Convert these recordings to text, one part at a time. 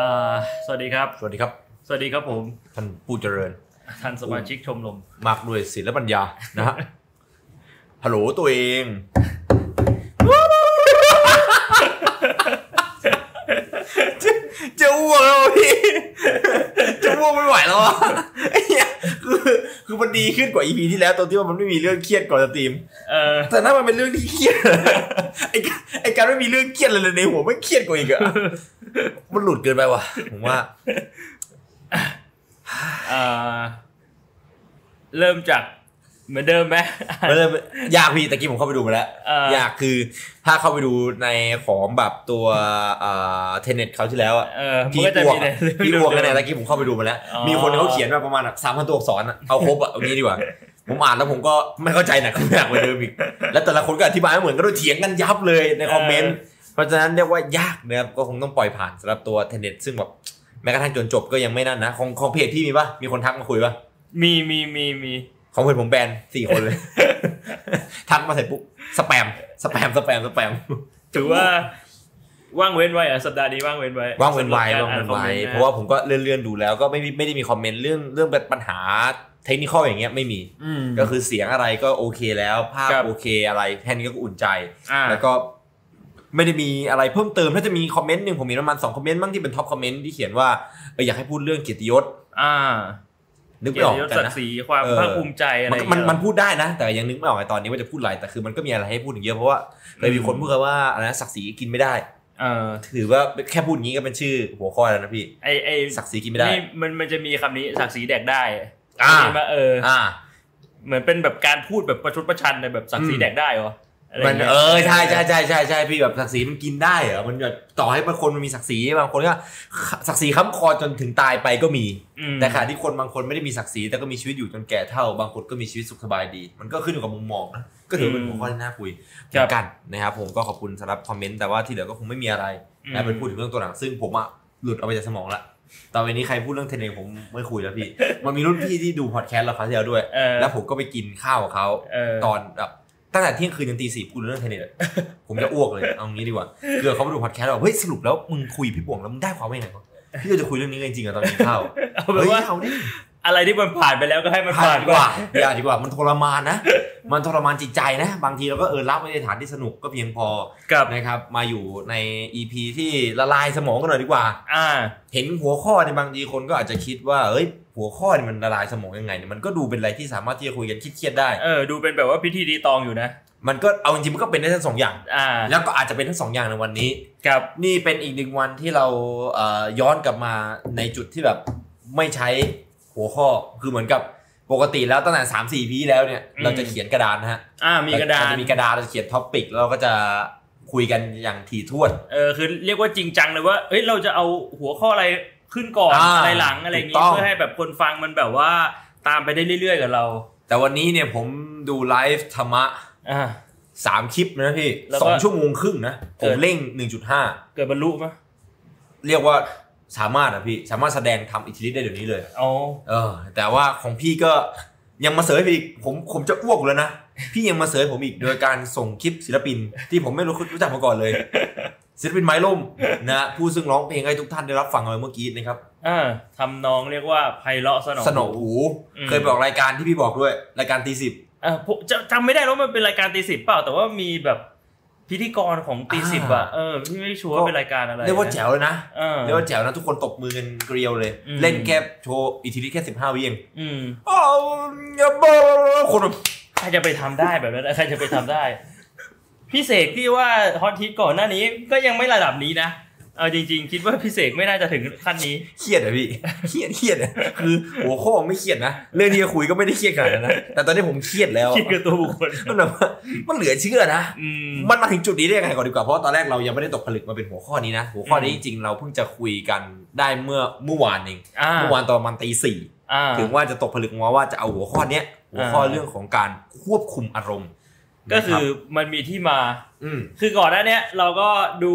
อ่าสวัสดีครับ สวัสดีครับ สวัสดีครับผม ท่านผู้เจริญ ท่านสมาชิกชมรมมากด้วยศิลปัญญานะฮะ ฮัลโหลตัวเอง จะจะอ้วกแล้วอะพี่ จะอ้วกไม่ไหวแล้วอะไอ้เหี้ยคือคือมันดีขึ้นกว่า EP ที่แล้วตรงที่ว่ามันไม่มีเรื่องเครียดก่อน stream เออแต่ถ้ามันเป็นเรื่องที่เครียดไอ้การไอ้การไม่มีเรื่องเครียดเลยในหัวไม่เครียดกว่าอีกอะ มันหลุดเกินไปว่ะผมว่าอ่าเริ่มจากเหมือนเดิมไหมมันเริ่มยากพี่ตะกี้ผมเข้าไปดูมาแล้วเออยากคือถ้าเข้าไปดูในของแบบตัวเทนเน็ตเขาวที่แล้วอะเออมันพี่ก็จะอ้วกมีในอะพี่อ้วกกันเนี่ยตะกี้ผมเข้าไปดูมาแล้วอ๋อมีคนเขาเขียนมาประมาณสามพันตัวอักษรอะเอาครบอะเอางี้ดีกว่าผมอ่านแล้วผมก็ไม่เข้าใจหนักขึ้นหนักกว่าเดิมอีก แล้วแต่ละคนก็อธิบายไม่เหมือนกันด้วยเถียงกันยับเลยในคอมเมนต์เพ ราะฉะนั้นเรียกว่ายากนะครับก็คงต้องปล่อยผ่านสำหรับตัวเทนเน็ตซึ่งแบบแม้กระทั่งจนจบก็ยังไม่นั่นนะของของเพจพี่มีปะมีคนทักมาคุยปะมีมีมีมีของเพจผมแบนสี่คนเลย ทักมาเสร็จปุ๊บสแปมสแปมสแปมสแปมถือว่าว่างเว้นไว้อะสัปดาห์นี้ว่างเว้นไว้ว่างเว้นไว้สำหรับว่างกเว้นไว้อ่คอมมต์นเพราะว่าผมก็เลื่อนๆดูแล้วก็ไม่มีไม่ได้มีคอมเมนต์เรื่องเรื่องปัญหาเทคนิคอย่างเงี้ยไม่มีอืมก็คือเสียงอะไรก็โอเคแล้วภาพครับโอเคอะไรแค่นี้ก็อุ่นใจอ่าแล้วก็ ไม่ได้มีอะไรเพิ่มเติมถ้าจะมีคอมเมนต์หนึ่งผมมีประมาณสองคอมเมนต์บ้างที่เป็น top comment ที่เขียนว่าเอออยากให้พูดเรื่องเกียรติยศอ่า นึกเกีไม่ยอรอกติยศกัศันกนะดิ์ศรีความเออภาคภูมิใจอะไรมันอย่างมันเงี้ยมันพูดได้นะ แต่ยังนึกไม่ออกในตอนนี้ว่าจะพูดอะไรแต่คือมันก็มีอะไรให้พูดอีกเยอะเพราะว่าเคยมีคนพูดกันว่าอะไรนะศักดิ์ศรีกินไม่ได้เออถือว่าแค่พูดอย่างนี้ก็เป็นชื่อหัวข้อแล้วนะพี่ไอไอศักดิ์ศรีกินไม่ได้นี่มันมันจะมีคำนี้ศักดิ์ศรีแดกได้อ่าได้มาเออ อ่า เหมือนเป็นแบบการพูดแบบประชดประชันในแบบศักดิ์ศรีอืมแดกได้เหรออะไร มันงี้ยเออใช่ใช่ใช่ใช่ใช่พี่แบบศักดิ์ศรีมันกินได้เหรอมันแบบต่อให้บางคนมันมีศักดิ์ศรีบางคนก็ศักดิ์ศรีค้ำคอจนถึงตายไปก็มีอืมแต่ขณะที่คนบางคนไม่ได้มีศักดิ์ศรีแต่ก็มีชีวิตอยู่จนแก่เท่า บางคนก็มีชีวิตสุขสบายดี มันก็ขึ้นอยู่กับมุมมองนะก็ถือว่าเป็นหัวข้อที่น่าคุยเหมือนกันนะครับผมก็ขอบคุณสำหรับคอมเมนต์แต่ว่าที่เหลือก็คงไม่มีอะไรนะเป็นพูดถึงเรื่องตัวหนังซึ่งผมอะหลุดเอาไปจากสมองละต่อไปนี้ใครพูดเรื่อง Tenet ผมไม่คุยแล้วพี่ มันมีรุ่นพี่ที่ดูพอดแคสต์เราคราวที่แล้วด้วยเออแล้วผมก็ไปกินข้าวกับเขาเออตอนแบบ ตั้งแต่เที่ยงคืนจนตีสี่พูดเรื่อง Tenet อะผมจะอ้วกเลยเอางี้ดีกว่าเดี๋ยวเขามาดูพอดแคสต์แล้วบอกเฮ้ยสรุปแล้วมึงคุยพี่ป่วงแล้วมึงได้ความว่ายังไงวะพี่จะคุยเรื่องนี้กันจริงๆเหรอตอนกินข้าวเอาเป็นเฮ้ยว่าเอาดิอะไรที่มันผ่านไปแล้วก็ให้มันผ่าผ่านนดีไปกว่าอย่าดีกว่ามันทรมานนะ มันทรมานจิตใจนะ บางทีเราก็เออรับไว้ในฐานที่สนุกก็เพียงพอกับนะครับ มาอยู่ใน EP ที่ละลายสมองกันหน่อยดีกว่า อ่า เห็นหัวข้อในยบางทีคนก็อาจจะคิดว่าเอ้ย หัวข้อนี่มันละลายสมองยังไงเนี่ยมันก็ดูเป็นอะไรที่สามารถที่จะคุยกันเครียดๆได้เออดูเป็นแบบว่าพิธีดีตองอยู่นะ มันก็เอาจริงๆมันก็เป็นได้ทั้งสองอย่าง อ่า แล้วก็อาจจะเป็นทั้งสองอย่างในวันนี้ กับนี่เป็นอีกหนึ่งวันที่เราเอ่อย้อนกลับมาในจุดที่แบบไม่ใช้หัวข้อคือเหมือนกับปกติแล้วตั้งแต่สามสี่ EP แล้วเนี่ยเราจะเขียนกระดานนะฮะอ่ามีกระดาน จะมีกระดานเราจะเขียน topic แล้วเราก็จะคุยกันอย่างถี่ถ้วน เออคือเรียกว่าจริงจังเลยว่าเอ้ยเราจะเอาหัวข้ออะไร ขึ้นก่อนอ่าอะไรหลังอะไรอย่างงี้ถูกต้องเพื่อให้แบบคนฟังมันแบบว่าตามไปได้เรื่อยๆกับเรา แต่วันนี้เนี่ยผมดูไลฟ์ธรรมะอ่าสามคลิปนะพี่แล้วก็สองชั่วโมงครึ่งนะผเกิมดเร่งหนึ่งจุดห้าเกิดบรรลุไหมเรียกว่าสามารถอะพี่สามารถแสดงทำอิทธิฤทธิ์ได้เดี๋ยวนี้เลยอ๋อเออ แต่ว่าของพี่ก็ยังมาเสยไปอีกผมผมจะอ้วกอยู่แล้วนะพี่ยังมาเสยผมอีกโดยการส่งคลิปศิลปิน ที่ผมไม่รู้รู้จักมาก่อนเลย ศิลปินไม้ล่มนะผู้ซึ่งร้องเพลงให้ทุกท่านได้รับฟังไปเมื่อกี้นะครับอ่าทำนองเรียกว่าไพเราะสนองสนองหูอืมเคยบอกรายการที่พี่บอกด้วย รายการตีสิบเออผมจะจำไม่ได้แล้วมันเป็นรายการตีสิบเปล่าแต่ว่ามีแบบพิธีกรของตีสิบอะเออพี่ไม่ชัวร์ว่าเป็นรายการอะไรเรียกว่านะแจ๋วเลยนะเออเรียกว่าแจ๋วนะทุกคนตบมือกันเกลียวเลยอืมเล่นแค่โชว์อิทธิฤทธิ์แค่สิบห้าวิเองอืมอ้าวอย่าบอกคนแบบใครจะไปทำได้แบบนั้นใครจะไปทำได้ พี่เสกที่ว่าฮอตฮิตก่อนหน้านี้ก็ยังไม่ระดับนี้นะเอาจริงๆ คิดว่าพี่เสกไม่น่าจะถึงขั้นนี้เครียดอะพี่เครียดเครียดอะคือหัวข้อไม่เครียดนะเรื่องที่จะคุยก็ไม่ได้เครียดขนาดนั้นนะแต่ตอนนี้ผมเครียดแล้วคิดกับตัวบุคคลมันแบบว่ามันเหลือเชื่อนะอืมมันมาถึงจุดนี้ได้ยังไงก่อนดีกว่าเพราะว่าตอนแรกเรายังไม่ได้ตกผลึกมาเป็นหัวข้อนี้นะหัวข้อนี้จริงๆเราเพิ่งจะคุยกันได้เมื่อเมื่อวานเองอ่าเมื่อวานตอนประมาณตีสี่อ่าถึงว่าจะตกผลึกมาว่าจะเอาหัวข้อเนี้ยหัวข้ออ่าเรื่องของการควบคุมอารมณ์ ก็คือนะรับมันมีที่มาอืมคือก่อนหน้าเนี้ยเราก็ดู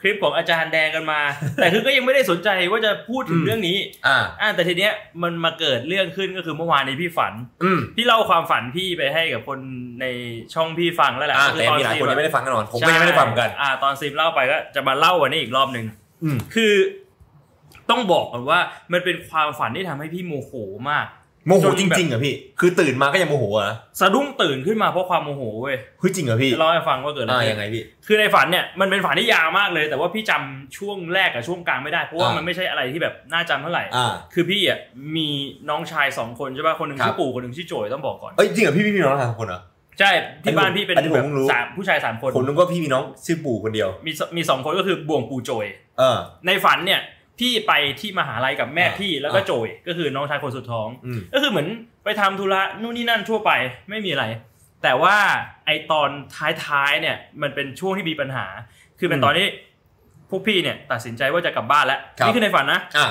คลิปของอาจารย์แดงกันมา แต่คือก็ยังไม่ได้สนใจว่าจะพูดถึงอืมเรื่องนี้อ่าอ่าแต่ทีเนี้ยมันมาเกิดเรื่องขึ้นก็คือเมื่อวานนี้พี่ฝันอืมพี่เล่าความฝันพี่ไปให้กับคนในช่องพี่ฟังแล้วแหละอ่าก็แต่อมีหลายซีคนยังไม่ได้ฟังกันหนอนผมก็ยังไม่ได้ฟังเหมือนกัน อ่า ตอนซิมเล่าไปก็จะมาเล่าวันนี้อีกรอบหนึ่งอืมคือต้องบอกก่อนว่ามันเป็นความฝันที่ทำให้พี่โมโหมาก โมโหจนจแบบริงๆเหรอพี่ คือตื่นมาก็ยังโมโหเหรอสะดุ้งตื่นขึ้นมาเพราะความโมโหเว้ยเฮ้ยจริงเหรอพี่จะเล่าให้ฟังว่าเกิดอะไรอ่าขึ้นยังไงพี่ คือในฝันเนี่ยมันเป็นฝันที่ยาวมากเลย แต่ว่าพี่จำช่วงแรกกับช่วงกลางไม่ได้เพราะว่าอ่ามัมันไม่ใช่อะไรที่แบบน่าจำเท่าไหร่อ่าคือพี่อะมีน้องชายสองคนใช่ป่ะคนหนึ่งครับชื่อปู่คนหนึ่งชื่อโจยต้องบอกก่อน เอ้ยจริงเหรอพี่พี่มีน้องสามคนเหรอใช่ที่บ้านพี่เป็นอันนี้ผมแบบเพิ่งรู้สามผู้ชายสามคนผมนึกว่าพี่มีน้องชื่อปู่คนเดียว มีสมีสองคนก็คือบ่วงปู่โจยเออในฝันเนี่ย พี่ไปที่มหาลัยกับแม่อ่าพี่แล้วก็อ่าโจย ก็คือน้องชายคนสุดท้องอืมก็คือเหมือนไปทำธุระนู่นนี่นั่นทั่วไปไม่มีอะไร แต่ว่าไอตอนท้ายๆเนี่ย มันเป็นช่วงที่มีปัญหา คือเป็นอืมตอนที่พวกพี่เนี่ยตัดสินใจว่าจะกลับบ้านแล้วครับนี่คือในฝันนะอ่า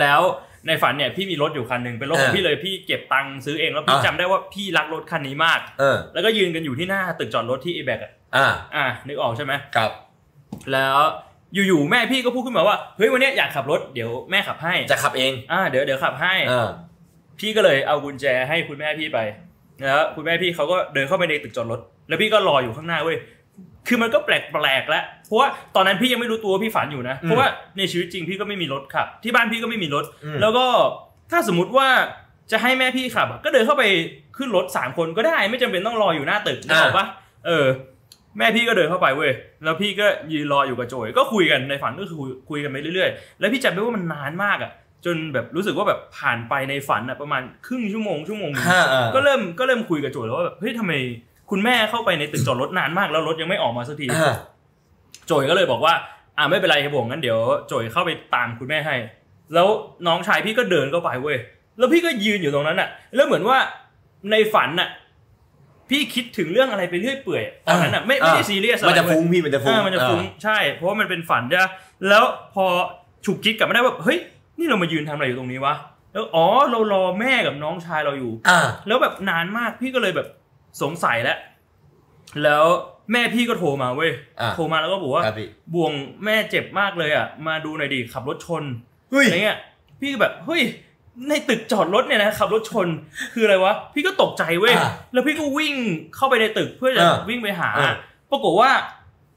แล้วในฝันเนี่ยพี่มีรถอยู่คันหนึ่งเป็นรถของอ่าพี่เลยพี่เก็บตังค์ซื้อเองแล้วพี่อ่าจำได้ว่าพี่รักรถคันนี้มากเออแล้วก็ยืนกันอยู่ที่หน้าตึกจอดรถที่เอแบกอะอ่าอ่านึกออกใช่ไหมครับ แล้ว อยู่ๆแม่พี่ก็พูดขึ้นมาว่าเฮ้ยวันเนี้ยอยากขับรถเดี๋ยวแม่ขับให้จะขับเองอ่าเดี๋ยวเดี๋ยวขับให้เออพี่ก็เลยเอากุญแจให้คุณแม่พี่ไปแล้วคุณแม่พี่เขาก็เดินเข้าไปในตึกจอดรถ แล้วพี่ก็รออยู่ข้างหน้าเว้ยคือมันก็แปลกๆแล้วเพราะว่าตอนนั้นพี่ยังไม่รู้ตัวว่าพี่ฝันอยู่นะเพราะว่าในชีวิตจริงพี่ก็ไม่มีรถขับ ที่บ้านพี่ก็ไม่มีรถอืมแล้วก็ถ้าสมมติว่าจะให้แม่พี่ขับอะก็เดินเข้าไปขึ้นรถสามคนก็ได้ ไม่จำเป็นต้องรออยู่หน้าตึกนึกออกปะเออ แม่พี่ก็เดินเข้าไปเว้ยแล้วพี่ก็ยืนรออยู่กับโจยก็คุยกันในฝันก็คือคุยคุยกันไปเรื่อยๆ แล้วพี่จำได้ว่ามันนานมากอะจนแบบรู้สึกว่าแบบผ่านไปในฝันอะประมาณครึ่งชั่วโมงชั่วโมงหนึงห้าอ่าก็เริ่มก็เริ่มคุยกับโจยแล้วว่าแบบเฮ้ยทำไมคุณแม่เข้าไปในตึกจอดรถนานมากแล้วรถยังไม่ออกมาสักทีอ่าโจยก็เลยบอกว่าอ่าไม่เป็นไรครับผมงั้นเดี๋ยวโจยเข้าไปตามคุณแม่ให้ แล้วน้องชายพี่ก็เดินเข้าไปเว้ยแล้วพี่ก็ยืนอยู่ตรงนั้นอะ แล้วเหมือนว่าในฝันอะ พี่คิดถึงเรื่องอะไรไปเรื่อยเปื่อยตอนนั้นอะไม่ไม่ได้ซีเรียสอะไรมันจะเว้ยฟุ้งพี่มันจะฟุ้งอ่ามันจะฟุ้งใช่ เพราะว่ามันเป็นฝันใช่ปะแล้วพอฉุกคิดกลับมาได้ว่าเฮ้ยนี่เรามายืนทำอะไรอยู่ตรงนี้วะแล้วอ๋อเรารอแม่กับน้องชายเราอยู่อ่าแล้วแบบนานมากพี่ก็เลยแบบสงสัยแล้วแล้วแม่พี่ก็โทรมาเว้ยอ่าโทรมาแล้วก็บอกว่าครับพี่บวงแม่เจ็บมากเลยอะ มาดูหน่อยดิขับรถชนเฮ้ยอะไรเงี้ยพี่ก็แบบเฮ้ย ในตึกจอดรถเนี่ยนะขับรถชนคืออะไรวะ พี่ก็ตกใจเว้ยอ่าแล้วพี่ก็วิ่งเข้าไปในตึกเพื่อจะอ่าวิ่งไปหาอ่าปรากฏว่า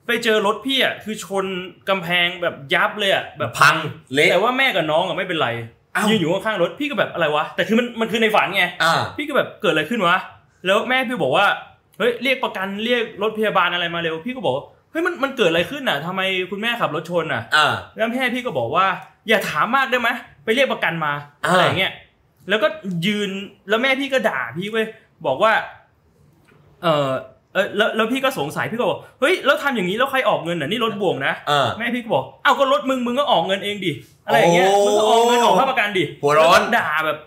ไปเจอรถพี่อะคือชนกำแพงแบบยับเลยอะแบบพังเละแต่ว่าแม่กับน้องอะไม่เป็นไรอ้าวยืนอยู่ข้างๆรถพี่ก็แบบอะไรวะแต่คือมันมันคือในฝันไงอ่าพี่ก็แบบเกิดอะไรขึ้นวะแล้วแม่พี่บอกว่าเฮ้ยเรียกประกันเรียกรถพยาบาลอะไรมาเร็วพี่ก็บอกเฮ้ยมันมันเกิดอะไรขึ้นอะทำไมคุณแม่ขับรถชนอะอ่าแล้วแม่พี่ก็บอกว่า อย่าถามมากได้ไหมไป เรียกประกันมาอ่าอะไรอย่างเงี้ยแล้วก็ยืนแล้วแม่พี่ก็ด่าพี่เว้ยบอกว่า เออเออแล้วแล้วพี่ก็สงสัยพี่ก็บอกเฮ้ยแล้วทำอย่างนี้แล้วใครออกเงินอะนี่รถบ่วงนะอ่าแม่พี่ก็บอกเอ้าก็รถมึงมึงก็ออกเงินเองดิอะไรอย่างเงี้ยโอ้มึงก็ออกเงินออกค่าประกันดิหัวร้อนแล้ก็ด่าแบบ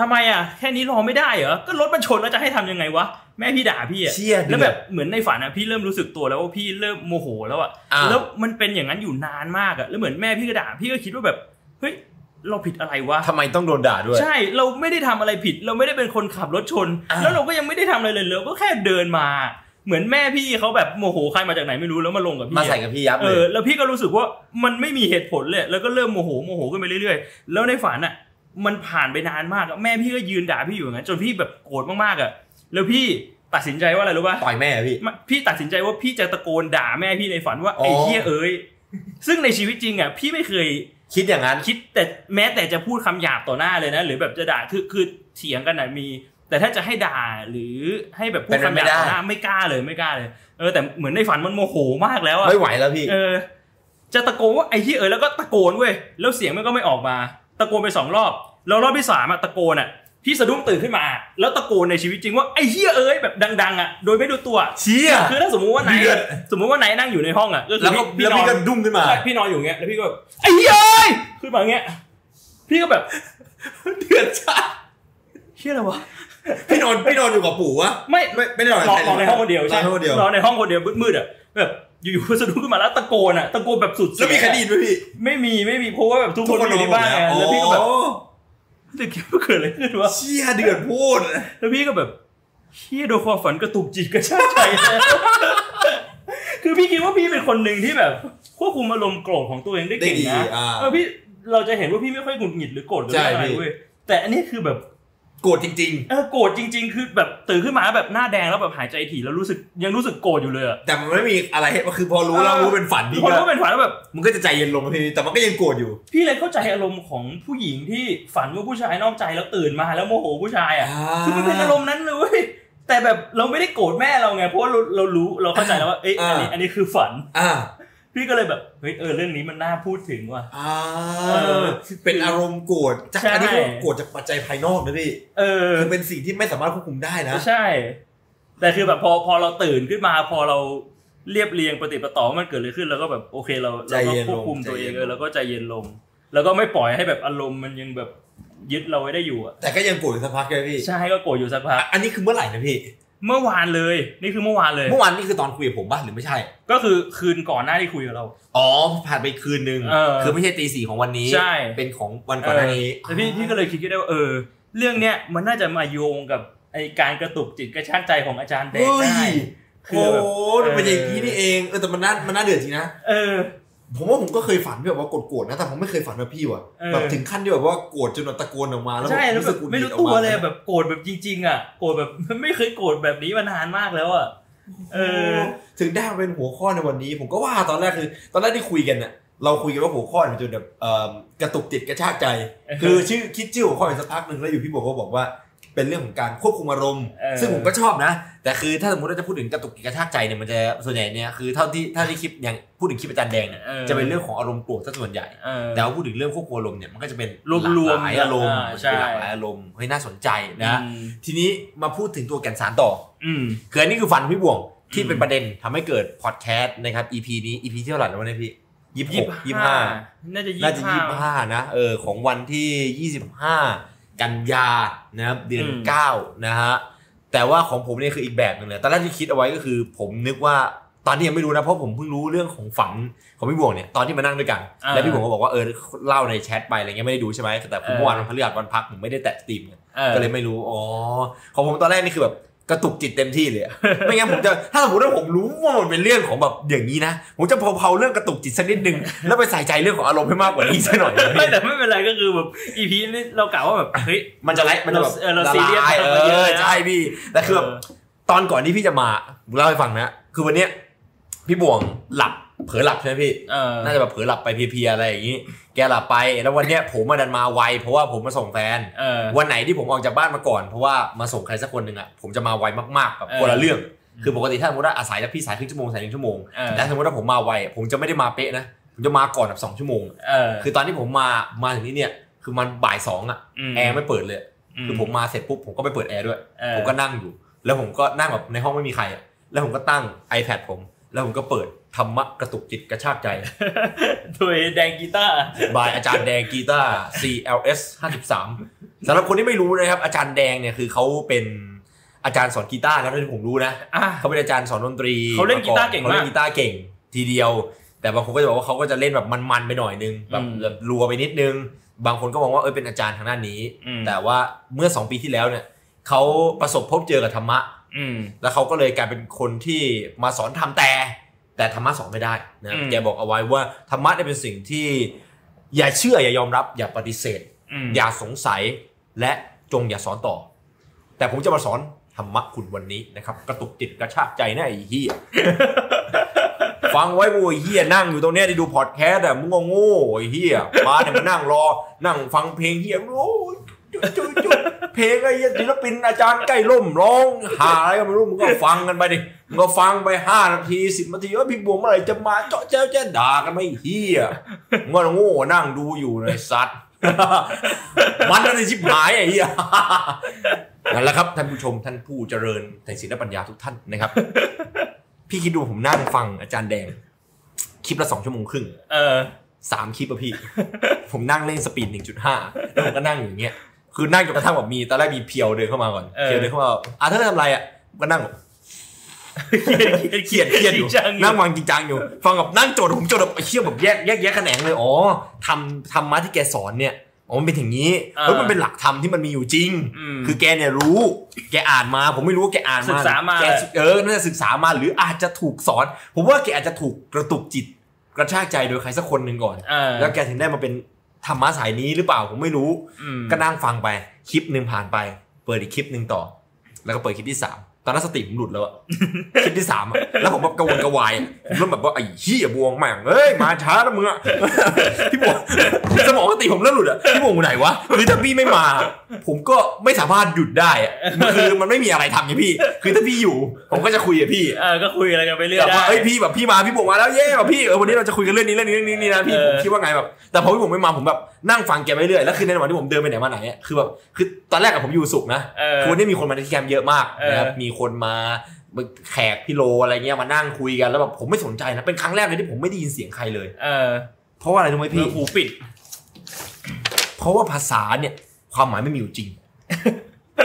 ทำไมอะแค่นี้รอไม่ได้เหรอก็รถมันชนแล้วจะให้ทำยังไงวะแม่พี่ด่าพี่อะเชี่ยแล้วเดืแบอดบเหมือนในฝันอะพี่เริ่มรู้สึกตัวแล้วว่าพี่เริ่มโมโหแล้วอะอ่าแล้วมันเป็นอย่างนั้นอยู่นานมากอะแล้วเหมือนแม่พี่ก็ด่าพี่ก็คิดว่าแบบเฮ้ย เราผิดอะไรวะทำไมต้องโดนด่าด้วย ใช่เราไม่ได้ทำอะไรผิด เราไม่ได้เป็นคนขับรถชนอ่าแล้วเราก็ยังไม่ได้ทำอะไรเลยเราก็แค่เดินมา เหมือนแม่พี่เขาแบบโมโหใครมาจากไหนไม่รู้แล้วมาลงกับพี่มาอะใส่กับพี่ยับเอเลอยแล้วพี่ก็รู้สึกว่ามันไม่มีเหตุผลเลยแล้วก็เริ่มโมโหโมโหขึ้นไปเรื่อยๆ แล้วในฝันอะ มันผ่านไปนานมากอะแม่พี่ก็ยืนด่าพี่อยู่อย่างนั้นจนพี่แบบโกรธมากๆอะแล้วพี่ตัดสินใจว่าอะไรรู้ป่ะต่อยแม่พี่ไม่พี่ตัดสินใจว่าพี่จะตะโกนด่าแม่พี่ในฝันว่าอ๋อไอ้เหี้ยเอ้ยซึ่งในชีวิตจริงอะพี่ไม่เคย คิดอย่างนั้น คิดแต่แม้แต่จะพูดคำหยาบต่อหน้าเลยนะ หรือแบบจะด่าคือคือเถียงกันนะมี แต่ถ้าจะให้ด่าหรือให้แบบพูดเป็นไปคำหยาบไม่ได้ต่อหน้าไม่กล้าเลยไม่กล้าเลยเออแต่เหมือนในฝันมันโมโหมากแล้วอะไม่ไหวแล้วพี่เออจะตะโกนว่าไอ้ที่เออแล้วก็ตะโกนเว้ยแล้วเสียงมันก็ไม่ออกมา ตะโกนไปสองรอบแล้วรอบที่สามอะตะโกนอะ พี่สะดุ้งตื่นขึ้นมา แล้วตะโกนในชีวิตจริงว่าไอ้เฮียเอ้ยแบบดัง ๆอะโดยไม่ดูตัวเชี่ยคือถ้าสมมุติว่าไหนเดือดสมมุติว่าไหนนั่งอยู่ในห้องอะก็คือแล้วก็พี่แล้วนอพี่นก็ดุ้งขึ้นมาใช่พี่นอนอยู่อย่างเงี้ยแล้วพี่ก็แบบไอ้เฮียเอ้ยขึ้นมาอย่างเงี้ยพี่ก็แบบเดือดจ้าเฮียอะไรวะพี่นอนพี่นอนอยู่กับปู่วะไม่ไม่ไม่ได้นอนนกับอนใครนอนในห้องคนเดียวใช่นอนในห้องคนเดียวนอนในห้องคนเดียวมืดๆอะแบบอยู่ๆสะดุ้งขึ้นมาแล้วตะโกนอะตะโกนแบบสุดเสีแล้ยวงมีใครไดีไหมพี่ไม่มีไม่มีเพราะว่าแบบทุกคนอยู่ในบ้านไงทุแล้วกพี่คก็นแบบ โอ้จะคิดว่าเกิดอะไรขึ้นวะเชี่ยเดือดพูดแล้วพี่ก็แบบเฮียโดนความฝันกระตุกจิตกระชากใจแล้วคือพี่คิดว่าพี่เป็นคนหนึ่งที่แบบควบคุมอารมณ์โกรธของตัวเองได้ได้เก่งดีนะอ่าเออพี่เราจะเห็นว่าพี่ไม่ค่อยหงุดหงิดหรือโกรธหรือใช่อะไรพี่เว้ยแต่อันนี้คือแบบ โกรธจริงเออโกรธจริง ๆ คือแบบตื่นขึ้นมาแล้วแบบหน้าแดงแล้วแบบหายใจถี่แล้วรู้สึกยังรู้สึกโกรธอยู่เลยอะๆแต่มันไม่มีอะไรคือพอรู้แล้วรู้เป็นฝันพี่พอก็รู้เป็นฝันแล้วแบบมันก็จะใจเย็นลงพี่แต่มันก็ยังโกรธอยู่ พี่เลยเข้าใจอารมณ์ของผู้หญิงที่ฝันว่าผู้ชายนอกใจแล้วตื่นมาแล้วโมโหผู้ชายอะคือมันเป็นอารมณ์นั้นเลยเว้ยแต่แบบเราไม่ได้โกรธแม่เราไงเพราะว่าเราเรารู้เราเข้าใจแล้วว่าเอ้ยอันนี้อันนี้คือฝันอ่า พี่ก็เลยแบบเฮ้ยเออเรื่องนี้มันน่าพูดถึงว่ะอ่าเออเป็นอารมณ์โกรธจากใช่อันนี้คือโกรธจากปัจจัยภายนอกนะพี่เออคือเป็นสิ่งที่ไม่สามารถควบคุมได้นะใช่ แต่คือแบบพอพอเราตื่นขึ้นมาพอเราเรียบเรียงปฏิปต่อว่ามันเกิดอะไรขึ้นเราก็แบบโอเคเราใจเราก็เย็นลงควบคุมตัวเองใจเย็นเออแล้วก็ใจเย็นลง แล้วก็ไม่ปล่อยให้แบบอารมณ์มันยังแบบยึดเราไว้ได้อยู่อะแต่ก็ยังโกรธอยู่สักพักเลยพี่ใช่ก็โกรธอยู่สักพักอันนี้คือเมื่อไหร่นะพี่ เมื่อวานเลย นี่คือเมื่อวานเลย เมื่อวานนี่คือตอนคุยกับผมบ้างหรือไม่ใช่ ก็คือคืนก่อนหน้าที่คุยกับเรา อ๋อผ่านไปคืนนึงเออคือไม่ใช่ตีสี่ของวันนี้ ใช่ เป็นของวันก่อนหน้านี้แต่พี่พี่ก็เลยคิดได้ว่าเออ เรื่องเนี้ยมันน่าจะมาโยงกับไอการกระตุกจิตกระชากใจของอาจารย์แดงเฮ้ได้ยคืโอ้อแบบโหมันเป็นอย่างนี้นี่เองเออแต่มันน่ามันน่าเดือดจริงนะเออ ผมว่าผมก็เคยฝันแบบว่าโกรธๆนะแต่ผมไม่เคยฝันแบบพี่ว่ะเออแบบถึงขั้นที่แบบว่าโกรธจนแบบตะโกนออกมาแล้วใช่แล้วรู้แบสึบกหงุดหไม่งิรู้ดออกตัวมาเลยแบบโกรธแบบจริง ๆ อะโกรธแบบไม่เคยโกรธแบบนี้มานานมากแล้วอะเออ ถึงได้มาเป็นหัวข้อในวันนี้ ผมก็ว่าตอนแรกคือ ตอนแรกที่คุยกันน่ะเราคุยกันว่าหัวข้อเนี่ยมันจะแบบเอ่อกระตุกจิตกระชากใจ คือชื่อคิดชื่อหัวข้ออยู่สักพักหนึ่งแล้วอยู่พี่บอกก็บอกว่า เป็นเรื่องของการควบคุมอารมณ์เออซึ่งผมก็ชอบนะ แต่คือถ้าสมมติเราจะพูดถึงกระตุกจิตกระชากใจเนี่ยมันจะส่วนใหญ่เนี่ยคือเท่าที่เท่าที่คลิปอย่างพูดถึงคลิปอาจารย์แดงเนี่ยออจะเป็นเรื่องของอารมณ์โกรธซะส่วนใหญ่เออแต่ว่าพูดถึงเรื่องควบคุมอารมณ์เนี่ยมันก็จะเป็นรวมๆหลากหลายอารมณ์อ่าใช่เป็นหลากหลายอารมณ์เฮ้ยน่าสนใจนะอืมทีนี้มาพูดถึงตัวแก่นสารต่ออืมคืออันนี้คือฟันพี่บ่วงที่อืมเป็นประเด็นทำให้เกิดพอดแคสต์นะครับ EP นี้ EP ที่เท่าไหร่แล้ววะเนี่ยพี่ยี่สิบหกยี่สิบห้าน่าจะยี่น่าจะสิบห้ายี่สิบห้านะเออของวันที่ยี่สิบห้า กันยานะครับเดือนอืมเก้านะฮะแต่ว่าของผมเนี่ยคืออีกแบบหนึ่งเลยตอนแรกที่คิดเอาไว้ก็คือ ผมนึกว่าตอนนี้ยังไม่รู้นะเพราะผมเพิ่งรู้เรื่องของฝันของพี่บ่วงเนี่ยตอนที่มานั่งด้วยกันอ่าแล้วพี่บ่วงก็บอกว่าเออเล่าในแชทไปอะไรเงี้ยไม่ได้ดูใช่ไหมแต่ผมเออเมื่อวานวันพฤหัสวันพักผมไม่ได้แตะสตรีมไงออก็เลยไม่รู้อ๋อของผมตอนแรกนี่คือแบบ กระตุกจิตเต็มที่เลยอะไม่งั้นผมจะถ้าสมมติว่าผมรู้ว่ามันเป็นเรื่องของแบบอย่างนี้นะผมจะเผาๆเรื่องกระตุกจิตสักนิดนึงแล้วไปใส่ใจเรื่องของอารมณ์ให้มากกว่านี้สักหน่อยไม่แต่ไม่เป็นไรก็คือแบบอีพีนี้เรากล่าวว่าแบบเฮ้ยมันจะไล่มันจะแบบเออเราละซีเรียสลายกับเอมันเยอะอนะใช่พี่แต่คือแบบตอนก่อนที่พี่จะมาผมเล่าให้ฟังนะคือวันเนี้ยพี่บวงหลับ เผลอหลับใช่ไหมพี่เออน่าจะแบบเผลอหลับไปเพลียๆอะไรอย่างนี้ แกหลับไปแล้ววันเนี้ยผมมาดันมาไวเพราะว่าผมมาส่งแฟนเออวันไหนที่ผมออกจากบ้านมาก่อนเพราะว่ามาส่งใครสักคนหนึ่งอะผมจะมาไวมากๆแบบเออคนละเรื่อง คือปกติถ้าสมมติว่าอาศัยแล้วพี่สายครึ่งชั่วโมงสายหนึ่งชั่วโมงเออแต่สมมติว่าผมมาไวอะผมจะไม่ได้มาเป๊ะนะผมจะมาก่อนแบบสองชั่วโมงเออคือตอนที่ผมมามาถึงนี่เนี่ยคือมันบ่ายสองอะแอร์ไม่เปิดเลยคือผมมาเสร็จปุ๊บผมก็ไม่เปิดแอร์ด้วยเออผมก็นั่งอยู่ แล้วผมก็นั่งแบบในห้องไม่มีใครอะแล้วผมก็ตั้ง iPad ผม แล้วผมก็เปิดธรรมะกระตุกจิตกระชากใจ โดยแดงกีตาร์บายอาจารย์แดงกีตาร์ CLS 53สำหรับคนที่ไม่รู้นะครับ อาจารย์แดงเนี่ยคือเขาเป็นอาจารย์สอนกีตาร์นะที่ผมรู้นะอะเขาเป็นอาจารย์สอนดนตรีเขาเล่นกีตาร์เก่งมากเขาเล่นกีตาร์เก่ง ทีเดียว แต่บางคนก็จะบอกว่าเขาก็จะเล่นแบบมันๆไปหน่อยนึงแบบอืมแบบรัวไปนิดนึง บางคนก็มองว่าเออเป็นอาจารย์ทางด้านนี้อืมแต่ว่าเมื่อ 2 ปีที่แล้วเนี่ยเขาประสบพบเจอกับธรรมะ อืมแล้วเขาก็เลยกลายเป็นคนที่มาสอนทำแต่ แต่ธรรมะสอนไม่ได้นะอืมแกบอกเอาไว้ว่าธรรมะเนี่ยเป็นสิ่งที่ อย่าเชื่ออย่ายอมรับ อย่าปฏิเสธอืมอย่าสงสัยและจงอย่าสอนต่อ แต่ผมจะมาสอนธรรมะคุณวันนี้นะครับ กระตุกจิตกระชากใจนะไอ้เฮียฟังไว้โว้ยเฮียนั่งอยู่ตรงเนี้ยที่ดูพอดแคสต์อะมึงก็โง่ไอ้เฮียมาเนี่ยมานั่งรอ นั่งฟังเพลงเฮียโอ้ย จุดจุดจุดเพลงไอ้เหี้ยศิลปินอาจารย์ใกล้ล่มร้องหาอะไรก็ไม่รู้มึงก็ฟังกันไปดิมึงก็ฟังไปห้านาทีสิบนาทีว่าพี่บวงเมื่อไหร่จะมาเจาะเจ้าจะด่ากันไม่เฮียมึงก็โง่นั่งดูอยู่ในสัตว์มันอะไรชิบหายไอ้เหี้ยนั่นแหละครับท่านผู้ชมท่านผู้เจริญในศีลและปัญญาทุกท่านนะครับ พี่คิดดูผมนั่งฟังอาจารย์แดง คลิปละสองชั่วโมงครึ่งเออสามคลิปอะพี่ ผมนั่งเล่นสปีดหนึ่งจุดห้าแล้วผมก็นั่งอย่างเงี้ย คือนั่งจนกระทั่งแบบมีตอนแรกมีเพียวเดินเข้ามาก่อนเออเพียวเดินเข้ามาอะถ้าทำอะไรอะก็นั่งแบบเขียนเครียดอยู่จริงจังนั่งฟังจริงจังอยู่ ฟังแบบนั่งโจทย์ผมโจทย์แบบไอ้เชี่ยแบบแยกแยกแยกแขนงเลยอ๋อทำทำมาที่แกสอนเนี่ยอ๋อมันเป็นอย่างนี้แล้วมันเป็นหลักธรรมที่มันมีอยู่จริงมคือแกเนี่ยรู้ แกอ่านมา ผมไม่รู้ว่าแกอ่านมาศึกษามาแกเออน่าจะศึกษามาหรืออาจจะถูกสอน ผมว่าแกอาจจะถูกกระตุกจิต กระชากใจโดยใครสักคนหนึ่งก่อนเออแล้วแกถึงได้มาเป็น ธรรมะสายนี้หรือเปล่าผมไม่รู้อืมก็นั่งฟังไปคลิปหนึ่งผ่านไปปิดอีกคลิปหนึ่งต่อ แล้วก็เปิดคลิปที่สาม ตอนนั้นสติผมหลุดแล้วอะคลิปที่สามอะแล้วผมแบบกระวนกระวายอะผมเริ่มแบบว่าไอ้เหี้ยบวงแม่งเอ้ยมาช้าแล้วมึงอะพี่บวงสมองสติผมเริ่มหลุดอะพี่บวงอยู่ไหนวะคือถ้าพี่ไม่มา ผมก็ไม่สามารถหยุดได้อะคือมันไม่มีอะไรทำไงพี่ คือถ้าพี่อยู่ ผมก็จะคุยกับพี่เออก็คุยอะไรกันไปเรื่อยแบบได้ว่าเอ้ยพี่แบบพี่มาพี่บวงมาแล้วเย้แบบพี่เออวันนี้เราจะคุยกันเรื่องนี้เรื่องนี้เรื่องนี้นี่นะพี่เออผมคิดว่าไงแบบแต่พอพี่บวงไม่มาผมแบบนั่งฟังแกไปเรื่อยแล้วคือในระหว่างที่ผมเดินไปไหนมาไหนอะคือแบบคือตอนแรกอะผมอยู่สุขนะเออคือวันนี้มีคนมาที่แคมป์เยอะมากเออนะครับมีคนมาแขกพี่โลอะไรเงี้ยมานั่งคุยกันแล้วแบบผมไม่สนใจนะเป็นครั้งแรกเลยที่ผมไม่ได้ยินเสียงใครเลย เออ เพราะว่าอะไรรู้ไหมพี่หูปิด เพราะว่าภาษาเนี่ย ความหมายไม่มีอยู่จริง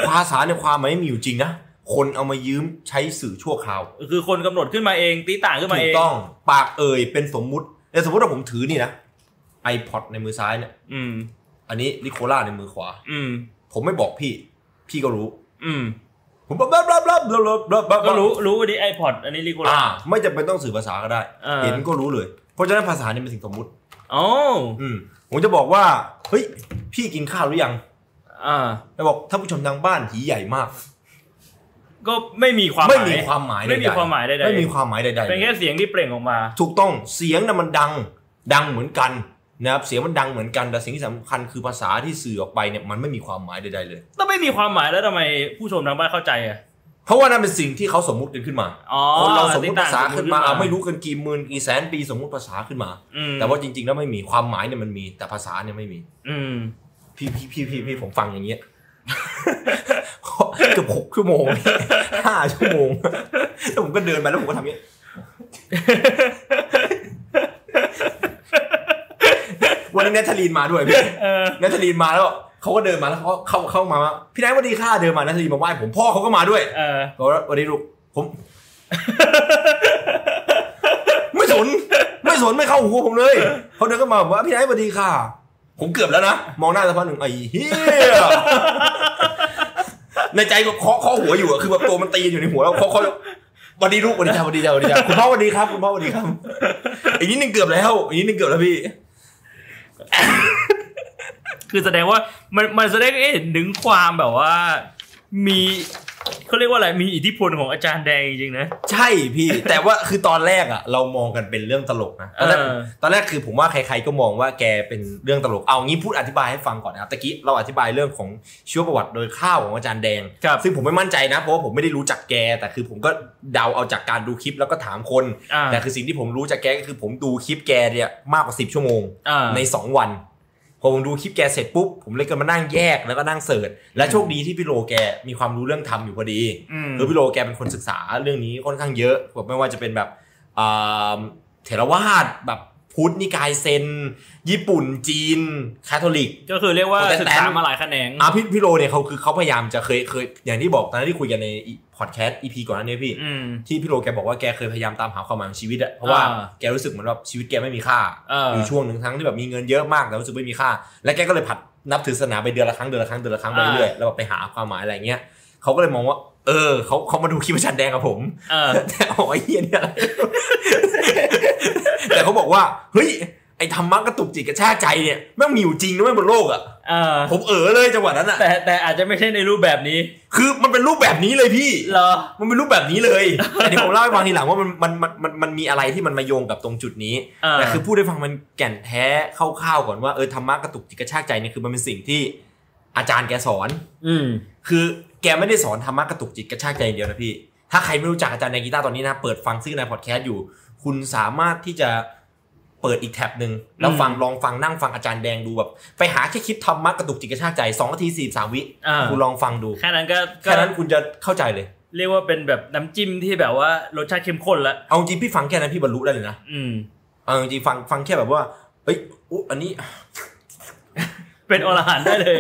ภาษาเนี่ยความหมายไม่มีอยู่จริงนะคนเอามายืมใช้สื่อชั่วคราว คือคนกำหนดขึ้นมาเองตีต่างขึ้นมาถูเอกงต้อง ปากเอ่ยเป็นสมมุติแต่สมมติว่าผมถือนี่นะ iPod ในมือซ้ายเนี่ยอืม อันนี้ลิโคล่าในมือขวา อืม ผมไม่บอกพี่ พี่ก็รู้ อืม ผมบลับลับลับลับลับลับลับก็รู้รู้อันนี้ไอพอดอันนี้ลิโกอ่าล่า ไม่จำเป็นต้องสื่อภาษาก็ได้ เออ เห็นก็รู้เลย เพราะฉะนั้นภาษาเนี่ยเป็นสิ่งสมมุติ อ๋ออืม ผมจะบอกว่า เฮ้ย พี่กินข้าวหรือยัง อ่า แล้วบอกท่านผู้ชมทางบ้านผีใหญ่มาก ก็ไม่มีความไม่หมาย มีความหมายไม่มีใดๆความหมายใดๆ ไม่มีความหมายใดๆเป็นแค่เสียงที่เปล่งออกมา ถูกต้องเสียงน่ะมันดัง ดังเหมือนกัน นะครับเสียงมันดังเหมือนกันแต่สิ่งที่สำคัญคือภาษาที่สื่อออกไปเนี่ยมันไม่มีความหมายใดๆเลยถ้าไม่มีความหมายแล้วทำไมผู้ชมทางบ้านเข้าใจอะเพราะว่านั่นเป็นสิ่งที่เขาสมมุติกันขึ้นมาอ๋อคนเราสมมุติภาษาขึ้นมาติดต่างเอาไม่รู้กันกี่หมื่นกี่แสนปีสมมุติภาษาขึ้นมา อืม แต่ว่าจริงๆแล้วไม่มีความหมายเนี่ยมันมี แต่ภาษาเนี่ยไม่มี อืม พี่พี่พี่พี่พี่ผมฟังอย่างเงี้ย เกือบหกชั่วโมง ห้าชั่วโมง แล้วผมก็เดินไปแล้วผมก็ทำอย่างเงี้ย วันนี้เนทลีนมาด้วยพี่เออเนทลีนมาแล้วเขาก็เดินมาแล้วเขาก็เข้าเข้ามาว่าพี่นายสวัสดีค่ะเดินมาเนทลีนมาไหว้ผมพ่อเขาก็มาด้วยเออบอกว่าสวัสดีลูกผมไม่สนไม่สนไม่เข้าหูผมเลยเขาเดินเข้ามาบอกว่าพี่นายสวัสดีค่ะ ผมเกือบแล้วนะมองหน้าสักพักหนึ่งไอ้เหี้ยในใจก็เคาะเคาะหัวอยู่อะคือแบบตัวมันตีอยู่ในหัวแล้วเคาะเคาะสวัสดีลูกสวัสดีจ้าสวัสดีจ้าสวัสดีจ้าคุณพ่อสวัสดีครับ คุณพ่อสวัสดีครับอีกนิดนึงเกือบแล้วอีกนิดนึงเกือบแล้วพี่ คือแสดงว่ามันมันแสดงให้เห็นถึงความแบบว่า มี เขาเรียกว่าอะไรมีอิทธิพลของอาจารย์แดงจริงๆนะ ใช่พี่ แต่ว่าคือตอนแรกอะเรามองกันเป็นเรื่องตลกนะตอนแรกเออตอนแรกคือผมว่าใครๆก็มองว่าแกเป็นเรื่องตลกเอางี้พูดอธิบายให้ฟังก่อนนะครับตะกี้เราอธิบายเรื่องของชีวประวัติโดยข้าวของอาจารย์แดงครับซึ่งผมไม่มั่นใจนะเพราะว่าผมไม่ได้รู้จักแก แต่คือผมก็เดาเอาจากการดูคลิปแล้วก็ถามคนอ่าแต่คือสิ่งที่ผมรู้จากแกก็คือผมดูคลิปแกเนี่ยมากกว่า 10 ชั่วโมงอ่าใน 2 วันพ อผมดูคลิปแกเสร็จปุ๊บผมเลยก็มานั่งแยกแล้วก็นั่ง search และโชคดีที่พี่โลแกมีความรู้เรื่องธรรมอยู่พอดีอืมคือพี่โลแกเป็นคนศึกษาเรื่องนี้ค่อนข้างเยอะแบบไม่ว่าจะเป็นแบบอ่าเถรวาทแบบพุทธนิกายเซน ญี่ปุ่นจีนคาทอลิก ก็คือเรียกว่าแต่ศึกษามาหลายแขนงอะพี่พี่โลเนี่ยเขาคือเขาพยายามจะเคยเคยอย่างที่บอกตอนนั้นที่คุยกันใน พอดแคสต์ EP ก่อนนั้นเนี่ยพี่อืมที่พี่โลแกบอกว่าแกเคยพยายามตามหาความหมายของชีวิตอะเพราะว่าอ่าแกรู้สึกเหมือนว่าชีวิตแกไม่มีค่าเออออยู่ช่วงหนึ่งทั้งที่แบบมีเงินเยอะมากแต่รู้สึกไม่มีค่า และแกก็เลยผัดนับถือศาสนาไปเดือนละครั้งเดือนละครั้งเดือนละครั้งไปเรื่อยๆแล้วแบบไปหาความหมายอะไรเงี้ยเขาก็เลยมองว่าเออเขาเขามาดูคลิปอาจารย์แดงกับผมเออแต่โอ้ยเฮียเนี่ยอะไรแต่เขาบอกว่าเฮ้ย ไอ้ธรรมะกระตุกจิตกระชากใจเนี่ยแม่งมีอยู่จริงนะแม่งบนโลกอะเออผมเออเลยจังหวะนั้นอะแต่แต่อาจจะไม่ใช่ในรูปแบบนี้ คือมันเป็นรูปแบบนี้เลยพี่เหรอมันเป็นรูปแบบนี้เลยแต่เดี๋ยวผมเล่าให้ฟังทีหลังว่ามันมันมันมันมันมีอะไรที่มันมาโยงกับตรงจุดนี้เออแต่คือพูดให้ฟังมันแก่นแท้คร่าวๆก่อนว่าเออธรรมะกระตุกจิตกระชากใจเนี่ยคือมันเป็นสิ่งที่อาจารย์แกสอน อืมคือแกไม่ได้สอนธรรมะกระตุกจิตกระชากใจอย่างเดียวนะพี่ ถ้าใครไม่รู้จักอาจารย์ในกีตาร์ตอนนี้นะเปิดฟังซึ่งในพอดแคสต์อยู่ คุณสามารถที่จะ เปิดอีกแท็บหนึ่งแล้วฟังลองฟังนั่งฟังอาจารย์แดงดูแบบไปหาแค่คลิปธรรมะกระตุกจิตกระชากใจสองนาทีสี่สามวิอ่าคุณลองฟังดูแค่นั้นก็ก็แค่นั้นคุณจะเข้าใจเลย เรียกว่าเป็นแบบน้ำจิ้มที่แบบว่ารสชาติเข้มข้นละเอาจริงพี่ฟังแค่นั้นพี่บรรลุได้เลยนะอืมเอาจริงฟังฟังแค่แบบว่าเอ้ยอุ๊ยอันนี้ เป็นอรหันต์ได้เลย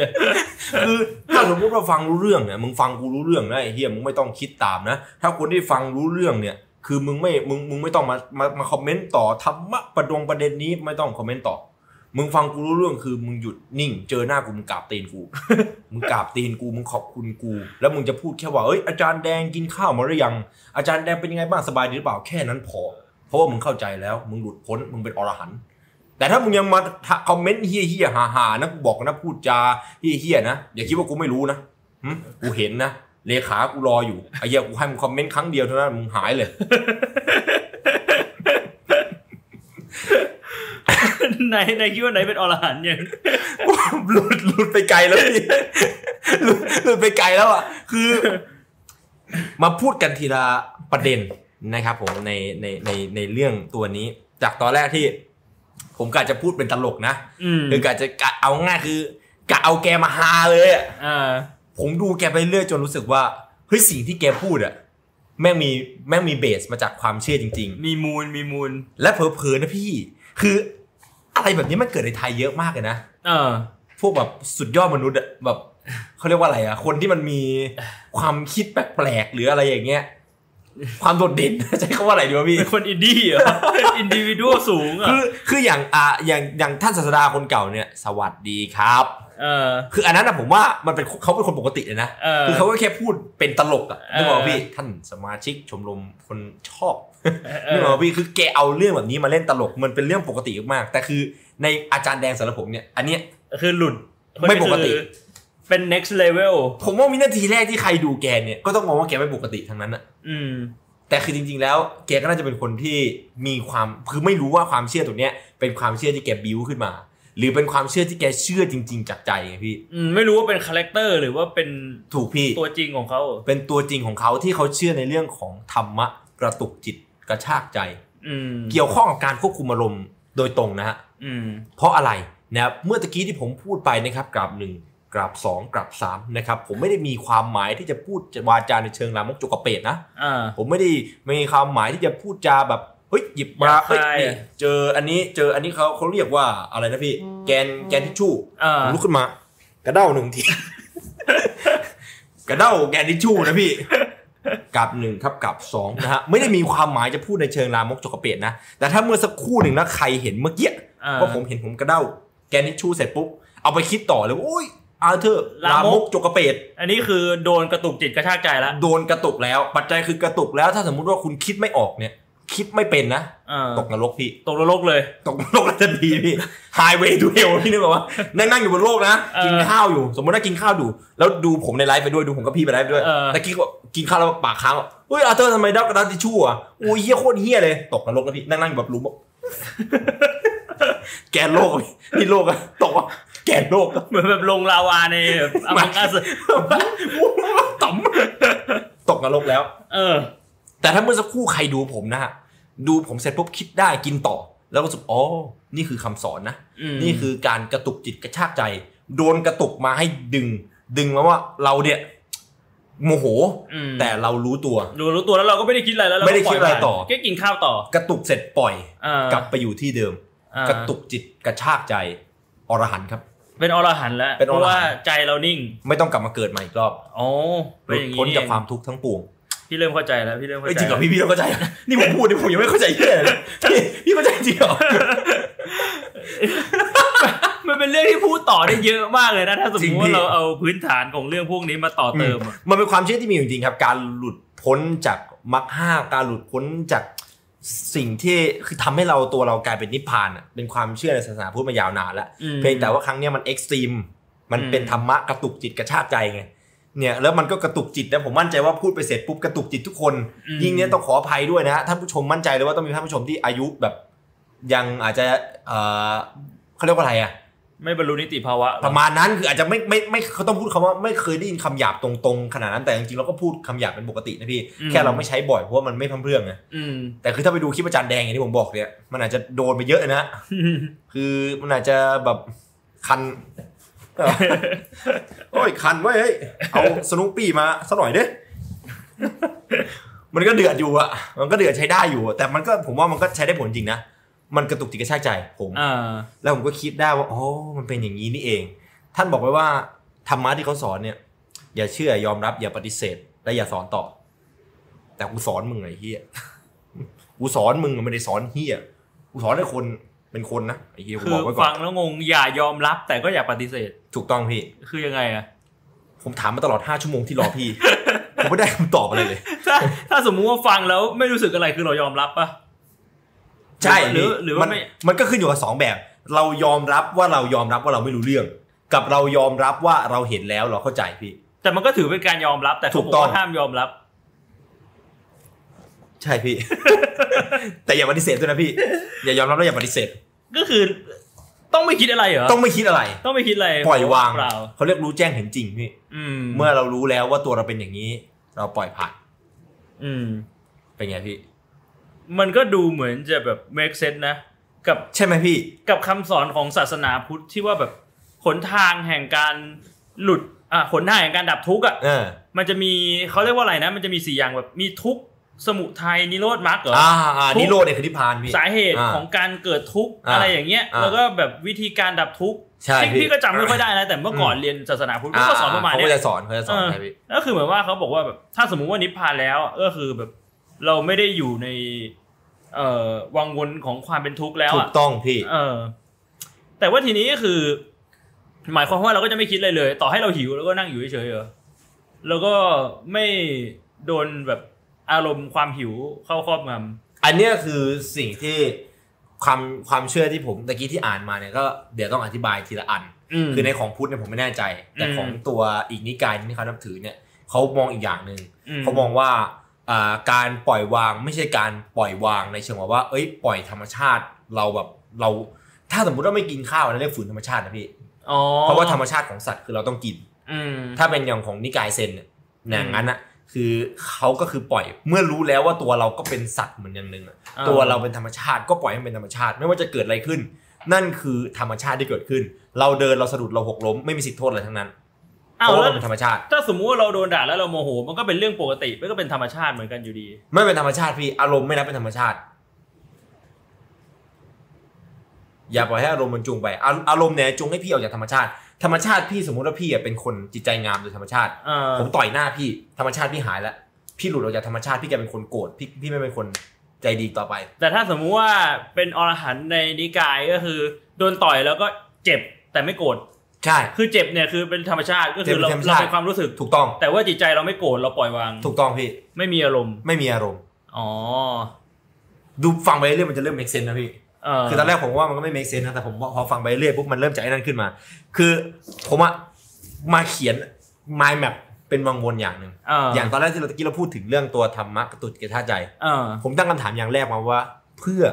คือถ้าสมมติว่าฟังรู้เรื่องเนี่ยมึงฟังกูรู้เรื่องนะไอ้เฮียมึงไม่ต้องคิดตามนะถ้าคนที่ฟังรู้เรื่องเนี่ย คือมึงไม่มึงมึงไม่ต้องมามามาคอมเมนต์ต่อธรรมะประดงประเด็นนี้ไม่ต้องคอมเมนต์ต่อ มึงฟังกูรู้เรื่องคือมึงหยุดนิ่ง เจอหน้ากูมึงกราบตีนกู มึงกราบตีนกูมึงขอบคุณกู แล้วมึงจะพูดแค่ว่าเอ้ยอาจารย์แดงกินข้าวมาหรือยัง อาจารย์แดงเป็นยังไงบ้างสบายดีหรือเปล่าแค่นั้นพอ เพราะว่ามึงเข้าใจแล้วมึงหลุดพ้นมึงเป็นอรหันต์แต่ถ้ามึงยังมาคอมเมนต์เฮี้ยเฮี้ยๆฮาๆนะกูบอกนะพูดจาเฮี้ยเฮี้ยๆนะอย่าคิดว่ากูไม่รู้นะหึกูเห็นนะ เลขากูรออยู่ไอ้เหี้ยกูให้มึงคอมเมนต์ครั้งเดียวเท่านั้นมึงหายเลยไหนไหนคิดว่าไหนเป็นอรหันต์ยังหลุดหลุดไปไกลแล้วพี่หลุดหลุดไปไกลแล้วอะคือ มาพูดกันทีละประเด็นนะครับผมในในในในเรื่องตัวนี้ จากตอนแรกที่ ผมกะจะพูดเป็นตลกนะอืมคือกะจะกะเอาง่ายคือกะเอาแกมาฮาเลยอะอ่า ผมดูแกไปเรื่อยจนรู้สึกว่าเฮ้ยสิ่งที่แกพูดอะแม่งมีแม่งมีเบสมาจากความเชื่อจริง มีมูลมีมูล ๆ และเผลอๆนะพี่ คืออะไรแบบนี้มันเกิดในไทยเยอะมากเลยนะ เออ พวกแบบสุดยอดมนุษย์อะแบบเขาเรียกว่าอะไรอะคนที่มันมีความคิดแปลกๆหรืออะไรอย่างเงี้ย ความโดดเด่นใช้คำว่าอะไรดีวะพี่เป็นคนอินดี้เหรอ individual สูงอะคือคืออย่างอ่าอย่างอย่างท่านศาสดาคนเก่าเนี่ย สวัสดีครับเออคืออันนั้นอะผมว่ามันเป็นเขาเป็นคนปกติเลยนะเออคือเขาก็แค่พูดเป็นตลกอะเออนึกออกปะพี่ท่านสมาชิกชมรมคนชอบเออนึกออกปะพี่คือแกเอาเรื่องแบบนี้มาเล่นตลกมันเป็นเรื่องปกติมากๆแต่คือในอาจารย์แดงสารบผมเนี่ย อันเนี้ยคือหลุดไม่ปกติคือ เป็น next level ผมว่าวินาทีแรกที่ใครดูแกเนี่ยก็ต้องมองว่าแกไม่ปกติทั้งนั้นอะอืม แต่คือจริง ๆ แล้วแกก็น่าจะเป็นคนที่มีความคือไม่รู้ว่าความเชื่อตัวเนี้ย เป็นความเชื่อที่แกบิวขึ้นมา หรือเป็นความเชื่อที่แกเชื่อจริง ๆ จากใจไงพี่อืมไม่รู้ว่าเป็น character หรือว่าเป็นถูกพี่ตัวจริงของเขาเป็นตัวจริงของเขาที่เขาเชื่อในเรื่องของธรรมะกระตุกจิตกระชากใจอืมเกี่ยวข้องกับการควบคุมอารมณ์โดยตรงนะฮะอืมเพราะอะไรนะครับเมื่อตะกี้ที่ผมพูดไปนะครับกราบหนึ่ง กราบสองกราบสามนะครับผมไม่ได้มีความหมายที่จะพูดวาจาในเชิงลามกจกกระเปดนะอ่าผมไม่ได้มีความหมายที่จะพูดจาแบบเฮ้ยหยิบมาหยาบเฮ้ยคายนี่เจออันนี้เจออันนี้เขาเขาเรียกว่าอะไรนะพี่แกนแกนทิชชู่อ่าผมลุกขึ้นมากระเด้าหนึ่งทีกระเด้าแกนทิชชู่นะพี่กับหนึ่งครับกับสองนะฮะไม่ได้มีความหมายจะพูดในเชิงลามกจกกระเปดนะแต่ถ้าเมื่อสักครู่หนึ่งนะใครเห็นเมื่อกี้อ่าว่าผมเห็นผมกระเด้าแกนทิชชู่เสร็จปุ๊บเอาไปคิดต่อเลยว่าโอ้ย อาร์เธอร์ลาลามมกกจกกระเปดอันนี้คือโดนกระตุกจิตกระชากใจแล้ว โดนกระตุกแล้ว ปัจจัยคือกระตุกแล้ว ถ้าสมมุติว่าคุณคิดไม่ออกเนี่ย คิดไม่เป็นนะอ่าตกนรกพี่ ตกนรกเลย ตกนรกทันทีพี่ Highway to Hell พี่นึกออกว่านั่งนั่งอยู่บนโลกนะเออกินข้าวอยู่ สมมติว่ากินข้าวดูแล้วดูผมในไลฟ์ไปด้วย ดูผมกับพี่ไปไลฟ์ไปด้วยเออแต่กี้ก็กินข้าวแล้วปากค้างอะเฮ้ยอาร์เธอร์ทำไมดับกระดาษทิชชู่อะอุ้ยเฮี้ยโคตรเฮี้ยเลย ตกนรกแล้วพี่ นั่งนั่งอยู่แบบรู้บอก แกนโลกอะพี่นี่โลกอะตกอะแกนโลกอะเหมือนแบบลงลาวาในแบบอมังกัสต่ำตกนรกแล้ว เออ แต่ถ้าเมื่อสักครู่ใครดูผมนะฮะดูผมเสร็จปุ๊บคิดได้กินต่อ แล้วรู้สึกอ๋อนี่คือคำสอนนะอืมนี่คือการกระตุกจิตกระชากใจ โดนกระตุกมาให้ดึง ดึงมาว่าเราเนี่ย โมโหอืมแต่เรารู้ตัว รู้รู้ตัวแล้วเราก็ไม่ได้คิดอะไรแล้วเราไม่ได้ก็ปล่คิดอะไรผ่านต่อแค่กินข้าวต่อ กระตุกเสร็จปล่อยอ่ากลับไปอยู่ที่เดิมอ่ากระตุกจิตกระชากใจอรหันต์ครับ เป็นอรหันต์แล้วเป็นเพอรหันต์ราะว่าใจเรานิ่ง ไม่ต้องกลับมาเกิดใหม่อีกรอบอ๋อหเป็นลุดอย่างนี้พ้นนี่จากเองความทุกข์ทั้งปวงพี่เริ่มเข้าใจแล้วพี่เริ่มเข้าเอ้ยใจจริงเหรอแล้วพี่พี่ต้องเข้าใจ นี่ผมพูดนี่ผมยังไม่เข้าใจเหี้ยเลยพี่พี่เข้าใจจริงเหรอ มันเป็นเรื่องที่พูดต่อได้เยอะมากเลยนะ ถ้าสมจริมงติพี่ว่าเราเอาพื้นฐานของเรื่องพวกนี้มาต่อเติมอะมันเป็นความเชื่อที่มีอยู่จริงๆครับ การหลุดพ้นจากมรรคห้าการหลุดพ้นจากสิ่งที่คือทำให้เราตัวเรากลายเป็นนิพพานอะเป็นความเชื่อในศาสนาพุทธมายาวนานแล้วอืมเพียงแต่ว่าครั้งเนี้ยมัน extreme มันเป็นอืมธรรมะกระตุกจิตกระชากใจไงเนี่ยแล้วมันก็กระตุกจิตนะผมมั่นใจว่าพูดไปเสร็จปุ๊บกระตุกจิตทุกคนอืมยิ่งเนี้ยต้องขออภัยด้วยนะท่านผู้ชมมั่นใจเลยว่าต้องมีท่านผู้ชมที่อายุแบบ ยังอาจจะเออเขาเรียกว่าอะไรอะ ไม่บรรลุนิติภาวะหรอประมาณนั้นคืออาจจะไม่ไม่ไม่เขาต้องพูดคำว่าไม่เคยได้ยินคำหยาบตรงๆ ขนาดนั้นแต่จริงๆเราก็พูดคำหยาบเป็นปกตินะพี่ แค่เราไม่ใช้บ่อยเพราะว่ามันไม่พั่มเพรื่องไงอืมแต่คือถ้าไปดูคลิปอาจารย์แดงอย่างที่ผมบอกเนี่ยมันอาจจะโดนไปเยอะเลยนะคือมันอาจจะแบบคันโอ้ยคันไว้ยเฮ้ยเอาสนุปปี้มาสักหน่อยเด้มันก็เดือดอยู่อะมันก็เดือดใช้ได้อยู่อะแต่มันก็ผมว่ามันก็ใช้ได้ผลจริงนะ มันกระตุกจิตกระชากใจผมอ่าแล้วผมก็คิดได้ว่าอ๋อมันเป็นอย่างนี้นี่เอง ท่านบอกไว้ว่าธรรมะที่เขาสอนเนี่ย อย่าเชื่อยอมรับ อย่าปฏิเสธ และอย่าสอนต่อ แต่กูสอนมึงไอ้เฮียกูสอนมึงไม่ได้สอนเฮียกูสอนให้คนเป็นคนนะไอ้เฮียกูคืบออกไว้ก่อฟันงแล้วงงอย่ายอมรับ แต่ก็อย่าปฏิเสธ ถูกต้องพี่ คือยังไงอะผมถามมาตลอดห้าชั่วโมงที่รอพี่ผมไม่ได้คำตอบอะไรเลยถ้าถ้าสมมุติว่าฟังแล้วไม่รู้สึกอะไรคือเรายอมรับปะ ใช่หรือหรือว่ามันไม่มันก็ขึ้นอยู่กับสองแบบ เรายอมรับว่าเรายอมรับว่าเราไม่รู้เรื่อง กับเรายอมรับว่าเราเห็นแล้วเราเข้าใจพี่ แต่มันก็ถือเป็นการยอมรับแต่เขาถูบอกกต้องว่าห้ามยอมรับ ใช่พี่ แต่อย่าปฏิเสธด้วยนะพี่ อย่ายอมรับแล้วอย่าปฏิเสธ ก็คือ ต้องไม่คิดอะไรเหรอต้องไม่คิดอะไร ต้องไม่คิดอะไรปล่อยวางเปล่าเขาเรียกรู้แจ้งเห็นจริงพี่อืมเมื่อเรารู้แล้วว่าตัวเราเป็นอย่างนี้ เราปล่อยผ่านอืม เป็นไงพี่ มันก็ดูเหมือนจะแบบ make sense นะ กับใช่ไหมพี่ กับคำสอนของศาสนาพุทธที่ว่าแบบหนทางแห่งการหลุดอะหนทางแห่งการดับทุกข์อะเออมันจะมีเขาเรียกว่าอะไรนะ มันจะมีสี่อย่างแบบมีทุกข์สมุทัยนิโรธมรรคเหรออ่าอ่าทุกนิโรธเนี่ยคือนิพพานพี่สาเหตุอ่าของการเกิดทุกข์อ่าอะไรอย่างเงี้ยอ่าแล้วก็แบบวิธีการดับทุกข์ใช่ที่พี่พี่ก็จำไม่ค่อยได้นะแต่เมื่อก่อนอืมเรียนศาสนาพุทธก็สอนประมาณเขาเนี้ก็ยจะสอนเขาจะสอนเออใช่พี่ก็คือเหมือนว่าเขาบอกว่าแบบถ้าสมมุติว่านิพพานแล้วก็คือแบบ เราไม่ได้อยู่ใน เอ่อวังวนของความเป็นทุกข์แล้วถูอะกต้องพี่ เออ แต่ว่าทีนี้ก็คือ หมายความว่าเราก็จะไม่คิดอะไรเลย ต่อให้เราหิวแล้วก็นั่งอยู่เฉยๆเหรอแล้วก็ไม่โดนแบบอารมณ์ความหิวเข้าครอบงำอันเนี้ยคือสิ่งที่ความความเชื่อที่ผมตะกี้ที่อ่านมาเนี่ยก็เดี๋ยวต้องอธิบายทีละอันมคือในของพุทธเนี่ยผมไม่แน่ใจ แต่อืม ของตัวอีกนิกายที่เขานับถือเนี่ยเขามองอีกอย่างหนึ่งอืมเขามองว่าอ่า การปล่อยวางไม่ใช่การปล่อยวางในเชิงว่าว่า เอ้ยปล่อยธรรมชาติเราแบบเรา ถ้าสมมติว่าไม่กินข้าวนั่นเรียกฝืนธรรมชาตินะพี่อ๋อเพราะว่าธรรมชาติของสัตว์คือเราต้องกินอืมถ้าเป็นอย่างของนิกายเซนเนี่ยอย่างอืมนั้นอะคือเขาก็คือปล่อยเมื่อรู้แล้วว่าตัวเราก็เป็นสัตว์เหมือนอย่างหนึ่งอะอ่าตัวเราเป็นธรรมชาติก็ปล่อยให้มันเป็นธรรมชาติ ไม่ว่าจะเกิดอะไรขึ้น นั่นคือธรรมชาติที่เกิดขึ้น เราเดินเราสะดุดเราหกล้มไม่มีสิทธิ์โทษอะไรทั้งนั้น เพอ้าวราะว่าแล้วมันเป็นธรรมชาติ ถ้าสมมุติว่าเราโดนด่าแล้วเราโมโห มันก็เป็นเรื่องปกติมันก็เป็นธรรมชาติเหมือนกันอยู่ดี ไม่เป็นธรรมชาติพี่อารมณ์ไม่นับเป็นธรรมชาติ อย่าปล่อยให้อารมณ์มันจูงไป อาอารมณ์เนี่ยจูงให้พี่ออกจากธรรมชาติ ธรรมชาติพี่สมมติว่าพี่อะเป็นคนจิตใจงามโดยธรรมชาติเออผมต่อยหน้าพี่ธรรมชาติพี่หายแล้วพี่หลุดออกจากธรรมชาติพี่กลายเป็นคนโกรธพี่พี่ไม่เป็นคนใจดีต่อไป แต่ถ้าสมมุติว่าเป็นอรหันต์ในนิกายก็คือ โดนต่อยแล้วก็เจ็บแต่ไม่โกรธ ใช่ คือเจ็บเนี่ยคือเป็นธรรมชาติก็คือเราเจ็บเป็นธรรมเราชาติ เป็นความรู้สึก ถูกต้อง แต่ว่าจิตใจเราไม่โกรธเราปล่อยวาง ถูกต้องพี่ ไม่มีอารมณ์ ไม่มีอารมณ์ อ๋อดูฟังไปเรื่อยมันจะเริ่ม make sense นะพี่เออคือตอนแรกผมว่ามันก็ไม่ make sense นะ แต่ผมพอฟังไปเรื่อยปุ๊บมันเริ่มจากไอ้นั่นขึ้นมา คือผมอะมาเขียน mind map เป็นวังวนอย่างหนึ่ง เอออย่างตอนแรกที่เราตะกี้เราพูดถึงเรื่องตัวธรรมะกระตุกกระท่าใจ เออผมตั้งคำถามอย่างแรกมาว่า เพื่อ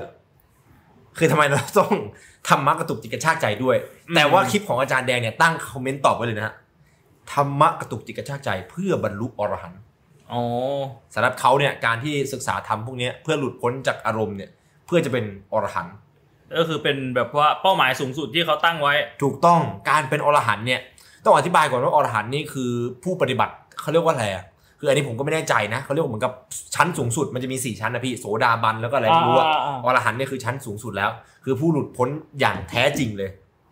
คือทำไมเราต้อง ธรรมะกระตุกจิตกระชากใจด้วยอืมแต่ว่าคลิปของอาจารย์แดงเนี่ยตั้งคอมเมนต์ตอบไว้เลยนะฮะธรรมะกระตุกจิตกระชากใจ เพื่อบรรลุอรหันต์อ๋อสำหรับเขาเนี่ยการที่ศึกษาธรรมพวกเนี้ยเพื่อหลุดพ้นจากอารมณ์เนี่ยเพื่อจะเป็นอรหันต์ก็คือเป็นแบบว่าเป้าหมายสูงสุดที่เขาตั้งไว้ ถูกต้องการเป็นอรหันต์เนี่ยต้องอธิบายก่อนว่าอรหันต์นี่คือผู้ปฏิบัติเขาเรียกว่าอะไรอะ คืออันนี้ผมก็ไม่แน่ใจนะเขาเรียกว่าเหมือนกับชั้นสูงสุดมันจะมีสี่ชั้นนะพี่โสดาบันแล้วก็อะไรไม่รู้อะอ่าอ่าอ่าอรหันต์เนี่ยคือชั้นสูงสุดแล้ว คือผู้หลุดพ้นอย่างแท้จริงเลย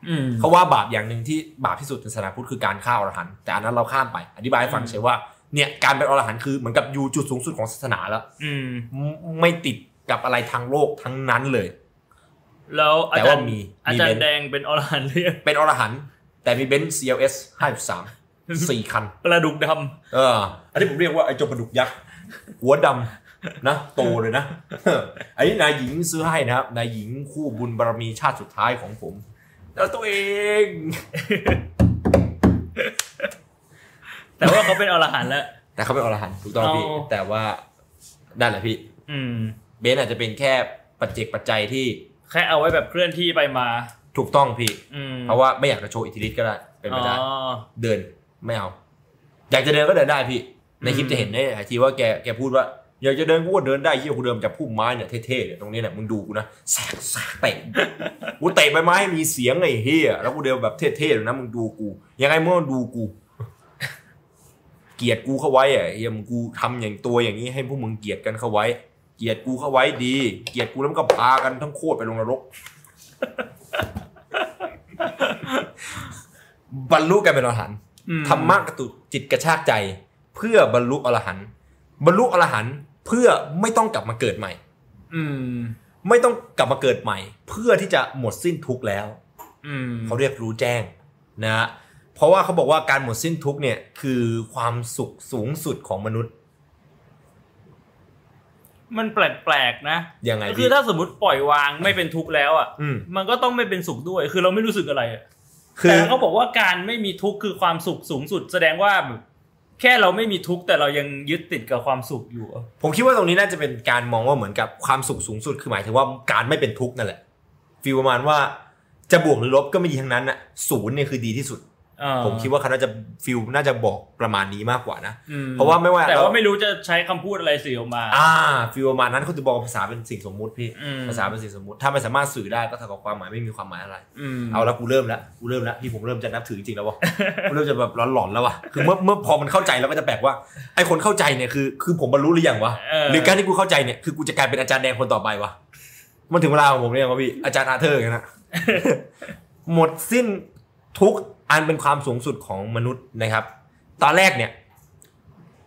อืมเขาว่าบาปอย่างหนึ่งที่บาปที่สุดในศาสนาพุทธคือการฆ่าอรหันต์แต่อันนั้นเราข้ามไป อธิบายให้ฟังอืมเฉยว่าเนี่ยการเป็นอรหันต์คือเหมือนกับอยู่จุดสูงสุดของศาสนาแล้วอืมไม่ไม่ติดกับอะไรทางโลกทั้งนั้นเลย แล้วอาแต่จารว่าย์มีอามีจารเบนย์ซ์แดงเป็นอรหันต์หรือยังเป็นอรหันต์แต่มีเบนซ์ CLS 53 สี่คันปลาดุกดเอออันนี้ผมเรียกว่าไอ้เจาปลาดุกยักษ์หัวดำนะโตเลยนะอันนี้นายหญิงซื้อให้นะครับนายหญิงคู่บุญบารมีชาติสุดท้ายของผมแล้วตัวเองำแต่ว่าเขาเป็นอรหันต์แล้วแต่เขาเป็นอรหันต์ถูกต้องพี่เอาแต่ว่านั่นแหละพี่ อืม เบนซ์อาจจะเป็นแค่ปัจเจกปัจจัยที่ แค่เอาไว้แบบเคลื่อนที่ไปมา ถูกต้องพี่อืมเพราะว่าไม่อยากจะโชว์อิทธิฤทธิ์ก็ได้ เป็นไปได้อ๋อเดิน ไม่เอา อยากจะเดินก็เดินได้พี่ ในคลิปจะเห็นได้ทีว่าแกแกพูดว่าอยากจะเดินกูก็เดินได้เยี่ยกูเดินจากพุ่มไม้เนี่ยเท่ๆเนี่ยตรงนี้เนี่ยมึงดูกูนะแสกแสกเตะกูเตะใบไม้ให้มีเสียงไอ้เฮียแล้วกูเดินแบบเท่ๆเลยนะมึงดูกูยังไงมึงดูกู เกลียดกูเข้าไว้อะเฮียมึงกูทำอย่างตัวอย่างนี้ให้พวกมึงเกลียดกันเข้าไว้ เกลียดกูเข้าไว้ดี เกลียดกูแล้วมันก็พากันทั้งโคตรไปลงนรกบรรลุกันเป็นอรหันต์ ธรรมะกระตุกจิตกระชากใจ เพื่อบรรลุอรหันต์บรรลุอรหันต์เพื่อไม่ต้องกลับมาเกิดใหม่ อืม ไม่ต้องกลับมาเกิดใหม่ เพื่อที่จะหมดสิ้นทุกข์แล้ว อืมเขาเรียกรู้แจ้ง นะฮะเพราะว่าเขาบอกว่าการหมดสิ้นทุกข์เนี่ย คือความสุขสูงสุดของมนุษย์ มันแปลกๆนะยังไงคืพี่อถ้าสมมติปล่อยวางไม่เป็นทุกข์แล้วอะอืมมันก็ต้องไม่เป็นสุขด้วย คือเราไม่รู้สึกอะไรอะคือ แต่เขาบอกว่าการไม่มีทุกข์คือความสุขสูงสุด แสดงว่าแบบแค่เราไม่มีทุกข์แต่เรายังยึดติดกับความสุขอยู่ ผมคิดว่าตรงนี้น่าจะเป็นการมองว่าเหมือนกับความสุขสูงสุดคือหมายถึงว่าการไม่เป็นทุกข์นั่นแหละfeel ประมาณว่าจะบวกหรือลบก็ไม่ดีทั้งนั้นน่ะศูนย์เนี่ยคือดีที่สุดอ่า ผมคิดว่าเขาน่าจะ feel น่าจะบอกประมาณนี้มากกว่านะอืมเพราะว่าไม่ว่าแต่เราว่าไม่รู้จะใช้คำพูดอะไรสื่อออกมา อ่า feel ประมาณนั้นเขาจะบอกว่าภาษาเป็นสิ่งสมมุติพี่อืมภาษาเป็นสิ่งสมมุติ ถ้าไม่สามารถสื่อได้ก็เท่ากับความหมายไม่มีความหมายอะไรอืมเอาละกูเริ่มแล้วกูเริ่มแล้วพี่ผมเริ่มจะนับถือจริงๆแล้ววะกูเริ่มจะแบบหลอนๆแล้ววะคือเมื่อเมื่อพอมันเข้าใจแล้วก็จะแปลกว่าไอคนเข้าใจเนี่ยคือคือผมบรรลุหรือยังวะเออหรือการที่กูเข้าใจเนี่ยคือกูจะกลายเป็นอาจารย์แดงคนต่อไปวะมันถึงเวลาของผมเรียกว่าพี่อาจารย์อาเธอร์กันนะหมดสิ้นทุก อันเป็นความสูงสุดของมนุษย์นะครับ ตอนแรกเนี่ย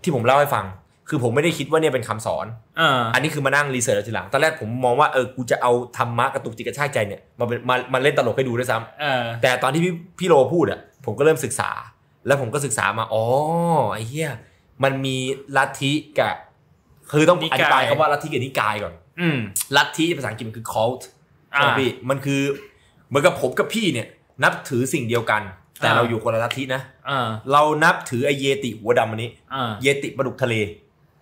ที่ผมเล่าให้ฟัง คือผมไม่ได้คิดว่าเนี่ยเป็นคำสอนอ่าอันนี้คือมานั่ง research ทีหลังตอนแรกผมมองว่าเออกูจะเอาธรรมะกระตุกจิตกระชากใจเนี่ยมาเป็นมามาเล่นตลกให้ดูด้วยซ้ำเออแต่ตอนที่พี่พี่โลพูดอะผมก็เริ่มศึกษา แล้วผมก็ศึกษามาอ๋อไอ้เหี้ยมันมีลัทธิกับคือต้องนิอกายธิบายคำว่าลัทธิกับนิกายก่อนอืมลัทธิภาษาอังกฤษมันคือ cult อ่าใช่ไหมพี่มันคือ เหมือนกับผมกับพี่เนี่ย นับถือสิ่งเดียวกัน แต่อ่าเราอยู่คนละลัทธินะอ่าเรานับถือไอเยติหัวดำอันนี้อ่าเยติปลาดุกทะเล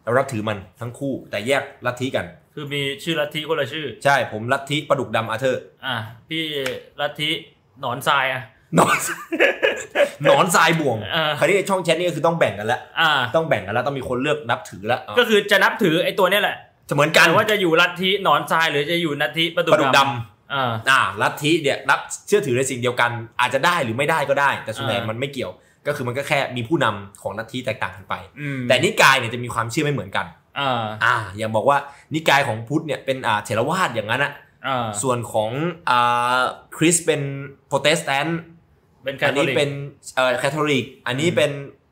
เรานับถือมันทั้งคู่แต่แยกลัทธิกัน คือมีชื่อลัทธิคนละชื่อ ใช่ผมลัทธิปลาดุกดำอาเธอร์ อ่าพี่ลัทธิหนอนทรายอะหนอนหนอนทรายบ่วงเออคราวนี้ช่องแชทนี่ก็คือต้องแบ่งกันแล้วอ่าต้องแบ่งกันแล้วต้องมีคนเลือกนับถือแล้วก็คือจะนับถือไอ้ตัวเนี้ยแหละจะเหมือนกันแต่ว่าจะอยู่ลัทธิหนอนทรายหรือจะอยู่ลัทธิประตูปลาดุกดอ่าำ อ่าลัทธิเนี่ยนับเชื่อถือในสิ่งเดียวกัน อาจจะได้หรือไม่ได้ก็ได้ แต่ส่วนใหญ่อ่ามัมันไม่เกี่ยว ก็คือมันก็แค่มีผู้นำของลัทธิแตกต่างกันไปอืมแต่นิกายเนี่ยจะมีความเชื่อไม่เหมือนกันอ่าอ่าอย่างบอกว่านิกายของพุทธเนี่ยเป็นอ่าเถรวาทอย่างนั้นอะอ่าส่วนของอ่าคริสเป็นโปรเตสแตนต์เป็นแคอันทอนี้ลิกเป็นเอ่อแคทอลิก อันนี้เป็น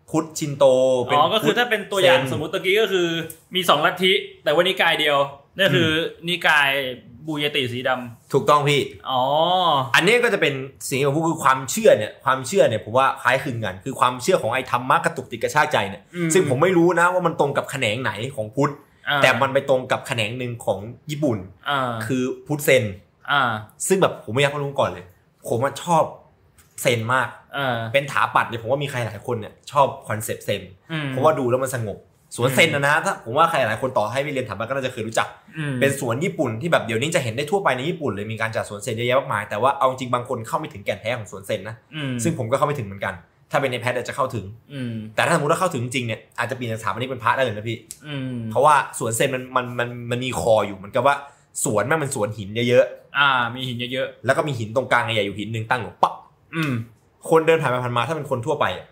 พุทธชินโตเป็อ๋นอก็คือพุทธถ้าเป็นตัวอย่างเซนสมมติตะกี้ก็คือมีสองลัทธิ แต่ว่านิกายเดียวนั่นคืออนิกาย บูเยติสีดำถูกต้องพี่ อ๋อ อันนี้ก็จะเป็นสิ่งที่ผมพูดคือความเชื่อเนี่ยความเชื่อเนี่ยผมว่าคล้ายคลึงกันคือความเชื่อของไอ้ธรรมะกระตุกติดกระชากใจเนี่ยอืมซึ่งผมไม่รู้นะว่ามันตรงกับแขนงไหนของพุทธอ่าแต่มันไปตรงกับแขนงหนึ่งของญี่ปุ่นอ่าคือพุทธเซนอ่าซึ่งแบบผมไม่อยากรู้ก่อนเลย ผมว่าชอบเซนมากอ่าเป็นถาปัดเนี่ยผมว่ามีใครหลายคนเนี่ยชอบ concept เซนอืมเพราะว่าดูแล้วมันสงบ สวนเซนนะนะถ้าผมว่าใครหลายคนต่อให้ไปเรียนถาปัดก็น่าจะเคยรู้จักอืมเป็นสวนญี่ปุ่นที่แบบเดี๋ยวนี้จะเห็นได้ทั่วไปในญี่ปุ่นเลยมีการจัดสวนเซนเยอะแยะมากมายแต่ว่าเอาจริงบางคนเข้าไม่ถึงแก่นแท้ของสวนเซนนะอืมซึ่งผมก็เข้าไม่ถึงเหมือนกัน ถ้าเป็นในแพทจะเข้าถึงอืมแต่ถ้าสมมติว่าเข้าถึงจริงเนี่ยอาจจะเปลี่ยนจากสถาปนิกเป็นพระได้เลยนะพี่อืมเพราะว่าสวนเซนมันมันมันมันมีคออยู่เหมือนกับว่าสวนแม่งเป็นสวนหินเยอะอ่า มีหินเยอะๆแล้วก็มีหินตรงกลางใหญ่ๆอยู่หินหนึ่งตั้งอยู่ปั๊บๆอืมคนเดินผ่านไปผ่านมาถ้าเป็นคนทั่วไปอะ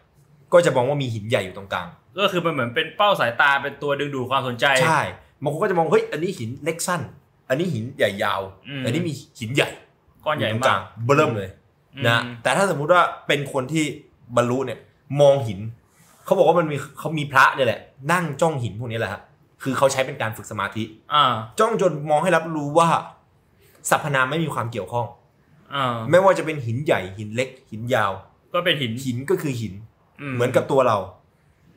ก็จะมองว่ามีหินใหญ่อยู่ตรงกลาง ก็คือมันเหมือนเป็นเป้าสายตาเป็นตัวดึงดูดความสนใจใช่บางคนก็จะมองเฮ้ยอันนี้หินเล็กสั้น อันนี้หินใหญ่ยาวอืมอันนี้มีหินใหญ่ก้อนใหญ่ยู่ตรงมากลงเบิ่มเลยนะอืมแต่ถ้าสมมุติว่าเป็นคนที่บรรลุเนี่ย มองหินเขาบอกว่ามันมีเขามีพระเนี่ยแหละ นั่งจ้องหินพวกนี้แหละครับคือเขาใช้เป็นการฝึกสมาธิอ่าจ้องจนมองให้รับรู้ว่าสรรพนามไม่มีความเกี่ยวข้องอ่าไม่ว่าจะเป็นหินใหญ่หินเล็กหินยาว ก็เป็นหินหินก็คือหินมเหมือนกับตัวเรา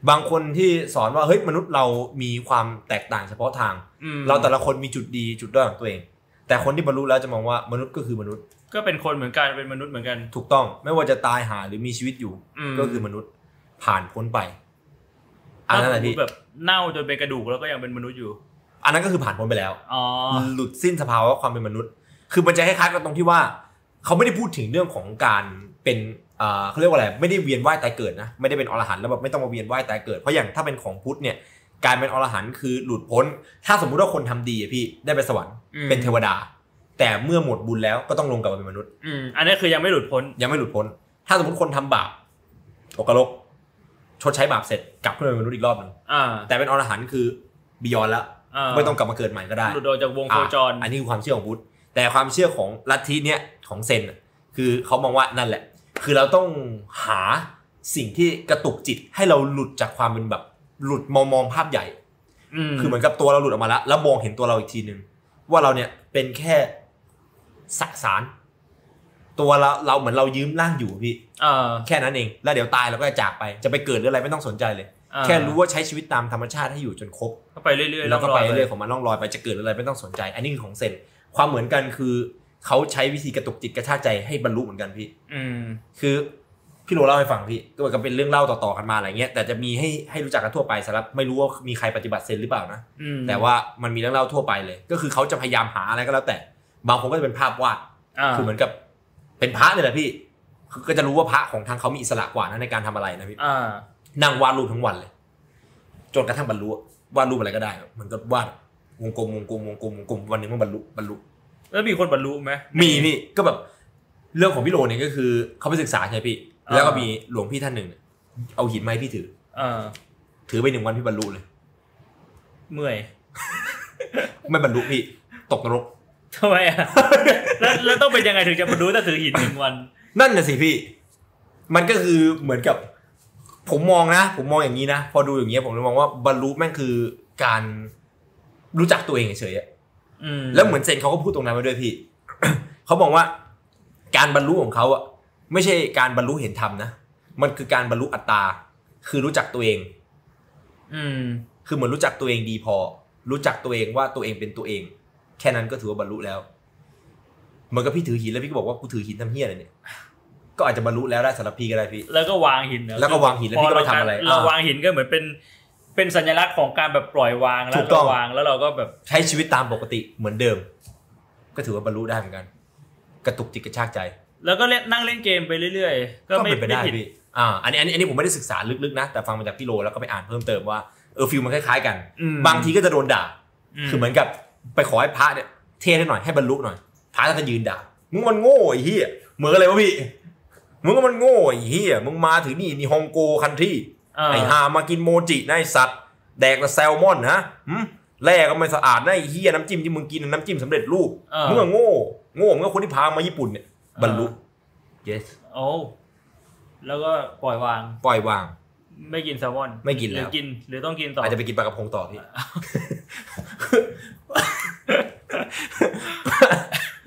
บางคนที่สอนว่าเฮ้ยมนุษย์เรามีความแตกต่างเฉพาะทางอืมเราแต่ละคนมีจุดดีจุดด้อยของตัวเอง แต่คนที่บรรลุแล้วจะมองว่ามนุษย์ก็คือมนุษย์ ก็เป็นคนเหมือนกันเป็นมนุษย์เหมือนกัน ถูกต้อง ไม่ว่าจะตายหาหรือมีชีวิตอยู่มก็คือมนุษย์ผ่านพ้นไป อันนั้นแหละถ้าสมมุพี่ติแบบเน่าจนเป็นกระดูกแล้วก็ยังเป็นมนุษย์อยู่ อันนั้นก็คือผ่านพ้นไปแล้วอ๋อหลุดสิ้นสภาวะความเป็นมนุษย์ คือมันจะคล้ายๆกันตรงที่ว่า เขาไม่ได้พูดถึงเรื่องของการเป็น เอ่อเขาเรียกว่าอะไรไม่ได้เวียนว่ายตายเกิดนะไม่ได้เป็นอรหันต์แล้วแบบไม่ต้องมาเวียนว่ายตายเกิดเพราะอย่างถ้าเป็นของพุทธเนี่ยการเป็นอรหันต์คือหลุดพ้น ถ้าสมมุติว่าคนทำดีอะพี่ได้ไปสวรรค์อืมเป็นเทวดา แต่เมื่อหมดบุญแล้วก็ต้องลงกลับมาเป็นมนุษย์อืมอันนี้คือยังไม่หลุดพ้นยังไม่หลุดพ้น ถ้าสมมติคนทำบาปตกกระลกชดใช้บาปเสร็จกลับขึ้นมาเป็นมนุษย์อีกรอบหนึ่งอ่าแต่เป็นอรหันต์คือบียอนแล้วอ่าไม่ต้องกลับมาเกิดใหม่ก็ได้หลุดออกจากวงโคจรอะอันนี้คือความเชื่อของพุทธแต่ความเชื่อของลัทธิเนี้ยของเซนน่ะคือเขามองว่านั่นแหละ คือเราต้องหาสิ่งที่กระตุกจิตให้เราหลุดจากความเป็นแบบหลุดมองมองภาพใหญ่อืมคือเหมือนกับตัวเราหลุดออกมาแล้วแล้วมองเห็นตัวเราอีกทีหนึ่งว่าเราเนี่ยเป็นแค่สสาร ตัวเราเราเหมือนเรายืมร่างอยู่พี่อ่าแค่นั้นเอง แล้วเดี๋ยวตายเราก็จะจากไป จะไปเกิดหรืออะไรไม่ต้องสนใจเลยอ่าแค่รู้ว่าใช้ชีวิตตามธรรมชาติให้อยู่จนครบก็ไปเรื่อยๆแล้วก็งไปยเรื่อยๆของมันล่องลอยไปจะเกิดอะไรไม่ต้องสนใจ อันนี้คือของเซนความเหมือนกันคือ เขาใช้วิธีกระตุกจิตกระชากใจให้บรรลุเหมือนกันพี่ อืม คือพี่โรเล่าให้ฟังพี่ก็เหมือนกับเป็นเรื่องเล่าต่อๆกันมาอะไรเงี้ยแต่จะมีให้ให้รู้จักกันทั่วไปสำหรับไม่รู้ว่ามีใครปฏิบัติเซนหรือเปล่านะอืมแต่ว่ามันมีเรื่องเล่าทั่วไปเลย ก็คือเขาจะพยายามหาอะไรก็แล้วแต่ บางคนก็จะเป็นภาพวาดอ่าคือเหมือนกับเป็นพระเนี่ยแหละพี่คือก็จะรู้ว่าพระของทางเขามีอิสระกว่านะในการทำอะไรนะพี่อ่านั่งวาดรูปทั้งวันเลยจนกระทั่งบรรลุอะวาดรูปอะไรก็ได้อะมันก็วาดวงกลมวงกลมวงกลมวงกลมวันหนึงมันบรรลุบรรลุ แล้วมีคนบรรลุไหมมีพี่ก็แบบเรื่องของพี่โรเนี่ยก็คือเขาไปศึกษาใช่ไหมพี่อ่าแล้วก็มีหลวงพี่ท่านหนึ่งเนี่ยเอาหินมาให้พี่ถืออ่าถือไปหนึ่งวันพี่บรรลุเลย เมื่อย ไม่บรรลุพี่ ตกนรกทำไมอะแล้วแล้วต้องเป็นยังไงถึงจะบรรลุถ้าถือหินหนึ่งวัน นั่นน่ะสิพี่ มันก็คือเหมือนกับ ผมมองนะ ผมมองอย่างนี้นะ พอดูอย่างเงี้ยผมเลยมองว่าบรรลุแม่งคือการรู้จักตัวเองเฉยๆอะอืม แล้วเหมือนเซนเขาก็พูดตรงนั้นไว้ด้วยพี่เขาบอกว่า การบรรลุของเขาอะไม่ใช่การบรรลุเห็นธรรมนะมันคือการบรรลุอัตตา คือรู้จักตัวเอง อืม คือเหมือนรู้จักตัวเองดีพอ รู้จักตัวเองว่าตัวเองเป็นตัวเอง แค่นั้นก็ถือว่าบรรลุแล้วเหมือนกับพี่ถือหินแล้วพี่ก็บอกว่ากูถือหินทำเฮี้ยอะไรเนี่ยก็อาจจะบรรลุแล้วได้สำหรับพี่ก็ได้พี่ แล้วก็วางหินเหรอแล้วก็วางหินแล้วพี่ก็ไม่ทำอะไรพเราอ่าวางหินก็เหมือนเป็น เป็นสัญลักษณ์ของการแบบปล่อยวางแล้ถูวกต้ก็องวางแล้วเราก็แบบใช้ชีวิตตามปกติเหมือนเดิม ก็ถือว่าบรรลุได้เหมือนกัน กระตุกจิตกระชากใจ แล้วก็เล่นนั่งเล่นเกมไปเรื่อยๆ ก็ก็ไม่เป็นไปได้ม่ผิดพี่อ่าอันนี้อันนี้อันนี้ผมไม่ได้ศึกษาลึกๆนะ แต่ฟังมาจากพี่โรแล้วก็ไปอ่านเพิ่มเติมว่าเออฟิลมันคล้ายๆกันอืมบางทีก็จะโดนด่ามคือเหมือนกับไปขอให้พระเนี่ยเทศให้หน่อยให้บรรลุหน่อยพระก็จะยืนด่ามึงมันโง่ไอ้เหี้ยเหมือนอะไรวะพี่มึงก็มันโง่ไอ้เหี้ยมึงมาถึงนี่นี่ฮองโกคันที่อ่า ไอ้หามากินโมจินะไอ้สัตว์แดกแต่แซลมอนนะหึแร่ก็ไม่สะอาดนะไอ้เหี้ยน้ำจิ้มที่มึงกินน่ะน้ำจิ้มสำเร็จรูปเออมึงก็โง่โง่มึงก็คนที่พามาญี่ปุ่นเนี่ยบรรลุ yes โอ้แล้วก็ปล่อยวาง ปล่อยวาง ไม่กินแซลมอน ไม่กินหแล้วรือกิน หรือต้องกินต่ออาจจะไปกินปลากระพงต่อพี่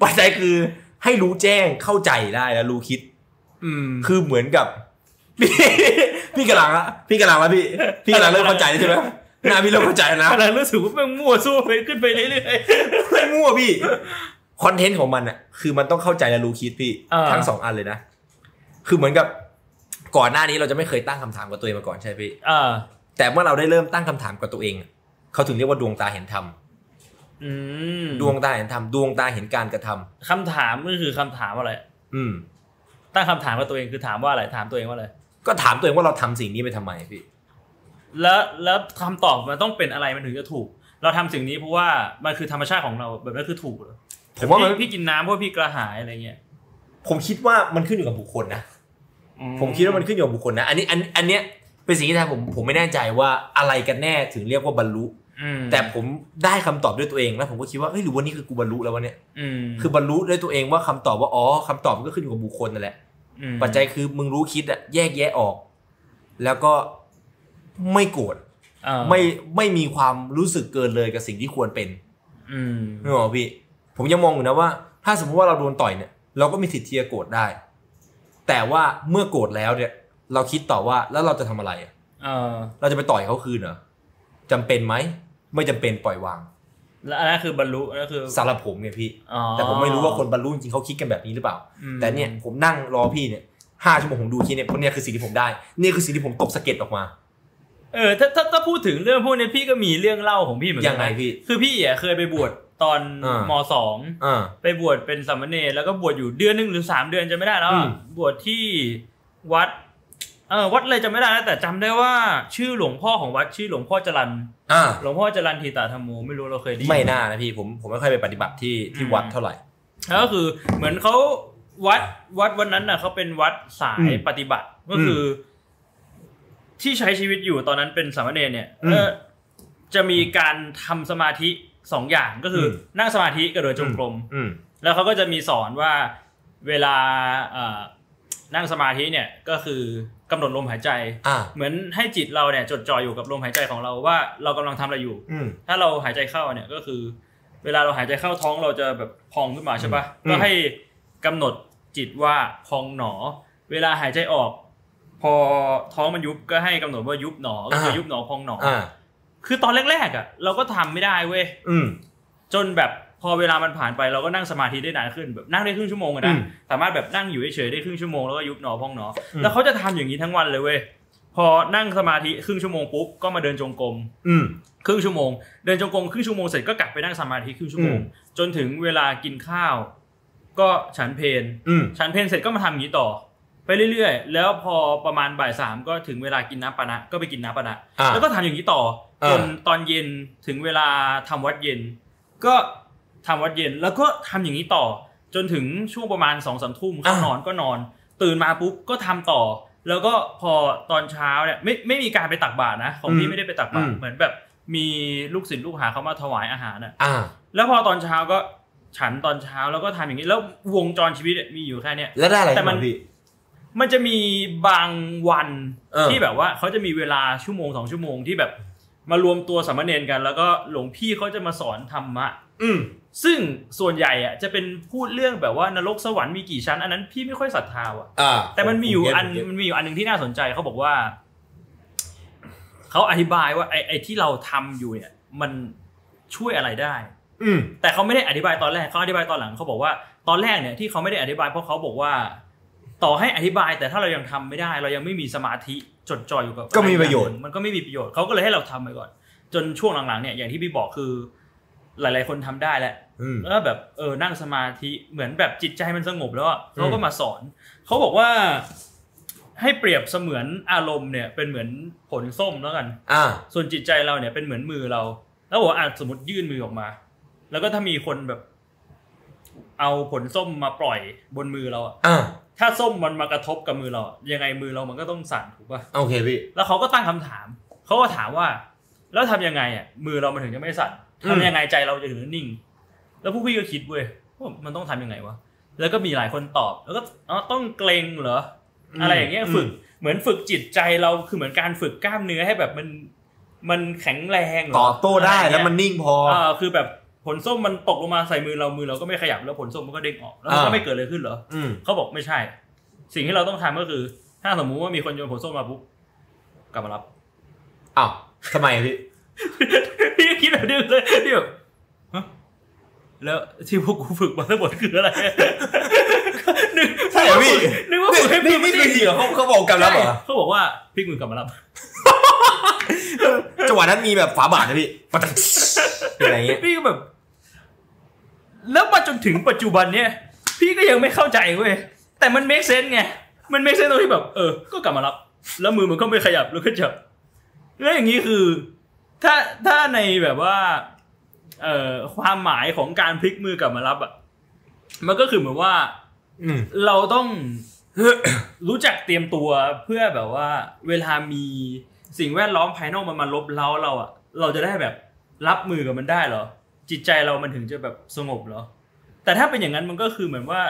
ปัจจัยคือให้รู้แจ้งเข้าใจได้แล้วรู้คิด อืมคือเหมือนกับ พี่พี่กำลังละพี่กำลังละพี่พี่กำลังเริ่มเข้าใจแล้วใช่ไหมหน้าพี่เริ่มเข้าใจแล้วนะกำลังรู้สึกว่าแมันมั่วสู้ไปขึ้นไปเรื่อยไม่มั่วพี่คอนเทนต์ของมันอะคือมันต้องเข้าใจและรู้คิดพี่อ่าทั้งสองอันเลยนะคือเหมือนกับก่อนหน้านี้เราจะไม่เคยตั้งคำถามกับตัวเองมาก่อนใช่ไหมพี่ๆอ่าแต่เมื่อเราได้เริ่มตั้งคำถามกับตัวเองอะเขาถึงเรียกว่าดวงตาเห็นธรรมอืมดวงตาเห็นธรรมดวงตาเห็นการกระทำคำถามก็คือคำถามอะไร อืม ตั้งคำถามกับตัวเองคือถามว่าอะไรถามตัวเองว่าอะไร ก็ถามตัวเองว่าเราทำสิ่งนี้ไปทำไมพี่ แล้วแล้วคำตอบมันต้องเป็นอะไรมันถึงจะถูก เราทำสิ่งนี้เพราะว่ามันคือธรรมชาติของเราแบบนั้นคือถูกเหรอผมว่ามันพี่พี่กินน้ำเพราะพี่กระหายอะไรเงี้ยผมคิดว่ามันขึ้นอยู่กับบุคคลนะผมคิดว่ามันขึ้นอยู่กับบุคคลนะ อันนี้อันอันเนี้ยเป็นสิ่งที่ทำผมผมไม่แน่ใจว่าอะไรกันแน่ถึงเรียกว่าบรรลุอืมแต่ผมได้คำตอบด้วยตัวเองแล้วผมก็คิดว่าเฮ้ยหรือว่านี่คือกูบรรลุแล้ววะเนี่ยอืมคือบรรลุด้วยตัวเองว่าคำตอบว่าอ๋อคำตอบมันก็ขึ้นอยู่กับบุคคลนั่นแหละม ปัจจัยคือมึงรู้คิดอะแยกแยะออก แล้วก็ไม่โกรธอ่าไม่ไม่มีความรู้สึกเกินเลยกับสิ่งที่ควรเป็น อืมนึกออกปะพี่ ผมยังมองอยู่นะว่า ถ้าสมมติว่าเราโดนต่อยเนี่ย เราก็มีสิทธิ์ที่จะโกรธได้ แต่ว่าเมื่อโกรธแล้วเนี่ย เราคิดต่อว่าแล้วเราจะทำอะไรอะเออเราจะไปต่อยเขาคืนเหรอจำเป็นไหม ไม่จำเป็นปล่อยวาง แล้วอันนั้นคือบรรลุอันนั้นคือสำหรับผมเนี่ยพี่อ๋อแต่ผมไม่รู้ว่าคนบรรลุจริงๆเขาคิดกันแบบนี้หรือเปล่าอืมแต่เนี่ยผมนั่งรอพี่เนี่ยห้าชั่วโมงผมดูคลิปเนี่ยเพราะเนี่ยคือสิ่งที่ผมได้นี่คือสิ่งที่ผมตกสะเก็ดออกมา เออถ้าถ้าถ้าพูดถึงเรื่องพวกนี้พี่ก็มีเรื่องเล่าของพี่เหมือนกัยังไงนะพี่คือพี่อะเคยไปบวชตอนอ่ามสองอ่าไปบวชเป็นสามเณรแล้วก็บวชอยู่เดือนหนึ่งหรือสามเดือนจะไม่ได้แล้วอะอืมบวชที่วัดเออวัดอะไรจะไม่ได้แล้วแต่จำได้ว่า ชื่อหลวงพ่อของวัดชื่อหลวงพ่อจรันอ่าหลวงพ่อจรันทีตาธรรมโมไม่รู้เราเคยได้ยินไม่น่านะพี่ผมผมไม่ค่อยไปปฏิบัติที่ที่อืมวัดเท่าไหร่แล้วก็คือเหมือนเขาวัดวัดวันนั้นน่ะเขาเป็นวัดสายอืมปฏิบัติก็คืออที่ใช้ชีวิตอยู่ตอนนั้นเป็นสามเณรเนี่ยอืมเออจะมีการทำสมาธิสองอย่างก็คืออมนั่งสมาธิกับเดินจงกรมอืมแล้วเขาก็จะมีสอนว่าเวลาเอ่อ นั่งสมาธิเนี่ยก็คือกำหนดลมหายใจอ่าเหมือนให้จิตเราเนี่ยจดจ่ออยู่กับลมหายใจของเราว่าเรากำลังทำอะไรอยู่อืมถ้าเราหายใจเข้าเนี่ยก็คือ เวลาเราหายใจเข้าท้องเราจะแบบพองขึ้นมาใช่ปะอืมก็ให้กำหนดจิตว่าพองหนอ เวลาหายใจออก พอท้องมันยุบก็ให้กำหนดว่ายุบหนอก็คือยุบหนอพองหนอออ่าคือตอนแรกๆอะ เราก็ทำไม่ได้เว้ยอืมจนแบบ พอเวลามันผ่านไปเราก็นั่งสมาธิได้นานขึ้นแบบนั่งได้ครึ่งชั่วโมงอะอืนะมสามารถแบบนั่งอยู่เฉยๆได้ครึ่งชั่วโมงแล้วก็ยุบหนอพองหนออมแล้วเขาจะทำอย่างนี้ทั้งวันเลยเว้ยพอนั่งสมาธิครึ่งชั่วโมงปุ๊บก็มาเดินจงกรมอืมครึ่งชั่วโมง เดินจงกรมครึ่งชั่วโมงเสร็จก็กลับไปนั่งสมาธิครึ่งชั่วโมงอืมจนถึงเวลากินข้าว ก็ฉันเพลอืมฉันเพลเสร็จก็มาทำอย่างนี้ต่อ ไปเรื่อยๆ แล้วพอประมาณบ่ายสามก็ถึงเวลากินน้ำปานะก็ไปกินน้ำปานะอ่าแล้วก็ทำอย่างนี้ต่ออ่าจนตอนเย็นถึงเวลาทำวัดเย็น ก็ ทำวัดเย็นแล้วก็ทำอย่างนี้ต่อ จนถึงช่วงประมาณสองสามทุ่มเข้านอนก็นอน ตื่นมาปุ๊บก็ทำต่อ แล้วก็พอตอนเช้าเนี่ยไม่ไม่มีการไปตักบาตรนะของพี่ไม่ได้ไปตักบาตรเหมือนแบบมีลูกศิษย์ลูกหาเขามาถวายอาหารน่ะอ่าแล้วพอตอนเช้าก็ฉันตอนเช้าแล้วก็ทำอย่างนี้ แล้ววงจรชีวิตเนี่ยมีอยู่แค่เนี้ยแล้วได้อะไรแต่มันขึ้าพี่มันจะมีบางวันเออที่แบบว่าเขาจะมีเวลาชั่วโมงสองชั่วโมงที่แบบมารวมตัวสามเณรกัน แล้วก็หลวงพี่เขาจะมาสอนธรรมะ อืมซึ่งส่วนใหญ่อะจะเป็นพูดเรื่องแบบว่านรกสวรรค์มีกี่ชั้น อันนั้นพี่ไม่ค่อยศรัทธาอะอ่าแต่มันมีอยู่ผเก็ตอันผมเก็ตมันมีอยู่อันหนึ่งที่น่าสนใจเขาบอกว่าเขาอธิบายว่าไอ้ไอ้ที่เราทำอยู่เนี่ย มันช่วยอะไรได้ อืมแต่เขาไม่ได้อธิบายตอนแรกเขาอธิบายตอนหลังเขาบอกว่าตอนแรกเนี่ยที่เขาไม่ได้อธิบายเพราะเขาบอกว่า ต่อให้อธิบายแต่ถ้าเรายังทำไม่ได้ เรายังไม่มีสมาธิจดจ่ออยู่กับก็มีประโยชน์มันก็ไม่มีประโยชน์เขาก็เลยให้เราทำไปก่อน จนช่วงหลังๆเนี่ยอย่างที่พี่บอกคือ หลาย ๆ คนทำได้แหละอืมแล้วแบบเออนั่งสมาธิเหมือนแบบจิตใจมันสงบแล้วอะอืมเขาก็มาสอนเขาบอกว่า ให้เปรียบเสมือนอารมณ์เนี่ย เป็นเหมือนผลส้มแล้วกันอ่าส่วนจิตใจเราเนี่ยเป็นเหมือนมือเรา แล้วบอกว่าอะสมมติยื่นมือออกมา แล้วก็ถ้ามีคนแบบ เอาผลส้มมาปล่อยบนมือเราอะอ่าถ้าส้มมันมากระทบกับมือเราอะยังไงมือเรามันก็ต้องสั่นถูกป่ะโอเคพี่แล้วเขาก็ตั้งคำถามเขาก็ถามว่า แล้วทำยังไงอะมือเรามันถึงจะไม่สั่นอืม ทำยังไงใจเราจะถึงนิ่ง แล้วผู้พี่ก็คิดเว้ยว่ามันต้องทำยังไงวะแล้วก็มีหลายคนตอบ แล้วก็อ๋อต้องเกรงเหรออะไรอย่างเงี้ยฝึกเหมือนฝึกจิตใจเราคือเหมือนการฝึกกล้ามเนื้อให้แบบมันมันแข็งแรงเหรตอบโต้ได้อะรอย่างแล้วเงี้ยมันนิ่งพออ่าคือแบบผลส้มมันตกลงมาใส่มือเรามือเราก็ไม่ขยับแล้วผลส้มมันก็เด้งออกแล้วมันก็อ่าไม่เกิดอะไรขึ้นเหรออืมเขาบอกไม่ใช่ สิ่งที่เราต้องทำก็คือ ถ้าสมมุติว่ามีคนโยนผลส้มมาปุ๊บกลับมารับอ้าวทำไมอะพี่ พี่ก็คิดแบบนี้เลยพี่แบบฮะแล้วที่พวกกูฝึกมาทั้งหมดคืออะไรนึกใช่เหรอพี่นึกว่าฝึกให้นี่พี่นี่คือจริงเหรอเขาเขาบอกกันแล้วเหรอเขาบอกว่าพลิกมือกลับมารับจังหวะนั้นมีแบบฝาบาทนะพี่ปะตังอะไรเงี้ยพี่ก็แบบ แล้วมาจนถึงปัจจุบันเนี่ย พี่ก็ยังไม่เข้าใจเว้ยแต่มัน make sense ไงมัน make sense ตรงที่แบบ เออ ก็กลับมารับ แล้วมือมันก็ไม่ขยับแล้วก็จับแล้วอย่างนี้คือ ถ้าถ้าในแบบว่า เอ่อความหมายของการพลิกมือกลับมารับอะมันก็คือเหมือนว่าอืมเราต้องรู้จักเตรียมตัวเพื่อแบบว่า เวลามีสิ่งแวดล้อมภายนอกมันมาลบเล้าเราอะ เราจะได้แบบรับมือกับมันได้เหรอ จิตใจเรามันถึงจะแบบสงบเหรอ แต่ถ้าเป็นอย่างนั้นมันก็คือเหมือนว่า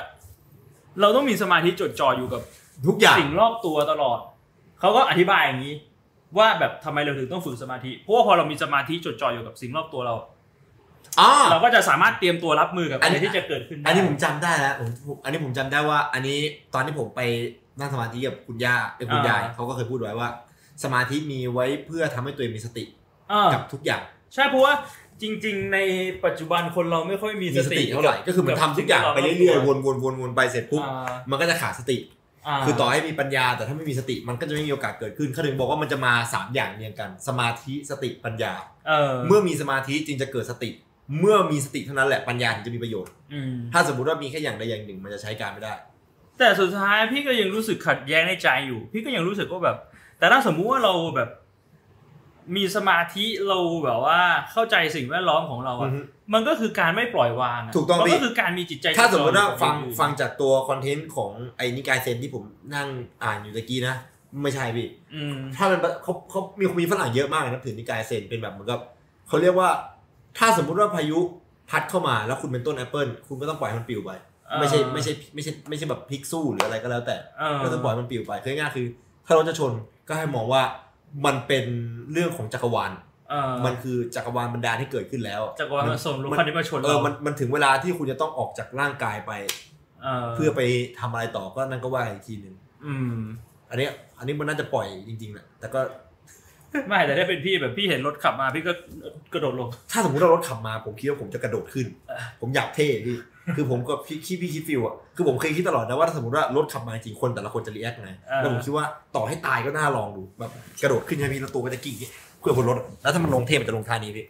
เราต้องมีสมาธิจดจ่ออยู่กับ ทุกอย่างสิ่งรอบตัวตลอด เขาก็อธิบายอย่างนี้ ว่าแบบทำไมเราถึงต้องฝึกสมาธิ เพราะว่าพอเรามีสมาธิจดจ่ออยู่กับสิ่งรอบตัวเราอ๋อเราก็จะสามารถเตรียมตัวรับมือกับอัอะนไรนี้ที่จะเกิดขึ้นได้อันนี้ผมจำได้แล้วผมผมอันนี้ผมจำได้ว่า อันนี้ตอนที่ผมไปนั่งสมาธิกับคุณย่าเอ้ยคุณยายเขาก็เคยพูดไว้ว่า สมาธิมีไว้เพื่อทำให้ตัวเองมีสติอ่ากับทุกอย่าง ใช่เพราะว่าจริง ๆ ในปัจจุบันคนเราไม่ค่อยมีมีสติเท่าไหร่ก็คือมันทำทุกอย่างไปเรื่อยๆวนๆวนๆไปเสร็จปุ๊บอ่ามันก็จะขาดสติา คือต่อให้มีปัญญาแต่ถ้าไม่มีสติมันก็จะไม่มีโอกาสเกิดขึ้นเขาถึงบอกว่ามันจะมาสามอย่างเรียงกัน สมาธิสติปัญญาเออเมื่อมีสมาธิจึงจะเกิดสติ เมื่อมีสติเท่านั้นแหละปัญญาถึงจะมีประโยชน์อืมถ้าสมมติว่ามีแค่อย่างใดอย่างหนึ่งมันจะใช้การไม่ได้ แต่สุดท้ายพี่ก็ยังรู้สึกขัดแย้งในใจอยู่ พี่ก็ยังรู้สึกว่าแบบ แต่ถ้าสมมุติว่าเราแบบมีสมาธิเราแบบว่าเข้าใจสิ่งแวดล้อมของเราอะอือฮึ มันก็คือการไม่ปล่อยวางะถูกต้องมันพี่ก็คือการมีจิตใจ ถ้าสมมติว่าจดจ่อฟังอยู่กับฟังจากตัวคอนเทนต์ของไอ้นิกายเซนที่ผมนั่งอ่านอยู่ตะกี้นะ ไม่ใช่พี่อืมถ้ามันเขาเขามีมีฝรั่งเยอะมากนะถือนิกายเซนเป็นแบบเหมือนกับเขาเรียกว่า ถ้าสมมุติว่าพายุพัดเข้ามาแล้วคุณเป็นต้นแอปเปิลคุณก็ต้องปล่อยให้มันปลิวไปไม่ใช่ไม่ใช่ไม่ใช่ไม่ใช่แบบพลิกสู้หรืออะไรก็แล้วแต่เออก็ต้องปล่อยมันปลิวไปคือง่ายๆคือ ถ้ารถจะชนก็ให้มองว่ามันเป็นเรื่องของจักรวาลเออ มันคือจักรวาลบรรดาลที่เกิดขึ้นแล้วจากว่ามันส่งรถคันนี้มาชนเอเราอมันมันถึงเวลาที่คุณจะต้องออกจากร่างกายไปเออเพื่อไปทำอะไรต่อก็นั่นก็ว่าอีกทีหนึ่งอืมอันเนี้ยอันนี้มันน่าจะปล่อยจริงๆแหละแต่ก็ไม่แต่ถ้าเป็นพี่แบบพี่เห็นรถขับมาพี่ก็กระโดดลง ถ้าสมมติว่ารถขับมาผมคิดว่าผมจะกระโดดขึ้นเออผมอยากเท่พี่คือผมก็พี่คิดพี่คิด feel อะคือผมเคยคิดตลอดนะว่าถ้าสมมติว่ารถขับมาจริงคนแต่ละคนจะ react ไงแล้วผมคิดว่าต่อให้ตายก็น่าลองดูแบบกระโดดขึ้นใช่ไหมพี่แล้วตัวมันจะกลิ้ง ขึ้นบนรถอะแล้วถ้ามันลงเท่มันจะลงท่านี้พี่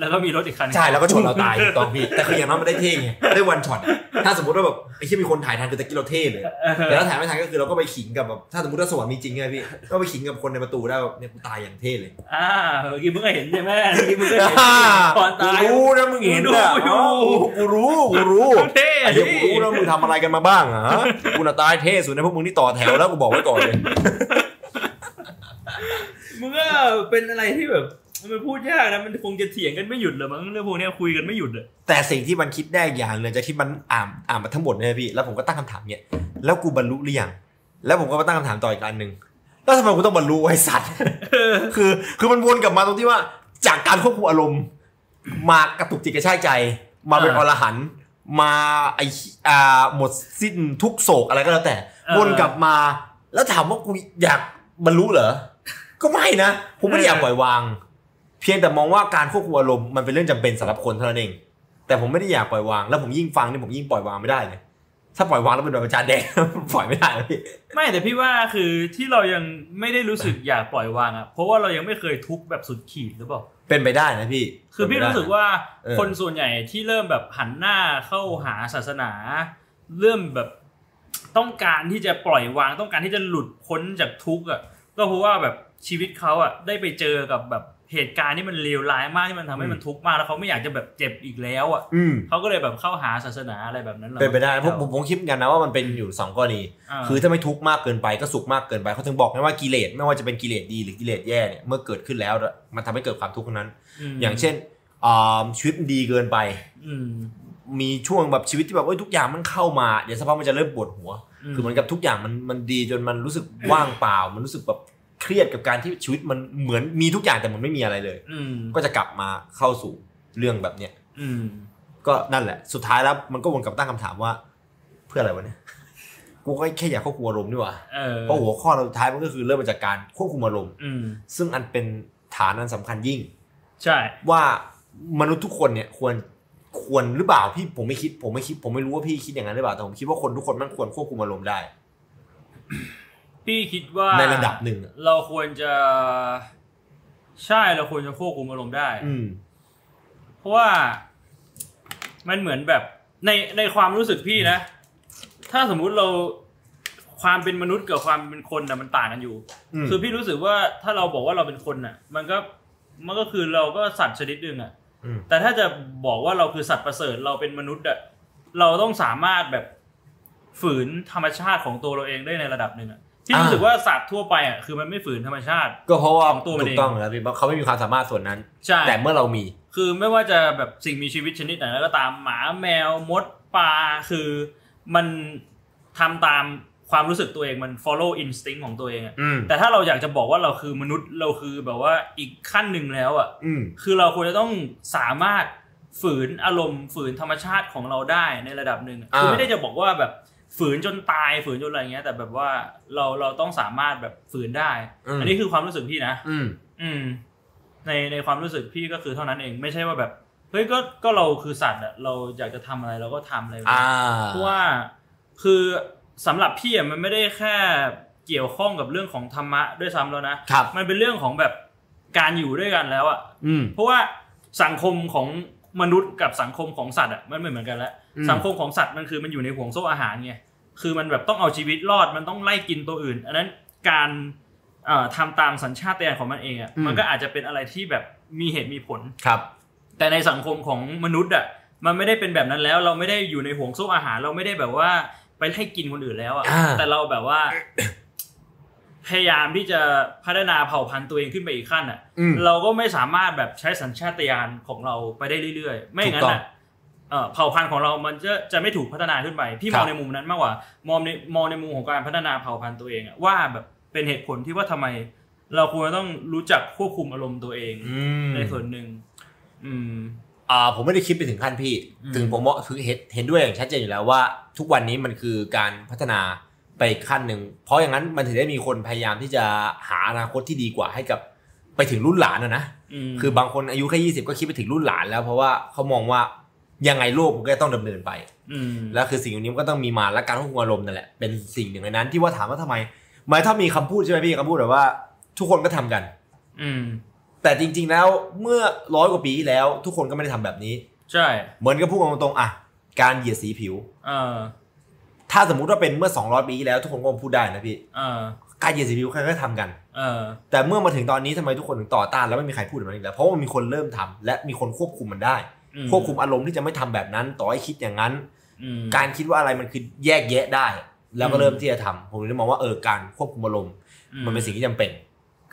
แล้วก็มีรถอีกคันใช่แล้วก็ชนเราตายถูกต้องพี่แต่คืออย่างน้อยมันได้เท่ไงได้ one shot อะถ้าสมมติว่าแบบไอ้ที่มีคนถ่ายทันคือตะกี้เราเท่เลยเออแต่ถ้าถ่ายไม่ทันก็คือเราก็ไปขิงกับแบบถ้าสมมติว่าสวรรค์มีจริงไงพี่ก็ไปขิงกับคนในประตูได้แบบเนี่ยกูตายอย่างเท่เลยอ่าเมื่อกี้มึงก็เห็นใช่ไหมเมื่อกี้มึงก็เห็นก่อนกูตายรู้นะมึงเห็นดูอะอยู่กูรู้กูรู้เท่ไอ้ดิเหี้ยกูรู้นะมึงทำอะไรกันมาบ้างอะฮะกูน่ะตายเท่สุดในพวกมึงที่ต่อแถวแล้วกูบอกไว้ก่อนเลย มึงก็เป็นอะไรที่แบบมันพูดยากนะมันคงจะเถียงกันไม่หยุดเลยมั้งเรื่องพวกเนี้ยคุยกันไม่หยุดเลยแต่สิ่งที่มันคิดได้อย่างหนึ่งจากที่มันอ่านอ่านมาทั้งหมดเนี่ยพี่แล้วผมก็ตั้งคำถามเนี่ยแล้วกูบรรลุหรือยังแล้วผมก็มาตั้งคำถามต่ออีกอันหนึ่งแล้วทำไมกูต้องบรรลุไว้สัตว์คือคือมันวนกลับมาตรงที่ว่าจากการควบคุมอารมณ์ มากระตุกจิตกระชากใจ มาเป็นอรหันต์มาไออ่าหมดสิ้นทุกโศกอะไรก็แล้วแต่เออวนกลับมา แล้วถามว่ากูอยากบรรลุเหรอ ก็ไม่นะ ผมไม่ได้อยากปล่อยวาง เพียงแต่มองว่าการควบคุมอารมณ์มันเป็นเรื่องจำเป็นสำหรับคนเท่านั้นเอง แต่ผมไม่ได้อยากปล่อยวาง แล้วผมยิ่งฟังนี่ผมยิ่งปล่อยวางไม่ได้เลยถ้าปล่อยวางแล้วเป็นแบบอาจารย์แดงปล่อยไม่ได้เลยพี่ไม่แต่พี่ว่าคือที่เรายังไม่ได้รู้สึกอยากปล่อยวางอะเพราะว่าเรายังไม่เคยทุกข์แบบสุดขีดหรือเปล่าเป็นไปได้นะพี่ คือพี่เป็นไปได้รู้สึกว่าเออคนส่วนใหญ่ที่เริ่มแบบหันหน้าเข้าหาศาสนา เริ่มแบบต้องการที่จะปล่อยวางต้องการที่จะหลุดพ้นจากทุกข์อะก็เพราะว่าแบบ ชีวิตเขาอะได้ไปเจอกับแบบเหตุการณ์ที่มันเลวร้ายมากที่มันทำให้มันทุกข์มากแล้วเขาไม่อยากจะแบบเจ็บอีกแล้วอะอืมเขาก็เลยแบบเข้าหาศาสนาอะไรแบบนั้นหรอเป็นไปได้เพราะผมผมคิดเหมือนกันนะว่ามันเป็นอยู่สองกรณีาคือถ้าไม่ทุกข์มากเกินไปก็สุขมากเกินไปเขาถึงบอกไงว่ากิเลสไม่ว่าจะเป็นกิเลสดีหรือกิเลสแย่เนี่ยเมื่อเกิดขึ้นแล้ว มันทำให้เกิดความทุกข์ทั้งนั้นมอย่างเช่นอ่าชีวิตมันดีเกินไปอืมมีช่วงแบบชีวิตที่แบบเอ้ยทุกอย่างมันเข้ามาเดี๋ยวสักพักมันจะเริ่มปวดหัวอืมคือเหมือนกับทุกอย่างมันมันดีจนมันรู้สึกว่างเปล่ามันรู้สึกแบบ เครียดกับการที่ชีวิตมันเหมือนมีทุกอย่างแต่มันไม่มีอะไรเลย อืมก็จะกลับมาเข้าสู่เรื่องแบบเนี้ยอืมก็นั่นแหละ สุดท้ายแล้วมันก็วนกลับตั้งคำถามว่า เพื่ออะไรวะเนี่ยกูก็แค่อยากควบคุมอารมณ์นี่หว่าเออเพราะหัวข้อเราสุดท้ายมันก็คือเริ่มมาจากการควบคุมอารมณ์อืมซึ่งอันเป็นฐานอันสำคัญยิ่ง ใช่ ว่ามนุษย์ทุกคนเนี่ยควรควรหรือเปล่าพี่ผมไม่คิด ผมไม่คิด ผมไม่รู้ว่าพี่คิดอย่างนั้นหรือเปล่าแต่ผมคิดว่าคนทุกคนมันควรควบคุมอารมณ์ได้ พี่คิดว่าในระดับหนึ่งอะเราควรจะใช่เราควรจะควบคุมอารมณ์ได้ อืมเพราะว่ามันเหมือนแบบในในความรู้สึกพี่นะ ถ้าสมมุติเราความเป็นมนุษย์กับความเป็นคนนะมันต่างกันอยู่อืมคือพี่รู้สึกว่าถ้าเราบอกว่าเราเป็นคนน่ะ มันก็มันก็คือเราก็สัตว์ชนิดหนึ่งอะอืมแต่ถ้าจะบอกว่าเราคือสัตว์ประเสริฐเราเป็นมนุษย์อะเราต้องสามารถแบบฝืนธรรมชาติของตัวเราเองได้ในระดับหนึ่งอะ ที่รู้สึกว่าสัตว์ทั่วไปอะคือมันไม่ฝืนธรรมชาติ ก็เพราะว่าของตัวมันถูเอกงต้องแล้วพี่เพราะเขาไม่มีความสามารถส่วนนั้นใช่แต่เมื่อเรามี คือไม่ว่าจะแบบสิ่งมีชีวิตชนิดไหนแล้วก็ตามหมาแมวมดปลาคือมันทำตามความรู้สึกตัวเองมัน follow instinct ของตัวเองอะอืมแต่ถ้าเราอยากจะบอกว่าเราคือมนุษย์เราคือแบบว่าอีกขั้นหนึ่งแล้วอะอืมคือเราควรจะต้องสามารถฝืนอารมณ์ฝืนธรรมชาติของเราได้ในระดับหนึ่งอะอ่าคือไม่ได้จะบอกว่าแบบ ฝืนจนตายฝืนจนอะไรเงี้ย แต่แบบว่าเราเราต้องสามารถแบบฝืนได้ อันนี้คือความรู้สึกพี่นะอืม อืม ในในความรู้สึกพี่ก็คือเท่านั้นเองไม่ใช่ว่าแบบเฮ้ยก็ก็เราคือสัตว์อะเราอยากจะทำอะไรเราก็ทำอะไรแบบอ่านี้เพราะว่าคือสำหรับพี่อะมันไม่ได้แค่เกี่ยวข้องกับเรื่องของธรรมะด้วยซ้ำแล้วนะครับมันเป็นเรื่องของแบบการอยู่ด้วยกันแล้วอะอืมเพราะว่าสังคมของ มนุษย์กับสังคมของสัตว์อะมันไม่เหมือนกันแล้วอืมสังคมของสัตว์มันคือมันอยู่ในห่วงโซ่อาหารไงคือมันแบบต้องเอาชีวิตรอดมันต้องไล่กินตัวอื่น อันนั้นการเอ่อทำตามสัญชาตญาณของมันเองอะมันก็อาจจะเป็นอะไรที่แบบมีเหตุมีผลครับ แต่ในสังคมของมนุษย์อะมันไม่ได้เป็นแบบนั้นแล้ว เราไม่ได้อยู่ในห่วงโซ่อาหาร เราไม่ได้แบบว่าไปให้กินคนอื่นแล้วอะอ่าแต่เราแบบว่า พยายามที่จะพัฒนาเผ่าพันธุ์ตัวเองขึ้นไปอีกขั้นอะอืมเราก็ไม่สามารถแบบใช้สัญชาตญาณของเราไปได้เรื่อยๆ ไม่อย่างนั้นถูกต้ออะเอ่อเผ่าพันธุ์ของเรามันจะจะไม่ถูกพัฒนาขึ้นไป พี่ครัมบองในมุมนั้นมากกว่ามองในมองในมุมของการพัฒนาเผ่าพันธุ์ตัวเองอะว่าแบบเป็นเหตุผลที่ว่าทำไม เราควรจะต้องรู้จักควบคุมอารมณ์ตัวเองอืมในส่วนหนึ่งอืมอ่าผมไม่ได้คิดไปถึงขั้นพี่อืมถึงผมว่าคือเห็นเห็นด้วยอย่างชัดเจนอยู่แล้วว่า ทุกวันนี้มันคือการพัฒนา ไปอีกขั้นหนึ่ง เพราะอย่างนั้นมันถึงได้มีคนพยายามที่จะหาอนาคตที่ดีกว่าให้กับไปถึงรุ่นหลานนะนะมคือบางคนอายุแค่ยี่สิบก็คิดไปถึงรุ่นหลานแล้ว เพราะว่าเขามองว่ายังไงโลกมันก็ต้องดำเนินไปมแล้วคือสิ่งเหล่านี้มันก็ต้องมีมาและการควบคุมอารมณ์นั่นแหละเป็นสิ่งหนึ่งในนั้นที่ว่าถามว่าทำไมหมายถ้ามีคำพูดใช่ไหมพี่คำพูดแบบว่า ทุกคนก็ทำกัน อืม แต่จริง ๆแล้วเมื่อร้อยกว่าปีที่แล้ว ทุกคนก็ไม่ได้ทำแบบนี้ ใช่ เหมือนกับพูดกันตรงๆอะการเหยียดสีผิว เออ ถ้าสมมุติว่าเป็นเมื่อ 200 ปีที่แล้วทุกคนก็พูดได้นะพี่เออการเหยียดสีผิวใครก็ทำกันเออแต่เมื่อมาถึงตอนนี้ทำไมทุกคนถึงต่อต้านแล้วไม่มีใครพูดแบบนั้นอีกแล้วเพราะว่ามันมีคนเริ่มทำและมีคนควบคุมมันได้อืมควบคุมอารมณ์ที่จะไม่ทำแบบนั้น ต่อให้คิดอย่างนั้นอืมการคิดว่าอะไรมันคือแยกแยะได้ แล้วก็เริ่มที่จะทำผมเลยมองว่าเออการควบคุมอารมณ์มันเป็นสิ่งที่จำเป็น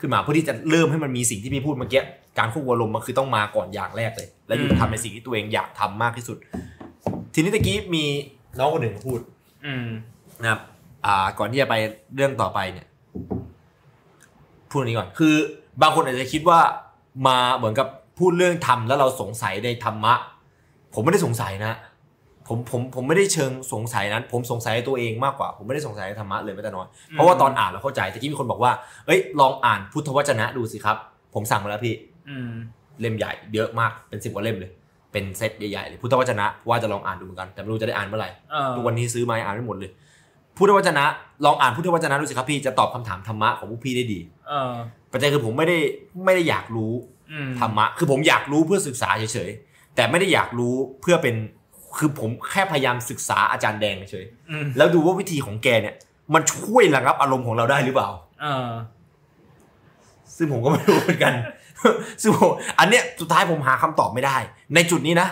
ขึ้นมาเพื่อที่จะเริ่มให้มันมีสิ่งที่พี่พูดเมื่อกี้การควบคุมอารมณ์มันคือต้องมาก่อนอย่างแรกเลย และอยู่ทำในสิ่งที่ตัวเองอยากทำมากที่สุด ทีนี้ตะกี้มีน้องคนหนึ่งพูดอืม นะครับ อ่า ก่อนที่จะไปเรื่องต่อไปเนี่ยพูดอันนี้ก่อน คือบางคนอาจจะคิดว่ามาเหมือนกับพูดเรื่องธรรมแล้วเราสงสัยในธรรมะ ผมไม่ได้สงสัยนะ ผมผมผมไม่ได้เชิงสงสัยนั้น ผมสงสัยในตัวเองมากกว่า ผมไม่ได้สงสัยในธรรมะเลยแม้แต่น้อย เพราะว่าตอนอ่านเราเข้าใจแต่ที่มีคนบอกว่า เอ้ย ลองอ่านพุทธวจนะดูสิครับ ผมสั่งมาแล้วพี่อืมเล่มใหญ่เยอะมากเป็นสิบกว่าเล่มเลย เป็นเซตใหญ่ๆเลยพุทธวจนะว่าจะลองอ่านดูเหมือนกันแต่ไม่รู้จะได้อ่านเมื่อไหร่เออทุกวันนี้ซื้อมาอ่านไม่หมดเลยพุทธวจนะลองอ่านพุทธวจนะดูสิครับพี่จะตอบคำถามธรรมะของพวกพี่ได้ดีเออปัจจัยคือผมไม่ได้ไม่ได้อยากรู้อืมธรรมะ คือผมอยากรู้เพื่อศึกษาเฉยๆแต่ไม่ได้อยากรู้เพื่อเป็นคือผมแค่พยายามศึกษาอาจารย์แดงเฉยอืมๆแล้วดูว่าวิธีของแกเนี่ย มันช่วยระงับอารมณ์ของเราได้หรือเปล่าเออซึ่งผมก็ไม่รู้เหมือนกัน ซึ่งผมอันเนี้ยสุดท้ายผมหาคำตอบไม่ได้ ในจุดนี้นะ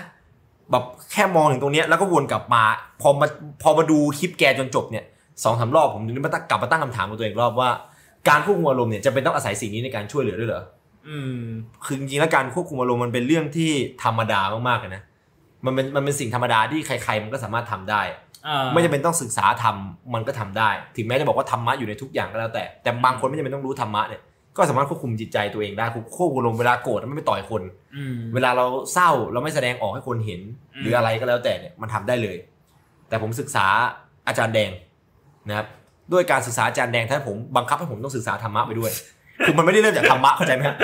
แบบแค่มองถึงตรงเนี้ยแล้วก็วนกลับมา พอมาพอมาดูคลิปแกจนจบเนี่ยสองสามรอบผมถึงได้มาตั้งกลับมาตั้งคำถามกับตัวเองอีกรอบว่าการควบคุมอารมณ์เนี่ยจะเป็นต้องอาศัยสิ่งนี้ในการช่วยเหลือด้วยเหรออืมคือจริงๆแล้วการควบคุมอารมณ์มันเป็นเรื่องที่ธรรมดามากๆเลยนะมันเป็นมันเป็นสิ่งธรรมดาที่ใคร ๆ มันก็สามารถทำได้อ่าไม่จำเป็นต้องศึกษาทำมันก็ทำได้ ถึงแม้จะบอกว่าธรรมะอยู่ในทุกอย่างก็แล้วแต่ แต่บางคนไม่จำเป็นต้องรู้ธรรมะเนี่ย ก็สามารถควบคุมจิตใจตัวเองได้ควบคุมอารมณ์เวลาโกรธไม่ไปต่อยคนอืมเวลาเราเศร้าเราไม่แสดงออกให้คนเห็นอืมหรืออะไรก็แล้วแต่เนี่ยมันทำได้เลย แต่ผมศึกษาอาจารย์แดงนะครับด้วยการศึกษาอาจารย์แดงถ้าผมบังคับให้ผมต้องศึกษาธรรมะไปด้วยคือมันไม่ได้เริ่มจากธรรมะเข้าใจไหมครับ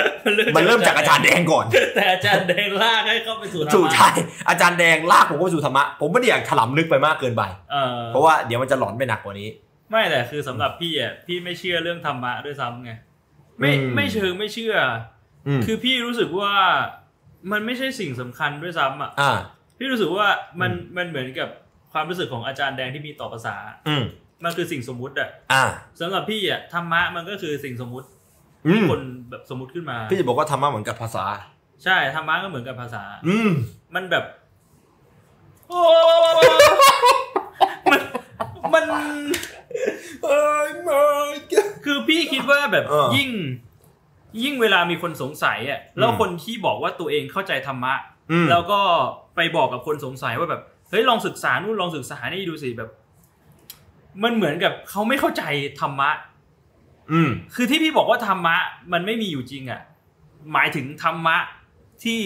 มันเริ่มจากอาจารย์แดงก่อน แต่อาจารย์แดงลากให้เข้าไปสู่ธรรถูกมะใช่อาจารย์แดงลากผมเข้าไปสู่ธรรมะผมไม่ได้อยากถลำลึกไปมากเกินไปเออเพราะว่าเดี๋ยวมันจะหลอนไปหนักกว่านี้ ไม่แต่คือสำหรับพี่อะพี่ไม่เชื่อเรื่องธรรมะด้วยซ้ำไง ไม่อืมไม่เชิงไม่เชื่ออืมคือพี่รู้สึกว่ามันไม่ใช่สิ่งสำคัญด้วยซ้ำอะอ่าพี่รู้สึกว่ามันอืมมันเหมือนกับความรู้สึกของอาจารย์แดงที่มีต่อภาษา อืมมันคือสิ่งสมมุติอะอ่าสำหรับพี่อะธรรมะมันก็คือสิ่งสมมุติอืมคนแบบสมมุติขึ้นมา พี่จะบอกว่าธรรมะเหมือนกับภาษา ใช่ธรรมะก็เหมือนกับภาษา อืมมันแบบโอ้มันมันเอ้ยมา คือพี่คิดว่าแบบเออยิ่ง ยิ่งเวลามีคนสงสัยอะแล้วอืมคนที่บอกว่าตัวเองเข้าใจธรรมะอืมแล้วก็ไปบอกกับคนสงสัยว่าแบบเฮ้ยลองศึกษานู่นลองศึกษานี่ดูสิแบบ มันเหมือนกับเขาไม่เข้าใจธรรมะ อืม คือที่พี่บอกว่าธรรมะ มันไม่มีอยู่จริงอะ หมายถึงธรรมะที่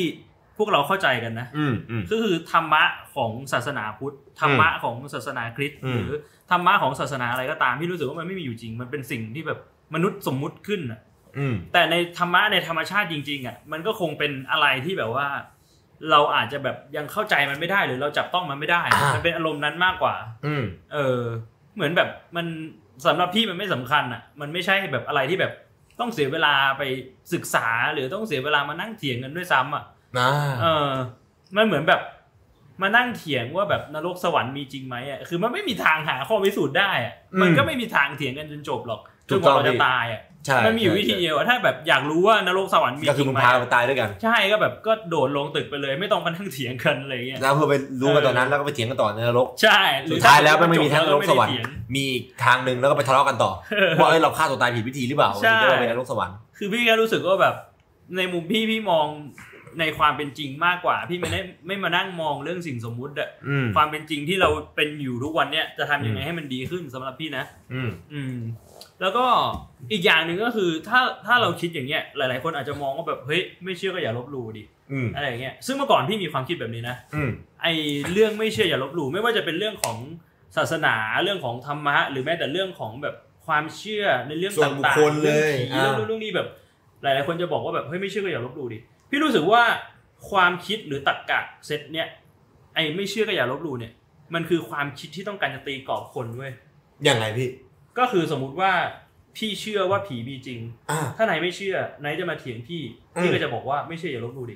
พวกเราเข้าใจกันนะอืมอืมก็คือธรรมะของศาสนาพุทธธรรมะของศาสนาคริสต์อืมหรือ ธรรมะของศาสนาอะไรก็ตามพี่รู้สึกว่ามันไม่มีอยู่จริง มันเป็นสิ่งที่แบบมนุษย์สมมุติขึ้นอะอืมแต่ในธรรมะในธรรมชาติจริงๆอะมันก็คงเป็นอะไรที่แบบว่า เราอาจจะแบบยังเข้าใจมันไม่ได้หรือเราจับต้องมันไม่ได้อ่ามัมันเป็นอารมณ์นั้นมากกว่า อืมเออ เหมือนแบบมันสำหรับพี่มันไม่สำคัญอะ มันไม่ใช่แบบอะไรที่แบบต้องเสียเวลาไปศึกษาหรือต้องเสียเวลามานั่งเถียงกันด้วยซ้ำอะอ่าเออมันเหมือนแบบ มานั่งเถียงว่าแบบนรกสวรรค์มีจริงไหมอะคือมันไม่มีทางหาข้อพิสูจน์ได้อะมันก็ไม่มีทางเถียงกันจนจบหรอกจนกว่าเราจะตายอะใช่มันมีอยู่วิธีเดียวอะถ้าแบบอยากรู้ว่านรกสวรรค์มีก็จคือริมึงงไหมพาไปตายด้วยกัน ใช่ก็แบบก็โดดลงตึกไปเลย ไม่ต้องมานั่งเถียงกันอะไรเงี้ยแล้วเพื่อไปรู้กันตอนนั้นแล้วก็ไปเถียงกันต่อในนรกใช่หสุรือดท้ายแล้วมันไม่มีทั้งนรกสวรรค์ไม่ได้เถียงมีอีกทางหนึ่งแล้วก็ไปทะเลาะกันต่อว่าเอ้ยเราฆ่าตัวตายผิดวิธีหรือเปล่าใช่ถึงจะได้ไปนรกสวรรค์คือพี่แค่รู้สึกว่าแบบในมุมพี่พี่มอง ในความเป็นจริงมากกว่า พี่ไม่ได้ไม่มานั่งมองเรื่องสิ่งสมมุติอะอืมความเป็นจริงที่เราเป็นอยู่ทุกวันเนี้ยจะทำยังไงอืมให้มันดีขึ้นสำหรับพี่นะ อืมอืมแล้วก็อีกอย่างหนึ่งก็คือถ้าถ้าเราคิดอย่างเงี้ยหลาย ๆ คนอาจจะมองว่าแบบเฮ้ยไม่เชื่อก็อย่าลบหลู่ดิอืมอะไรอย่างเงี้ยซึ่งเมื่อก่อนพี่มีความคิดแบบนี้นะอืมไอเรื่องไม่เชื่ออย่าลบหลู่ไม่ว่าจะเป็นเรื่องของศาสนาเรื่องของธรรมะ หรือแม้แต่เรื่องของแบบความเชื่อในเรื่องส่วนบุคต่างคลๆเลยเรื่องผีอ่าเรื่องนู้นเรื่องนี้แบบ หลาย ๆ คนจะบอกว่าแบบเฮ้ยไม่เชื่อก็อย่าลบหลู่ดิ พี่รู้สึกว่าความคิดหรือตรรกะเซตเนี้ยไอ้ไม่เชื่อก็อย่าลบหลู่เนี่ย มันคือความคิดที่ต้องการจะตีกรอบคนเว้ยยังไงพี่ ก็คือสมมุติว่าพี่เชื่อว่าผีมีจริง อ่า ถ้านายไม่เชื่อนายจะมาเถียงพี่อืม พี่ก็จะบอกว่าไม่เชื่ออย่าลบหลู่ดิ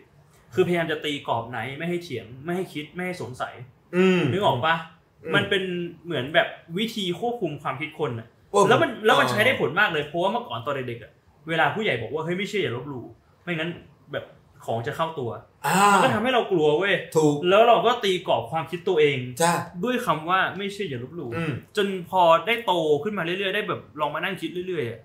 คือพยายามจะตีกรอบไหนไม่ให้เถียงไม่ให้คิดไม่ให้สงสัยอืม นึกออกปะอืม มันเป็นเหมือนแบบวิธีควบคุมความคิดคนอะ โอ้แล้วมันแล้วมันอ๋อใช้ได้ผลมากเลยเพราะว่าเมื่อก่อนตอนเด็กๆอะเวลาผู้ใหญ่บอกว่าเฮ้ยไม่เชื่ออย่าลบหลู่ไม่งั้นแบบ ของจะเข้าตัวอ่ามันก็ทำให้เรากลัวเว้ยถูกแล้วเราก็ตีกรอบความคิดตัวเองจ้าด้วยคำว่าไม่เชื่ออย่าลบหลู่อืมจนพอได้โตขึ้นมาเรื่อยๆได้แบบลองมานั่งคิดเรื่อยๆอะ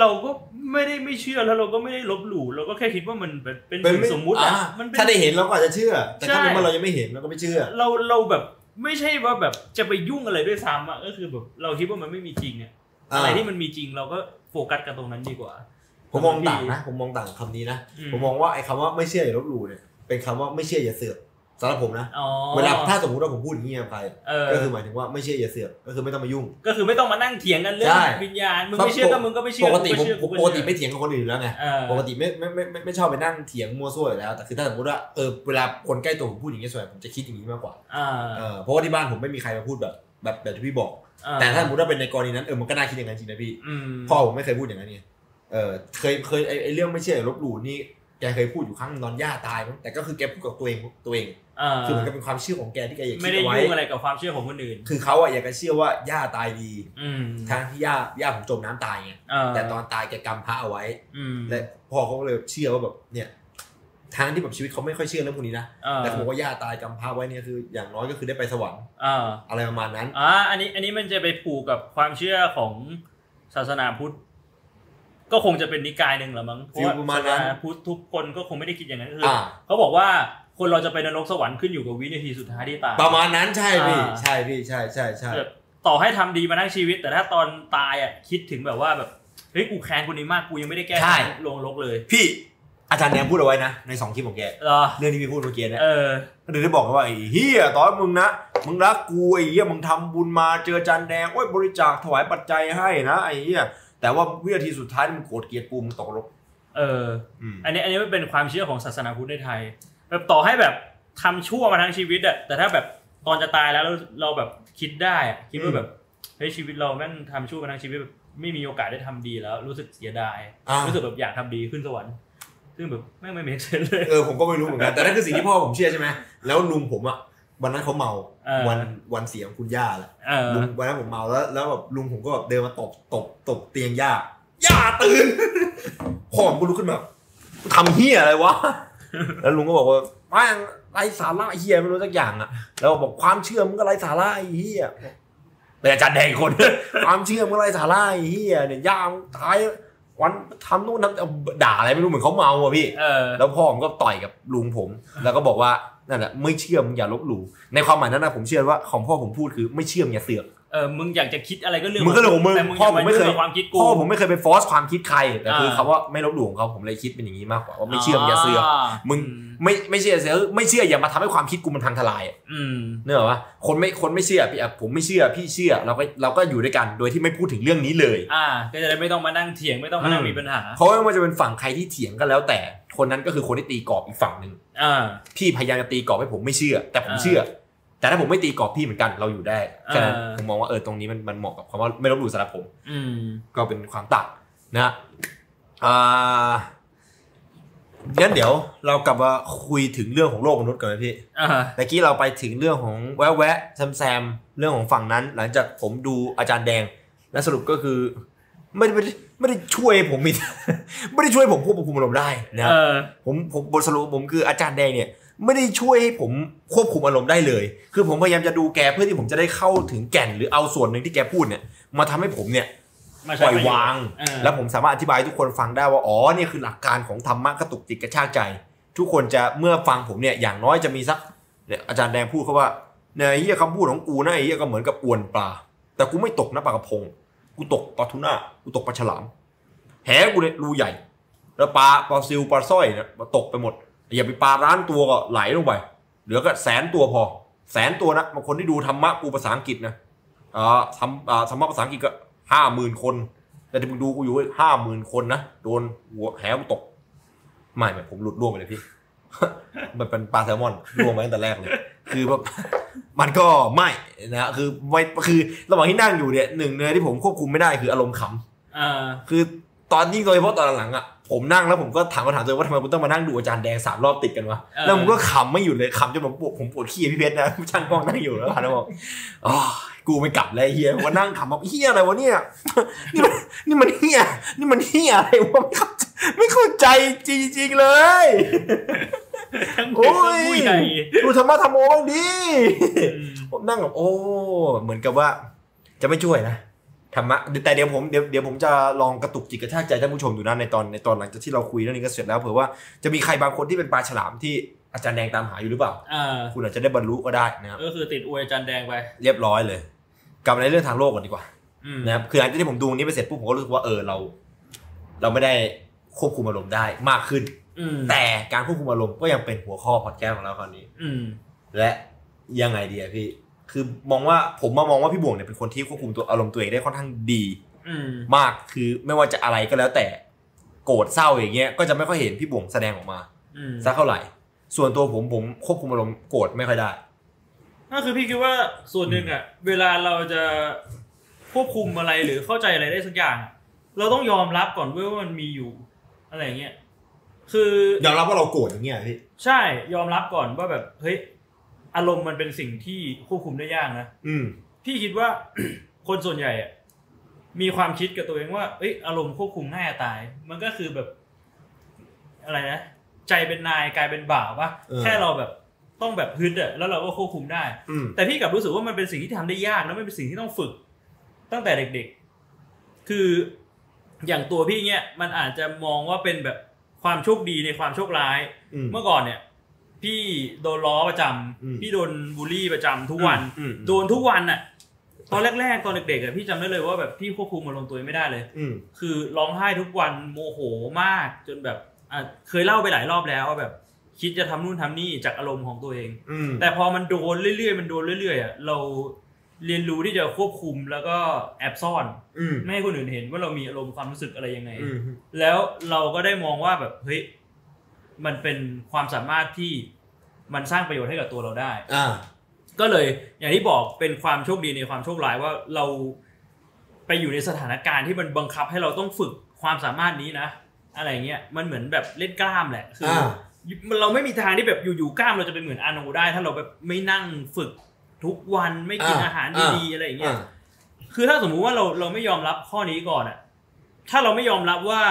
เราก็ไม่ได้ไม่เชื่อแล้วเราก็ไม่ได้ลบหลู่เราก็แค่คิดว่ามันเป็นเป็นเป็นสิ่งไม่สมมุติอะอ่ามันเป็นถ้าได้เห็นเราก็อาจจะเชื่อ แต่ถ้าใช่ในเมื่อเรายังไม่เห็นเราก็ไม่เชื่อ เราเราแบบไม่ใช่ว่าแบบจะไปยุ่งอะไรด้วยซ้ำอะก็คือแบบเราคิดว่ามันไม่มีจริงอะอ่าอะไรที่มันมีจริงเราก็โฟกัสกับตรงนั้นดีกว่า ผมมองต่างนะ ผมมองต่างกับคำนี้นะอืมผมมองว่าไอ้คำว่าไม่เชื่ออย่าลบหลู่เนี่ย เป็นคำว่าไม่เชื่ออย่าเสือกสำหรับผมนะอ๋อเวลาถ้าสมมติว่าผมพูดอย่างนี้กับใครเออก็คือหมายถึงว่าไม่เชื่ออย่าเสือกก็คือไม่ต้องมายุ่ง ก็คือไม่ต้องมานั่งเถียงกันเรื่อใช่งวิญญาณมึงไม่เชื่อก็มึงก็ไม่เชื่อปกติผมเชื่อผมก็ปกติเชื่อไม่เถียงกับคนอื่นอยู่แล้วไงเออปกติไม่ไม่ไม่ไม่ไม่ชอบไปนั่งเถียงมั่วซั่วอยู่แล้วแต่คือถ้าสมมติว่าเออเวลาคนใกล้ตัวผมพูดอย่างนี้ส่วนใหญ่ผมจะคิดอย่างนี้มากกว่าอ่าเออเพราะว่าที่บ้านผมไม่มีใครมาพูดแบบแบบแบบที่พี่บอกอ่แต่ถ้าสมมติว่าเป็นในกรณีนั้นเออมันก็น่าคิดอย่างนั้นจริงนะพี่อืมพ่อผมไม่เคยพูดอย่างนั้นไง เออเคยเคยไอไอเรื่องไม่เชื่ออย่าลบหลู่นี่แกเคยพูดอยู่ครั้งหนึ่งตอนย่าตายมั้งแต่ก็คือแกพูดกับตัวเองตัวเองอ่าคือเหมือนกับเป็นความเชื่อของแกที่แกอยากคิไม่ดได้เอาไว้ยุ่งอะไรกับความเชื่อของคนอื่น คือเขาอะอยากจะเชื่อว่าย่าตายดีอืมทั้งที่ย่าย่าผมจมน้ำตายไงอ่าแต่ตอนตายแกกำพระเอาไว้อืมและพ่อเขาก็เลยเชื่อว่าแบบเนี่ยทั้งที่แบบชีวิตเขาไม่ค่อยเชื่อเรื่องพวกนี้นะอ่าแต่เขาบอกว่าย่าตายกำพระไว้เนี่ยคืออย่างน้อยก็คือได้ไปสวรรค์อ่าอะไรประมาณนั้นอ่าอันนี้อันนี้มันจะไปผูกกับความเชื่อของศาสนาพุทธ ก็คงจะเป็นนิกายหนึ่งแหละมั้งเพราะว่าฟีลประมาณนั้นศาสนาพุทธทุกคนก็คงไม่ได้คิดอย่างนั้นคือออ่าเขาบอกว่าคนเราจะไปนรกสวรรค์ขึ้นอยู่กับวินาทีสุดท้ายที่ตายประมาณนั้นใช่พี่อ่าใช่พี่ใช่ใช่ใช่แบบต่อให้ทำดีมาทั้งชีวิต แต่ถ้าตอนตายอะคิดถึงแบบว่าแบบเฮ้ยกูแค้นคนนี้มากกูยังไม่ได้แก้แค้นลงนรกเลย พี่อาจารย์แดงพูดเอาไว้นะในสองคลิปของแกเหรอเรื่องที่พี่พูดเมื่อกี้เนี่ยเออก็เลยได้บอกว่าไอ้เฮียตอนมึงนะมึงรักกูไอ้เฮียมึงทำบุญมาเจออาจารย์แดงโอ้ยบริจาคถวายปัจจัยให้นะไอ้เฮีย แต่ว่าวินาทีสุดท้ายมึงโกรธเกลียดกูมึงตกนรกเอออืมอันนี้อันนี้มันเป็นความเชื่อของศาสนาพุทธในไทย แบบต่อให้แบบทำชั่วมาทั้งชีวิตอะแต่ถ้าแบบตอนจะตายแล้วเราเราแบบคิดได้อะคิดว่าแบบเฮ้ยชีวิตเราแม่งทำชั่วมาทั้งชีวิตแบบไม่มีโอกาสได้ทำดีแล้ว รู้สึกเสียดายอ่ารู้สึกแบบอยากทำดีขึ้นสวรรค์ซึ่งแบบแม่งไม่เมคเซนเลยเออผมก็ไม่รู้เหมือนกันแต่นั่นคือสิ่งที่พ่อผมเชื่อใช่ไหมแล้วลุงผมอะ วันนั้นเขาเมาเออวันวันเสียของคุณย่าแหละเออลุงวันนั้นผมเมาแล้ว แล้วแบบลุงผมก็แบบเดินมาตบตบตบเตียงย่าย่าตื่นพ่อผมก็ลุกขึ้นมาทำเฮียอะไรวะแล้วลุงก็บอกว่าแม่งไรสาระเฮียไม่รู้สักอย่างอะ แล้วบอกความเชื่อมึงก็ไรสาระไอ้เฮียเป็นอาจารย์แดงอีกคน ความเชื่อมึงก็ไรสาระไอ้เฮียเนี่ยย่ามึงตาย วันทำนู่นทำเอาด่าอะไรไม่รู้เหมือนเขาเมาอะพี่เออแล้วพ่อผมก็ต่อยกับลุงผม แล้วก็บอกว่านั่นแหละไม่เชื่อมึงอย่าลบหลู่ในความหมายนั้นนะผมเชื่อว่าของพ่อผมพูดคือไม่เชื่อมึงอย่าเสือก เออมึงอยากจะคิดอะไรก็เรื่องมึงก็เรื่องของมึงแต่มึงพ่ออย่าผมไม่เคยายุ่งกับความคิดกูพ่อผมไม่เคยไปฟอร์สความคิดใครแต่คืออ่าคำว่าไม่ลบหลู่ของเขาผมเลยคิดเป็นอย่างนี้มากกว่าว่าไม่เชื่อมึงอย่าเสือกมึงอืไม่ไม่เชื่อเสือกไม่เชื่ออย่ามาทำให้ความคิดกูมันพังทลายอะอืมเนกอะวะคนไม่คนไม่เชื่อพี่อะผมไม่เชื่อพี่เชื่อเราก็เราก็อยู่ด้วยกันโดยที่ไม่พูดถึงเรื่องนี้เลย อ่า ก็จะได้ไม่ต้องมานั่งเถียงไม่ต้องมานั่งอืมมีปัญหาเพราะว่ามันจะเป็นฝั่งใครที่เถียงก็แล้วแต่คนนั้นก็คือคนที่ตีกรอบอีกฝั่งหนึ่งอ่าพี่พยายามจะตีกรอบให้ผมไม่เชื่อ แต่ผมอ่าเชื่อ แต่ถ้าผมไม่ตีกรอบพี่เหมือนกันเราอยู่ได้แค่นั้นอ่าผมมองว่าเออตรงนี้มันมันเหมาะกับคำว่าไม่ลบหลู่สำหรับผมอืมก็เป็นความต่างนะฮะอ่างั้นเดี๋ยวเรากลับมาคุยถึงเรื่องของโลกมนุษย์กันไหมพี่อ่าตะกี้เราไปถึงเรื่องของแวะแวะแซมแซมเรื่องของฝั่งนั้น หลังจากผมดูอาจารย์แดง และสรุปก็คือ ไม่ได้ไม่ได้ไม่ได้ช่วยผมมีไม่ได้ช่วยผมควบคุมอารมณ์ได้นะครับเออผมผมบทสรุปของผมคืออาจารย์แดงเนี่ย ไม่ได้ช่วยให้ผมควบคุมอารมณ์ได้เลย คือผมพยายามจะดูแกเพื่อที่ผมจะได้เข้าถึงแก่นหรือเอาส่วนหนึ่งที่แกพูดเนี่ย มาทำให้ผมเนี่ยมาปใช้ล่อยประโชน์วางเออแล้วผมสามารถอธิบายให้ทุกคนฟังได้ว่า อ๋อนี่คือหลักการของธรรมะกระตุกจิตกระชากใจ ทุกคนจะเมื่อฟังผมเนี่ยอย่างน้อยจะมีสักเนี่ยอาจารย์แดงพูดเขาว่าเนี่ยไอ้เฮียคำพูดของกูนะไอ้เฮียก็เหมือนกับอวนปลา แต่กูไม่ตกนะปลากระพง กูตกปลาทูน่ากูตกปลาฉลาม แหกูเนี่ยรูใหญ่ แล้วปลาปลาซิวปลาสร้อยเนี่ยมาตกไปหมด อย่าไปปลาร้านตัวก็ไหลลงไป เหลือก็แสนตัวพอ แสนตัวนะบางคนที่ดูธรรมะกูภาษาอังกฤษนะอ่าทำอ่าธรรมะภาษาอังกฤษก็ห้าหมื่นคน แต่ที่มึงดูกูอยู่ห้าหมื่นคนนะโดนหัวแหวตกไม่ไม่ผมหลุดร่วงไปเลยพี่มันเป็นปลาแซลมอนร่วงมาตั้งแต่แรกเลย คือแบบมันก็ไม่นะฮะคือไม่คือระหว่างที่นั่งอยู่เนี่ยหนึ่งเนื้อที่ผมควบคุมไม่ได้คืออารมณ์ขำอ่าคือตอนยิ่งโดยเฉพาะตอนหลังๆอะ ผมนั่งแล้วผมก็ถามคำถามตัวเองว่าทำไมผมต้องมานั่งดูอาจารย์แดงสามรอบติดกันวะเออแล้วผมก็ขำไม่หยุดเลยขำจนผมปวดผมปวดขี้อะพี่เพชรนะช่างกล้องนั่งอยู่แล้วหันมาบอกอ๋อกูไม่กลับแล้วไอ้เฮียว่านั่งขำแบบเฮียอะไรวะเนี่ยนี่มันนี่มันเฮียนี่มันเฮียอะไรวะไม่เข้าใจไม่เข้าใจจริงๆเลยทั้งโอ้เด็กทั้งยผู้ใหญ่ดูธรรมะธรรมโมบ้างดิอืมผมนั่งแบบโอ้เหมือนกับว่าจะไม่ช่วยนะ ธรรมะแต่เดี๋ยวผมเดี๋ยวเดี๋ยวผมจะลองกระตุกจิตกระชากใจท่านผู้ชมดูนะในตอนในตอนหลังจากที่เราคุยเรื่องนี้ก็เสร็จแล้วเผื่อว่าจะมีใครบางคนที่เป็นปลาฉลามที่อาจารย์แดงตามหาอยู่หรือเปล่าอ่าคุณอาจจะได้บรรลุก็ได้นะครับก็คือติดอวยอาจารย์แดงไปเรียบร้อยเลย กลับมาในเรื่องทางโลกก่อนดีกว่าอืมนะครับคือหลังจากที่ผมดูนี้ไปเสร็จปุ๊บผมก็รู้สึกว่าเออเรา เราไม่ได้ควบคุมอารมณ์ได้มากขึ้นอืมแต่การควบคุมอารมณ์ก็ยังเป็นหัวข้อพอดแคสต์ของเราคราวนี้ อืมและยังไงดีอะพี่ คือมองว่าผมมามองว่าพี่บวงเนี่ยเป็นคนที่ควบคุมตัวอารมณ์ตัวเองได้ค่อนข้างดีอืมมากคือไม่ว่าจะอะไรก็แล้วแต่โกรธเศร้าอย่างเงี้ยก็จะไม่ค่อยเห็นพี่บวงแสดงออกมาอืมสักเท่าไหร่ ส่วนตัวผมผมควบคุมอารมณ์โกรธไม่ค่อยได้ก็คือพี่คิดว่าส่วนหนึ่งอะ เวลาเราจะควบคุมอะไรหรือเข้าใจอะไรได้สักอย่างอะเราต้องยอมรับก่อนเว้ยว่ามันมีอยู่ อะไรอย่างเงี้ยคือยอมรับว่าเราโกรธอย่างเงี้ยพี่ใช่ยอมรับก่อนว่าแบบเฮ้ย อารมณ์มันเป็นสิ่งที่ควบคุมได้ยากนะอืมพี่คิดว่า คนส่วนใหญ่อะมีความคิดกับตัวเองว่าเอ้ยอารมณ์ควบคุมง่ายจะตาย มันก็คือแบบ อะไรนะใจเป็นนายกลายเป็นบ่าวปะเออ แค่เราแบบต้องแบบฮึดอะแล้วเราก็ควบคุมได้ อืม แต่พี่กลับรู้สึกว่ามันเป็นสิ่งที่ทำได้ยากแล้วมันเป็นสิ่งที่ต้องฝึก ตั้งแต่เด็กๆ คืออย่างตัวพี่เนี่ยมันอาจจะมองว่าเป็นแบบความโชคดีในความโชคร้าย อืม เมื่อก่อนเนี่ย พี่โดนล้อประจำอืมพี่โดนบูลลี่ประจำทุกวันอืมโดนทุกวันน่ะ ตอนแรกๆตอนเด็กๆอะพี่จำได้เลยว่าแบบพี่ควบคุมอารมณ์ตัวเองไม่ได้เลยอืมคือร้องไห้ทุกวันโมโหมากจนแบบอะเคยเล่าไปหลายรอบแล้วว่าแบบ คิดจะทำนู่นทำนี่จากอารมณ์ของตัวเองอืมแต่พอมันโดนเรื่อยๆมันโดนเรื่อยๆอะเราเรียนรู้ที่จะควบคุมแล้วก็แอบซ่อนอืมไม่ให้คนอื่นเห็นว่าเรามีอารมณ์ความรู้สึกอะไรยังไงอืมแล้วเราก็ได้มองว่าแบบเฮ้ย มันเป็นความสามารถที่มันสร้างประโยชน์ให้กับตัวเราได้อ่าก็เลยอย่างที่บอกเป็นความโชคดีในความโชคร้ายว่าเราไปอยู่ในสถานการณ์ที่มันบังคับให้เราต้องฝึกความสามารถนี้นะ อะไรเงี้ยมันเหมือนแบบเล่นกล้ามแหละคืออ่าเราไม่มีทางที่แบบอยู่ๆกล้ามเราจะเป็นเหมือนอาโนได้ ถ้าเราแบบไม่นั่งฝึกทุกวันไม่กินอ่าอาหารอ่าดีๆอะไรอย่างเงี้ยอ่าคือถ้าสมมุติว่าเราเราไม่ยอมรับข้อนี้ก่อนอะถ้าเราไม่ยอมรับว่า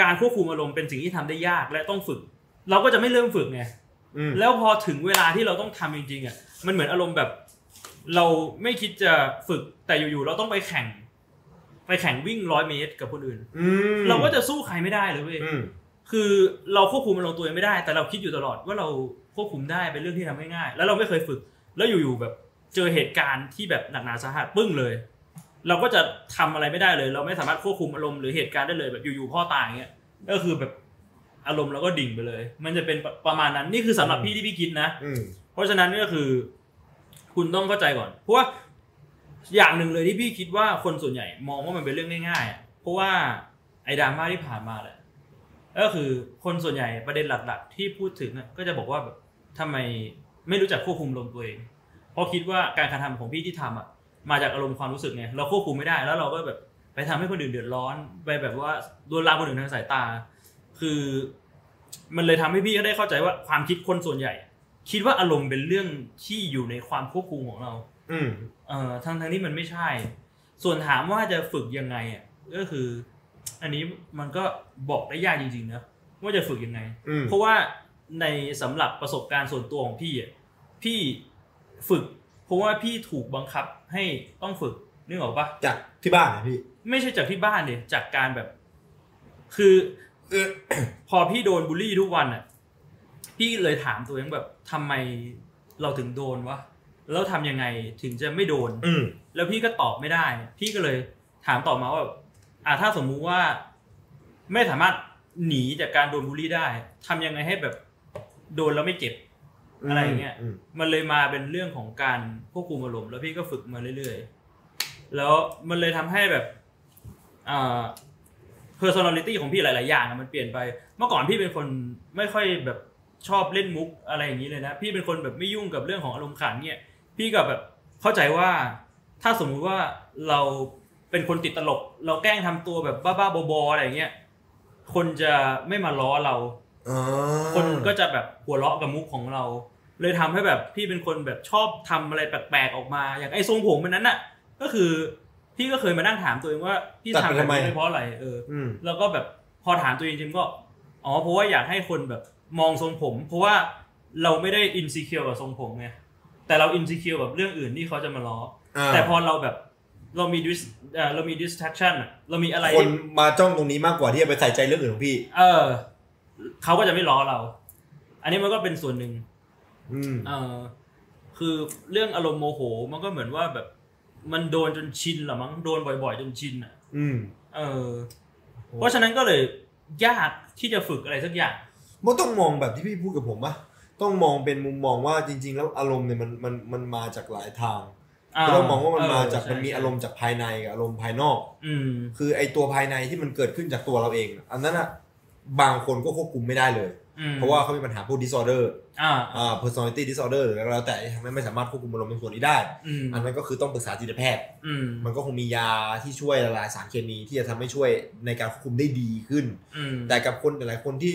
การควบคุมอารมณ์เป็นสิ่งที่ทำได้ยากและต้องฝึก เราก็จะไม่เริ่มฝึกไงอืมแล้วพอถึงเวลาที่เราต้องทำจริงๆอะมันเหมือนอารมณ์แบบ เราไม่คิดจะฝึกแต่อยู่ๆเราต้องไปแข่ง ไปแข่งวิ่งร้อยเมตรกับคนอื่นอืมเราก็จะสู้ใครไม่ได้เลยเว้ยอืมคือเราควบคุมอารมณ์ตัวเองไม่ได้ แต่เราคิดอยู่ตลอดว่าเราควบคุมได้เป็นเรื่องที่ทำง่ายๆแล้วเราไม่เคยฝึก แล้วอยู่ๆแบบเจอเหตุการณ์ที่แบบหนักหนาสาหัสปึ้งเลย เราก็จะทำอะไรไม่ได้เลย เราไม่สามารถควบคุมอารมณ์หรือเหตุการณ์ได้เลยแบบอยู่ๆพ่อตายอย่างเงี้ยก็คือแบบอารมณ์เราก็ดิ่งไปเลย มันจะเป็นประมาณนั้นนี่คือสำหรับพี่ที่พี่คิดนะอืมเพราะฉะนั้นก็คือ คุณต้องเข้าใจก่อน เพราะว่าอย่างหนึ่งเลยที่พี่คิดว่าคนส่วนใหญ่มองว่ามันเป็นเรื่องง่ายๆอะเพราะว่าไอ้ดราม่าที่ผ่านมาแหละก็คือคนส่วนใหญ่ประเด็นหลัก ๆ ที่พูดถึงอะก็จะบอกว่าแบบทำไมไม่รู้จักควบคุมลมณ์ตัวเองเพราะคิดว่าการกระทำของพี่ที่ทำอะ มาจากอารมณ์ความรู้สึกไงเราควบคุมไม่ได้ แล้วเราก็แบบไปทำให้คนอื่นเดือดร้อนไปแบบว่าโดนลามคนอื่นทางสายตา คือ มันเลยทำให้พี่ก็ได้เข้าใจว่าความคิดคนส่วนใหญ่ คิดว่าอารมณ์เป็นเรื่องที่อยู่ในความควบคุมของเรา อืมเอ่อทั้งทั้งที่มันไม่ใช่ ส่วนถามว่าจะฝึกยังไงอะก็คือ อันนี้มันก็บอกได้ยากจริงๆนะว่าจะฝึกยังไงอืมเพราะว่าในสำหรับประสบการณ์ส่วนตัวของพี่อะพี่ฝึก เพราะว่าพี่ถูกบังคับ ให้ต้องฝึกนึกออกปะจากที่บ้านนะพี่ ไม่ใช่จากที่บ้านเดยจากการแบบ คือเออพอพี่โดนบูลลี่ทุกวันอะ พี่เลยถามตัวเองแบบทำไมเราถึงโดนวะแล้วทำยังไงถึงจะไม่โดน อืมแล้วพี่ก็ตอบไม่ได้ พี่ก็เลยถามต่อมาว่าอ่าถ้าสมมุติว่า ไม่สามารถหนีจากการโดนบูลลี่ได้ทำยังไงให้แบบโดนแล้วไม่เจ็บ อะไรอย่างเงี้ยอืมมันเลยมาเป็นเรื่องของการควบคุมอารมณ์แล้วพี่ก็ฝึกมาเรื่อยๆ แล้วมันเลยทำให้แบบอ่า personality ของพี่หลาย ๆ อย่างอะมันเปลี่ยนไป เมื่อก่อนพี่เป็นคนไม่ค่อยแบบชอบเล่นมุกอะไรอย่างนี้เลยนะ พี่เป็นคนแบบไม่ยุ่งกับเรื่องของอารมณ์ขันเนี่ย พี่ก็แบบเข้าใจว่าถ้าสมมุติว่าเราเป็นคนติดตลก เราแกล้งทำตัวแบบบ้าๆบอๆอะไรอย่างเงี้ยคนจะไม่มาล้อเราอ๋อ คนก็จะแบบหัวเราะกับมุกของเรา เลยทำให้แบบพี่เป็นคนแบบชอบทำอะไรแปลกๆออกมา อย่างไอ้ทรงผมมันนั้นน่ะ ก็คือพี่ก็เคยมานั่งถามตัวเองว่าพี่ทำแบบนี้เพราะอะไรเอออืมแล้วก็แบบพอถามตัวเองจริงๆก็อ๋อเพราะว่าอยากให้คนแบบมองทรงผม เพราะว่าเราไม่ได้อินซิเคียวกับทรงผมไงแต่เราอินซิเคียวแบบเรื่องอื่นที่เขาจะมาล้ออ่าแต่พอเราแบบเรามีดิสเอ่อเรามี distraction อะเรามีอะไรคนที่มาจ้องตรงนี้มากกว่าที่จะไปใส่ใจเรื่องอื่นของพี่ เออ เขาก็จะไม่ล้อเรา อันนี้มันก็เป็นส่วนหนึ่งอืมเออคือเรื่องอารมณ์โมโห มันก็เหมือนว่าแบบมันโดนจนชินเหรอมั้งโดนบ่อย ๆ จนชินอะอืมเออ เพราะฉะนั้นก็เลยยากที่จะฝึกอะไรสักอย่างมันต้องมองแบบที่พี่พูดกับผมปะต้องมองเป็นมุมมองว่าจริง ๆ แล้วอารมณ์เนี่ยมันมันมันมาจากหลายทางก็ต้องมองว่ามันมาจากเออมันมีใช่อารมณ์จากภายในกับอารมณ์ภายนอก อืมคือไอตัวภายในที่มันเกิดขึ้นจากตัวเราเอง อันนั้นอะ บางคนก็ควบคุมไม่ได้เลยอืมเพราะว่าเขามีปัญหาพวก disorder อ่าอ่า personality disorder หรืออะไรแล้วแต่ที่ทำให้ไม่สามารถควบคุมอารมณ์ในส่วนนี้ได้อืมอันนั้นก็คือต้องปรึกษาจิตแพทย์อืมมันก็คงมียาที่ช่วยละลายสารเคมีที่จะทำให้ช่วยในการควบคุมได้ดีขึ้นอืมแต่กับคนหลายๆคนที่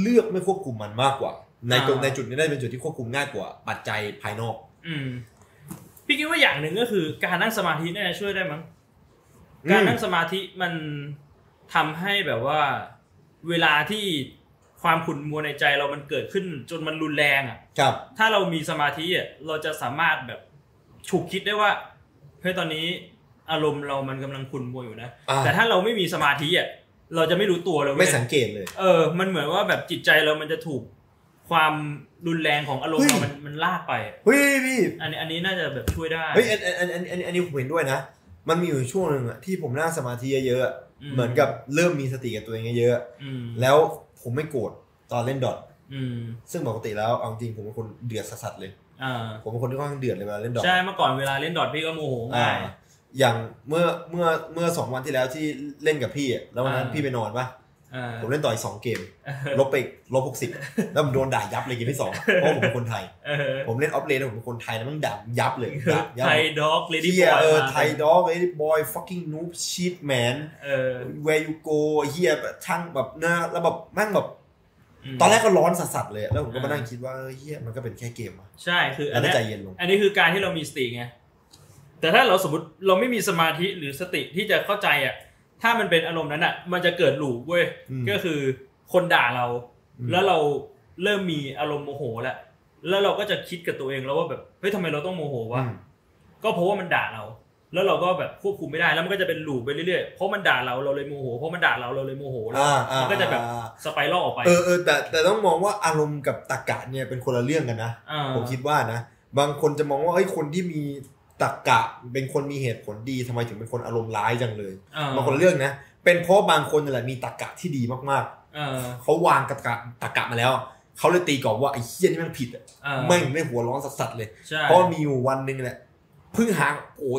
เลือกไม่ควบคุมมันมากกว่า ในตรงอ่าในจุดนี้ได้เป็นจุดที่ควบคุมง่ายกว่า ปัจจัยภายนอก อืมพี่คิดว่าอย่างหนึ่งก็คือการนั่งสมาธิเนี่ยช่วยได้มั้งอืมการนั่งสมาธิมันทำให้แบบว่า เวลาที่ความขุ่นมัวในใจเรามันเกิดขึ้นจนมันรุนแรงอะครับ ถ้าเรามีสมาธิอะเราจะสามารถแบบฉุกคิดได้ว่าเฮ้ยตอนนี้อารมณ์เรามันกำลังขุ่นมัวอยู่นะอ่าแต่ถ้าเราไม่มีสมาธิอะเราจะไม่รู้ตัวเลยเว้ไม่ยสังเกตเลย เออ มันเหมือนว่าแบบจิตใจเรามันจะถูกความรุนแรงของอารมณ์เฮ้ยเรามันมันลากไปเฮ้ยพี่อันนี้อันนี้น่าจะแบบช่วยได้เฮ้ยอันอันอันอันอันอันนี้ผมเห็นด้วยนะ มันมีอยู่ช่วงหนึ่งอะที่ผมนั่งสมาธิเยอะๆอะอืมเหมือนกับเริ่มมีสติกับตัวเองเยอะอืมๆแล้วผมไม่โกรธตอนเล่นดอทอืมซึ่งปกติแล้วเอาจริงผมเป็นคนเดือดสัสๆเลยอ่าผมเป็นคนที่ค่อนข้างเดือดเลยเวลาเล่นดอทใช่เมื่อก่อนเวลาเล่นดอทพี่ก็โมโหอ่าง่ายอย่างเมื่อเมื่อเมื่อสองวันที่แล้วที่เล่นกับพี่อะแล้ววันนั้นอ่าพี่ไปนอนปะอ่า ผมเล่นต่ออีกสองเกม ลบไปอีกลบหกสิบแล้วผมโดนด่ายับเลยเกมที่สองเพราะผมเป็นคนไทยเออผมเล่นออฟเลนผมเป็นคนไทยแล้วมันด่ายับเลยด่ายับไทยด็อกเลดี้เฮีบยอยเออมาไทยด็อกไอ้บอย fucking noob shit man เออ where you go เฮียแบบช่างแบบหน้าแล้วแบบแม่งแบบมตอนแรกก็ร้อนสัสๆเลย แล้วผมก็มาอ่านั่นั่งคิดว่าเออเฮียมันก็เป็นแค่เกมอะใช่คืออัแล้นวก็เนี้ยใจเย็นลง อันนี้คือการที่เรามีสติไงแต่ถ้าเราสมมติเราไม่มีสมาธิหรือสติที่จะเข้าใจอะ ถ้ามันเป็นอารมณ์นั้นอะ มันจะเกิดหลูปเว้ยอืมก็คือคนด่าเราอืมแล้วเราเริ่มมีอารมณ์โมโหแล้วแล้วเราก็จะคิดกับตัวเองแล้วว่าแบบเฮ้ยทำไมเราต้องโมโหวะอืมก็เพราะว่ามันด่าเรา แล้วเราก็แบบควบคุมไม่ได้แล้วมันก็จะเป็นหลูปไปเรื่อยๆเพราะมันด่าเราเราเลยโมโหเพราะมันด่าเราเราเลยโมโหแล้วอ่าอ่ามันก็จะแบบอ่าสไปรัลออกไปเออเออแต่แต่ต้องมองว่าอารมณ์กับตรรกะเนี่ยเป็นคนละเรื่องกันนะาผมคิดว่านะบางคนจะมองว่าเฮ้ยคนที่มี ตรรกะเป็นคนมีเหตุผลดีทำไมถึงเป็นคนอารมณ์ร้ายจังเลยอ่าบางคนละเรื่องนะ เป็นเพราะบางคนนั่นแหละมีตรรกะที่ดีมากเออๆเขาวางตรรกะตรรกะมาแล้วเขาเลยตีกรอบว่าไอ้เฮี้ยนี่แมันผิดอะเออไม่งไม่หัวร้อนสัสๆเลยใช่เพราะมีอยู่วันหนึ่งแหละ เพิ่งหาโอ้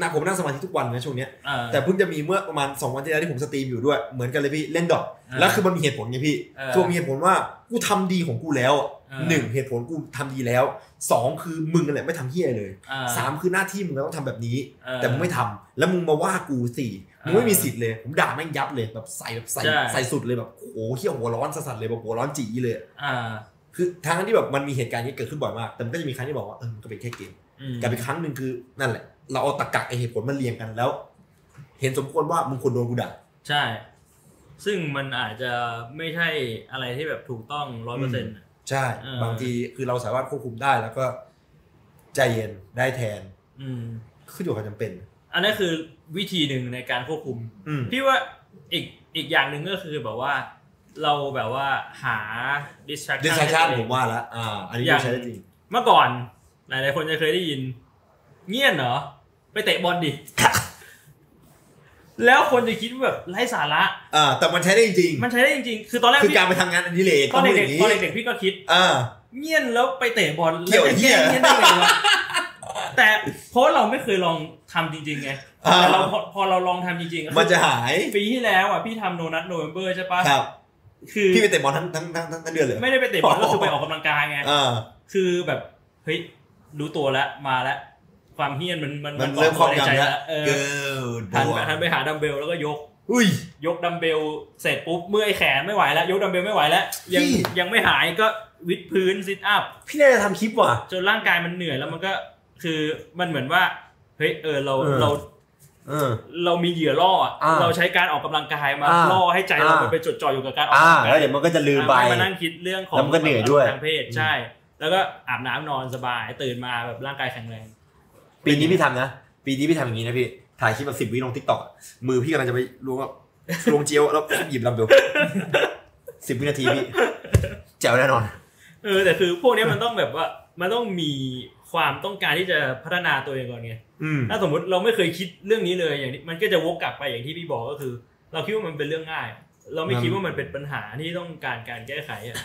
นะผมนั่งสมาธิทุกวันนะช่วงเนี้ยเออแต่เพิ่งจะมีเมื่อประมาณ2วันที่แล้วที่ผมสตรีมอยู่ด้วยเหมือนกันเลยพี่เล่นดอทอ่าแล้วคือมันมีเหตุผลไงพี่เออคือมีเหตุผลว่ากูทำดีของกูแล้วอะเออหนึ่งเหตุผลกูทำดีแล้วสองคือมึงนั่นแหละไม่ทำเฮี้ยเลยอ่าสามคือหน้าที่มึงต้องทำแบบนี้เออแต่มึงไม่ทำแล้วมึงมาว่ากูสี่มึงไม่เออมีสิทธิ์เลย ผมด่าแม่งยับเลยแบบใส่แบบใส่ใช่ใส่สุดเลยแบบโอ้โหเฮี้ยหัวร้อนสัสๆเลยแบบหัวร้อนจีเลยอ่าคือทั้งที่แบบมันมีเหตุการณ์นี้เกิดขึ้นบ่อยมากแต่มันก็จะมีครั้งที่บอกว่าเออมันก็เป็นแค่เกมอืม กับอีกครั้งหนึ่งคือนั่นแหละ เราเอาตะกะไอเหตุผลมาเรียงกันแล้ว เห็นสมควรว่ามึงควรโดนกูด่าใช่ ซึ่งมันอาจจะไม่ใช่อะไรที่แบบถูกต้องร้อยเปอร์เซ็นต์ใช่เออบางทีคือเราสามารถควบคุมได้แล้วก็ใจเย็นได้แทน อืมขึ้นอยู่กับความจำเป็น อันนี้คือวิธีหนึ่งในการควบคุมอืมพี่ว่าอีกอีกอย่างหนึ่งก็คือแบบว่า เราแบบว่าหา distraction ดิส t ชันให้ตัวเองผมว่าแล้วอ่า อันนี้อย่างใช้ได้จริง เมื่อก่อน หลายๆคนจะเคยได้ยิน เงียบเหรอ ไปเตะบอลดิ แล้วคนจะคิดว่าแบบไร้สาระ อ่าแต่มันใช้ได้จริงมันใช้ได้จริงๆคือตอนแรกคือพี่การไปทำงานอันนี้เลยตอนพูดอเด็กย่างๆนี้ตอนเด็กๆพี่ก็คิด อ่า เงียนแล้วไปเตะบอลเกี่ยวแล้วจะเหี้ย เงียนได้ไงวะแต่เพราะเราไม่เคยลองทำจริงๆไงอ่า แต่เราพอพอเราลองทำจริงๆมันจะหายปีที่แล้วอะพี่ทำโนนัทโนเวมเบอร์ใช่ปะครับ คือพี่ไปเตะบอลทั้งทั้งทั้งทั้งทั้งเดือนเลยเหรอไม่ได้ไปเตะบอลก็คือไปออกกำลังกายไง อ่า คือแบบเฮ้ย รู้ตัวแล้วมาแล้วความเฮี้ยนมันมันมันก่อเริ่มครอบตัวในใจงำแล้วแล้วเออเกิดหันบัวไปหันไปหาดัมเบลแล้วก็ยกอุ้ยยกดัมเบลเสร็จปุ๊บเมื่อยแขนไม่ไหวแล้ว ยกดัมเบลไม่ไหวแล้ว ยังพี่ยังไม่หายก็วิดพื้นซิทอัพพี่น่าจะทำคลิปว่ะจนร่างกายมันเหนื่อยแล้วมันก็คือมันเหมือนว่าเฮ้ยเออเราเออเราเออเรามีเหยื่อล่ออะอ่าเราใช้การออกกำลังกายมาอ่าล่อให้ใจเราอ่ามัมันไปจดจ่ออยู่กับการออกอ่ากำลังกาแล้วยเดี๋ยวมันก็จะลืมไปไม่มานั่งคิดเรื่องของแล้วมันก็เหนื่อยด้วยทางเพศใช่ แล้วก็อาบน้ำนอนสบายตื่นมาแบบร่างกายแข็งแรงปีนี้พี่ทำนะ ปีนี้พี่ทำอย่างนี้นะพี่ถ่ายคลิปแบบสิบวิลงทิกตอกมือพี่กำลังจะไปล้วงแบบลงเจียวแล้วหยิบลำเบลสิบวินาทีพี่แจ๋วแน่นอนเออแต่คือพวกเนี้ยมันต้องแบบว่ามันต้องมีความต้องการที่จะพัฒนาตัวเองก่อนไงอืมถ้าสมมติเราไม่เคยคิดเรื่องนี้เลยอย่างนี้มันก็จะวกกลับไปอย่างที่พี่บอกก็คือ เราคิดว่ามันเป็นเรื่องง่าย เราไม่คิดว่ามันเป็นปัญหาที่ต้องการการแก้ไขอะ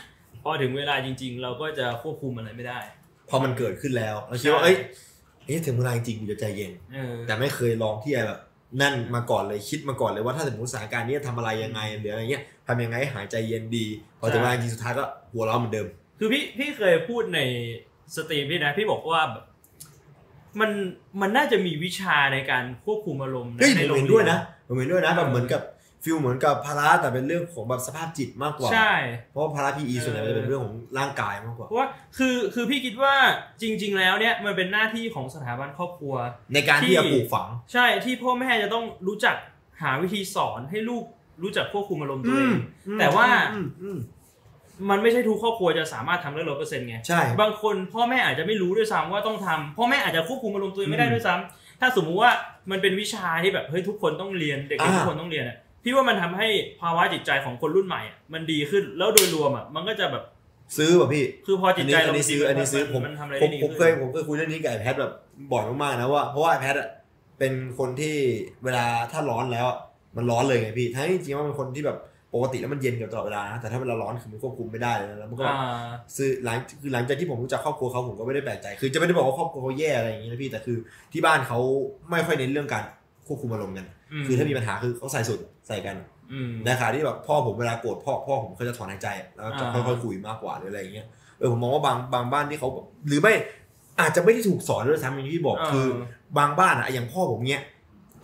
พอถึงเวลาจริง ๆ เราก็จะควบคุมอะไรไม่ได้ พอมันเกิดขึ้นแล้วเราคิดว่าเอ้ยเอ๊ะถึงเวลาจริงๆกูจะใจเย็นเออแต่ไม่เคยลองที่จะแบบนั่นมาก่อนเลยคิดมาก่อนเลยว่าถ้าสมมติสถานการณ์นี้จะทำอะไรยังไงหรืออะไรเงี้ยทำยังไงให้หายใจเย็นดี พอถึงเวลาจริงสุดท้ายก็หัวเราะเหมือนเดิม คือพี่พี่เคยพูดในสตรีมพี่นะพี่บอกว่าแบบมันมันน่าจะมีวิชาในการควบคุมอารมณ์เฮ้ยในผมโรงเห็นเรีด้วยนนะผมเห็นด้วยนะเออแบบเหมือนกับ feel เหมือนกับพละแต่เป็นเรื่องของแบบสภาพจิตมากกว่า ใช่ เพราะว่าพละ PE ส่วนใหญ่เออจะเป็นเรื่องของร่างกายมากกว่าเพราะว่าคือคือพี่คิดว่าจริง ๆ แล้วเนี่ยมันเป็นหน้าที่ของสถาบันครอบครัว ในการที่จะปลูกฝัง ใช่ที่พ่อแม่จะต้องรู้จักหาวิธีสอนให้ลูกรู้จักควบคุมอารมณ์ตัวเองแต่ว่าอืมอืมมันไม่ใช่ทุกครอบครัวจะสามารถทำได้ร้อยเปอร์เซ็นต์ไงใช่บางคนพ่อแม่อาจจะไม่รู้ด้วยซ้ำว่าต้องทำพ่อแม่อาจจะควบคุมอารมณ์ตัวเองไม่ได้อืมด้วยซ้ำถ้าสมมุติว่ามันเป็นวิชาที่แบบเฮ้ยทุกคนต้องเรียนเด็กๆอ่าทุกคนต้องเรียนอะ พี่ว่ามันทำให้ภาวะจิตใจของคนรุ่นใหม่อะมันดีขึ้นแล้วโดยรวมอะมันก็จะแบบซื้อป่ะพี่ คือพอจิอัตนใจนี้อัเรานนี้ซื้ออันนี้ซื้อผมมันทำอะไรผได้มดีผมขึ้นเคยผมเคยคุยเรื่องนี้กับไอ้แพทแบบบ่อยมากๆนะว่าเพราะว่าไอ้แพทอะเป็นคนที่เวลาถ้าร้อนแล้วอะมันร้อนเลยไงพี่ทั้งที่จริงๆว่าเป็นคนที่แบบปกติแล้วมันเย็นกับตลอดเวลานะแต่ถ้าเวลาร้อนคือมันควบคุมไม่ได้เลยนะแล้วมันก็อ่าซื้อหลังคือหลังจากที่ผมรู้จักครอบครัวเขาผมก็ไม่ได้แปลกใจ คือจะไม่ได้บอกว่าครอบครัวเขาแย่อะไรอย่างนี้นะพี่แต่คือที่บ้านเขาไม่ค่อยเน้นเรื่องการ ควบคุมอารมณ์กัน คือถ้ามีปัญหาคือเขาใส่สุดใส่กันอืมในขณะที่แบบพ่อผมเวลาโกรธพ่อพ่อผมเขาจะถอนหายใจ แล้วจะอ่าค่อยๆคุยมากกว่าหรืออะไรอย่างเงี้ยเออผมมองว่าบางบางบ้านที่เขาแบบหรือไม่อาจจะไม่ได้ถูกสอนด้วยซ้ำอย่างที่พี่บอกคือบางบ้านอะอย่างพ่อผมเนี้ย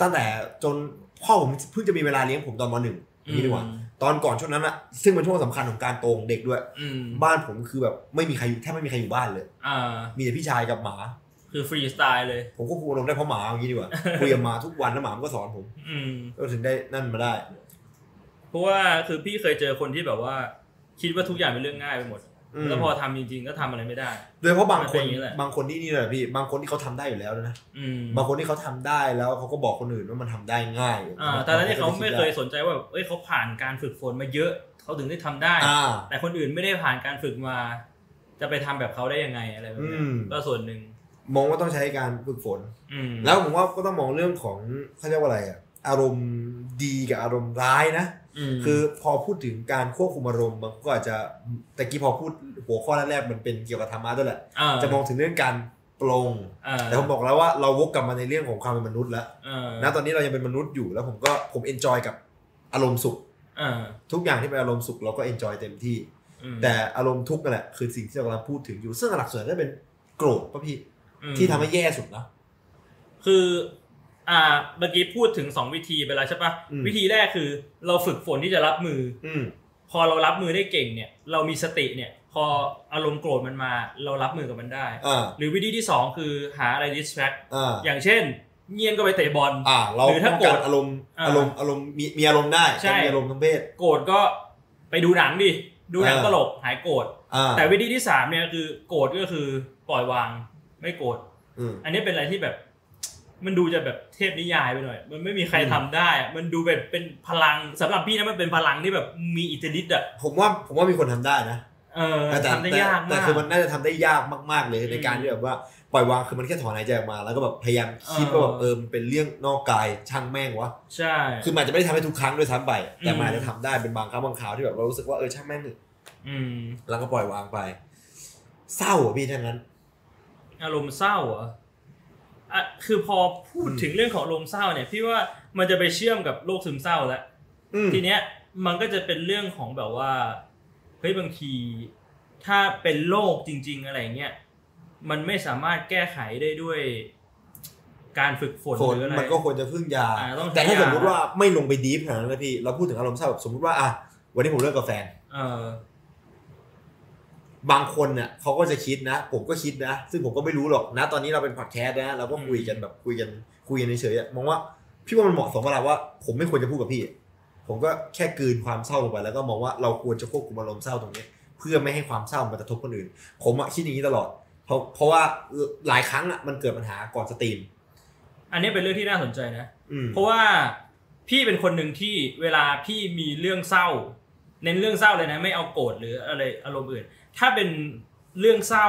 ตั้งแต่จนพ่อผมเพิ่งจะมีเวลาเลี้ยงผมตอนมหนึ่งอย่างนี้ดีกว่าตอนก่อนช่วงนั้นอะซึ่งเป็นช่วงสำคัญของการโตของเด็กด้วยอืมบ้านผมคือแบบไม่มีใครอยู่แทบไม่มีใครอยู่บ้านเลยอ่ามีแต่พี่ชายกับหมา คือฟรีสไตล์เลย ผมก็คุมอารมณ์ได้เพราะหมาอย่างนี้ดีกว่าคุยกับหมาทุกวันแล้วหมามันก็สอนผม อืมก็ถึงได้นั่นมาได้ เพราะว่าคือพี่เคยเจอคนที่แบบว่า คิดว่าทุกอย่างเป็นเรื่องง่ายไปหมดอืมแล้วพอทำจริงๆก็ทำอะไรไม่ได้ โดยเฉพาะบางคนมันเป็นอย่างนี้แหละบางคนที่นี่เลยพี่ บางคนที่เขาทำได้อยู่แล้วนะอืมบางคนที่เขาทำได้แล้วเขาก็บอกคนอื่นว่ามันทำได้ง่ายอ่าแต่นั้นที่เขาไม่เคยสนใจว่าแบบเอ้ยเขาผ่านการฝึกฝนมาเยอะเขาถึงได้ทำได้อ่าแต่คนอื่นไม่ได้ผ่านการฝึกมา จะไปทำแบบเขาได้ยังไงอะไรแบบเนี้ยอืมก็ส่วนหนึ่ง มองว่าต้องใช้การฝึกฝนอืมแล้วผมว่าก็ต้องมองเรื่องของเขาเรียกว่าอะไรอะอารมณ์ดีกับอารมณ์ร้ายนะมคือพอพูดถึงการควบคุมอารมณ์มันก็อาจจะแต่กี้พอพูดหัวข้อแรกๆมันเป็นเกี่ยวกับธรรมะด้วยแหละาจะมองถึงเรื่องการปลงอ่าแต่ผมบอกแล้วว่าเราวกกลับมาในเรื่องของความเป็นมนุษย์แล้วอ่าณตอนนี้เรายังเป็นมนุษย์อยู่แล้วผมก็ผม enjoy กับอารมณ์สุขอ่าทุกอย่างที่เป็นอารมณ์สุขเราก็เอนจอยเต็มที่อืมแต่อารมณ์ทุกข์นั่นแหละคือสิ่งที่เรากำลังพูดถึงอยู่ซึ่งหลักส่วนก็เป็นโกรธป่ะพี่อืม ที่ทำให้แย่สุดนะคือ อ่าเมื่อกี้พูดถึงสองวิธีไปแล้วใช่ปะอืมวิธีแรกคือ เราฝึกฝนที่จะรับมือ อืมพอเรารับมือได้เก่งเนี่ย เรามีสติเนี่ย พออารมณ์โกรธมันมา เรารับมือกับมันได้อ่าหรือวิธีที่สองคือหาอะไร distract อ่าอย่างเช่นเงียนก็ไปเตะบอลอ่าเราหรือถ้าป้องกันโกรธอารมณ์อ่าอารมณ์อารมณ์มีมีอารมณ์ได้ใช่แต่มีอารมณ์ทั้งเพศโกรธก็ไปดูหนังดิดูหนังอ่าตลกหายโกรธอ่าแต่วิธีที่สามเนี่ยคือโกรธก็คือปล่อยวาง ไม่โกรธอืมอันนี้เป็นอะไรที่แบบ มันดูจะแบบเทพนิยายไปหน่อย มันไม่มีใครอืมทำได้อะมันดูแบบเป็นพลังสำหรับพี่นะมันเป็นพลังที่แบบมีอิทธิฤทธิ์อะผมว่าผมว่ามีคนทำได้นะเออแต่แต่ทำได้แต่ยากแต่มากคือมันน่าจะทำได้ยากมาก ๆ เลยในอืมการที่แบบว่าปล่อยวางคือมันแค่ถอนหายใจออกมา แล้วก็แบบพยายามคิดเออว่าแบบเออมันเป็นเรื่องนอกกายช่างแม่งวะใช่ คือมันอาจจะไม่ได้ทำให้ทุกครั้งด้วยซ้ำไปแต่มันอืมอาจจะทำได้เป็นบางครั้งบางคราวที่แบบเรารู้สึกว่าเออช่างแม่งเถอะอืมแล้วก็ปล่อยวางไป เศร้าอะพี่ทั้งนั้น อารมณ์เศร้าเหรออะคือพอพูดอืมถึงเรื่องของอารมณ์เศร้าเนี่ย พี่ว่ามันจะไปเชื่อมกับโรคซึมเศร้าแล้วอืมทีเนี้ยมันก็จะเป็นเรื่องของแบบว่าเฮ้ยบางทีถ้าเป็นโรคจริง ๆ อะไรเงี้ยมันไม่สามารถแก้ไขได้ด้วยการฝึกฝนฝนหรืออะไรมันก็ควรจะพึ่งยาอ่าต้องใช้แต่ถ้ายาสมมติว่าไม่ลงไปดีฟขนาดนั้นนะพี่ เราพูดถึงอารมณ์เศร้าแบบสมมติว่าอะวันนี้ผมเลิกกับแฟนเออ บางคนเนี่ยเขาก็จะคิดนะ ผมก็คิดนะ ซึ่งผมก็ไม่รู้หรอกนะ ตอนนี้เราเป็นพอดแคสต์นะเราก็คุยกันแบบคุยกันคุยกันเฉยๆอะมองว่าพี่ว่ามันเหมาะสมกับเราว่า ผมไม่ควรจะพูดกับพี่ ผมก็แค่กลืนความเศร้าลงไปแล้วก็มองว่าเราควรจะควบคุมอารมณ์เศร้าตรงนี้ เพื่อไม่ให้ความเศร้ามันกระทบคนอื่น ผมอะคิดอย่างนี้ตลอด เพราะเพราะว่าหลายครั้งอะมันเกิดปัญหาก่อนสตรีม อันนี้เป็นเรื่องที่น่าสนใจนะอืมเพราะว่าพี่เป็นคนหนึ่งที่เวลาพี่มีเรื่องเศร้า เน้นเรื่องเศร้าเลยนะ ไม่เอาโกรธหรืออะไรอารมณ์อื่น ถ้าเป็นเรื่องเศร้า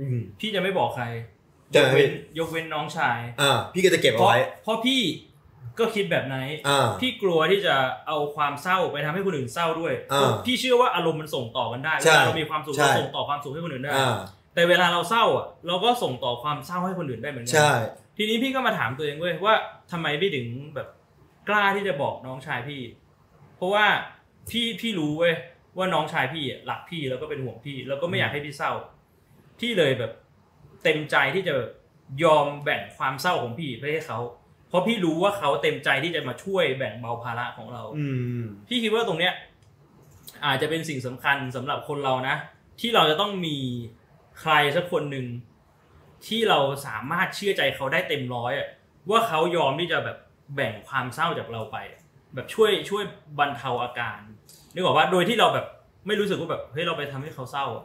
อืมพี่จะไม่บอกใครจะยกเว้นยกเว้นน้องชายอ่าพี่ก็จะเก็บเพเอาราะไว้เพราะพี่ก็คิดแบบไหนอ่าพี่กลัวที่จะเอาความเศร้าไปทำให้คนอื่นเศร้าด้วยอ่าเพราะพี่เชื่อว่าอารมณ์มันส่งต่อกันได้ใช่เวลาเรามีความสุขใช่เราส่งต่อความสุขให้คนอื่นได้อ่าแต่เวลาเราเศร้าอะเราก็ส่งต่อความเศร้าให้คนอื่นได้เหมือนกัใช่ทีนี้พี่ก็มาถามตัวเองเว้ยว่าทำไมพี่ถึงแบบกล้าที่จะบอกน้องชายพี่ เพราะว่าพี่พี่รู้เว้ย ว่าน้องชายพี่อะรักพี่แล้วก็เป็นห่วงพี่ แล้วก็ไม่อยากให้พี่เศร้า พี่เลยแบบเต็มใจที่จะแบบยอมแบ่งความเศร้าของพี่ไปให้เขา เพราะพี่รู้ว่าเขาเต็มใจที่จะมาช่วยแบ่งเบาภาระของเรา อืมพี่คิดว่าตรงเนี้ย อาจจะเป็นสิ่งสำคัญสำหรับคนเรานะ ที่เราจะต้องมีใครสักคนหนึ่งที่เราสามารถเชื่อใจเขาได้เต็มร้อยอะว่าเขายอมที่จะแบบแบ่งความเศร้าจากเราไป แบบช่วยช่วยบรรเทาอาการ นึกออกว่าโดยที่เราแบบไม่รู้สึกว่าแบบเฮ้ยเราไปทำให้เขาเศร้าอะ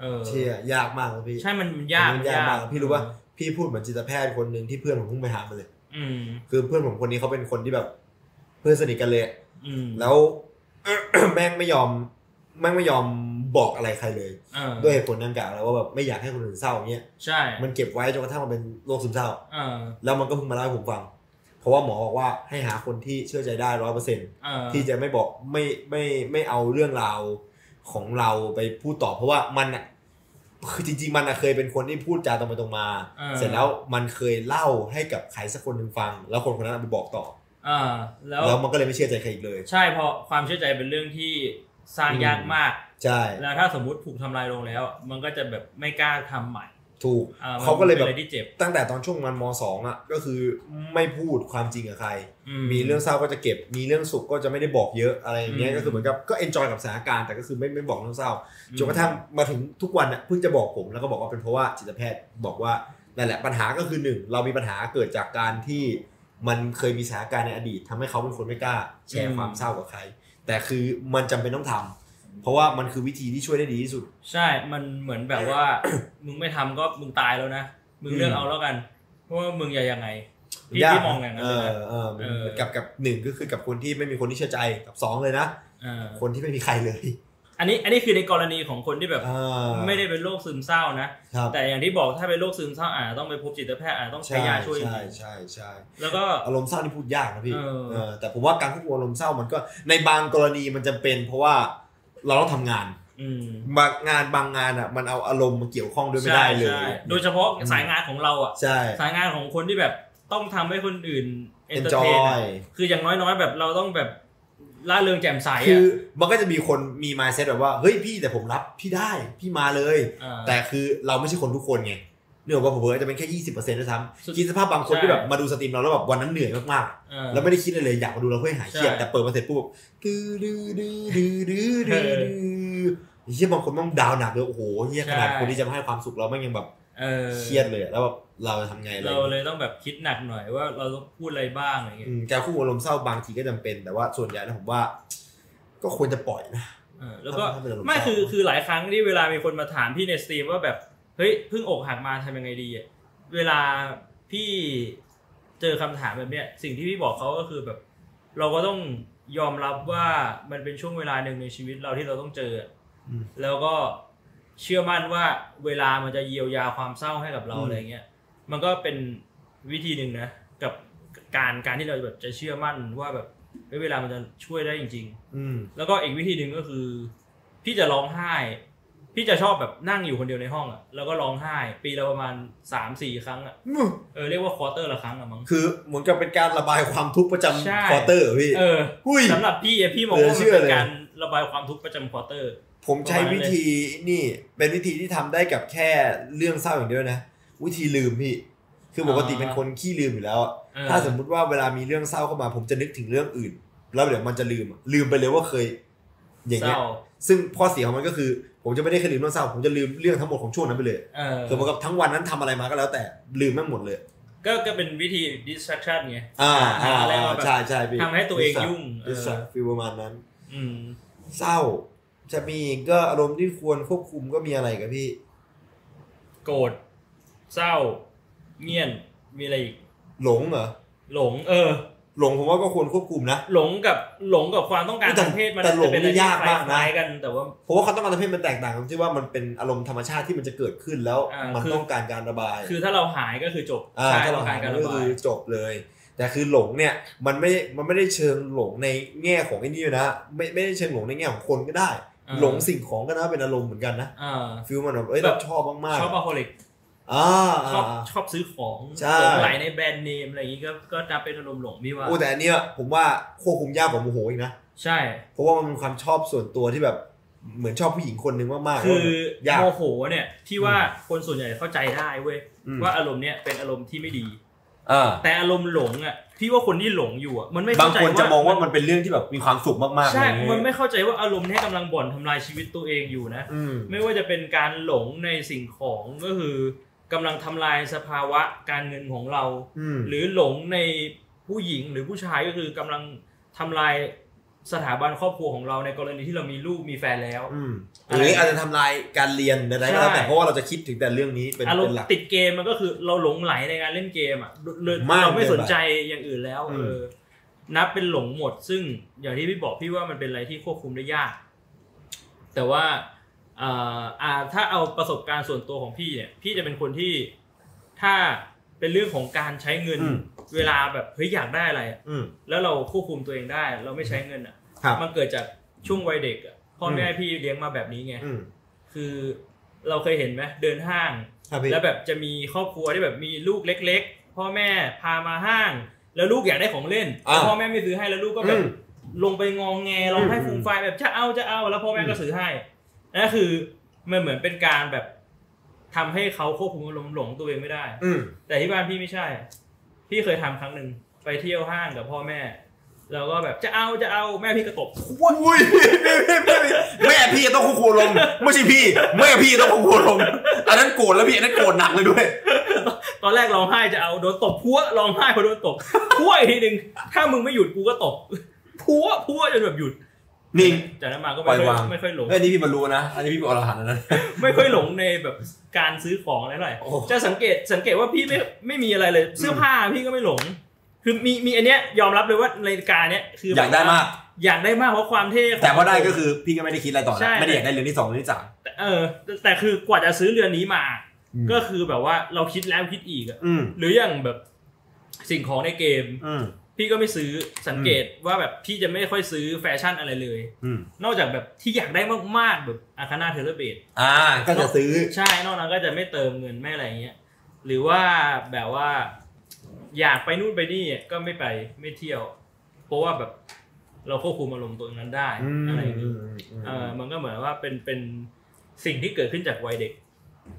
เออเชี่ยยากมากเลยพี่ใช่มันมันยากมันยากมากพี่รู้ป่ะพี่พูดเหมือนจิตแพทย์คนหนึ่งที่เพื่อนผมเพิ่งไปหามาเลย อืมคือเพื่อนผมคนนี้เขาเป็นคนที่แบบ เพื่อนสนิทกันเลยอืมแล้วแม่งไม่ยอมแม่งไม่ยอมบอกอะไรใครเลยเออด้วยเหตุผลดังกล่าวแล้วว่าแบบไม่อยากให้คนอื่นเศร้าอย่างเงี้ยใช่ มันเก็บไว้จนกระทั่งมันเป็นโรคซึมเศร้าเออแล้วมันก็เพิ่งมาเล่าให้ผมฟัง เพราะว่าหมอบอกว่าให้หาคนที่เชื่อใจได้ร้อยเปอร์เซ็นต์เออที่จะไม่บอกไม่ไม่ไม่เอาเรื่องราวของเราไปพูดต่อเพราะว่ามันอะคือจริงๆมันอะเคยเป็นคนที่พูดจาตรงไปตรงมาออเสร็จแล้วมันเคยเล่าให้กับใครสักคนหนึ่งฟัง แล้วคนคนนั้นเอาไปบอกต่ออ่าแล้วแล้วมันก็เลยไม่เชื่อใจใครอีกเลย ใช่เพราะความเชื่อใจเป็นเรื่องที่สร้างอืมยากมาก ใช่ แล้วถ้าสมมุติถูกทำลายลงแล้ว มันก็จะแบบไม่กล้าทำใหม่ ถูกอ่มันเขาก็เลยแบบป็นอะไรที่เจ็บตั้งแต่ตอนช่วงมันมสองอะก็คือไม่พูดความจริงกับใครอืมีเรื่องเศร้าก็จะเก็บ มีเรื่องสุขก็จะไม่ได้บอกเยอะอะไรอย่างเงี้ยอืมก็คือเหมือนกับก็เอนจอยกับสถานการณ์แต่ก็คือไม่ไม่บอกเรื่องเศร้าอืมจนกระทั่งมาถึงทุกวันอะเพิ่งจะบอกผมแล้วก็บอกว่าเป็นเพราะว่าจิตแพทย์บอกว่านั่นแหละปัญหาก็คือหนึ่งเรามีปัญหาเกิดจากการที่มันเคยมีสถานการณ์ในอดีตทำให้เขาเป็นคนไม่กล้า แชร์ความเศร้ากับใคร แต่คือมันจำเป็นต้องทำ เพราะว่ามันคือวิธีที่ช่วยได้ดีที่สุด ใช่ มันเหมือนแบบว่า มึงไม่ทำก็มึงตายแล้วนะ มึงเลือกอืมเอาแล้วกัน เพราะว่ามึงอย่ายังไงพี่ยากพี่มองอย่างนั้นเอเลยอนะเออมันเออกับกับหนึ่งก็คือกับคนที่ไม่มีคนที่เชื่อใจกับสองเลยนะเออคนที่ไม่มีใครเลย อันนี้อันนี้คือในกรณีของคนที่แบบอ่าไม่ได้เป็นโรคซึมเศร้านะครับแต่อย่างที่บอกถ้าเป็นโรคซึมเศร้าอาจจะต้องไปพบจิตแพทย์อาจจะต้องใช้ยาช่วยจใช่ริงใช่ใช่ๆแล้วก็อารมณ์เศร้านี่พูดยากนะพี่เออเออแต่ผมว่าการควบคุมอารมณ์เศร้ามันก็ในบางกรณีมันจำเป็น เพราะว่า เราต้องทำงานอืมบางงานบางงานอะ มันเอาอารมณ์มาเกี่ยวข้องด้วยไม่ได้เลยใช่ใช่โดยเฉพาะสายงานของเราอะใช่สายงานของคนที่แบบต้องทำให้คนอื่นเอนเตอร์ enjoy เทนคืออย่างน้อยๆ แบบเราต้องแบบล่าเริงแจ่มใสคืออะมันก็จะมีคนมี mindset แบบว่าเฮ้ยพี่แต่ผมรับพี่ได้พี่มาเลยอ่าแต่คือเราไม่ใช่คนทุกคนไง เนื่องว่าผมเอจะเป็นแค่ยี่สิบเปอร์เซ็นต์ด้วยซ้สุดำคิดสภาพบางคนใช่ที่แบบมาดูสตรีมเราแล้วแบบวันนั้นเหนื่อยมากเออๆแล้วไม่ได้คิดอะไรเลยอยากมาดูเราเพื่อให้หายเครียดใช่แต่เปิดมาเสร็จปุ๊บดื้อดื้อดื้อดื้อดื้อดื้อดื้อเฮียบางคนต้องดาวหนักเลยโอ้โหเฮียขนาดคนที่จะมาให้ความสุขเราแม่งยังแบบเออเครียดเลยอะแล้วแบบเราจะทำไงอะไรเราเลยต้องแบบคิดหนักหน่อยว่าเราต้องพูดอะไรบ้างอะไรเงี้ยอืมการควบคุมอารมณ์เศร้าบางทีก็จำเป็นแต่ว่าส่วนใหญ่แล้วผมว่า ก็ควรจะปล่อยนะเออแล้วก็ถ้าเป็นอารมณ์ไม่เศร้าคือคือหลายครั้งที่เวลามีคนมาถามพี่ในสตรีมว่าแบบ เฮ้ยเพิ่งอกหักมาทำยังไงดีอะเวลาพี่เจอคำถามแบบเนี้ยสิ่งที่พี่บอกเขาก็คือแบบ เราก็ต้องยอมรับว่ามันเป็นช่วงเวลาหนึ่งในชีวิตเราที่เราต้องเจออืมแล้วก็เชื่อมั่นว่าเวลามันจะเยียวยาความเศร้าให้กับเราอืมอะไรเงี้ย มันก็เป็นวิธีหนึ่งนะ กับการการที่เราแบบจะเชื่อมั่นว่าแบบเฮ้ยเวลามันจะช่วยได้จริงอืมๆแล้วก็อีกวิธีหนึ่งก็คือ พี่จะร้องไห้ พี่จะชอบแบบนั่งอยู่คนเดียวในห้องอะแล้วก็ร้องไห้ ปีละประมาณสามสี่ครั้งอะเออเรียกว่า quarter ละครั้งอะมั้งคือเหมือนกับเป็นการระบายความทุกข์ประใช่จำ quarter เหรอพี่เออหุ้ยสำหรับพี่อะพี่มองเหลือว่าเชื่มันอเป็นเลยการระบายความทุกข์ประจำ quarter ผมใช้ประมาณนั้นวิธีนี่เป็นวิธีที่ทำได้กับแค่เรื่องเศร้าอย่างเดียวนะ วิธีลืมพี่คือปกติเป็นคนขี้ลืมอยู่แล้วอะเออถ้าสมมุติว่าเวลามีเรื่องเศร้าเข้ามา ผมจะนึกถึงเรื่องอื่น แล้วเดี๋ยวมันจะลืมอะลืมไปเลยว่าเคย อย่างเศเงี้ยร้าซึ่งข้อเสียของมันก็คือ ผมจะไม่ได้แค่ลืมเรื่องเศร้า ผมจะลืมเรื่องทั้งหมดของช่วงนั้นไปเลยเออคือเหมือนกับทั้งวันนั้นทำอะไรมาก็แล้วแต่ลืมแม่งหมดเลย ก็ก็เป็นวิธี distraction ไงอ่าหาอ่าอะไรมาแบบใช่ใช่พี่ทำให้ตัวเองยุ่งเอดิอสฟิลประมาณนั้น อืมเศร้า จะมีก็อารมณ์ที่ควรควบคุมก็มีอะไรกับพี่ โกรธเศร้าเงียนมีอะไรอีกหลงเหรอหลง เออ หลงผมว่าก็ควรควบคุมนะ หลงกับหลงกับความต้องการแต่ทางเพศมันแต่หลงจะเป็นอะไรนี่ยากมากนะคล้ายๆกันแต่ว่าเพราะว่าเขาต้องการทางเพศมันแตกต่างกันที่ว่ามันเป็นอารมณ์ธรรมชาติที่มันจะเกิดขึ้นแล้วอ่ามัมันคือต้องการการระบาย คือถ้าเราหายก็คือจบอ่าใช่ถ้าต้เราองกาหารยการก็ระบาคืยอจบเลย แต่คือหลงเนี่ยมันไม่มันไม่ได้เชิงหลงในแง่ของไอ้นี่นะไม่ไม่ได้เชิงหลงในแง่ของคนก็ได้อ่าหลงสิ่งของก็นะเป็นอารมณ์เหมือนกันนะอ่าฟิลมันแบบเอ้ยแบบเราชอบมากชอบอะโฮลิกๆอ่า ชอบอ่าชอบซื้อของใช่หลงไหลในแบรนด์เนมอะไรอย่างงี้ก็ก็นับเป็นอารมณ์หลงพี่ว่าโอ้แต่อันเนี้ยผมว่าควบคุมยากกว่าโมโหอีกนะใช่ เพราะว่ามันเป็นความชอบส่วนตัวที่แบบเหมือนชอบผู้หญิงคนหนึ่งมากๆคือแล้วมันยากโมโหเนี่ยพี่ว่าคนส่วนใหญ่เข้าใจได้เว้ยอืมว่าอารมณ์เนี่ยเป็นอารมณ์ที่ไม่ดีอ่าแต่อารมณ์หลงอะพี่ว่าคนที่หลงอยู่อะมันไม่บางเข้าใจคนจะมองว่ามันเป็นเรื่องที่แบบมีความสุขมากๆใช่อะไรอย่างเงี้ยมันไม่เข้าใจว่าอารมณ์เนี่ยกำลังบ่อนทำลายชีวิตตัวเองอยู่นะอืมไม่ว่าจะเป็นการหลงในสิ่งของก็คือ กำลังทำลายสภาวะการเงินของเราอืมหรือหลงในผู้หญิงหรือผู้ชายก็คือกำลังทำลายสถาบันครอบครัวของเราในกรณีที่เรามีลูกมีแฟนแล้วอืมหอะไรรืออาจจะทำลายการเรียนอะไรก็แล้วใช่แต่เพราะว่าเราจะคิดถึงแต่เรื่องนี้เป็นอารมเป็นณ์หลักติดเกมมันก็คือเราหลงไหลในการเล่นเกมอะเลยมากเราไม่เกินไปสนใจอย่างอื่นแล้วอืมเออนับเป็นหลงหมด ซึ่งอย่างที่พี่บอกพี่ว่ามันเป็นอะไรที่ควบคุมได้ยาก แต่ว่า อ่าอ่าถ้าเอาประสบการณ์ส่วนตัวของพี่เนี่ยพี่จะเป็นคนที่ถ้าเป็นเรื่องของการใช้เงิน อืมเวลาแบบเฮ้ยอยากได้อะไรอะอืม แล้วเราควบคุมตัวเองได้ เราไม่ใช้เงินอะครับมันเกิดจากช่วงวัยเด็กอะพ่อแม่อืมพี่เลี้ยงมาแบบนี้ไง อืมคือเราเคยเห็นไหมเดินห้าง ครับพี่แล้วแบบจะมีครอบครัวที่แบบมีลูกเล็ก ๆ พ่อแม่พามาห้าง แล้วลูกอยากได้ของเล่นอ่าแต่พ่อแม่ไม่ซื้อให้แล้วลูกก็แบอืบม ลงไปงองแงร้องไห้อืม ฟูมไฟายแบบจะเอาจะเอาแล้วพ่อแม่ก็อืมซื้อให้ นั่นคือมันเหมือนเป็นการแบบทำให้เขาควบคุมอารมณ์หลงตัวเองไม่ได้ อืมแต่ที่บ้านพี่ไม่ใช่ พี่เคยทำครั้งหนึ่งไปเที่ยวห้างกับพ่อแม่ แล้วก็แบบจะเอาจะเอาแม่พี่ก็ตบอุ้ยแม่พี่ต้องควบคุมลมณ์ไม่ใช่พี่ แม่พี่ต้องควบคุมลมณ์อันนั้นโกรธแล้วพี่อันนั้นโกรธหนักเลยด้วย ตอนแรกร้องไห้จะเอาโดนตบพัวร้องไห้พอโดนตบพัวอีกทีหนึ่งถ้ามึงไม่หยุดกูก็ตบพัวพัวจนแบบหยุด นิ่งจากนั้นมาก็ปล่ไม่อยค่อวางยไม่ค่อยหลงเฮ้ยนี่พี่บรรลุนะอันนี้พี่เป็นอรหันต์แล้วนะไม่ค่อยหลงในแบบการซื้อของอะไรเท่าไหร่โอ้จะสังเกตสังเกตว่าพี่ไม่ไม่มีอะไรเลยเสื้อผ้าพี่ก็ไม่หลง คือมีมีอันเนี้ยยอมรับเลยว่านาฬิกาเนี้ยคือออยากได้มาก อยากได้มากเพราะความเท่ของแต่พอได้ก็คือพี่ก็ไม่ได้คิดอะไรต่อใช่นะไม่ได้อยากได้เรื่องที่สองเรื่องที่สามแต่เออแต่แต่คือกว่าจะซื้อเรือนนี้มาอืมก็คือแบบว่าเราคิดแล้วคิดอีกอะอืมหรืออย่างแบบสิ่งของในเกมอืม พี่ก็ไม่ซื้อสังเกตว่าแบบพี่จะไม่ค่อยซื้อแฟชั่นอะไรเลยอืมนอกจากแบบที่อยากได้มากๆแบบ Arcana เทเลเบดอ่า ก็จะซื้อใช่นอกนั้นก็จะไม่เติมเงินไม่อะไรเงี้ยหรือว่าแบบว่า อยากไปนู่นไปนี่ก็ไม่ไปไม่เที่ยว เพราะว่าแบบเราควบคุมอารมณ์ตัวนั้นได้อืมอะไรอย่างนี้อืมอืมเออมันก็เหมือนว่าเป็นเป็นสิ่งที่เกิดขึ้นจากวัยเด็ก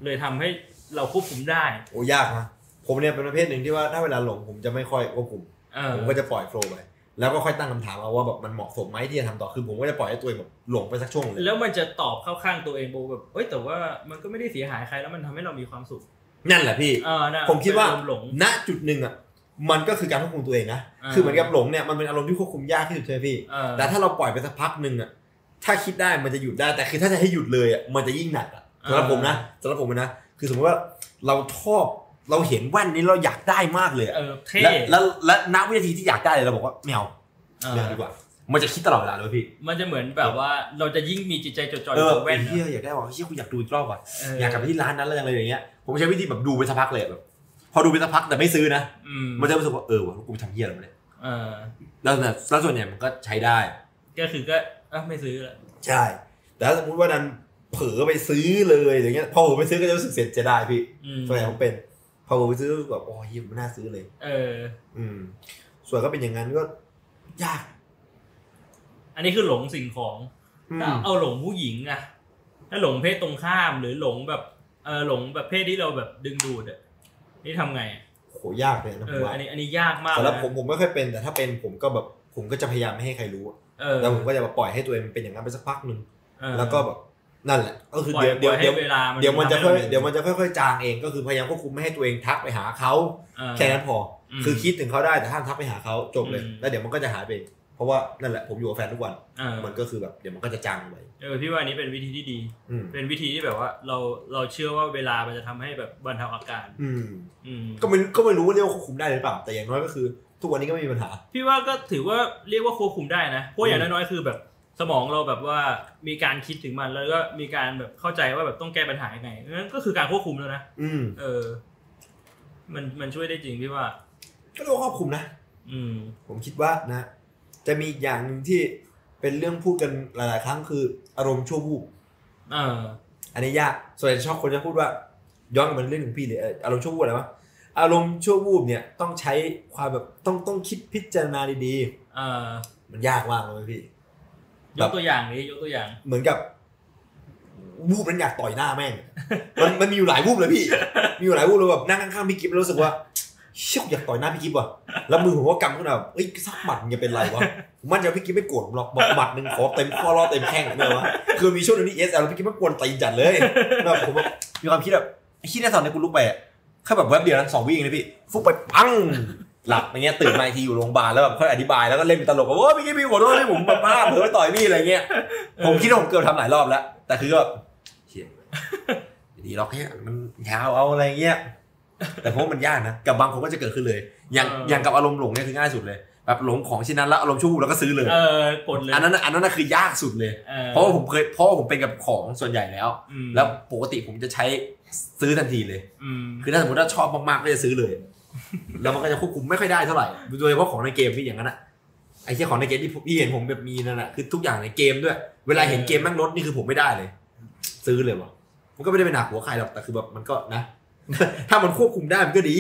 เลยทำให้เราควบคุมได้ โอ้ยากนะผมเนี่ยเป็นประเภทหนึ่งที่ว่าถ้าเวลาหลงผมจะไม่ค่อยควบคุมเออ ผมก็จะปล่อยโฟล์ไปแล้วก็ค่อยตั้งคำถามเอาว่าแบบมันเหมาะสมไหมที่จะทำต่อคือผมก็จะปล่อยให้ตัวเองแบบหลงไปสักช่วงเลยแล้วมันจะตอบเข้าข้างตัวเองโบแบบเอ้ยแต่ว่ามันก็ไม่ได้เสียหายใครแล้วมันทำให้เรามีความสุข นั่นแหละพี่เออนะผมคิดว่าเป็นอรมณ์หลงณจุดหนึ่งอะมันก็คือการควบคุมตัวเองนะอ่าคือเหมือนกับหลงเนี่ยมันเป็นอารมณ์ที่ควบคุมยากที่สุดใช่ไหมพี่เออแต่ถ้าเราปล่อยไปสักพักหนึ่งอะถ้าคิดได้มันจะหยุดได้แต่คือถ้าจะให้หยุดเลยอะมันจะยิ่งหนักอะสำหรับผมนะสำหรับผมนะคือสมมติว่าเราชอบ เราเห็นแว่นนี้เราอยากได้มากเลยอะเออเท่และแล้วและณวินาทีที่อยากได้เลยเราบอกว่าไม่เอาเออเลือกดีกว่า มันจะคิดตลอดเวลาเลยพี่ มันจะเหมือนแบบว่าเราจะยิ่งมีจิตใจจดจ่ออเอยู่อกับแว่นไอ้เฮียอะอยากได้ว่ะเฮียกูอยากดูอีกรอบว่ะเอออยากกลับไปที่ร้านนั้นแล้วอะไรอย่างเงี้ยผมใช้วิธีแบบดูไปสักพักเลยแบบพอดูไปสักพักแต่ไม่ซื้อนะอืมมันจะรู้สึกว่าเออว่ะกูไปทำเฮียอะไรมาเนี่ยเออแล้วเนี่ยแล้วส่วนใหญ่มันก็ใช้ได้ ก็คือก็เอ้าไม่ซื้อละใช่ แต่ถ้าสมมติว่าดันเผลอไปซื้อเลยอย่างเงี้ยพอผมไปซื้อก็จะรู้สึกเสียจะได้พี่อืมส่วนใหญ่ผมเป็นพ อผมไปซื้อก็รู้สึกแบบโอ้ยเหี้ยไม่น่าซื้อเลย เออ อืม ส่วนก็เป็นอย่างนั้นก็ยาก อันนี้คือหลงสิ่งของอืมถ้าเอาหลงผู้หญิงอะถ้าหลงเพศตรงข้ามหรือหลงแบบเออหลงแบบเพศที่เราแบบดึงดูดอะนี่ทำไงอะโหยากเลยนะเอผมอว่าอันนี้อันนี้ยากมากสำหรับนะผมผมไม่ค่อยเป็น แต่ถ้าเป็นผมก็แบบผมก็จะพยายามไม่ให้ใครรู้อะเออแล้วผมก็จะมาปล่อยให้ตัวเองเป็นอย่างนั้นไปสักพักหนึ่งเออแล้วก็แบบ นั่นแหละก็คือปล่อยเดี๋ยวปล่เดี๋อยยวให้เดี๋ยวเวลาเดี๋ยวมันจะค่อยทำให้เดี๋ยวมันจะค่อยๆจางเองก็คือพยายามควบคุมไม่ให้ตัวเองทักไปหาเขาเออแค่นั้นพออมคือคิดถึงเขาได้แต่ห้ามทักไปหาเขาจบเลยอืมแล้วเดี๋ยวมันก็จะหายไปเองเพราะว่านั่นแหละผมอยู่กับแฟนทุกวันเออมันก็คือแบบเดี๋ยวมันก็จะจางไปเออพี่ว่าอันนี้เป็นวิธีที่ดีอืมเป็นวิธีที่แบบว่าเราเราเชื่อว่าเวลามันจะทำให้แบบบรรเทาอาการอืมอืมก็ไม่ก็ไม่รู้ว่าเรียกว่าควบคุมได้หรือเปล่าแต่อย่างน้อยก็คือ ทุกวันนี้ก็ไม่มีปัญหา พี่ว่าก็ถือว่าเรียกว่าควบคุมได้นะเพราะอย่างน้อยๆคือแบบ สมองเราแบบว่ามีการคิดถึงมันแล้วก็มีการแบบเข้าใจว่าแบบต้องแก้ปัญหายังไงนั่นก็คือการควบคุมแล้วนะอืมเออ มันมันช่วยได้จริงพี่ว่า ก็เรียกว่าควบคุมนะอืม ผมคิดว่านะ จะมีอีกอย่างหนึ่งที่เป็นเรื่องพูดกันหลาย ๆ ครั้งคืออารมณ์ชั่ววูบเออ อันนี้ยากส่วนใหญ่ชอบคนจะพูดว่า ย้อนกลับมาเรื่องของพี่เลยเอ่ออารมณ์ชั่ววูบอะไรวะอารมณ์ชั่ววูบเนี่ยต้องใช้ความแบบต้องต้องคิดพิจารณาดีเออๆมันยากมากเลยพี่ ยกตัวอย่างนี้ยกตัวอย่าง เหมือนกับวูบนั้นอยากต่อยหน้าแม่ง มันมันมีอยู่หลายวูบเลยพี่ มีอยู่หลายวูบเลยแบบนั่งข้างๆพี่กิฟแล้วรู้สึกว่าเชี่ยอยากต่อยหน้าพี่กิฟว่ะ แล้วมือผมก็กำขึ้นมาแบบเอ้ยสักหมัดมันจะเป็นไรวะผมมั่นใจว่าพี่กิฟไม่โกรธผมหรอกบอกหมัดหนึ่งขอเต็มข้อรอบเต็มแข้งเนี่ยวะ คือมีช่วงหนึงที่เอสแล้วพี่กิฟไม่กวนตีนจัดเลยแบบผมแบบมีความคิดแบบไอ้คิดในตอนนี้กูลุกไปอะแค่แบบแวบเดียวนั้นสองวิเองนะพี่ฟุบไปปัง หลับอย่างเงี้ยตื่นมาอีกทีอยู่โรงพยาบาลแล้วแบบค่อยอธิบายแล้วก็เล่นเป็นตลกว่าโอ้ยพี่กิฟพี่ขอโทษที่ผมแบบบ้าเผลอไปต่อยพี่อะไรเงี้ยผมคิดว่าผมเกือบทำหลายรอบแล้วแต่คือก็แบบเชี่ยดีหรอกแค่มันยาวเอาอะไรเงี้ยแต่ผมว่ามันยากนะกับบางคนก็จะเกิดขึ้นเลย อย่างเออออย่างกับอารมณ์หลงเนี่ยคือง่ายสุดเลยแบบหลงของชิ้นนั้นแล้วอารมณ์ชั่ววูบแล้วก็ซื้อเลยเออกดเลยอันนั้นน่ะอันนั้นน่ะคือยากสุดเลยออเพราะว่าผมเคยเพราะว่าผมเป็นกับของส่วนใหญ่แล้วอืมแล้วปกติผมจะใช้ซื้อทันทีเลยอืมคือถ้าสมมติว่าชอบมากๆก็จะซื้อเลย แล้วมันก็จะควบคุมไม่ค่อยได้เท่าไหร่โดยเฉพาะของในเกมพี่อย่างนั้นอะไอ้ที่ของในเกมที่พี่เห็นผมแบบมีนั่นแหะคือทุกอย่างในเกมด้วย เวลาเห็นเกมแม่งลดนี่คือผมไม่ได้เลย ซื้อเลยวะมันก็ไม่ได้เป็นหนักหัวใครหรอกแต่คือแบบมันก็นะ ถ้ามันควบคุมได้มันก็ดี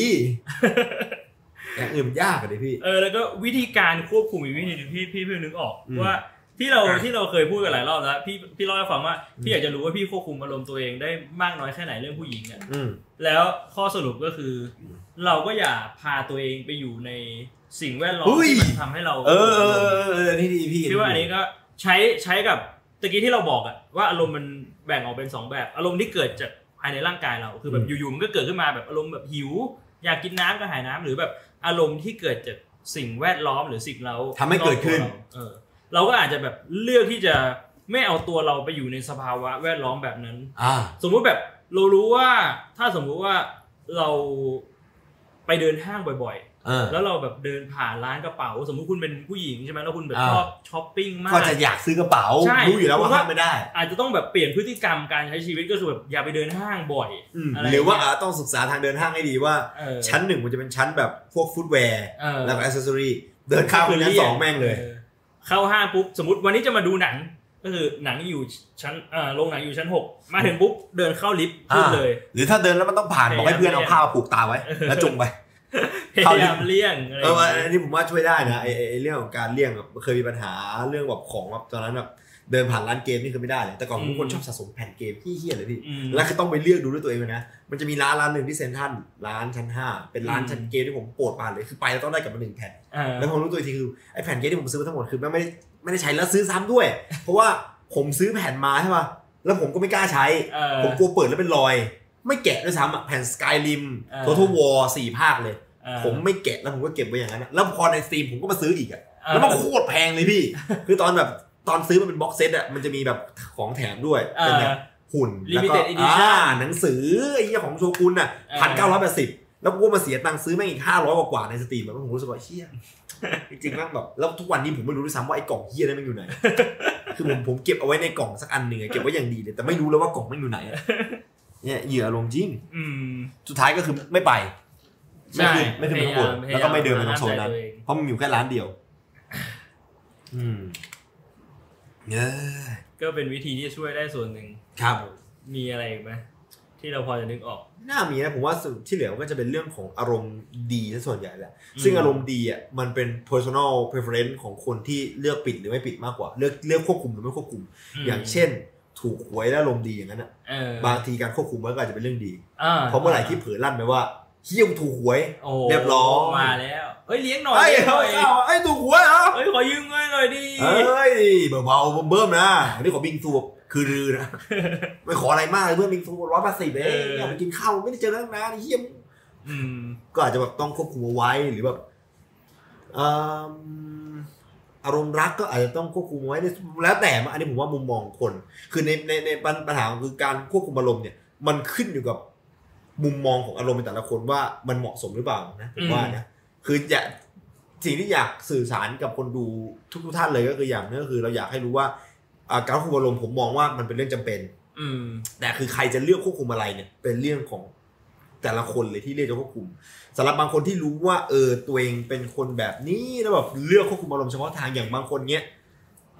อย่างอื่นมันยากอะเลยพี่ เออแล้วก็วิธีการควบคุมอีกวิธีหนึงพี่พี่เพิ่งนึกออกอืมว่าที่เราอะที่เราเคยพูดกันหลายรอบแล้วพี่พี่เล่าให้ฟังว่าพี่อยากจะรู้ว่าพี่ควบคุมอารมณ์ตัวเองได้มากน้อยแค่ไหนเรื่องผู้หญิงอะอืมแล้วข้อสรุปก็คืออืม เราก็อย่าพาตัวเองไปอยู่ในสิ่งแวดล้อมอุ้ยที่มันทำให้เราเออเออเออเออนี่ดีพี่พี่ว่าอันนี้ก็ใช้ใช้กับตะกี้ที่เราบอกอะว่าอารมณ์มันแบ่งออกเป็นสองแบบ อารมณ์ที่เกิดจากภายในร่างกายเราคือแบบอยู่ๆมันก็เกิดขึ้นมาแบบอารมณ์แบบหิว อยากกินน้ำก็หายน้ำหรือแบบอารมณ์ที่เกิดจากสิ่งแวดล้อมหรือสิ่งเราทำให้เกิดขึ้นรอบตัวเราเออเราก็อาจจะแบบเลือกที่จะไม่เอาตัวเราไปอยู่ในสภาวะแวดล้อมแบบนั้นอ่าสมมุติแบบเรารู้ว่าถ้าสมมุติว่าเรา ไปเดินห้างบ่อยเออๆแล้วเราแบบเดินผ่านร้านกระเป๋า สมมุติคุณเป็นผู้หญิงใช่ไหมแล้วคุณแบบอ่าชอบช้อปปิ้งมาก ก็จะอยากซื้อกระเป๋าใช่รู้อยู่แล้วว่าผมว่าห้ามไม่ได้ อาจจะต้องแบบเปลี่ยนพฤติกรรมการใช้ชีวิตก็คือแบบอย่าไปเดินห้างบ่อยอืมอะไรหรือว่าอย่างเงี้ยอะต้องศึกษาทางเดินห้างให้ดีว่าเออชั้นหนึ่งมันจะเป็นชั้นแบบพวก footwear เออแล้วก็อ c เซสซอรี่เดินข้ามไปชั้นสองแม่งเลยออเข้าห้างปุ๊บสมมติวันนี้จะมาดูหนังก็คือหนังอยู่ชั้นเอ่อโรงหนังอยู่ชั้นหกมาถึงปุ๊บเดินเข้าลิฟต์ขึ้นเลย หรือถ้าเดินแล้วมันต้องผ่านพยายามบอกให้เพื่อนเอาผ้ามาผูกตาไว้ แล้วจุงไป พยายามเลี่ยงอะไรอเอย่างอเงี้ยอันนี้ผมว่าช่วยได้นะไอ้ไอ้ไอ้เรื่องของการเลี่ยงแบบเคยมีปัญหาเรื่องแบบของแบบตอนนั้นแบบเดินผ่านร้านเกมนี่คือไม่ได้เลยแต่ก่อนผมเป็นคนชอบสะสมแผ่นเกมที่เฮี้ยเลยพี่อืมแล้วคือต้องไปเลือกดูด้วยตัวเองเลยนะมันจะมีร้านร้านหนึ่งที่เซ็นทรัลร้านชั้นห้าเป็นร้านอืมชั้นเกมที่ผมโปรดปรานเลยคือไปแล้วต้องได้กลับมาหนึ่งแผ่นเออแล้วพอรู้ตัวอีกทีคือไอ้แผ่นเกมที่ผมซื้อมาทั้งหมดคือแม่งไม่ได้ไม่ได้ใช้แล้วซื้อซ้ำด้วย เพราะว่าผมซื้อแผ่นมาใช่ป่ะแล้วผมก็ไม่กล้าใช้เออผมกลัวเปิดแล้วเป็นรอย ไม่แกะด้วยซ้ำอะแผ่น Skyrim เออ Total War สี่ภาคเลยเออผมไม่แกะแล้วผมก็เก็บไว้อย่างนั้นอะแล้วพอในสตรีมผมก็มาซื้ออีกอะเออแล้วมันโคตรแพงเลยพี่ คือตอนแบบตอนซื้อมันเป็น box set อะมันจะมีแบบของแถมด้วยเออเป็นแบบหุ่นแล้วก็ Limited edition อ่าหนังสือไอ้เหี้ยของโชกุนอะเออพันเก้าร้อยแปดสิบแล้วกูก็มาเสียตังค์ซื้อแม่งอีกห้าร้อยกว่าๆในสตรีมแล้วผมรู้สึกว่าเชี่ยจริงๆแม่งแบบแล้วทุกวันนี้ผมไม่รู้ด้วยซ้ำว่าไอ้กล่องเหี้ยนั้นมันอยู่ไหน คือผมผมเก็บเอาไว้ในกล่องสักอันหนึ่งอะเก็บไว้อย่างดีเลยแต่ไม่รู้เลยว่ากล่องมันอยู่ไหนอะ เนี่ยเหยื่ออารมณ์จริงอืมสุดท้ายก็คือไม่ไปไม่ใช่ขึ้นไม่ขึ้นไปข้างบนพยายามแล้วก็ไม่เดินไปตรงโซนนั้นพยายามห้ามใจตัวเองเพราะมันอยู่แค่ร้านเดียว อืมเออก็เป็นวิธีที่ช่วยได้ส่วนหนึ่งครับ มีอะไรอีกไหมที่เราพอจะนึกออก น่ามีนะผมว่าส่วนที่เหลือมันก็จะเป็นเรื่องของอารมณ์ดีซะส่วนใหญ่แหละอืมซึ่งอารมณ์ดีอะมันเป็น personal preference ของคนที่เลือกปิดหรือไม่ปิดมากกว่า เลือกเลือกควบคุมหรือไม่ควบคุม อย่างเช่น ถูกหวยแล้วอารมณ์ดีอย่างนั้นอะเออบางทีการควบคุมมันก็อาจจะเป็นเรื่องดีอ่าเพราะเมื่อไหร่ที่เผลอลั่นไปว่าเฮี้ยมถูกหวยโอ้เรียบร้อยมาแล้วเฮ้ยเลี้ยงหน่อยไอ้เลี้ยงหเขาน่อยเอาไอ้ถูกหวยเหรอเฮ้ยขอยืมเงินหน่อยดิเอ้ยเบาๆเบิ่มๆนะอันนี้ขอบิงซูแบบคือรือนะไม่ขออะไรมากเลยเพื่อนบิงซูร้อยแปดสิบเองอยากไปกินข้าวไม่ได้เจอกันตั้งนานเฮี้ยมอืมก็อาจจะแบบต้องควบคุมเอาไว้หรือแบบเอิ่ม อารมณ์รักก็อาจจะต้องควบคุมเอาไว้แล้วแต่อันนี้ผมว่ามุมมองคน คือในในในปัญหาคือการควบคุมอารมณ์เนี่ย มันขึ้นอยู่กับมุมมองของอารมณ์ในแต่ละคนว่ามันเหมาะสมหรือเปล่านะผมว่านะคืออยากสิ่งที่อยากสื่อสารกับคนดูทุกๆท่านเลยก็คืออย่างนึงก็คือ เราอยากให้รู้ว่าอ่าการควบคุมอารมณ์ผมมองว่ามันเป็นเรื่องจำเป็น อืม แต่คือใครจะเลือกควบคุมอะไรเนี่ย เป็นเรื่องของแต่ละคนเลยที่เลือกจะควบคุม สำหรับบางคนที่รู้ว่าเออตัวเองเป็นคนแบบนี้แล้วแบบเลือกควบคุมอารมณ์เฉพาะทางอย่างบางคนเนี้ย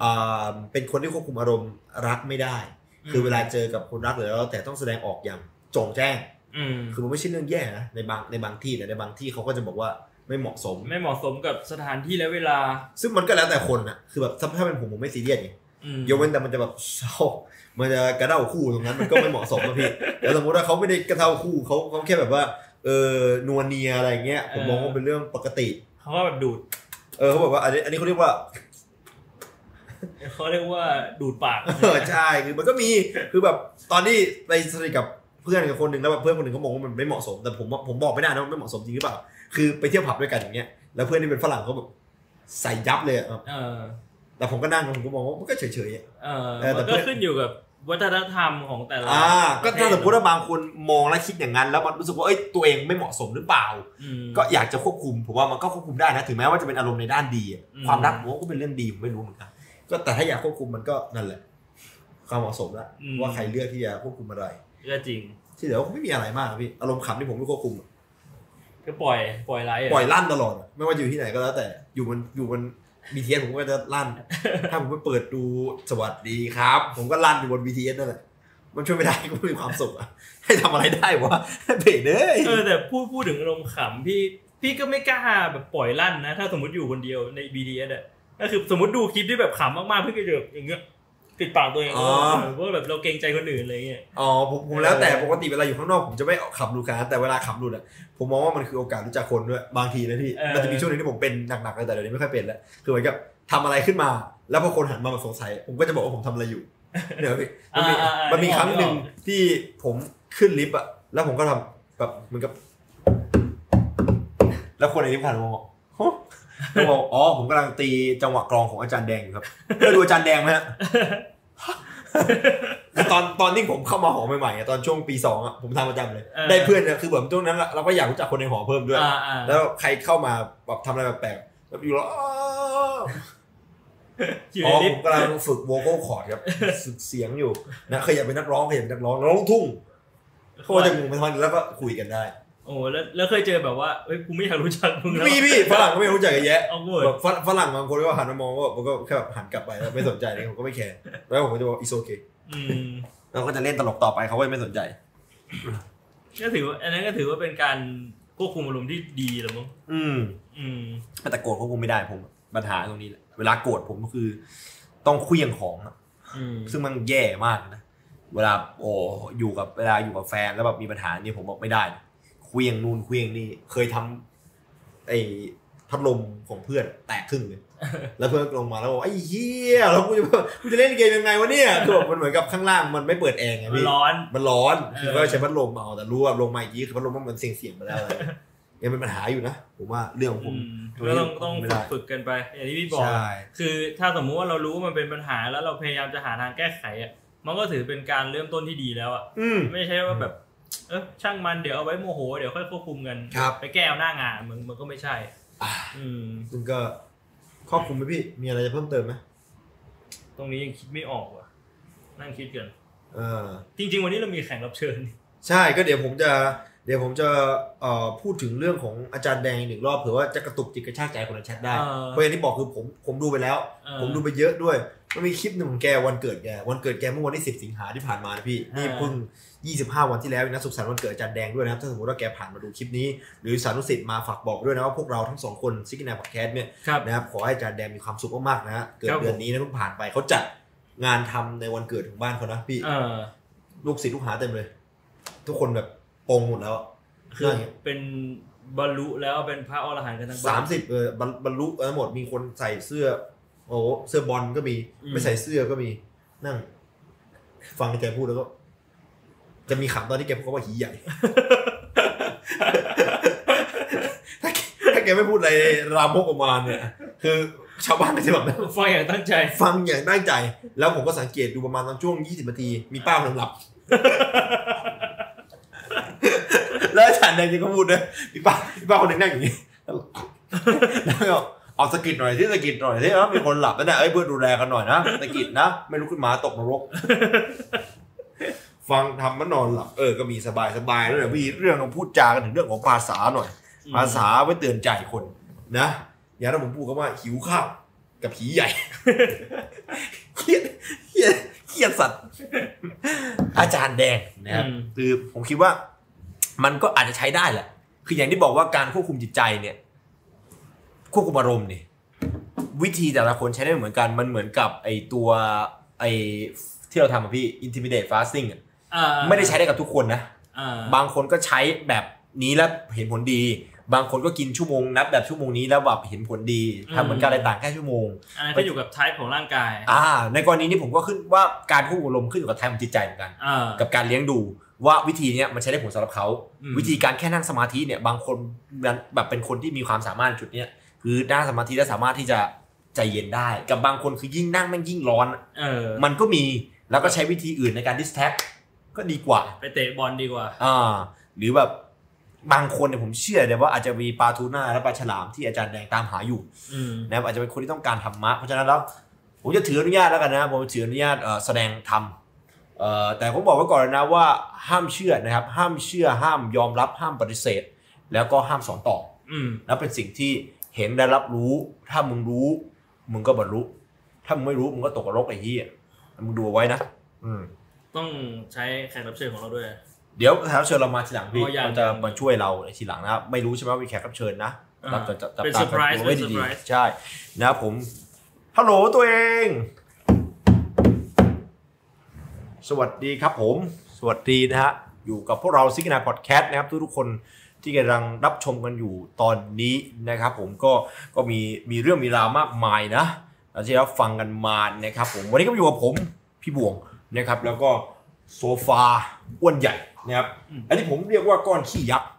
อ่าเป็นคนที่ควบคุมอารมณ์รักไม่ได้ คือเวลาเจอกับคนรักหรือแล้วแต่ต้องแสดงออกอย่างโจงแจ้งอืมคือมันไม่ใช่เรื่องแย่นะในบางในบางที่แต่ในบางที่เขาก็จะบอกว่าไม่เหมาะสม ไม่เหมาะสมกับสถานที่และเวลา ซึ่งมันก็แล้วแต่คนนะคือแบบถ้าเป็นผมผมไม่ซีเรียสไงอืมยกเว้นแต่มันจะแบบเศร้ามันจะกระเด้าคู่ตรงนั้นมันก็ไม่เหมาะสมนะพี่แต่สมมติว่าเขาไม่ได้กระเด้าคู่เขาเขาแค่แบบว่า เออนวเนียอะไรเงี้ยผมมองว่าเป็นเรื่องปกติเขาก็แบบดูด เออเขาบอกว่าอันนี้อันนี้เขาเรียกว่าเขาเรียกว่าดูดปากเออใช่คือมันก็มีคือแบบตอนที่ไปสนิทกับเพื่อนกับคนหนึ่งแล้วแบบเพื่อนคนหนึ่งเขามองว่ามันไม่เหมาะสมแต่ผมผมบอกไม่ได้นะว่าไม่เหมาะสมจริงหรือเปล่าคือไปเที่ยวผับด้วยกันอย่างเงี้ยแล้วเพื่อนที่เป็นฝรั่งเขาแบบใส่ยับเลยอะเออแต่ผมก็นั่งผมก็มองว่ามันก็เฉยๆอะเออเออแต่มันเพื่ก็อนขึ้นอยู่กับ วัฒนธรรมของแต่ละอ่าก็ประเทถ้าศสมมติว่าบางคนมองและคิดอย่างนั้น แล้วมันรู้สึกว่าเอ้ยตัวเองไม่เหมาะสมหรือเปล่าอืมก็อยากจะควบคุมผมว่ามันก็ควบคุมได้นะถึงแม้ว่าจะเป็นอารมณ์ในด้านดีอะอืมความรักผมว่าก็เป็นเรื่องดีผมไม่รู้เหมือนกันก็แต่ถ้าอยากควบคุมมันก็นั่นแหละความเหมาะสมละว่าใครเลือกที่จะควบคุมอะไรก็จริง ที่เหลือก็ไม่มีอะไรมากพี่อารมณ์ขันที่ผมไม่ควบคุมอะก็ปล่อย ปล่อยไลฟ์ะปล่อยลั่นตลอดอะไม่ว่าจะอยู่ที่ไหนก็แล้วแต่อยู่บนอยู่บน บีทีเอสผมก็จะลั่น ถ้าผมไปเปิดดูสวัสดีครับ ผมก็ลั่นอยู่บนบีทีเอสนั่นแหละมันช่วยไม่ได้ก็ไม่มีความสุขอะให้ทำอะไรได้วะเบรกเด้ยเออแต่พูดพูดถึงอารมณ์ขำพี่พี่ก็ไม่กล้าแบบปล่อยลั่นนะ ถ้าสมมติอยู่คนเดียวใน BTS อะก็คือสมมติดูคลิปที่แบบขำมากๆพี่ก็จะแบบอย่างเงี้ย ปิดปากตัวเองเออเพราะว่าแบบเราเกรงใจคนอื่นอะไรเงี้ย อ๋อผมผมแล้วแต่ปกติเวลาอยู่ข้างนอกผมจะไม่ขับหลุดขนาดนั้นแต่เวลาขับหลุดอะผมมองว่ามันคือโอกาสรู้จักคนด้วยบางทีนะพี่เออ มันจะมีช่วงหนึงที่ผมเป็นหนักๆเลยแต่เดี๋ยวนี้ไม่ค่อยเป็นแล้วคือเหมือนกับทำอะไรขึ้นมา แล้วพอคนหันมาแบบสงสัย ผมก็จะบอกว่าผมทำอะไรอยู่เดี๋ยวพี่มันมีอ่าอ่าอ่ามันมีนึกออกครั้งหนึ่งนึกออกที่ผมขึ้นลิฟต์อะแล้วผมก็ทำแบบเหมือนกับ แล้วคนในลิฟต์ผ่านมาบอกฮะแล้วบอกอ๋อผมกำลังตีจังหวะกลองของอาจารย์แดงอยู่ครับเคยดูอาจารย์แดงไหมฮะ คือตอนตอนที่ผมเข้ามาหอใหม่ๆอะตอนช่วงปีสองอะผมทำประจำเลย เออได้เพื่อนเนี่ยคือแบบช่วงนั้นอะเราก็อยากรู้จักคนในหอเพิ่มด้วย อ่าอ่า แล้วใครเข้ามาแบบทำอะไรแปลกๆแล้วอยู่แล้วอ้าวอยู่อ๋ในอลิผฟมต์กำลังฝึกโวคอลคอร์ดครับฝึกเสียงอยู่นะเคยอยากเป็นนักร้องเคยอยากเป็นนักร้องร้องลูกทุ่งเขาก็จะงงไปทำไมแล้วก็คุยกันได้ โอ้แล้วแล้วเคยเจอแบบว่าเฮ้ยกูไม่อยากรู้จักมึงแล้วมีพี่ฝรั่งก็ไม่รู้จักกันแยะเอาหมดแบบฝรั่งฝรั่งบางคนก็หันมามองก็ผมก็แค่แบบหันกลับไปแล้วไม่สนใจเลยผมก็ไม่แคร์แล้วผมก็จะบอก is okay อืมเราก็จะเล่นตลกต่อไปเขาก็ไม่สนใจก็ถือว่าอันนั้นก็ถือว่าเป็นการควบคุมอารมณ์ที่ดีแล้วมั้งอืม อืมแต่โกรธเขาคงไม่ได้ผมปัญหาตรงนี้แหละเวลาโกรธผมก็คือ ต้องเคลี้ยงของอะอืมซึ่งมันแย่มากนะเวลาโอ้อยู่กับเวลาอยู่กับแฟนแล้วแบบมีปัญหานี่ผมบอกไม่ได้นะ เคลี้ยงนู่นเคลี้ยงนี่เคยทำไอ้พัดลมของเพื่อนแตกครึ่งเลยแล้วเพื่อนลงมาแล้วบอกไอ้เหี้ยแล้วกูจะกูจะเล่นเกมยังไงวะเนี่ยคือแบบมันเหมือนกับข้างล่างมันไม่เปิดแอร์ไงมันพี่ร้อนมันร้อนเออคือก็ใช้พัดลมเอาแต่รู้ว่าลงมาอีกทีคือพัดลมมันเสี่ยงๆไปแล้วอะไรยังเป็นปัญหาอยู่นะผมว่าเรื่องของผอืมมก็ต้องต้องไม่ฝึได้กฝึกกันไป อย่างที่พี่บอกใช่คือถ้าสมมุติว่าเรารู้ว่ามันเป็นปัญหาแล้วเราพยายามจะหาทางแก้ไขอะมันก็ถือเป็นการเริ่มต้นที่ดีแล้วอะอืมไม่ใช่ว่าแบบ เออช่างมันเดี๋ยวเอาไว้โมโหเดี๋ยวค่อยควบคุมกันครับไปแก้เอาหน้างานมันมันก็ไม่ใช่อ่าอืมซึ่งก็ครอบคลุมไหมพี่ มีอะไรจะเพิ่มเติมไหมตรงนี้ยังคิดไม่ออกว่ะ นั่งคิดกันเออจริง ๆ วันนี้เรามีแขกรับเชิญ ใช่ก็เดี๋ยวผมจะ เดี๋ยวผมจะเอ่อพูดถึงเรื่องของอาจารย์แดงอีกหนึ่งรอบเผื่อว่าจะกระตุกจิตกระชากใจคนในแชทได้เออเพราะอย่างที่บอกคือผมผมดูไปแล้ว เออ ผมดูไปเยอะด้วยมันมีคลิปหนึ่งของแกวันเกิดแกวันเกิดแกเมื่อวันที่10สิงหาที่ผ่านมานะพี่นี่เพิ่ง 25 วันที่แล้วนะสุขสันต์วันเกิดอาจารย์แดงด้วยนะครับถ้าสมมติว่าแกผ่านมาดูคลิปนี้ หรือสานุสิทธิ์มาฝากบอกด้วยนะว่าพวกเราทั้งสองคนซิกนาพอดแคสต์เนี่ยครับนะครับขอให้อาจารย์แดงมีความสุขมากๆนะฮะเกิดครับผมเดือนนี้นะเพิ่งผ่านไปเขาจัดงานทำในวันเกิดของบ้านเขานะพี่เออลูกศิษย์ลูกหาเต็มเลย ทุกคนแบบปงหมดแล้วคือเป็นบรรลุแล้วเป็นพระอรหันต์กันทั้งบ้สานมสิบเออบรรบรรลุทั้งหมดมีคนใส่เสื้อ โอ้โหเสื้อบอลก็มีอืมไม่ใส่เสื้อก็มีนั่ง ฟังแกพูดแล้วก็ จะมีขำตอนที่แกพูดคำว่าหีใหญ่ถ้าแกถ้าแกไม่พูดอะไรรามกออกมาเนี่ย คือชาวบ้านก็จะแบบฟังอย่างตั้งใจ ฟังอย่างตั้งใจ แล้วผมก็สังเกตดูประมาณตอนช่วง 20 นาที มีป้าคนหนึงหลับ แล้วอาจารย์แดงก็พูดด้วยมีป้ามีป้าคนหนึ่งนั่งอย่างนี้แล้วก็เอาสะกิดหน่อยที่สะกิดหน่อยที่เออมีคนหลับแล้วเนี่ยเอ้ยเพื่อนดูแลกันหน่อยนะสะกิดนะ ไม่ลุกขึ้นมาตกนรก ฟังทำมันนอนหลับเออก็มีสบายสบายแล้วเดี๋ยวมีเรื่องของพูดจากันถึงเรื่องของภาษาหน่อย ภาษาไว้เตือนใจคนนะอย่างถ้าผมพูดคำว่าหิวข้าวกับผีใหญ่เครียดเครียดเครียดสัตว์ อาจารย์แดงนะครับอืมคือผมคิดว่า มันก็อาจจะใช้ได้แหละ คืออย่างที่บอกว่าการควบคุมจิตใจเนี่ย ควบคุมอารมณ์เนี่ยวิธีแต่ละคนใช้ได้ไม่เหมือนกัน มันเหมือนกับไอตัวไอที่เราทำอะพี่ intimidate fasting อะอ่า ไม่ได้ใช้ได้กับทุกคนนะอ่าบางคนก็ใช้แบบนี้แล้วเห็นผลดี บางคนก็กินชั่วโมงนับแบบชั่วโมงนี้แล้วแบบเห็นผลดีทำเหมือนกันอะไรต่างแค่ชั่วโมงอันนั้นก็อยู่กับไทป์ของร่างกาย อ่า ในกรณีนี้ผมก็ขึ้นว่าการควบคุมอารมณ์ขึ้นอยู่กับไทม์ของจิตใจเหมือนกันอ่ากับการเลี้ยงดูว่าวิธีเนี้ยมันใช้ได้ผลสำหรับเขาอืมวิธีการแค่นั่งสมาธิเนี่ยบางคนแบบเป็นคนที่มีความสามารถในจุดเนี้ยคือนั่งสมาธิแล้วสามารถที่จะใจเย็นได้ กับบางคนคือยิ่งนั่งแม่งยิ่งร้อนเออมันก็มีแล้วก็ใช้วิธีอื่นในการดิสแท็ก ก็ดีกว่า ไปเตะบอลดีกว่าอ่าหรือแบบบางคนเนี่ยผมเชื่อเลยว่าอาจจะมีปลาทูน่าและปลาฉลามที่อาจารย์แดงตามหาอยู่อืมนะครับอาจจะเป็นคนที่ต้องการธรรมะเพราะฉะนั้นแล้วผมจะถืออนุญาตแล้วกันนะผมถืออนุญาตเอ่อแสดงธรรมเอ่อแต่ผมบอกไว้ก่อนนะว่าห้ามเชื่อนะครับ ห้ามเชื่อห้ามยอมรับห้ามปฏิเสธ แล้วก็ห้ามสอนต่ออืมแล้วเป็นสิ่งที่เห็นได้รับรู้ ถ้ามึงรู้ มึงก็บรรลุถ้ามึงไม่รู้มึงก็ตกนรกไอ้เหี้ยมึงดูเอาไว้นะ อืม ต้องใช้แขกรับเชิญของเราด้วย เดี๋ยวแขกรับเชิญเรามาทีหลังพี่อ๋อยัง เราจะมาช่วยเราในทีหลังนะครับไม่รู้ใช่ไหมว่ามีแขกรับเชิญนะอ่าเราจะจะจับเป็นตา surprise ตัวไว้เป็นดี surprise ๆใช่นะครับผมฮัลโหลตัวเอง สวัสดีครับผม สวัสดีนะฮะอยู่กับพวกเราซิกนาพอดแคสต์นะครับ ทุกๆคนที่กำลังรับชมกันอยู่ตอนนี้นะครับ ผมก็ก็มีมีเรื่องมีราวมากมายนะที่เราฟังกันมานะครับ ผมวันนี้ก็อยู่กับผมพี่บวง นะครับ แล้วก็โซฟาอ้วนใหญ่นะครับอืมอันนี้ผมเรียกว่าก้อนขี้ยักษ์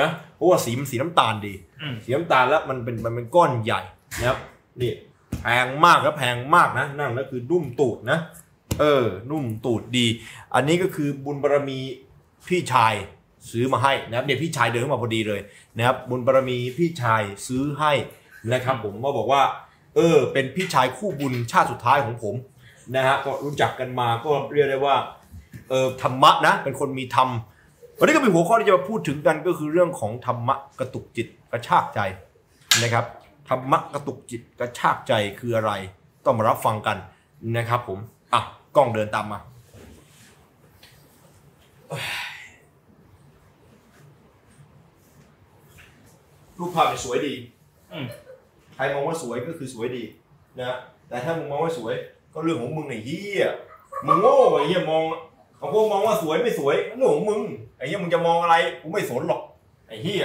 นะ เพราะว่าสีมันสีน้ำตาลดีอืมสีน้ำตาลแล้วมันเป็นมันเป็นก้อนใหญ่นะครับ นี่แพงมากแล้วแพงมากนะ นั่นแล้วคือนุ่มตูดนะ เออ นุ่มตูดดี อันนี้ก็คือบุญบารมีพี่ชายซื้อมาให้นะครับเนี่ยพี่ชายเดินเข้ามาพอดีเลยนะครับบุญบารมีพี่ชายซื้อให้นะครับผมก็บอกว่า เออ เป็นพี่ชายคู่บุญชาติสุดท้ายของผม นะฮะก็รู้จักกันมาก็เรียกได้ว่าเออธรรมะนะเป็นคนมีธรรมวันนี้ก็เป็นหัวข้อที่จะมาพูดถึงกันก็คือเรื่องของธรรมะกระตุกจิตกระชากใจนะครับธรรมะกระตุกจิตกระชากใจคืออะไร ต้องมารับฟังกันนะครับผมอะกล้องเดินตามมารูปภาพเนี่ยสวยดีอืมใครมองว่าสวยก็คือสวยดีนะแต่ถ้ามึงมองว่าสวย ก็เรื่องของมึงไอ้เหี้ยมึงโง่ไอ้เหี้ยมองบางคนมองว่าสวยไม่สวยเรื่องของมึงไอ้เหี้ยมึงจะมองอะไรกูไม่สนหรอกไอ้เหี้ย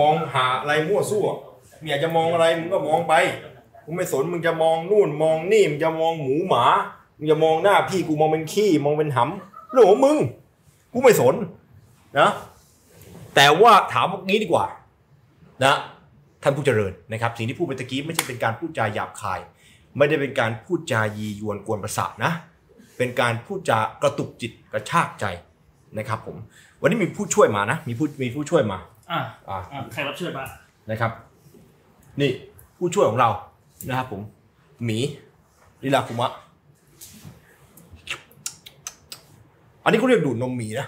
มองหาอะไรมั่วซั่วมึงอยากจะมองอะไรมึงก็มองไปกูไม่สนมึงจะมองนู่นมองนี่มึงจะมองหมูหมามึงจะมองหน้าพี่กูมองเป็นขี้มองเป็นหำเรื่องของมึงกูไม่สนนะแต่ว่าถามพวกนี้ดีกว่านะท่านผู้เจริญนะครับ สิ่งที่พูดไปตะกี้ไม่ใช่เป็นการพูดจาหยาบคาย ไม่ได้เป็นการพูดจายียวนกวนประสาทนะ เป็นการพูดจากระตุกจิตกระชากใจนะครับผม วันนี้มีผู้ช่วยมานะ มีผู้มีผู้ช่วยมา อะอ่าอะแขกรับเชิญปะนะครับ นี่ผู้ช่วยของเรานะครับผม หมีลิลาคุมะ อันนี้เขาเรียกดูดนมหมีนะ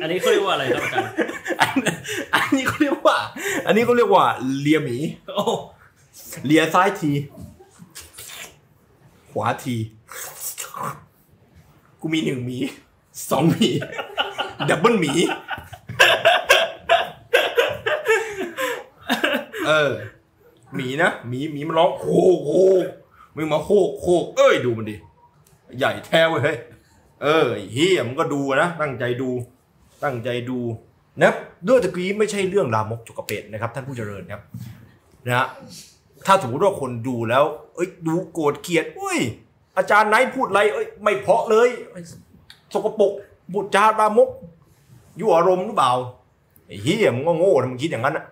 อันนี้เขาเรียกว่าอะไรครับอาจารย์อันอันนี้เขาเรียกว่า อันนี้เขาเรียกว่าเลียหมีโอ้เลียซ้ายที ขวาที กูมีหนึ่งหมีสองหมีดับเบิลหมีเออหมีนะหมีหมีมันร้องโคกโคกมึงมาโคกโคกเอ้ยดูมันดิ ใหญ่แท้เว้ยเฮ้ยเออไอ้เฮียมันก็ดูนะตั้งใจดู ตั้งใจดูนะด้วยตะกี้ไม่ใช่เรื่องรามกจกกเป็ดนะครับ ท่านผู้เจริญครับนะฮะถ้าสมมติว่าคนดูแล้ว เอ้ยดูโกรธเกลียดเอ้ย อาจารย์ไหนพูดอะไรเอ้ยไม่เพาะเลยสกปรกบุตรจารามกยั่วอารมณ์หรือเปล่าไอ้เฮียมึงก็โง่นะมึงคิดอย่างนั้นนะ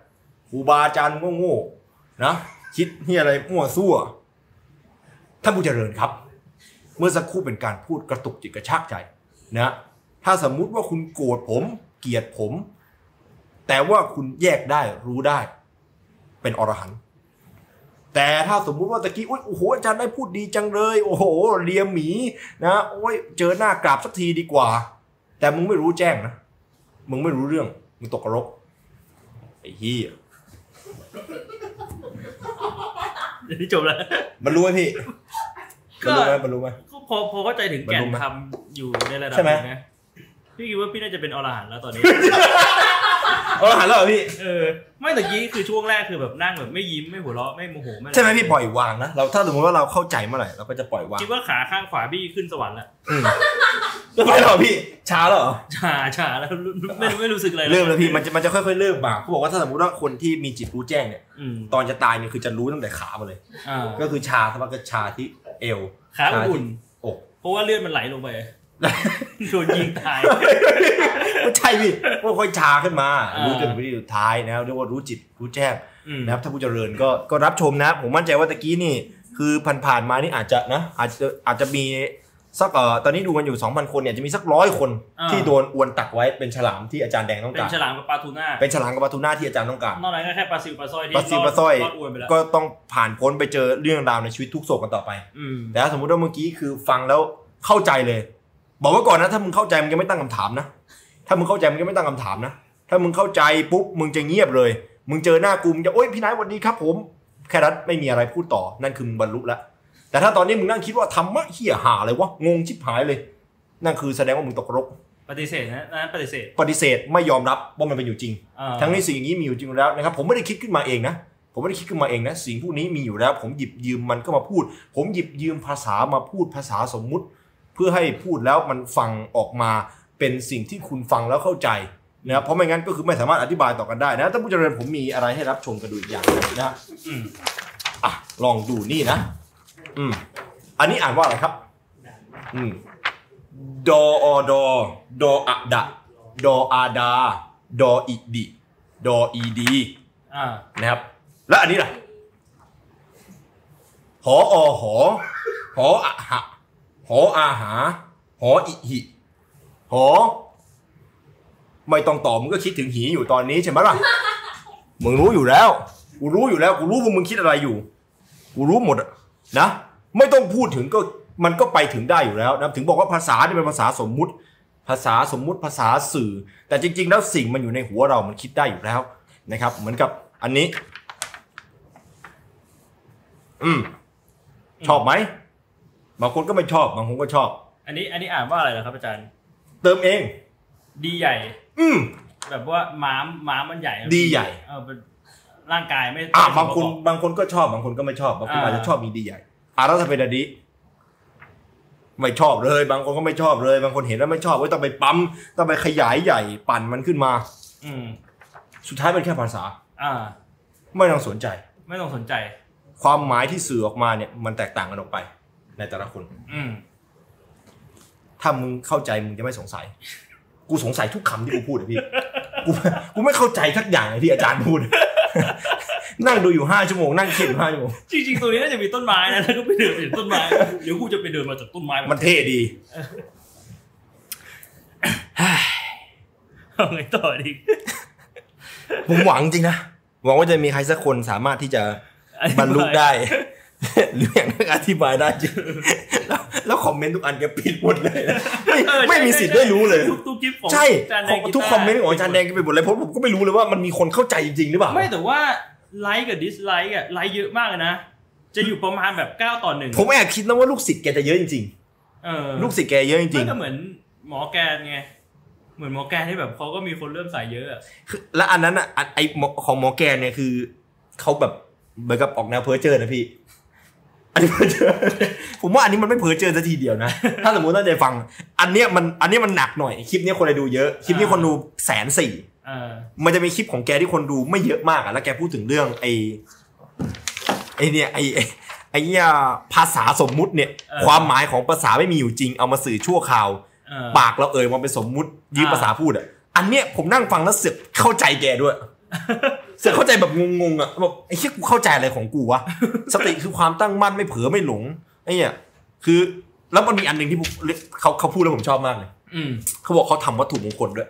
ครูบาอาจารย์มึงก็โง่นะคิดเฮียอะไรมั่วซั่วท่านผู้เจริญครับ เมื่อสักครู่เป็นการพูดกระตุกจิตกระชากใจนะ ถ้าสมมุติว่าคุณโกรธผม เกลียดผม แต่ว่าคุณแยกได้รู้ได้ เป็นอรหันต์แต่ถ้าสมมุติว่าตะกี้อุ๊ยโอ้โหอาจารย์ได้พูดดีจังเลย โอ้โหเลียหมีนะโอ้ยเจอหน้ากราบสักทีดีกว่า แต่มึงไม่รู้แจ้งนะมึงไม่รู้เรื่องมึงตกกระรกไอ้เหี้ยเดี๋ยวนี้จบแล้วมันรู้ไหมพี่ก็มันรู้ไหมมันรู้ไหมก็พอพอเข้าใจถึงแก่บรรลุนไหมทำอยู่ในระดับใช่ไหมนึงนะ พี่คิดว่าพี่น่าจะเป็นอรหันต์แล้วตอนนี้อรหันต์แล้วเหรอพี่ เออ ไม่แต่กี้คือช่วงแรกคือแบบนั่งแบบไม่ยิ้มไม่หัวเราะไม่โมโหไม่อะรใช่ไหมพี่ปล่อยวางนะเราถ้าสมมติว่าเราเข้าใจเมื่อไหร่เราก็จะปล่อยวางคิดว่าขาข้างขวาพี่ขึ้นสวรรค์แล้วอืมแล้วไปเหรอพี่ ช้าแล้วเหรอชาชาแล้วไม่ไม่รู้สึกอะไรเริ่มแล้วพี่มันจะมันจะค่อยๆเริ่มบางเขาบอกว่าถ้าสมมติว่าคนที่มีจิตรู้แจ้งเนี่ยอืมตอนจะตายเนี่ยคือจะรู้ตั้งแต่ขามาเลย อ่าก็คือชาสมากก็ชาที่เอวขาชาอุ่ที่น อก เพราะว่าเลือดมันไหลลงไป โดนยิงตายไม่ใช่พี่ว่าค่อยชาขึ้นมา รู้จนวิธีสุดท้ายนะครับเรียกว่ารู้จิตรู้แจ้งอืมนะครับถ้าผู้เจริญก็ก็รับชมนะ ผมมั่นใจว่าตะกี้นี่ คือผ่านๆมานี่อาจจะนะอาจจะอาจจะมีสักเอ่อตอนนี้ดูกันอยู่ 2,000 คนเนี่ยจะมีสักร้อยคนที่โดนอวนตักไว้เป็นฉลามที่อาจารย์แดงต้องการ เป็นฉลามกับปลาทูน่า เป็นฉลามกับปลาทูน่าที่อาจารย์ต้องการ นอกนั้นก็แค่ปลาซิวปลาสร้อยที่ปลาซิวปลาสร้อยก็ต้องผ่านพ้นไปเจอเรื่องราวในชีวิตทุกโศกกันต่อไป แต่ถ้าสมมติว่าเมื่อกี้คือฟังแล้วเข้าใจเลย บอกไว้ก่อนนะถ้ามึงเข้าใจมึงยังไม่ตั้งคำถามนะ ถ้ามึงเข้าใจมึงยังไม่ตั้งคำถามนะ ถ้ามึงเข้าใจปุ๊บมึงจะเงียบเลย มึงเจอหน้ากูมึงจะโอ๊ยพี่นายสวัสดีครับ ผม แค่นั้นไม่มีอะไรพูดต่อ นั่นคือมึงบรรลุแล้วแต่ถ้าตอนนี้มึงนั่งคิดว่าธรรมะเหี้ยหาอะไรวะงงชิบหายเลย นั่นคือแสดงว่ามึงตกนรก ปฏิเสธนะนั้นปฏิเสธ ปฏิเสธไม่ยอมรับว่ามันเป็นอยู่จริงอ่าทั้งนี้สิ่งอย่างนี้มีอยู่จริงอยู่แล้วนะครับ ผมไม่ได้คิดขึ้นมาเองนะผมไม่ได้คิดขึ้นมาเองนะสิ่งพวกนี้มีอยู่แล้ว ผมหยิบยืมมันก็มาพูด ผมหยิบยืมภาษามาพูดภาษาสมมุติเพื่อให้พูดแล้วมันฟังออกมาเป็นสิ่งที่คุณฟังแล้วเข้าใจนะครับเพราะไม่งั้นก็คือไม่สามารถอธิบายต่อกันได้นะท่านผู้เจริญผมมีอะไรให้รับชมกันดูอีกอย่างหนึงนะอืมอะลองดูนี่นะ อืมอันนี้อ่านว่าอะไรครับ อืมดออดอดออะดะดออาดา ดออิดิดออีดีอ่านะครับ แล้วอันนี้ล่ะหออหอหออะหะ หออาหา หออิหิ หอ ไม่ต้องตอบมึงก็คิดถึงหีอยู่ตอนนี้ใช่ไหมล่ะ มึงรู้อยู่แล้ว กูรู้อยู่แล้ว กูรู้ว่ามึงคิดอะไรอยู่ กูรู้หมดอะนะ ไม่ต้องพูดถึงก็มันก็ไปถึงได้อยู่แล้วนะถึงบอกว่าภาษาเนี่ยเป็นภาษาสมมุติ ภาษาสมมุติภาษาสื่อ แต่จริง ๆ แล้วสิ่งมันอยู่ในหัวเรา มันคิดได้อยู่แล้วนะครับ เหมือนกับอันนี้ อืม ชอบไหม บางคนก็ไม่ชอบบางคนก็ชอบ อันนี้อันนี้อ่านว่าอะไรเหรอครับอาจารย์ เติมเอง ดีใหญ่ อืมแบบว่าม้ามม้ามมันใหญ่ดีใหญ่เออเป็นร่างกายไม่อะไม่บางคนสมประกอบบางคนก็ชอบบางคนก็ไม่ชอบบางคนอ่าอาจจะชอบมีดีใหญ่อะแล้วถ้าเป็นอดีไม่ชอบเลย บางคนก็ไม่ชอบเลย บางคนเห็นแล้วไม่ชอบก็ต้องไปปั๊มต้องไปขยายใหญ่ปั่นมันขึ้นมา อืมสุดท้ายเป็นแค่ภาษา อ่า ไม่ต้องสนใจ ไม่ต้องสนใจ ความหมายที่สื่อออกมาเนี่ย มันแตกต่างกันออกไป ในแต่ละคนอืมถ้ามึงเข้าใจมึงจะไม่สงสัย กูสงสัยทุกคำที่กูพูดอะพี่กูกูไม่เข้าใจทักอย่างเลยที่อาจารย์พูด นั่งดูอยู่ห้าชั่วโมงนั่งคิดอยู่ห้าชั่วโมงจริงๆตัวนี้น่าจะมีต้นไม้นะแล้วก็ไปเดินไปถึงต้นไม้เดี๋ยวกูจะไปเดินมาจากต้นไม้มันเท่ดีเอาไงต่อดีผมหวังจริงนะหวังว่าจะมีใครสักคนสามารถที่จะอธิบรรลุได้ หรืออย่างนั้นอธิบายได้จริงแล้วแล้ว comment ทุกอันแกปิดหมดเลยนะไม่เออใช่ไม่มีสิทธิ์ได้รู้เลยทุกทุกคลิปของใช่ของจานแดงทุก comment ของอาจารย์แดงแกไปหมดเลยเพราะผมก็ไม่รู้เลยว่ามันมีคนเข้าใจจริงๆหรือเปล่าไม่แต่ว่าไลค์กับ dislike อะไลค์เยอะมากเลยนะจะอยู่ประมาณแบบ9ต่อหนึ่งผมแอบคิดนะว่าลูกศิษย์แกจะเยอะจริงเออๆลูกศิษย์แกเยอะจริไม่งก็เหมือนหมอแกนไงเหมือนหมอแกนที่แบบเขาก็มีคนเริ่มใส่เยอะอะๆคือและอันนั้นอะอันไอหมอของหมอแกนเนี่ยคือเขาแบบเหมือนกับออกแนวเพ้อเจอร์นะพี่ อันนี้เพ้อเจอร์ผมว่าอันนี้มันไม่เพ้อเจอร์สักทีเดียวนะ ถ้าสมมติตั้งใจฟัง อันเนี้ยมันอันเนี้ยมันหนักหน่อย คลิปเนี้ยคนดูเยอะ คลิปนี้คนดูแสนสี่เออมันจะมีคลิปของแกที่คนดูไม่เยอะมากอะแล้วแกพูดถึงเรื่องไอไอเนี่ยไอไอ้ไอเนี่ยภาษาสมมุติเนี่ยเออความหมายของภาษาไม่มีอยู่จริง เอามาสื่อชั่วคราวเออปากเราเอ่ยมาเป็นสมมุติยืมอ่าภาษาพูดอะอันเนี้ยผมนั่งฟังแล้วเสือกเข้าใจแกด้วย เสือกเข้าใจแบบงงๆอะแบบไอ้เชี่ยกูเข้าใจอะไรของกูวะสติคือความตั้งมั่นไม่เผลอไม่หลงไอ้เนี่ยคือแล้วมันมีอันหนึ่งที่ผมเขาเขาพูดแล้วผมชอบมากเลยอืมเขาบอกเขาทำวัตถุมงคลด้วย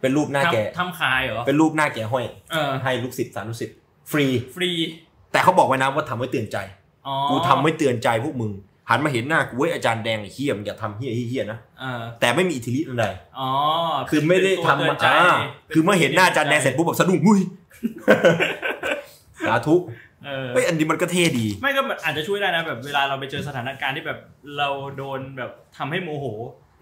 เป็นรูปหน้าแกทำทำขายเหรอเป็นรูปหน้าแกห้อยเออให้ลูกศิษย์สานุศิษย์ฟรีฟรี แต่เขาบอกไว้นะว่าทำไว้เตือนใจอ๋อกูทำไว้เตือนใจพวกมึง หันมาเห็นหน้ากูเว้ยอาจารย์แดงไอ้เฮียมึงอย่าทำเฮียเฮียนะเออแต่ไม่มีอิทธิฤทธิ์อะไรอ๋อคือไม่ได้ทำเป็นตัวเตือนใจอ่าคือเมื่อเห็นหน้าอาจารย์แดงเสร็จปุ๊บแบบสะดุ้งหุ้ยสาธุเออเฮ้ยอันนี้มันก็เท่ดี ไม่ก็อาจจะช่วยได้นะแบบเวลาเราไปเจอสถานการณ์ที่แบบเราโดนแบบทำให้โมโห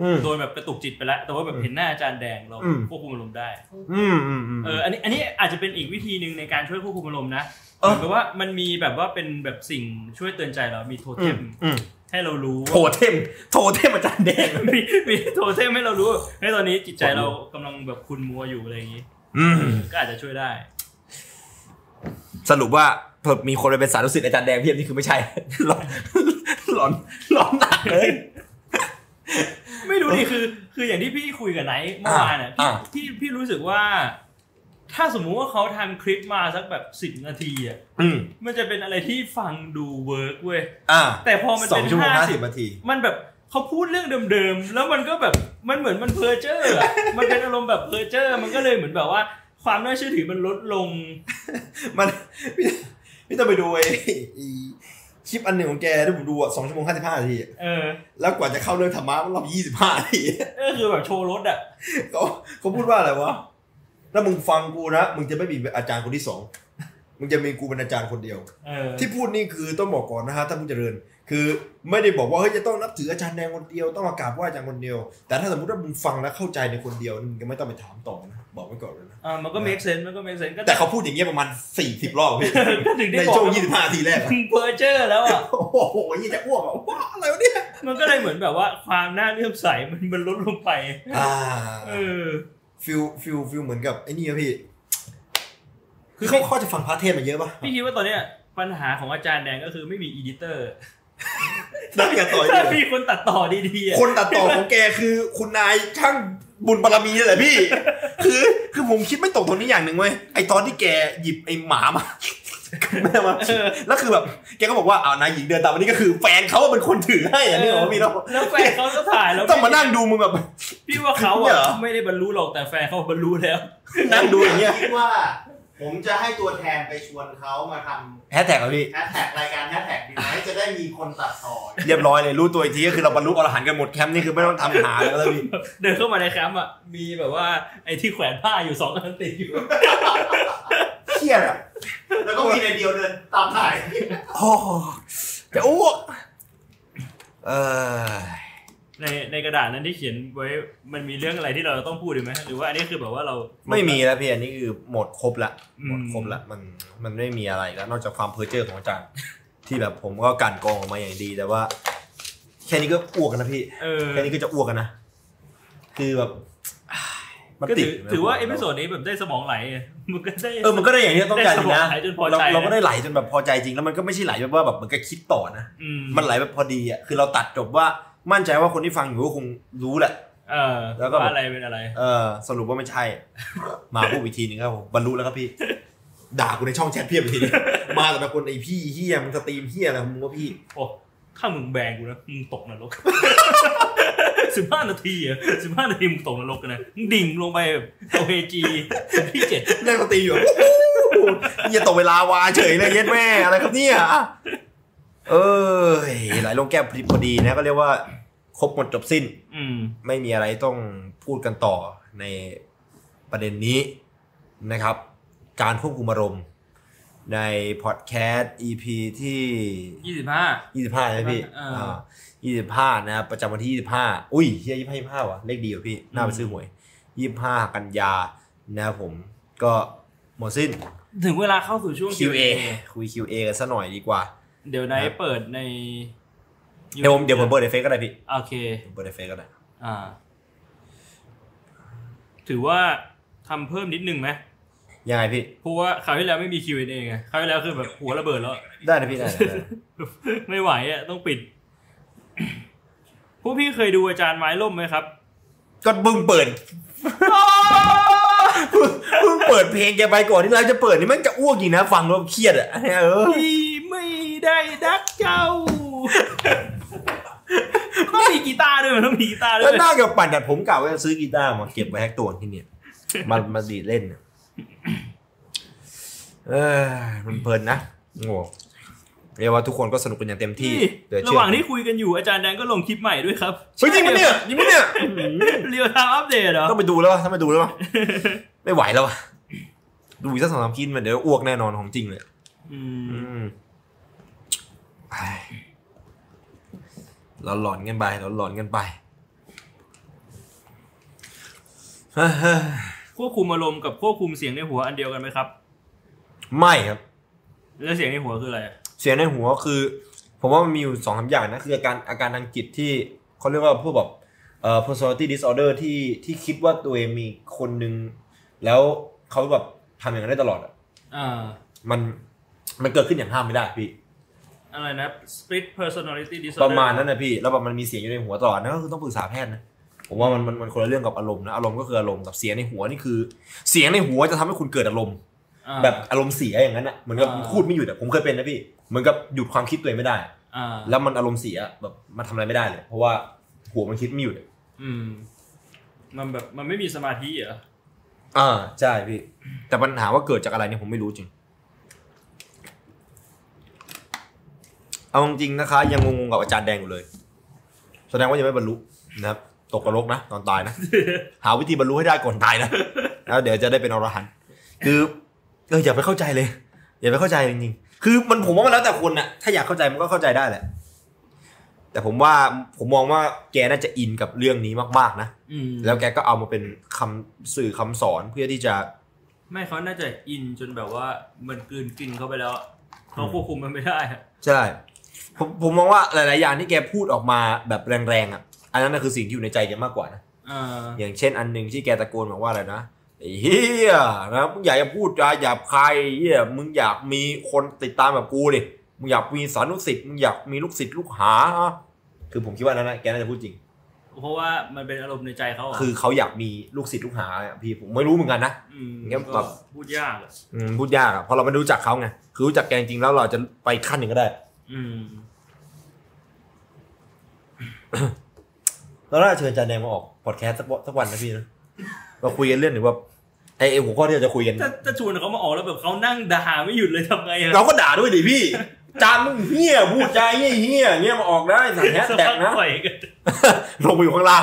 อืมโดนแบบกระตุกจิตไปแล้ว แต่ว่าแบบเห็นหน้าอาจารย์แดงเราอืมควบคุมอารมณ์ได้อืมอืมอืมเอออันนี้อันนี้อาจจะเป็นอีกวิธีหนึ่งในการช่วยควบคุมอารมณ์นะ เออเหมือนกับว่ามันมีแบบว่าเป็นแบบสิ่งช่วยเตือนใจเรา มีโทอืเทมมอืมให้เรารู้ totem totem อาจารย์แดงมีมีโทเทมให้เรารู้ให้ตอนนี้จิตใจเรากำลังแบบขุ่นมัวอยู่อะไรอย่างนี้อืมก็อาจจะช่วยได้ สรุปว่าเพิ่มมีคนไปเป็นสารุสิทธิ์อาจารย์แดงเพียบนี่คือไม่ใช่หลอนหลอนหลอนหนักเลยไม่รู้ดิคือ คืออย่างที่พี่คุยกับไนท์เมื่อวานอะพี่อ่าพี่พี่รู้สึกว่า ถ้าสมมุติว่าเขาทำคลิปมาสักแบบสิบนาทีอะอืม มันจะเป็นอะไรที่ฟังดู work เว้ย อ่าแต่พอมันสอเป็งนชั่วโมงห้าห้าสิสิบบนาที มันแบบเขาพูดเรื่องเดิมๆ แล้วมันก็แบบมันเหมือนมันเพ้อเจ้ออะมันเป็นอารมณ์แบบเพ้อเจ้อ มันก็เลยเหมือนแบบว่า ความน่าเชื่อถือมันลดลง มันพี่พี่ต้องไปดูไอ้ไอ้คลิปอันหนึ่งของแกที่ผมดูอะสองชั่วโมงห้าสิบห้านาทีเออแล้วกว่าจะเข้าเรื่องธรรมะมันรอบยี่สิบห้านาที ก็คือแบบโชว์รถอะเขาเขาพูดว่าอะไรวะ ถ้ามึงฟังกูนะมึงจะไม่มีอาจารย์คนที่สองมึงจะมีกูเป็นอาจารย์คนเดียวเออที่พูดนี่คือต้องบอกก่อนนะฮะท่านผู้เจริญ คือไม่ได้บอกว่าเฮ้ยจะต้องนับถืออาจารย์แดงคนเดียวต้องมากราบไหว้อาจารย์คนเดียว แต่ถ้าสมมติว่ามึงฟังแล้วเข้าใจในคนเดียวมึงก็ไม่ต้องไปถามต่อนะบอกไว้ก่อนเลยนะอ่ามันก็ make sense มันก็ make sense ก็แต่เขาพูดอย่างเงี้ยประมาณสี่สิบรอบพี่ก็ถึงได้ในบอกช่วงว่ายี่สิบห้านาทีแรกอะมึงเพอเจอร์แล้วอะโอ้โหยี่จะอ้วกอะว้าอะไรวะเนี่ยมันก็เลยเหมือนแบบว่าความน่าเลื่อมใสมันมันลดลงไปอ่าเออ feel feel feel เหมือนกับไอ้นี่อะพี่ คือเขาเขาจะฟังพระเทศน์มาเยอะปะพี่คิดว่าตอนเนี้ยปัญหาของอาจารย์แดงก็คือไม่มี editorนักตัดต่อถ้ามีคนตัดต่อดีๆอะคนตัดต่อของแกคือคุณนายช่างบุญบารมีนี่แหละพี่ คือคือผมคิดไม่ตกตรงนี้อย่างหนึ่งเว้ยไอตอนที่แกหยิบไอหมามา แม่มาเออแล้วคือแบบแกก็บอกว่าอ้าวนายหญิงเดินตามวันนี้ก็คือแฟนเขาเป็นคนถือให้อันนี้เหรอพี่เนาะแล้วแฟนเขาก็ถ่ายแล้วต้องมานั่งดูมึงแบบพี่ว่าเขาเนี่ยเหรออะไม่ได้บรรลุหรอกแต่แฟนเขาบรรลุแล้ว นั่งดูอย่างเงี้ยคิดว่า ผมจะให้ตัวแทนไปชวนเขามาทแฮชแท็กครับพี่ำแฮชแท็กรายการแฮชแท็กดีไหมจะได้มีคนตัดต่อเรียบร้อยเลยรู้ตัวอีกทีก็คือเราบรรลุอรหันต์กันหมดแคมป์นี่คือไม่ต้องทำหาแล้วพี่เดินเข้ามาในแคมป์อะมีแบบว่าไอ้ที่แขวนผ้าอยู่สองอันติดอยู่เครียดอะแล้วก็มีในเดียวเดินตามถ่ายโอ้จะอ้วกเออ ในในกระดาษนั้นที่เขียนไว้มันมีเรื่องอะไรที่เราต้องพูดหรือไหมหรือว่าอันนี้คือแบบว่าเราไม่มีแล้วพี่อันนี้คือหมดครบละอืมหมดครบละมันมันไม่มีอะไรแล้ว นอกจากความเพ้อเจ้อของอาจารย์ ที่แบบผมก็กลันกรองออกมาอย่างดีแต่ว่า แค่นี้ก็อ้วกกันนะพี่เออแค่นี้ก็จะอ้วกกันนะคือแบบมันก็ถือว่า episodeนี้แบบได้สมองไหลอะมันก็ได้เออมันก็ได้อย่างที่ต้องการจริงนะได้สมองไหลจนพอใจเราเราก็นะได้ไหลจนแบบพอใจจริงแล้วมันก็ไม่ใช่ไหลแบบว่าแบบมันก็คิดต่อนะอืมมันไหลแบบพอดีอะคือเราตัดจบว่า มั่นใจว่าคนที่ฟังอยู่ก็คงรู้แหละ เออแล้วก็แบบว่าอะไรเป็นอะไร เออสรุปว่าไม่ใช่ มาพูดอีกทีนึงครับผมบรรลุแล้วครับพี่ ด่ากูในช่องแชทเพียบเลยทีนี้มาแต่ละคนไอพี่เฮียมึง stream เหี้ยอะไรของมึงวะพี่ โอ้ถ้ามึงแบนกูนะมึงตกนรก สิบห้านาทีอะสิบห้านาทีมึงตกนรกกันนะมึงดิ่งลงไปโอเจีที่เจ็ดเล่นสตรีมอยู่โอ้โหเฮียตกเวลาวาเฉยเลยเย็ดแม่อะไรครับเนี่ยเออหลายลงแก้วพอดีนะก็เรียกว่า ครบหมดจบสิ้น อืม ไม่มีอะไรต้องพูดกันต่อในประเด็นนี้นะครับ การควบคุมอารมณ์ ในพอดแคสต์ EP ที่ยี่สิบห้า25ใช่ไหมพี่เอออ่า25นะครับประจำวันที่25อุ้ยเฮีย25 25ว่ะเลขดีว่ะพี่ น่าไปซื้อหวย25กันยานะครับผมก็หมดสิ้น ถึงเวลาเข้าสู่ช่วง QA คุย QA กันซะหน่อยดีกว่า เดี๋ยวไนท์เปิดใน เดี๋ยวผมเดี๋ยวผมเปิดในเฟซก็ได้พี่โอเคผมเปิดในเฟซก็ได้อ่า ถือว่าทำเพิ่มนิดนึงไหมยังไงพี่เพราะว่าคราวที่แล้วไม่มี Q&A ไงคราวที่แล้วคือแบบหัวระเบิดแล้ว ได้นะพี่ได้ได้ได้ไม่ไหวอะต้องปิดพวกพี่เคยดูอาจารย์ไม้ล่มไหมครับ ก็บึ้งเปิดเพิ่งเปิดเพลงแกไปก่อนที่เราจะเปิดนี่แมันจะอ้วกจริงนะ ฟังแล้วเครียดอะเออพี่ไม่ได้ดักเจ้า ต้องมีกีตาร์ด้วยมันต้องมีกีตาร์ด้แล้ววย หน้ากับปั่นแต่ผมกล่าวว่าจะซื้อกีตาร์มาเก็บไว้แฮกตัวที่เนี่ยมามาดีดเล่นเนี่ยเออมันเพลินนะโอ้เรียกว่าทุกคนก็สนุกกันอย่างเต็มที่นี่เดี๋ยวระเชื่หอว่างที่คุยกันอยู่อาจารย์แดงก็ลงคลิปใหม่ด้วยครับเฮ้ยจริงปะเนี่ยจริงปะเนี่ย เรียวไทม์อัปเดตเหรอ ต้องไปดูแล้ววะถ้าไม่ดูแล้ววะ ไม่ไหวแล้ววะดูอีกสักสองสามคลิปมันเดี๋ยวอ้วกแน่นอนของจริงเลยอืมอืมไอ้ เราหลอนกันไปเราหลอนกันไปเฮ้ยควบคุมอารมณ์กับควบคุมเสียงในหัวอันเดียวกันไหมครับ ไม่ครับ แล้วเสียงในหัวคืออะไรอะเสียงในหัวคือ ผมว่ามันมีอยู่สองสามอย่างนะ คืออาการอาการทางจิตที่เขาเรียกว่าพวกแบบเอ่อ personality disorder ที่ที่คิดว่าตัวเองมีคนหนึ่งแล้วเขาแบบทำอย่างนั้นได้ตลอดอะอ่ามันมันเกิดขึ้นอย่างห้ามไม่ได้พี่ อะไรนะ split personality disorder ประมาณนั้นนะพี่ แล้วแบบมันมีเสียงอยู่ในหัวตลอดนั่นก็คือต้องปรึกษาแพทย์นะ ผมว่ามันมันมันคนละเรื่องกับอารมณ์นะ อารมณ์ก็คืออารมณ์กับเสียงในหัวนี่คือ เสียงในหัวจะทำให้คุณเกิดอารมณ์อ่าแบบอารมณ์เสียอย่างนั้นอะเหมือนกับอ่าพูดไม่หยุดอะผมเคยเป็นนะพี่ เหมือนกับหยุดความคิดตัวเองไม่ได้อ่าแล้วมันอารมณ์เสียแบบมันทำอะไรไม่ได้เลย เพราะว่าหัวมันคิดไม่หยุดอะอืม มันแบบมันไม่มีสมาธิเหรออ่าใช่พี่ แต่ปัญหาว่าเกิดจากอะไรเนี่ยผมไม่รู้จริง เอาจริงๆนะคะ ยังงงๆกับอาจารย์แดงอยู่เลย แสดงว่ายังไม่บรรลุนะครับ ตกกระลกนะ ตอนตายนะ หาวิธีบรรลุให้ได้ก่อนตายนะแล้วเดี๋ยวจะได้เป็นอรหันต์คือเอออย่าไปเข้าใจเลย อย่าไปเข้าใจจริงๆคือมันผมว่ามันแล้วแต่คนน่ะ ถ้าอยากเข้าใจมันก็เข้าใจได้แหละ แต่ผมว่าผมมองว่าแกน่าจะอินกับเรื่องนี้มากๆนะอืมแล้วแกก็เอามาเป็นคำสื่อคำสอนเพื่อที่จะไม่เขาน่าจะอินจนแบบว่ามันกลืนกินเข้าไปแล้วอะเขาควบคุมมันไม่ได้อะใช่ ผมผมมองว่าหลาย ๆ อย่างที่แกพูดออกมาแบบแรง ๆ อะ อันนั้นน่ะคือสิ่งที่อยู่ในใจแกมากกว่านะอ่าอย่างเช่นอันหนึ่งที่แกตะโกนบอกว่าอะไรนะไอ้เฮียนะมึงอยากจะพูดจาหยาบคายเฮียมึงอยากมีคนติดตามแบบกูดิมึงอยากมีสานุสิทธิ์มึงอยากมีลูกศิษย์ลูกหา คือผมคิดว่านั้นนะแกน่าจะพูดจริง เพราะว่ามันเป็นอารมณ์ในใจเขาะคือเขาอยากมีลูกศิษย์ลูกหาอะพี่ผมไม่รู้เหมือนกันนะมงั้นก็แบบพูดยากอะอืมพูดยากอะเพราะเราไม่รู้จักเขาไงคือรู้จักแกจริงๆแล้วเราจะไปขั้นหนึ่งก็ได้ อืมเราน่าจะเชิญอาจารย์แดงมาออกพอดแคสต์สักวันสักวันนะพี่นะเราคุยกันเรื่องหรือว่าไอ้ไอ้หัวข้อที่เราจะคุยกันถ้าถ้าชวนเขามาออกแล้วแบบเขานั่งด่าไม่หยุดเลยทำไงอะเราก็ด่าด้วยดิพี่ จานมึงเฮี้ยพูดใจาเฮี้ยเฮี้ยเงี้ยมาออกได้สั่งแฮชแท็กนะปล่อยกันลงไปอยู่ข้างล่าง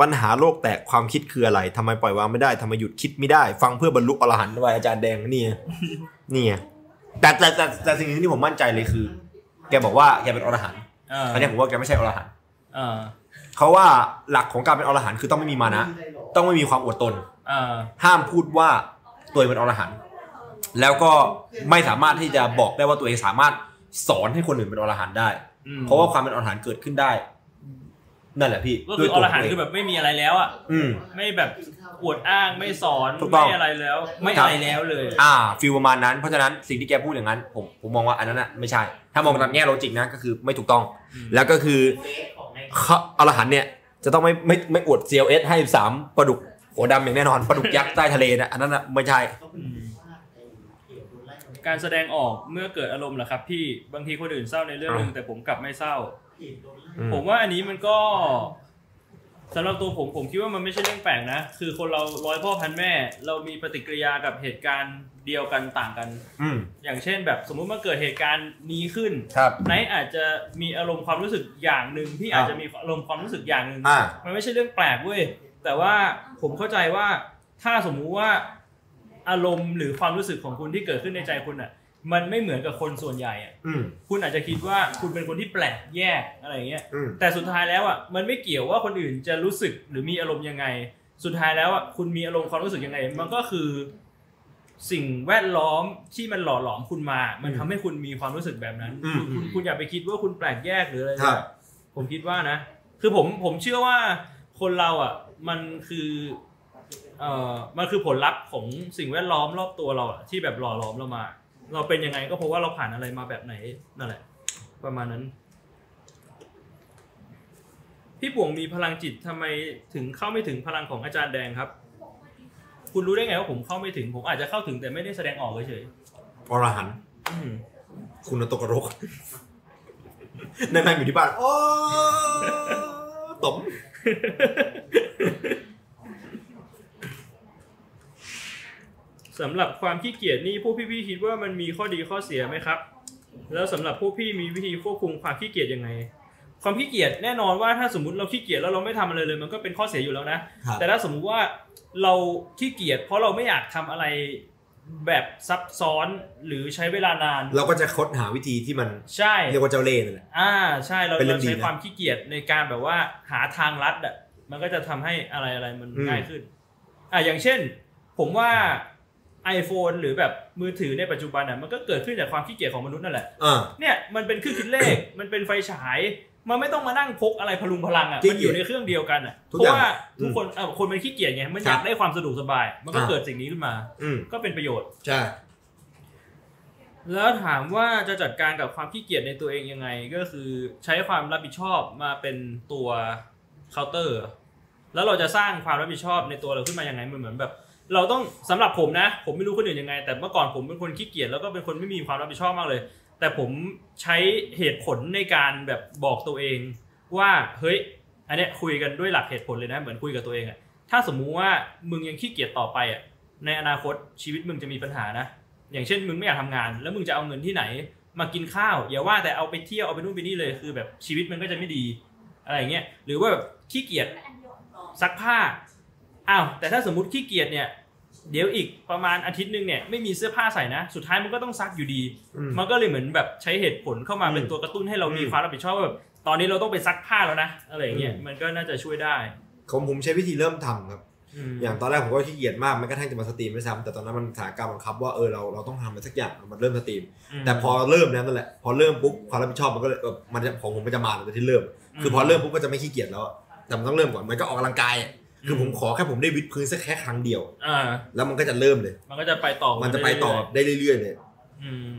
ปัญหาโลกแตกความคิดคืออะไรทำไมปล่อยวางไม่ได้ทำไมหยุดคิดไม่ได้ ฟังเพื่อบรรลุอรหันต์ไว้อาจารย์แดงนี่ไงนี่ไงแต่แต่แต่แต่สิ่งหนึงที่ผมมั่นใจเลยคือ แกบอกว่าแกเป็นอรหันต์อ่าอันนี้ผมว่าแกไม่ใช่อรหันต์อ่าเขาว่าหลักของการเป็นอรหันต์คือต้องไม่มีมานะ ต้องไม่มีความอดทนอ่าห้ามพูดว่าตัวเองเป็นอรหันต์แล้วก็ไม่สามารถที่จะบอกได้ว่าตัวเองสามารถสอนให้คนอื่นเป็นอรหันต์ได้อืมเพราะว่าความเป็นอรหันต์เกิดขึ้นได้ นั่นแหละพี่ก็คืออรหันต์คือแบแบบไม่มีอะไรแล้วอะอืมไม่แบบอวดอ้างไม่สอนถูกต้องไม่อะไรแล้ว ไม่ครับอะไรแล้วเลย อ่า feel ประมาณนั้นเพราะฉะนั้นสิ่งที่แกพูดอย่างนั้น ผมผมมองว่าอันนั้นน่ะไม่ใช่ ถ้ามองตามแง่ logic นะก็คือไม่ถูกต้องอืมแล้วก็คือเขาอรหันต์เนี่ยจะต้องไม่ไม่ไม่อวด CLS ให้สามปลาดุกหัวดำอย่างแน่นอนปลาดุกยักษ์ใต้ทะเลนะอันนั้นน่ะไม่ใช่อืมการแสดงออกเมื่อเกิดอารมณ์เหรอครับพี่บางทีคนอื่นเศร้าในเรื่องหนึงแต่ผมกลับไม่เศร้าอืม ผมว่าอันนี้มันก็สำหรับตัวผมผมคิดว่ามันไม่ใช่เรื่องแปลกนะ คือคนเราร้อยพ่อพันแม่ เรามีปฏิกิริยากับเหตุการณ์เดียวกันต่างกัน อืม อย่างเช่นแบบสมมุติมันเกิดเหตุการณ์นี้ขึ้นครับ ไนท์อาจจะมีอารมณ์ความรู้สึกอย่างหนึ่งพี่อาจจะมีอารมณ์ความรู้สึกอย่างหนึ่งอ่ามันไม่ใช่เรื่องแปลกเว้ยแต่ว่าผมเข้าใจว่าถ้าสมมุติว่าอารมณ์หรือความรู้สึกของคุณที่เกิดขึ้นในใจคุณอะ มันไม่เหมือนกับคนส่วนใหญ่อะอืมคุณอาจจะคิดว่าคุณเป็นคนที่แปลกแยกอะไรอย่างเงี้ยอืมแต่สุดท้ายแล้วอะมันไม่เกี่ยวว่าคนอื่นจะรู้สึกหรือมีอารมณ์ยังไง สุดท้ายแล้วอะคุณมีอารมณ์ความรู้สึกยังไง มันก็คือ สิ่งแวดล้อมที่มันหล่อหลอมคุณมา มันทำให้คุณมีความรู้สึกแบบนั้นอืมคุณคุณคุณอย่าไปคิดว่าคุณแปลกแยกหรืออะไรครับผมคิดว่านะ คือผมผมเชื่อว่าคนเราอะ มันคือเอ่อมันคือผลลัพธ์ของสิ่งแวดล้อมรอบตัวเราอะที่แบบหล่อหลอมเรามา เราเป็นยังไงก็เพราะว่าเราผ่านอะไรมาแบบไหนนั่นแหละ ประมาณนั้น พี่ป่วงมีพลังจิตทำไมถึงเข้าไม่ถึงพลังของอาจารย์แดงครับ คุณรู้ได้ไงว่าผมเข้าไม่ถึงผมอาจจะเข้าถึงแต่ไม่ได้แสดงออกเฉยอรหันต์ๆอืมคุณตกกระรกนั่งๆอยู่ที่บ้านโอ้ตบ สำหรับความขี้เกียจนี่พวกพี่ๆคิดว่ามันมีข้อดีข้อเสียไหมครับ แล้วสำหรับพวกพี่มีวิธีควบคุมความขี้เกียจยังไง ความขี้เกียจแน่นอนว่าถ้าสมมติเราขี้เกียจแล้วเราไม่ทำอะไรเลย มันก็เป็นข้อเสียอยู่แล้วนะครับแต่ถ้าสมมุติว่าเราขี้เกียจเพราะเราไม่อยากทำอะไรแบบซับซ้อนหรือใช้เวลานาน เราก็จะค้นหาวิธีที่มันใช่เรียกว่าเจ้าเล่ห์นั่นแหละอ่าใช่เราเป็นเรื่เราองดีใช้นะความขี้เกียจในการแบบว่าหาทางลัดอะมันก็จะทำให้อะไรอะไรมันอืมง่ายขึ้นอ่าอย่างเช่น ผมว่า iPhone หรือแบบมือถือในปัจจุบันอะมันก็เกิดขึ้นจากความขี้เกียจของมนุษย์นั่นแหละอ่าเนี่ยมันเป็นเครื่องคิดเลข มันเป็นไฟฉาย มันไม่ต้องมานั่งพกอะไรพลุงพลังอะจริงมันอยู่ในเครื่องเดียวกันอะทุกเพอย่างราะว่าทุกคนเออคนมันขี้เกียจไงมันอยากครับได้ความสะดวกสบาย มันก็อ่าเกิดสิ่งนี้ขึ้นมาอืมก็เป็นประโยชน์ใช่แล้วถามว่าจะจัดการกับความขี้เกียจในตัวเองยังไง ก็คือใช้ความรับผิดชอบมาเป็นตัวเคาน์เตอร์ แล้วเราจะสร้างความรับผิดชอบในตัวเราขึ้นมายังไงมันเหมือนแบบ เราต้องสำหรับผมนะ ผมไม่รู้คนอื่นยังไง แต่เมื่อก่อนผมเป็นคนขี้เกียจแล้วก็เป็นคนไม่มีความรับผิดชอบมากเลย แต่ผมใช้เหตุผลในการแบบบอกตัวเอง ว่าเฮ้ยอันเนี้ยคุยกันด้วยหลักเหตุผลเลยนะ เหมือนคุยกับตัวเองอะถ้าสมมุติว่ามึงยังขี้เกียจต่อไปอะในอนาคตชีวิตมึงจะมีปัญหานะ อย่างเช่นมึงไม่อยากทำงาน แล้วมึงจะเอาเงินที่ไหน มากินข้าวอย่าว่าแต่เอาไปเที่ยวเอาไปนู่นไปนี่เลยคือแบบชีวิตมันก็จะไม่ดีอะไรอย่างเงี้ยหรือว่าแบบขี้เกียจซักผ้า อ้าวแต่ถ้าสมมติขี้เกียจเนี่ยเดี๋ยวอีกประมาณอาทิตย์หนึ่งเนี่ยไม่มีเสื้อผ้าใส่นะ สุดท้ายมันก็ต้องซักอยู่ดีอืมมันก็เลยเหมือนแบบใช้เหตุผลเข้ามาอืมเป็นตัวกระตุ้นให้เรามีอืมความรับผิดชอบว่าแบบตอนนี้เราต้องไปซักผ้าแล้วนะอะไรอย่างเงี้ยอืมมันก็น่าจะช่วยได้ ของผมใช้วิธีเริ่มทำครับมอย่างตอนแรกผมก็ขี้เกียจมากไม่กระทั่งจะมา stream ด้วยซ้ำแต่ตอนนั้นมันสถานการณ์บังคับว่าเออเราเราต้องทำอะไรสักอย่างมันเริ่ม stream แต่พอเริ่มแล้วนั่นแหละพอเริ่มปุ๊บความรับผิดชอบมันก็เลยเออมันจะของผมมันจะมาตั้งแต่ที่เริ่ม คือพอเริ่มปุ๊บก็จะไม่ขี้เกียจแล้วอะแต่มันต้องเริ่มก่อนมันก็ออกกำลังกายอะ คือผมขอแค่ผมได้วิดพื้นสักแค่ครั้งเดียวอ่าแล้วมันก็จะเริ่มเลย มันก็จะไปต่อ มันจะไปต่อเรื่ยได้เรื่อยๆเลยๆอืม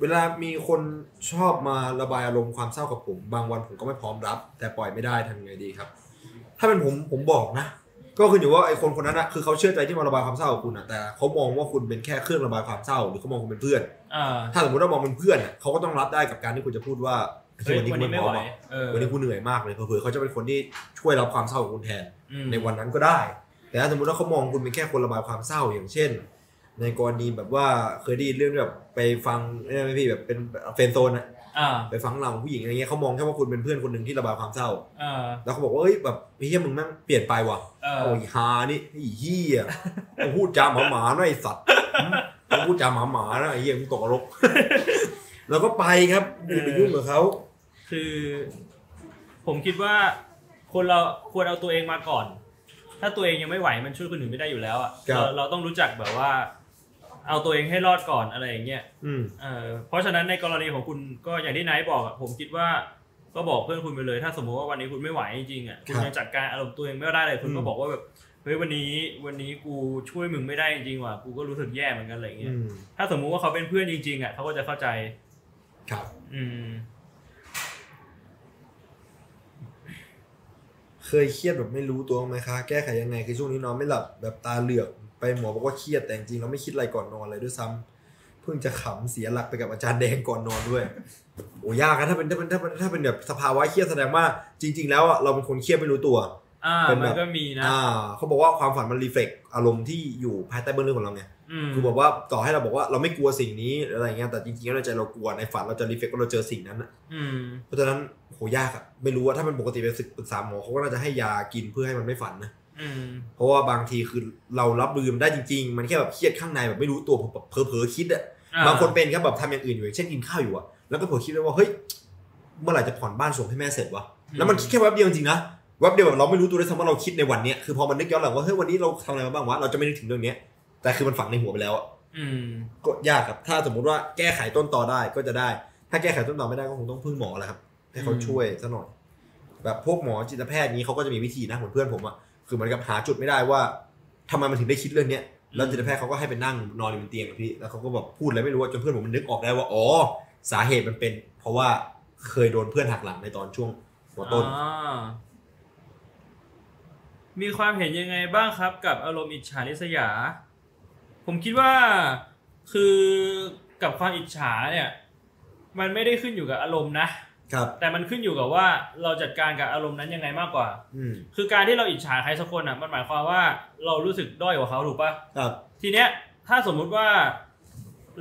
เวลามีคนชอบมาระบายอารมณ์ความเศร้ากับผม บางวันผมก็ไม่พร้อมรับ แต่ปล่อยไม่ได้ทำไงดีครับ ถ้าเป็นผมผมบอกนะ ก็คืออยู่ว่าไอ้คนคนนั้นนะคือเขาเชื่อใจที่มาระบายความเศร้ากับคุณอะแต่เขามองว่าคุณเป็นแค่เครื่องระบายความเศร้า หรือเขามองคุณเป็นเพื่อนอ่าถ้าสมมติว่ามองเป็นเพื่อนอะเขาก็ต้องรับได้กับการที่คุณจะพูดว่า เฮ้ยวันนี้วันกูนี้ไม่ไม่พร้อไหวมอะเออ วันนี้กูเหนื่อยมากเลยเผื่อๆเขาจะเป็นคนที่ช่วยรับความเศร้าของคุณแทน อืมในวันนั้นก็ได้ แต่ถ้าสมมติว่าเขามองคุณเป็นแค่คนระบายความเศร้าอย่างเช่น ในกรณีแบบว่าเคยได้ยินเรื่องแบบไปฟังเนี่ยไหมพี่แบบเป็นเฟนโซนอะอ่าไปฟังเราผู้หญิงอะไรเงี้ยเขามองแค่ว่าคุณเป็นเพื่อนคนหนึ่งที่ระบายความเศร้า อ่าแล้วเขาบอกว่าเอ้ยแบบเฮียมึงแม่งเปลี่ยนไปว่ะเออ โอ้ยฮานี่ไอ้เฮียมึงพูดจาหมาหมาๆนะไอ้สัตว์มึงพูดจาหมาหมาๆนะไอ้เฮียมึงตกนรก แล้วก็ไปครับไม่ได้ไปยุ่งกับเขา คือ ผมคิดว่าคนเราควรเอาตัวเองมาก่อน ถ้าตัวเองยังไม่ไหวมันช่วยคนอื่นไม่ได้อยู่แล้วอะครับ เราเราต้องรู้จักแบบว่า เอาตัวเองให้รอดก่อนอะไรอย่างเงี้ย อืม เออเพราะฉะนั้นในกรณีของคุณก็อย่างที่ไนท์บอกอะผมคิดว่าก็บอกเพื่อนคุณไปเลย ถ้าสมมติว่าวันนี้คุณไม่ไหวจริงๆอะคุณครับยังจัดการอารมณ์ตัวเองไม่ได้เลยคุณก็อืม บอกว่าแบบเฮ้ยวันนี้วันนี้กูช่วยมึงไม่ได้จริงๆว่ะกูก็รู้สึกแย่เหมือนกันอะไรอย่างเงี้อืยมถ้าสมมุติว่าเขาเป็นเพื่อนจริงๆอะเขาก็จะเข้าใจ ครับ อืม เคยเครียดแบบไม่รู้ตัวไหมคะ แก้ไขยังไงคือช่วงนี้นอนไม่หลับแบบตาเหลือกไปหมอบอกว่าเครียดแต่จริงๆเราไม่คิดอะไรก่อนนอนเลยด้วยซ้ำเพิ่งจะขำเสียหลักไปกับอาจารย์แดงก่อนนอนด้วยโอ้ยากนะถ้าเป็นถ้าเป็นถ้าเป็นถ้าเป็นแบบสภาวะเครียดแสดงว่าจริง ๆ แล้วอะเราเป็นคนเครียดไม่รู้ตัวอ่าเป็นแบบมันก็มีนะอ่าเขาบอกว่าความฝันมันรีเฟล็กอารมณ์ที่อยู่ภายใต้เบื้องลึกของเราไงอืมคือบอกว่าต่อให้เราบอกว่าเราไม่กลัวสิ่งนี้หรืออะไรเงี้ยแต่จริงๆแล้วในใจเรากลัวในฝันเราจะรีเฟล็กว่าเราเจอสิ่งนั้นอะอืมเพราะฉะนั้น โหยากอะไม่รู้ว่าถ้าเป็นปกติไปปรึกษาหมอเขาก็น่าจะให้ยากินเพื่อให้มันไม่ฝันนะอืมเพราะว่าบางทีคือเรารับมือมันได้จริง ๆ มันแค่แบบเครียดข้างในแบบไม่รู้ตัวแบบเผลอๆคิดอะอ่าบางคนเป็นครับแบบทำอย่างอื่นอยู่อย่างเช่นกินข้าวอยู่อะแล้วก็เผลอคิดไว้ว่าเฮ้ยเมื่อไหร่จะผ่อนบ้านส่งให้แม่เสร็จวะแล้วมันคิดแค่แวบเดียวจริงๆนะแวบเดียวแบบเราไม่รู้ตัวด้วยซ้ำว่าเราคิดในวันเนี้ยคือพอมันนึกย้อนหลังว่าเฮ้ยวันนี้เราทำอะไรมาบ้างวะเราจะไม่นึกถึงเรื่องเนี้ยแต่คือมันฝังในหัวไปแล้วอะอืมก็ยากครับ ถ้าสมมุติว่าแก้ไขต้นตอได้ก็จะได้ ถ้าแก้ไขต้นตอไม่ได้ก็คงต้องพึ่งหมอแหละครับ ให้เขาอืมช่วยซะหน่อย แบบพวกหมอจิตแพทย์นี้เขาก็จะมีวิธีนะเหมือนเพื่อนผมอะคือเหมือนกับหาจุดไม่ได้ว่าทำไมมันถึงได้คิดเรื่องเนี้ยแล้วจิตแพทย์เขาก็ให้ไปนั่งนอนอยู่บนเตียงกับพี่แล้วเขาก็แบบพูดอะไรไม่รู้อะจนเพื่อนผมมันนึกออกได้ว่าอ๋อสาเหตุมันเป็น เพราะว่าเคยโดนเพื่อนหักหลังในตอนช่วงหัวต้นอ่ามีความเห็นยังไงบ้างครับ กับอารมณ์อิจฉาริษยา ผมคิดว่าคือกับความอิจฉาเนี่ย มันไม่ได้ขึ้นอยู่กับอารมณ์นะ ครับ แต่มันขึ้นอยู่กับว่าเราจัดการกับอารมณ์นั้นยังไงมากกว่า อืมคือการที่เราอิจฉาใครสักคนอะ มันหมายความว่าเรารู้สึกด้อยกว่าเขาถูกปะครับ ทีเนี้ย ถ้าสมมุติว่า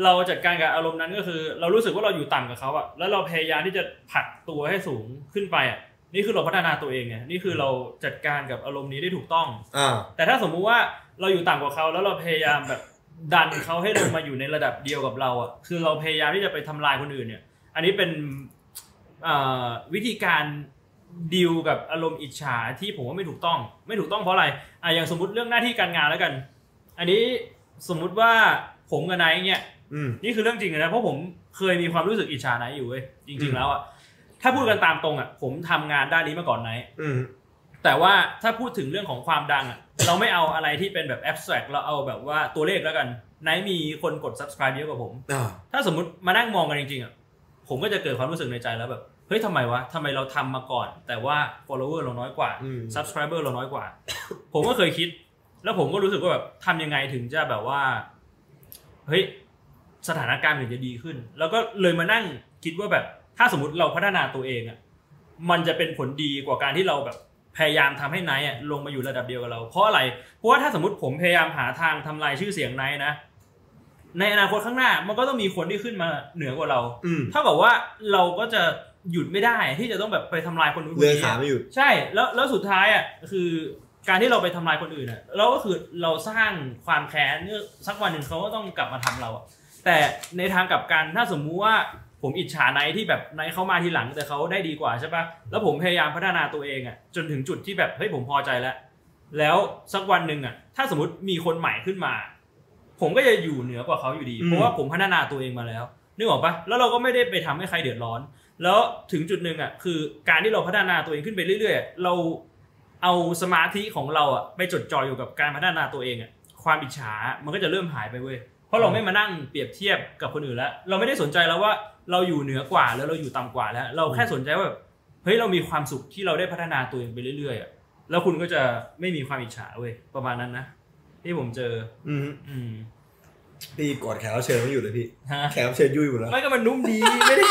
เราจัดการกับอารมณ์นั้นก็คือ เรารู้สึกว่าเราอยู่ต่ำกับเขาอะแล้วเราพยายามที่จะผลักตัวให้สูงขึ้นไปอะนี่คือเราพัฒนาตัวเองไงนี่คือเราจัดการกับอารมณ์นี้ได้ถูกต้อง อ่า แต่ถ้าสมมุติว่าเราอยู่ต่ำกว่าเขาแล้วเราพยายามแบบดันเขาให้ลงมาอยู่ในระดับเดียวกับเราอะคือเราพยายามที่จะไปทำลายคนอื่นเนี่ย อันนี้เป็นเอ่อ วิธีการดีลกับอารมณ์อิจฉาที่ผมว่าไม่ถูกต้อง ไม่ถูกต้องเพราะอะไรอะอย่างสมมติเรื่องหน้าที่การงานแล้วกัน อันนี้สมมุติว่าผมกับนายเนี่ยอืมนี่คือเรื่องจริงเลยนะเพราะผมเคยมีความรู้สึกอิจฉานายอยู่เว้ยจอืริงมๆแล้วอะถ้าพูดกันตามตรงอะ ผมทำงานด้านนี้มาก่อนนายอืมแต่ว่าถ้าพูดถึงเรื่องของความดังอะ เราไม่เอาอะไรที่เป็นแบบ abstract เราเอาแบบว่าตัวเลขแล้วกันนายมีคนกด subscribe เยอะกว่าผมอ่าถ้าสมมติมานั่งมองกันจริงๆอะผมก็จะเกิดความรู้สึกในใจแล้วแบบ เฮ้ยทำไมวะทำไมเราทำมาก่อน แต่ว่า follower เราน้อยกว่าอืม subscriber เราน้อยกว่า ผมก็เคยคิด แล้วผมก็รู้สึกว่าแบบทำยังไงถึงจะแบบว่า เฮ้ย สถานการณ์ถึงจะดีขึ้น แล้วก็เลยมานั่งคิดว่าแบบ ถ้าสมมติเราพัฒนาตัวเองอะมันจะเป็นผลดีกว่าการที่เราแบบพยายามทำให้ไนท์อะลงมาอยู่ระดับเดียวกับเรา เพราะอะไร เพราะว่าถ้าสมมติผมพยายามหาทางทำลายชื่อเสียงไนท์นะ ในอนาคตข้างหน้ามันก็ต้องมีคนที่ขึ้นมาเหนือกว่าเราอืมถ้ากับว่าเราก็จะ หยุดไม่ได้ที่จะต้องแบบไปทำลายคนนู้นคนเลื่อยนี้ขาอะไม่หยุดใช่แล้วแล้วสุดท้ายอะคือการที่เราไปทำลายคนอื่นอะเราก็คือเราสร้างความแค้นเนี่ยสักวันหนึ่งเขาก็ต้องกลับมาทำเราอะแต่ในทางกลับกันถ้าสมมุติว่าผมอิจฉาไนท์ที่แบบไนท์เขามาทีหลังแต่เขาได้ดีกว่าใช่ปะแล้วผมพยายามพัฒนาตัวเองอะจนถึงจุดที่แบบเฮ้ยผมพอใจแล้ว แล้วสักวันหนึ่งอะถ้าสมมติมีคนใหม่ขึ้นมา ผมก็จะอยู่เหนือกว่าเขาอยู่ดีอืมเพราะว่าผมพัฒนาตัวเองมาแล้วนึกออกปะแล้วเราก็ไม่ได้ไปทำให้ใครเดือดร้อน แล้วถึงจุดหนึ่งอะคือการที่เราพัฒนาตัวเองขึ้นไปเรื่อยๆ เราเอาสมาธิของเราอะไปจดจ่ออยู่กับการพัฒนาตัวเองอะความอิจฉา มันก็จะเริ่มหายไปเว้ยเพราะเราไม่มานั่งเปรียบเทียบกับคนอื่นแล้ว เราไม่ได้สนใจแล้วว่าเราอยู่เหนือกว่าแล้วเราอยู่ต่ำกว่าแล้ว เราแค่สนใจว่าแบบเฮ้ยเรามีความสุขที่เราได้พัฒนาตัวเองไปเรื่อยๆอะแล้วคุณก็จะไม่มีความอิจฉาเว้ยประมาณนั้นนะที่ผมเจอ อืมอืม พี่กอดแขกรับเชิญไม่อยู่เลยพี่ ฮะแขกรับเชิญยุ่ยหมดแล้วไม่ก็มันนุ่มดีไม่ได้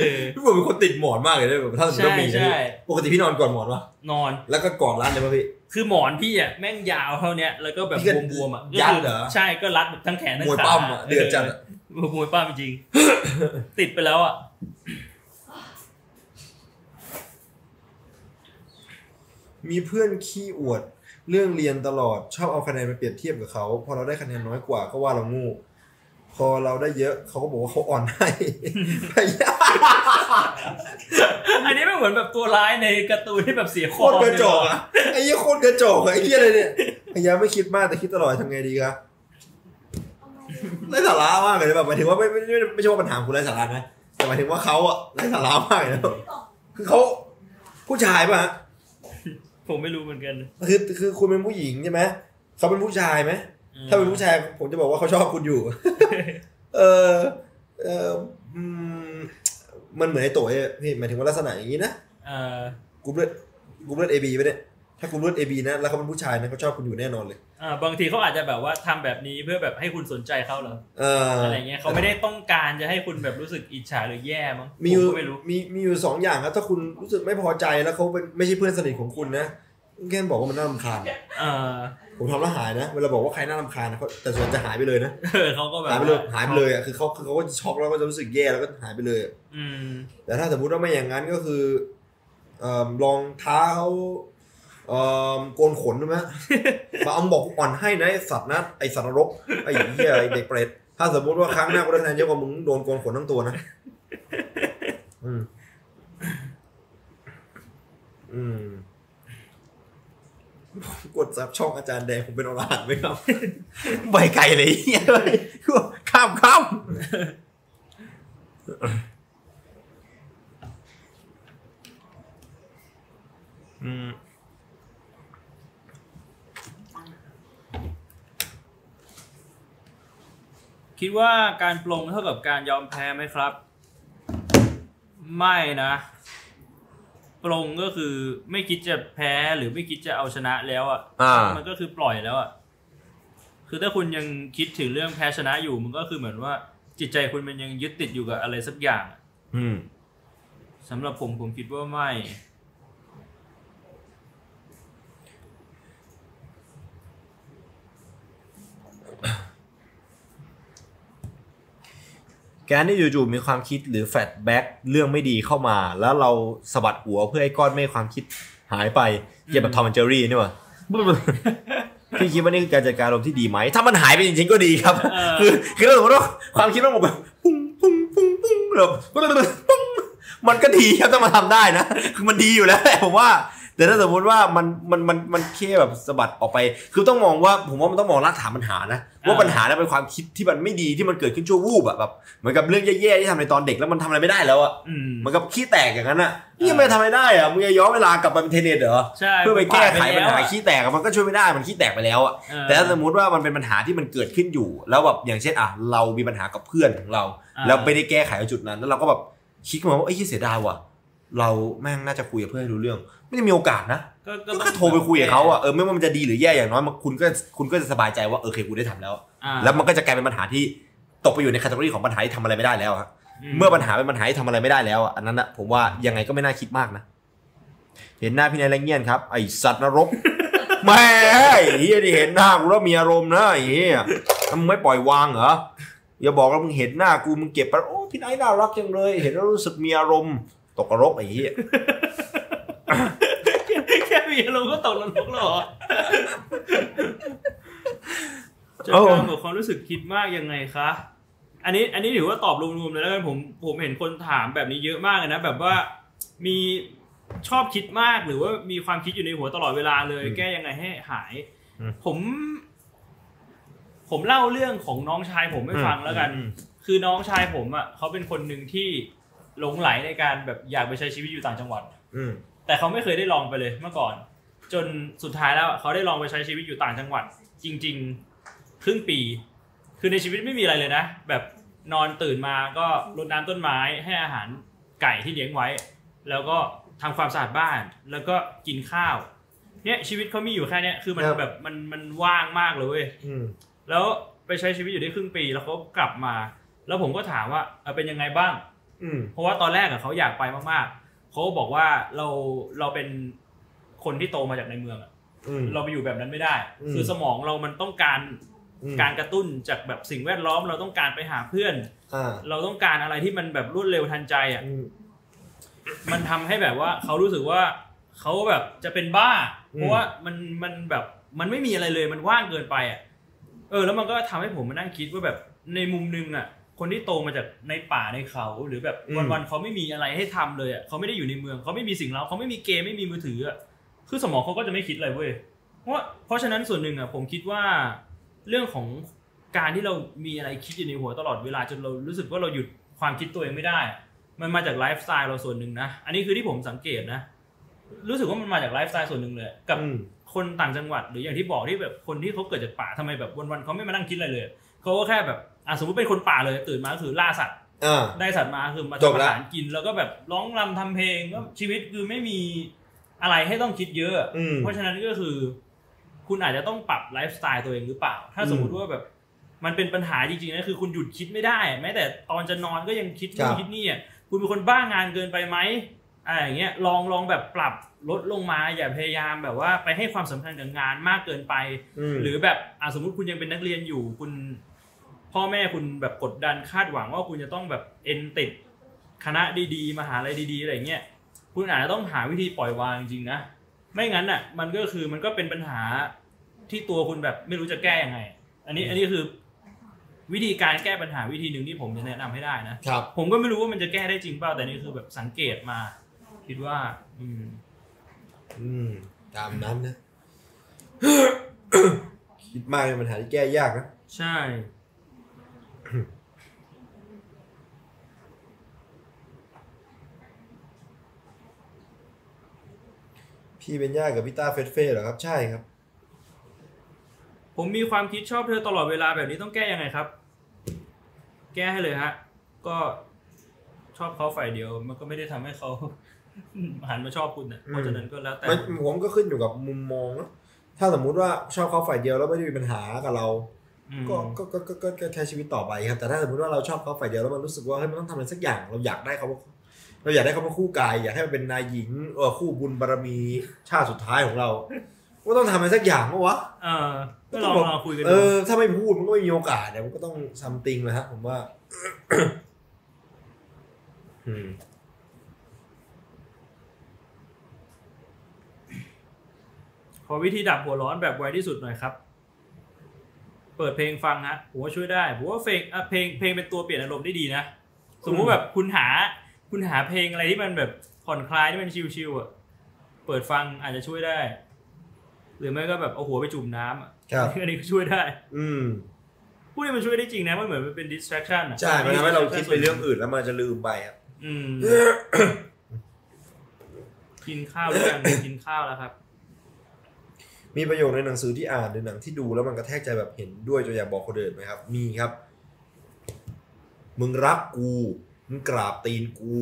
เออพี่ผมเป็นคนติดหมอนมากเลยด้วยแบบถ้าสมมติต้องมีใช่ใช่ปกติพี่นอนก่อนหมอนวะนอน แล้วก็กอดร้านเลยป่ะพี่ คือหมอนพี่อะแม่งยาวเท่าเนี้ยแล้วก็แบบพี่ก็บวมๆอะยัดก็คือเหรอ ใช่ก็รัดแบบทั้งแขนทั้งมวยขาปั้มอะเดือดจัดอะเออมวยปั้มจริง ติดไปแล้วอะมีเพื่อนขี้อวด เรื่องเรียนตลอดชอบเอาคะแนนไปเปรียบเทียบกับเขาพอเราได้คะแนนน้อยกว่าก็ว่าเราโงูพอเราได้เยอะเขาก็บอกว่าเขาอ่อนให้พยายามอันนี้ไม่เหมือนแบบตัวร้ายในการ์ตูนที่แบบเสียโคคอตรกระจอกอะไอ้เหี้ยโคตรกระจอกอะไอ้เหี้ยอะไรเนี่ยพยายามไม่คิดมากแต่คิดตลอดทำไงดีครับไร้สาระมากเลยแบบหมายถึงว่าไม่ไม่ไม่ไม่ใช่ว่าปัญหาคุณไร้สาระนะแต่หมายถึงว่าเขาอะไร้สาระมากเลยนะคือเขาผู้ชายป่ะฮะ ผมไม่รู้เหมือนกัน คือคือคุณเป็นผู้หญิงใช่ไหมเขาเป็นผู้ชายไหมถ้าเป็นผู้ชายผมจะบอกว่าเขาชอบคุณอยู่ เออเอออืมมันเหมือนไอ้โต๋ยอะพี่หมายถึงว่าลักษณะอย่างนี้นะเออกรุ๊ปเลือดกรุ๊ปเลือด AB ปะเนี่ย ถ้าคุณรุ่น AB นะแล้วเขาเป็นผู้ชายนะเขาชอบคุณอยู่แน่นอนเลยอ่าบางทีเขาอาจจะแบบว่าทำแบบนี้เพื่อแบบให้คุณสนใจเขาเหรอเอออะไรเงี้ยเขาไม่ได้ต้องการจะให้คุณแบบรู้สึกอิจฉาหรือแย่มั้งมีอยู่ผก็ไม่รู้มีมีอยู่สองอย่างครับถ้าคุณรู้สึกไม่พอใจแล้วเขาเป็นไม่ใช่เพื่อนสนิทของคุณนะแค่บอกว่ามันน่ารำคาญเออผมทำแล้วหายนะเวลาบอกว่าใครน่ารำคาญนะเขาแต่ส่วนใหญ่จะหายไปเลยนะเออเขาก็แบบหายไปเลยว่หายไปเลยอะคือเขาคือเขาก็จะช็อกแล้วก็จะรู้สึกแย่แล้วก็หายไปเลยอะอืมแต่ถ้าสมมติว่าไม่อย่างนั้นก็คือเอ่อลองท้าเขา เอ่อโกนขนได้ไหมมาเอาบอกอ่อนให้นะไอสัตว์นะไอสัตว์นรกไอเหี้ยไอเด็กเปรตถ้าสมมติว่าครั้งหน้ากูได้คะแนนเยอะกว่ามึงโดนโกนขนทั้งตัวนะอืมอืมกดซับช่องอาจารย์แดงผมเป็นอรหันต์ไหมครับใบไก่เลยเหี้ยข้ามข้ามอืม คิดว่าการปลงเท่ากับการยอมแพ้ไหมครับ ไม่นะปลงก็คือไม่คิดจะแพ้หรือไม่คิดจะเอาชนะแล้วอะอ่ามันก็คือปล่อยแล้วอะคือถ้าคุณยังคิดถึงเรื่องแพ้ชนะอยู่มันก็คือเหมือนว่า จิตใจคุณมันยังยึดติดอยู่กับอะไรสักอย่างอะอืมสำหรับผมผมคิดว่าไม่ การที่จู่ๆมีความคิดหรือ flashback เรื่องไม่ดีเข้ามา แล้วเราสะบัดหัวเพื่อให้ก้อนเมฆความคิดหายไปเกี่ยวกับ Tom and Jerry นี่วะพี่คิดว่านี่คือการจัดการอารมณ์ที่ดีไหม ถ้ามันหายไปจริงๆก็ดีครับ คือคือถ้าสมมติว่าความคิดมันแบบปุ้งปุ้งปุ้งปุ้งแบบปุ้งมันก็ดีครับถ้ามันทำได้นะ คือมันดีอยู่แล้วแหละผมว่า แต่ถ้าสมมติว่ามันมันมันมันแค่แบบสะบัดออกไป คือต้องมองว่าผมว่ามันต้องมองรากฐานปัญหานะว่าปัญหานั้นเป็นความคิดที่มันไม่ดีที่มันเกิดขึ้นชั่ววูบอะแบบเหมือนกับเรื่องแย่ๆที่ทำในตอนเด็กแล้วมันทำอะไรไม่ได้แล้วอะอืมเหมือนกับขี้แตกอย่างนั้นอะนี่ยังไม่ทำอะไรได้อะมึงจะย้อนเวลากลับไปเป็นเทนเนตเหรอใช่เพื่อไปแก้ไขปัญหาผ่นปแล้วอะขี้แตกอะมันก็ช่วยไม่ได้มันขี้แตกไปแล้วอะเออแต่ถ้าสมมติว่ามันเป็นปัญหาที่มันเกิดขึ้นอยู่ แล้วแบบอย่างเช่นอะเรามีปัญหากับเพื่อนของเราอ่าแล้วไม่ได้แก้ไขจุดนั้น แล้วเราก็แบบคิดขึ้นมาว่าเอ้ยเสียดายว่ะเราแม่งน่าจะคุยกับเพื่อนให้รู้เรื่อง ไม่ได้มีโอกาสนะก็ก็ต้องแค่โทรไปคุยกับเขาอะเออไม่ว่ามันจะดีหรือแย่อย่างน้อยมันคุณก็คุณก็จะสบายใจว่าเออโอเคกูได้ทำแล้วอ่าแล้วมันก็จะกลายเป็นปัญหาที่ตกไปอยู่ในแคตตาล็อของปัญหาที่ทำอะไรไม่ได้แล้วอะเมื่อปัญหาเป็นปัญหาที่ทำอะไรไม่ได้แล้วอะอันนั้นอะผมว่ายังไงก็ไม่น่าคิดมากนะเห็นหน้าพี่นายแรงเงียนครับไอสัตว์นรกแม่ไอ้เฮียที่เห็นหน้ากูแล้วมีอารมณ์นะไอ้เฮียทำมึงไม่ปล่อยวางเหรออย่าบอกว่ามึงเห็นหน้ากูมึงเก็บไปโอ้พี่นายน่ารักจังเลย เห็นแล้วรู้สึกมีอารมณ์ตกนรกไอ้เฮีย แค่มีอารมณ์ก็ตกนรกแล้วเหรอจัดโอ้การกับความรู้สึกคิดมากยังไงคะ อันนี้อันนี้ถือว่าตอบรวมๆเลยแล้วกันผมผมเห็นคนถามแบบนี้เยอะมากเลยนะแบบว่ามีชอบคิดมากหรือว่ามีความคิดอยู่ในหัวตลอดเวลาเลย แก้ยังไงให้หายอืมผม ผมเล่าเรื่องของน้องชายผมให้ฟังแล้วกัน คือน้องชายผมอะเขาเป็นคนหนึ่งที่หลงไหลในการแบบอยากไปใช้ชีวิตอยู่ต่างจังหวัดอืม แต่เขาไม่เคยได้ลองไปเลยเมื่อก่อน จนสุดท้ายแล้วเขาได้ลองไปใช้ชีวิตอยู่ต่างจังหวัด จริง ๆ ครึ่งปี คือในชีวิตไม่มีอะไรเลยนะ แบบนอนตื่นมาก็รดน้ำต้นไม้ให้อาหารไก่ที่เลี้ยงไว้ แล้วก็ทำความสะอาดบ้าน แล้วก็กินข้าว เนี่ยชีวิตเขามีอยู่แค่เนี้ยคือมันครับแบบมันมันว่างมากเลยเว้ยอืมแล้วไปใช้ชีวิตอยู่ได้ครึ่งปี แล้วเขากลับมา แล้วผมก็ถามว่าเออเป็นยังไงบ้างอืมเพราะว่าตอนแรกอะเขาอยากไปมากๆ เขาบอกว่าเราเราเป็นคนที่โตมาจากในเมืองอะอืมเราไปอยู่แบบนั้นไม่ได้อืมคือสมองเรามันต้องการอืมการกระตุ้นจากแบบสิ่งแวดล้อม เราต้องการไปหาเพื่อนอ่าเราต้องการอะไรที่มันแบบรวดเร็วทันใจอะอืมมันทำให้แบบว่าเขารู้สึกว่าเขาแบบจะเป็นบ้าอืมเพราะว่ามันมันแบบมันไม่มีอะไรเลยมันว่างเกินไปอะ เออ แล้วมันก็ทำให้ผมมานั่งคิดว่าแบบในมุมนึงอะ คนที่โตมาจากในป่าในเขาหรือแบบวันๆเขาไม่มีอะไรให้ทำเลยอะเขาไม่ได้อยู่ในเมืองเขาไม่มีสิ่งเราเขาไม่มีเกมไม่มีมือถืออะคือสมองเขาก็จะไม่คิดอะไรเว้ยเพราะเพราะฉะนั้นส่วนหนึ่งอะผมคิดว่าเรื่องของการที่เรามีอะไรคิดอยู่ในหัวตลอดเวลาจนเรารู้สึกว่าเราหยุดความคิดตัวเองไม่ได้อะมันมาจากไลฟ์สไตล์เราส่วนหนึ่งนะอันนี้คือที่ผมสังเกตนะรู้สึกว่ามันมาจากไลฟ์สไตล์ส่วนหนึ่งเลยกับอืมคนต่างจังหวัดหรืออย่างที่บอกที่แบบคนที่เขาเกิดจากป่าทำไมแบบวันๆเขาไม่มานั่งคิดอะไรเลยเขาก็แค่แบบ อะสมมติเป็นคนป่าเลยตื่นมาก็คือล่าสัตว์อ่าได้สัตว์มาคือมาจบทำอาละหารกินแล้วก็แบบร้องรำทำเพลงก็ชีวิตคือไม่มีอะไรให้ต้องคิดเยอะอืมเพราะฉะนั้นก็คือ คุณอาจจะต้องปรับไลฟ์สไตล์ตัวเองหรือเปล่า ถ้าสมมติว่าแบบมันเป็นปัญหาจริงๆนะคือคุณหยุดคิดไม่ได้ แม้แต่ตอนจะนอนก็ยังคิดครันู่นบคิดนี่อะคุณเป็นคนบ้างานเกินไปไหมอะไรอย่างเงี้ยลองลองแบบปรับลดลงมาอย่าพยายามแบบว่าไปให้ความสำคัญกับงานมากเกินไปมหรือแบบอะสมมติคุณยังเป็นนักเรียนอยู่คุณ พ่อแม่คุณแบบกดดันคาดหวังว่าคุณจะต้องแบบเอ็นติดคณะดีๆมหาลัยดีๆอะไรเงี้ยคุณอาจจะต้องหาวิธีปล่อยวางจริงๆนะไม่งั้นอะ มันก็คือมันก็เป็นปัญหาที่ตัวคุณแบบไม่รู้จะแก้ยังไง อันนี้อันนี้คือวิธีการแก้ปัญหาวิธีหนึ่งที่ผมจะแนะนำให้ได้นะครับ ผมก็ไม่รู้ว่ามันจะแก้ได้จริงเปล่าแต่นี่คือแบบสังเกตมา คิดว่า อืม อืม ตามนั้นนะ คิดมากเป็นปัญหาที่แก้ยากนะใช่ พี่เป็นญาติกับพี่ต้าเฟสเฟ่เหรอครับ ใช่ครับ ผมมีความคิดชอบเธอตลอดเวลาแบบนี้ต้องแก้ยังไงครับ แก้ให้เลยฮะ ก็ชอบเขาฝ่ายเดียว มันก็ไม่ได้ทำให้เขาหันมาชอบคุณนะเพราะฉะนั้นก็แล้วแต่มันคุณผมก็ขึ้นอยู่กับมุมมองนะถ้าสมมุติว่าชอบเขาฝ่ายเดียวแล้วไม่ได้มีปัญหากับเราอืมก็ก็ก็ก็ก็ก็ใช้ชีวิตต่อไปครับ แต่ถ้าสมมติว่าเราชอบเขาฝ่ายเดียวแล้วมันรู้สึกว่าเฮ้ยมันต้องทำอะไรสักอย่างเราอยากได้เขา เราอยากได้เขาเป็นคู่กาย อยากให้มันเป็นนายหญิงเออคู่บุญบารมีชาติสุดท้ายของเราก็ต้องทำอะไรสักอย่างปะวะเออก็ลองลองคุยกันเอดูอถ้าไม่พูดมันก็ไม่มีโอกาสเนี่ยมันก็ต้องซัมติงเลยฮะผมว่า อืมขอวิธีดับหัวร้อนแบบไวที่สุดหน่อยครับ เปิดเพลงฟังฮะผมว่าช่วยได้ผมว่าเพลงอะเพลงเพลงเป็นตัวเปลี่ยนอารมณ์ได้ดีนะ สมมุติแบบคุณหา คุณหาเพลงอะไรที่มันแบบผ่อนคลายที่มันชิลๆอะเปิดฟังอาจจะช่วยได้ หรือไม่ก็แบบเอาหัวไปจุ่มน้ำอะครับอันนี้ก็ช่วยได้ อืมพูดนี่มันช่วยได้จริงนะมันเหมือนมันเป็น distraction อะใช่มันทำให้เราคิดไปเรื่องอื่นแล้วมันจะลืมไปครับอืม กินข้าวด้วยกันกินข้าวแล้วครับ มีประโยคในหนังสือที่อ่านหรือหนังที่ดูแล้วมันกระแทกใจแบบเห็นด้วยจนอยากบอกคนอื่นไหมครับ มีครับ มึงรักกู มึงกราบตีนกู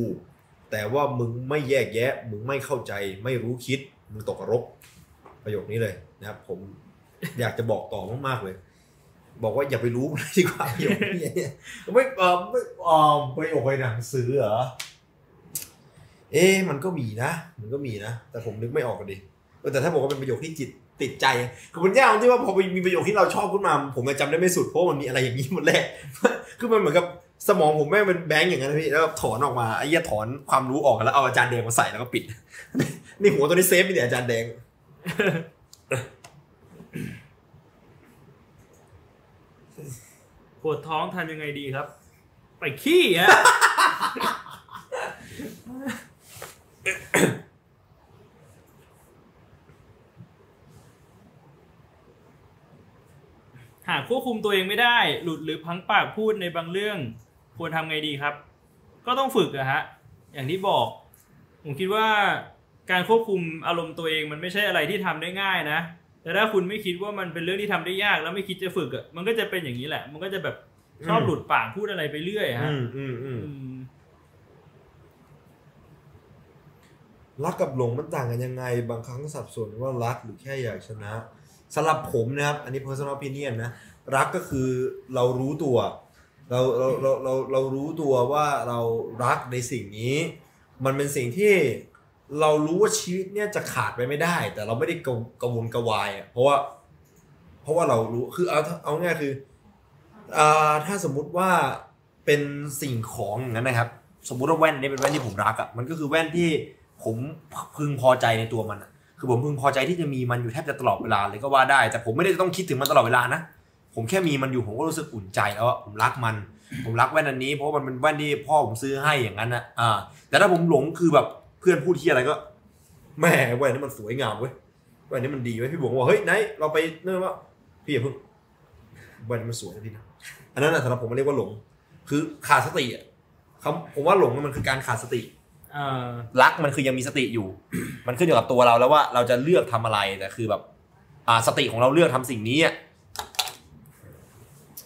แต่ว่ามึงไม่แยกแยะ มึงไม่เข้าใจ ไม่รู้คิด มึงตกรก ประโยคนี้เลยนะครับ ผมอยากจะบอกต่อมากๆเลย บอกว่าอย่าไปรู้นเลยดีกว่าประโยคนี้ไม่เออไม่เออประโยคในหนังสือเหรอเอ๊มันก็มีนะ มันก็มีนะ แต่ผมนึกไม่ออกกันดิเออแต่ถ้าบอกว่าเป็นประโยคที่จิตติดใจคือมันยากตรงที่ว่าพอมีประโยคที่เราชอบขึ้นมา ผมจะจำได้ไม่สุดเพราะมันมีอะไรอย่างนี้หมดแรกคือมันเหมือนกับ สมองผมแม่งเป็นแบงค์อย่างนั้นนะพี่แล้วถอนออกมาไอ้เหี้ยถอนความรู้ออกแล้วเอาอาจารย์แดงมาใส่แล้วก็ปิด นี่หัวตัวนี้เซฟมีแต่อาจารย์แดง ปวดท้องทำยังไงดีครับ ไปขี้ฮะ หากควบคุมตัวเองไม่ได้ หลุดหรือพลังปากพูดในบางเรื่อง ควรทำไงดีครับ ก็ต้องฝึกอะฮะอย่างที่บอก ผมคิดว่าการควบคุมอารมณ์ตัวเองมันไม่ใช่อะไรที่ทำได้ง่ายนะแต่ถ้าคุณไม่คิดว่ามันเป็นเรื่องที่ทำได้ยาก แล้วไม่คิดจะฝึกอะมันก็จะเป็นอย่างนี้แหละ มันก็จะแบบชอบอืมหลุดปากพูดอะไรไปเรื่อยอะฮะอืมอืมอืมอืมรักกับหลงมันต่างกันยังไง บางครั้งสับสนว่ารักหรือแค่อยากชนะสำหรับผมนะครับ อันนี้ personal opinion นะ รักก็คือเรารู้ตัว เราเราเราเราเรารู้ตัวว่าเรารักในสิ่งนี้ มันเป็นสิ่งที่เรารู้ว่าชีวิตเนี่ยจะขาดไปไม่ได้ แต่เราไม่ได้กระกระวนกระวายอะเพราะว่า เพราะว่าเรารู้คือเอาเอาง่ายคืออ่าถ้าสมมุติว่าเป็นสิ่งของอย่างนั้นนะครับ สมมุติว่าแว่นนี้เป็นแว่นที่ผมรักอะมันก็คือแว่นที่ผมพึงพอใจในตัวมันอะคือผมพึงพอใจที่จะมีมันอยู่แทบจะตลอดเวลาเลยก็ว่าได้ แต่ผมไม่ได้ต้องคิดถึงมันตลอดเวลานะ ผมแค่มีมันอยู่ผมก็รู้สึกอุ่นใจแล้วอะผมรักมัน ผมรักแว่นอันนี้ เพราะว่ามันเป็นแว่นที่พ่อผมซื้อให้อย่างนั้นนะอ่า แต่ถ้าผมหลงคือแบบเพื่อนพูดที่อะไรก็แหม่แว่นนี้มันสวยงามเว้ยแว่นนี้มันดีเว้ยพี่บวงบอกเฮ้ยไหนเราไปเนื่องว่าพี่อย่าเพิ่งแว่นนี้มันสวยนะพี่นะอันนั้นนะสำหรับผมมันเรียกว่าหลง คือขาดสติอะคำผมว่าหลงมันคือการขาดสติเออรักมันคือยังมีสติอยู่ มันขึ้นอยู่กับตัวเราแล้วว่าเราจะเลือกทำอะไรแต่คือแบบ อ่าสติของเราเลือกทำสิ่งนี้อะ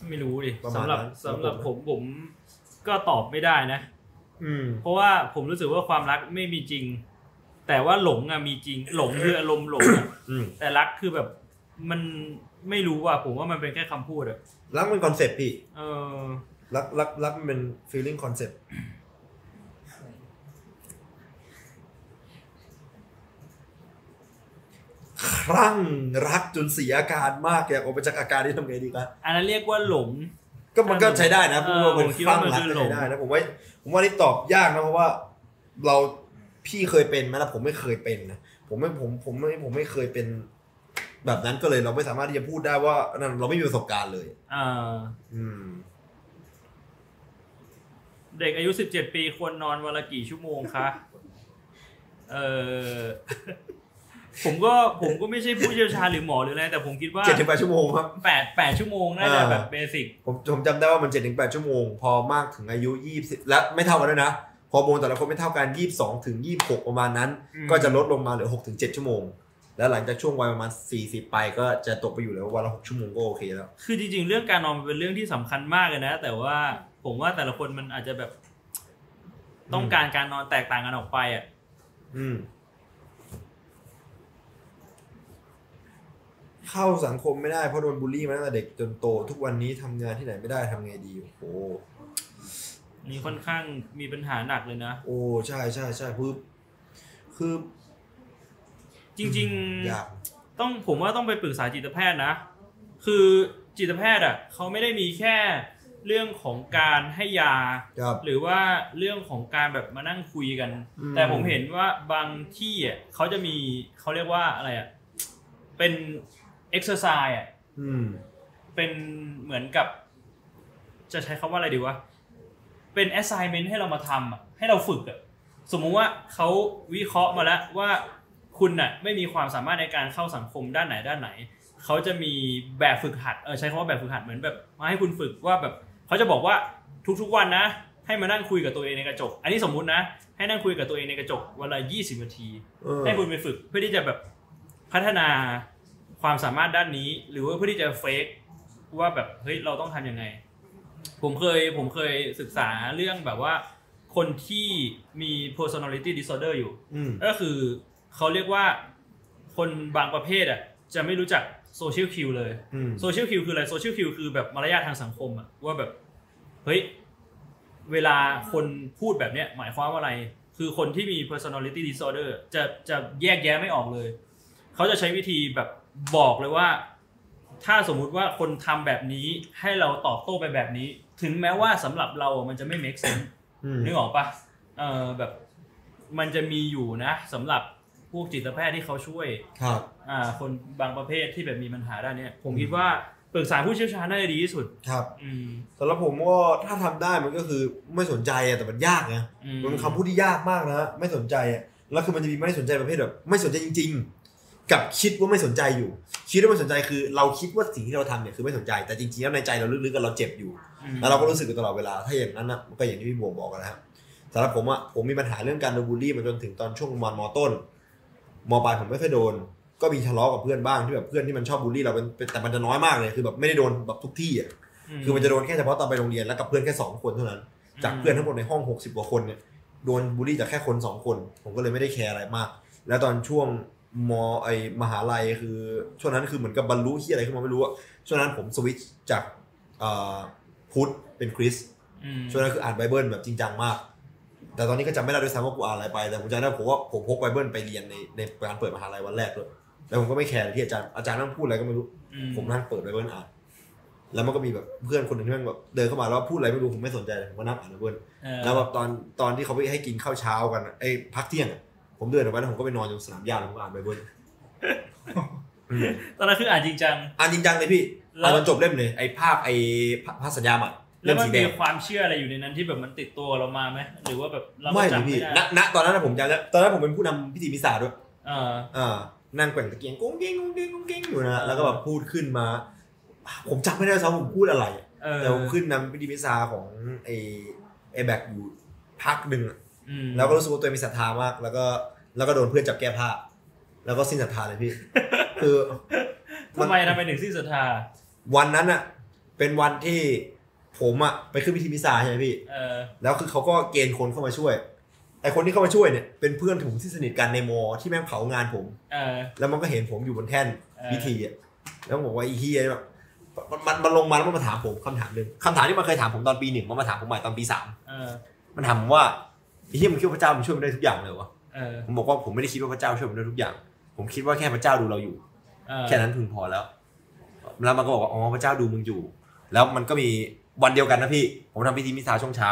ไม่รู้ดิประมาณสำหรับนั้น สำหรับสำหรับผผมมผมก็ตอบไม่ได้นะ อืม เพราะว่าผมรู้สึกว่าความรักไม่มีจริงแแต่ว่าหลงอะมีจริง หลงคืออารมณ์หลงอะอืม แต่รักคือแบบมันไม่รู้อะผมว่ามันเป็นแค่คำพูดอะรักเป็นคอนเซ็ปต์พี่ เออ รักรักรักมันเป็น feeling concept ค รั่งรักจนเสียอาการมากอยากออกไปจากอาการที่ทำไงดีครับอันนั้นเรียกว่าหลงก็มันก็ใช้ได้นะเอพูดอว่าเป็นผมคิดคลั่ว่างมันรักคือก็หลใช้งได้นะผมว่าผมว่านี่ตอบยากนะเพราะว่า เราพี่เคยเป็นไหมล่ะผมไม่เคยเป็นนะผมไม่ผมผมไม่ผมไม่เคยเป็น แบบนั้นก็เลยเราไม่สามารถที่จะพูดได้ว่านั่นเราไม่มีประสบการณ์เลยอ่าอืม เด็กอายุสิบเจ็ดปีควรนอนวันละกี่ชั่วโมงคะเออ ผมก็ผมก็ไม่ใช่ผู้เชี่ยวชาญหรือหมอหรืออะไรแต่ผมคิดว่าเจ็ดถึงแปดชั่วโมงครับแปดแปดชั่วโมงน่าจะอ่าแบบเบสิกผมผมจำได้ว่ามันเจ็ดถึงแปดชั่วโมง พอมากถึงอายุยี่สิบและไม่เท่ากันด้วยนะฮอร์โมนแต่ละคนไม่เท่ากันยี่สิบสองถึงยี่สิบหกประมาณนั้น ก็จะลดลงมาเหลือหกถึงเจ็ดชั่วโมง แล้วหลังจากช่วงวัยประมาณสี่สิบไปก็จะตกไปอยู่แล้ววันละหกชั่วโมงก็โอเคแล้วคือจริงๆ เรื่องการนอนมันเป็นเรื่องที่สำคัญมากเลยนะ แต่ว่าผมว่าแต่ละคนมันอาจจะแบบ ต้องการการนอนแตกต่างกันออกไปอะ อืม เข้าสังคมไม่ได้เพราะโดนบูลลี่มาตั้งแต่เด็กจนโต ทุกวันนี้ทำงานที่ไหนไม่ได้ทำไงดีโอ้โหนี่ค่อนข้างมีปัญหาหนักเลยนะ โอ้ใช่ใช่ใช่คือคือจริง ยากๆ ต้องผมว่าต้องไปปรึกษาจิตแพทย์นะ คือจิตแพทย์อะเขาไม่ได้มีแค่เรื่องของการให้ยา ครับ หรือว่าเรื่องของการแบบมานั่งคุยกัน อืม แต่ผมเห็นว่าบางที่อะเขาจะมีเขาเรียกว่าอะไรอะเป็น เอ็กซ์ไซส์อะอืมเป็นเหมือนกับ จะใช้คำว่าอะไรดีวะ เป็น assignment ให้เรามาทำอะให้เราฝึกอะสมมุติว่าเขาวิเคราะห์มาแล้วว่าคุณน่ะไม่มีความสามารถในการเข้าสังคมด้านไหนด้านไหน เขาจะมีแบบฝึกหัดเออใช้คำว่าแบบฝึกหัดเหมือนแบบ มาให้คุณฝึกว่าแบบเขาจะบอกว่าทุกๆวันนะ ให้มานั่งคุยกับตัวเองในกระจก อันนี้สมมุตินะ ให้นั่งคุยกับตัวเองในกระจกวันละ20นาทีเออให้คุณไปฝึกเพื่อที่จะแบบพัฒนา ความสามารถด้านนี้ หรือว่าเพื่อที่จะเฟกว่าแบบเฮ้ยเราต้องทำยังไง ผมเคยผมเคยศึกษาเรื่องแบบว่า คนที่มี personality disorder อยู่อืมก็คือเขาเรียกว่าคนบางประเภทอะจะไม่รู้จัก social cue เลยอืม social cue คืออะไร social cue คือแบบมารยาททางสังคมอะว่าแบบ เฮ้ย เวลาคนพูดแบบเนี้ยหมายความว่าอะไร คือคนที่มี personality disorder จะจะแยกแยะไม่ออกเลย เขาจะใช้วิธีแบบ บอกเลยว่า ถ้าสมมุติว่าคนทำแบบนี้ให้เราตอบโต้ไปแบบนี้ ถึงแม้ว่าสำหรับเราอะมันจะไม่ make sense อืมนึกออกปะเออแบบมันจะมีอยู่นะสำหรับพวกจิตแพทย์ที่เขาช่วย ครับ อ่า คนบางประเภทที่แบบมีปัญหาด้านเนี้ยผมคิดว่าปรึกษาผู้เชี่ยวชาญน่าจะดีที่สุด ครับ อืมสำหรับผมก็ถ้าทำได้มันก็คือไม่สนใจอะแต่มันยากนะอืมันเป็นคำพูดที่ยากมากนะไม่สนใจอะแล้วคือมันจะมีไม่สนใจประเภทแบบไม่สนใจจริง ๆ กับคิดว่าไม่สนใจอยู่ คิดว่าไม่สนใจคือ เราคิดว่าสิ่งที่เราทำเนี่ยคือไม่สนใจ แต่จริงๆแล้วในใจเราลึกๆกันเราเจ็บอยู่อืมแล้วเราก็รู้สึกอยู่ตลอดเวลา ถ้าอย่างนั้นนะมันก็อย่างที่พี่บัวบอกนะครับสำหรับผมอะผมมีปัญหาเรื่องการโดนบูลลี่มาจนถึงตอนช่วงประมมต้นมปลายผมไม่ค่อยโดน ก็มีทะเลาะกับเพื่อนบ้างที่แบบเพื่อนที่มันชอบบูลลี่เราเป็นเป็นแต่มันจะน้อยมากเลยคือแบบไม่ได้โดนแบบทุกที่อะคือมันจะโดนแค่เฉพาะตอนไปโรงเรียนแล้วกับเพื่อนแค่สองคนเท่านั้น จากเพื่อนทั้งหมดในห้องหกสิบกว่าคนเนี่ยโดนบูลลี่จากแค่คนสองคน ผมก็เลยไม่ได้แคร์อะไรมาก แล้วตอนช่วง ไอ้มหาลัยคือช่วงนั้นคือเหมือนกับบรรลุที่อะไรขึ้นมาไม่รู้อะช่วงนั้นผมสวิตช์จากเอ่อพุทธเป็นคริสต์อืมช่วงนั้นคืออ่านไบเบิลแบบจริงจังมาก แต่ตอนนี้ก็จำไม่ได้ด้วยซ้ำว่ากูอ่านอะไรไป แต่ผมจำได้ผมว่าผมพกไบเบิลไปเรียนในในการเปิดมหาลัยวันแรกเลยแล้วผมก็ไม่แคร์เลยที่อาจารย์อาจารย์นั่งพูดอะไรก็ไม่รู้อืผมนั่งเปิดไบเบิลอ่านแล้วมันก็มีแบบเพื่อนคนหนึ่งที่มันแบบเดินเข้ามาแล้วพูดอะไรไม่รู้ผมไม่สนใจเลยผมก็นั่งอ่านไบเบิลเออแล้วแบบตอนตอนที่เขาไปให้กินข้าวเช้ากันอะไอ้พักเที่ยงอะ ผมเดินออกไปแล้วผมก็ไปนอนอยู่สนามหญ้าแล้วผมก็อ่านไบเบิลอืมตอนนั้นคืออ่านจริงจัง อ่านจริงจังเลยพี่แล้วอ่านจนจบเล่มเลยไอ้ภาพไอ้ภาพสัญญาหมัดแล้เล่วมมันสีแดมีงความเชื่ออะไรอยู่ในนั้นที่แบบมันติดตัวเรามาไหมหรือว่าแบบเราก็ไม่เลจำยพี่ไม่ณได้ณตอนนั้นนะผมจำแล้วตอนนั้นผมเป็นผู้นำพิธีมิสซาด้วยเอออ่านั่งแกว่งตะเกียงกุ้งกิ้งกุ้งกิ้งกุ้งกิ้งอยู่นะแล้วก็แบบพูดขึ้นมา ผมจำไม่ได้ด้วยซ้ำผมพูดอะไรเออแต่ผมขึ้นนำพิธีมิสซาของไอ้ไอ้แบกอยู่พักหนึ่งอะอืม แล้วก็รู้สึกว่าตัวเองมีศรัทธามาก แล้วก็แล้วก็โดนเพื่อนจับแก้ผ้า แล้วก็สิ้นศรัทธาเลยพี่ คือทำไมทำไมถึงสิ้นศรัทธา วันนั้นอะเป็นวันที่ผมอะไปขึ้นพิธีมิสซาใช่ไหมพี่เออแล้วคือเขาก็เกณฑ์คนเข้ามาช่วยไอคนที่เข้ามาช่วยเนี่ยเป็นเพื่อนผมที่สนิทกันในมอที่แม่งเผางานผมเออแล้วมันก็เห็นผมอยู่บนแท่นเออพิธีอะแล้วมันบอกว่าไอ้เฮียแบบมันมันมันลงมาแล้วมันมาถามผมคำถามหนึ่งคำถามที่มันเคยถามผมตอนปีหนึ่งมันมาถามผมใหม่ตอนปีสามเออมันถามผมว่าไอ้ เฮียมึงคิดว่าพระเจ้ามันช่วยมันได้ทุกอย่างเลยวะเออผมบอกว่าผมไม่ได้คิดว่าพระเจ้าช่วยผมได้ทุกอย่าง ผมคิดว่าแค่พระเจ้าดูเราอยู่เออแค่นั้นพึงพอแล้ว แล้วมันก็บอกว่าอ๋อพระเจ้าดูมึงอยู่ แล้วมันก็มีวันเดียวกันนะพี่ ผมทำพิธีมิสซาช่วงเช้า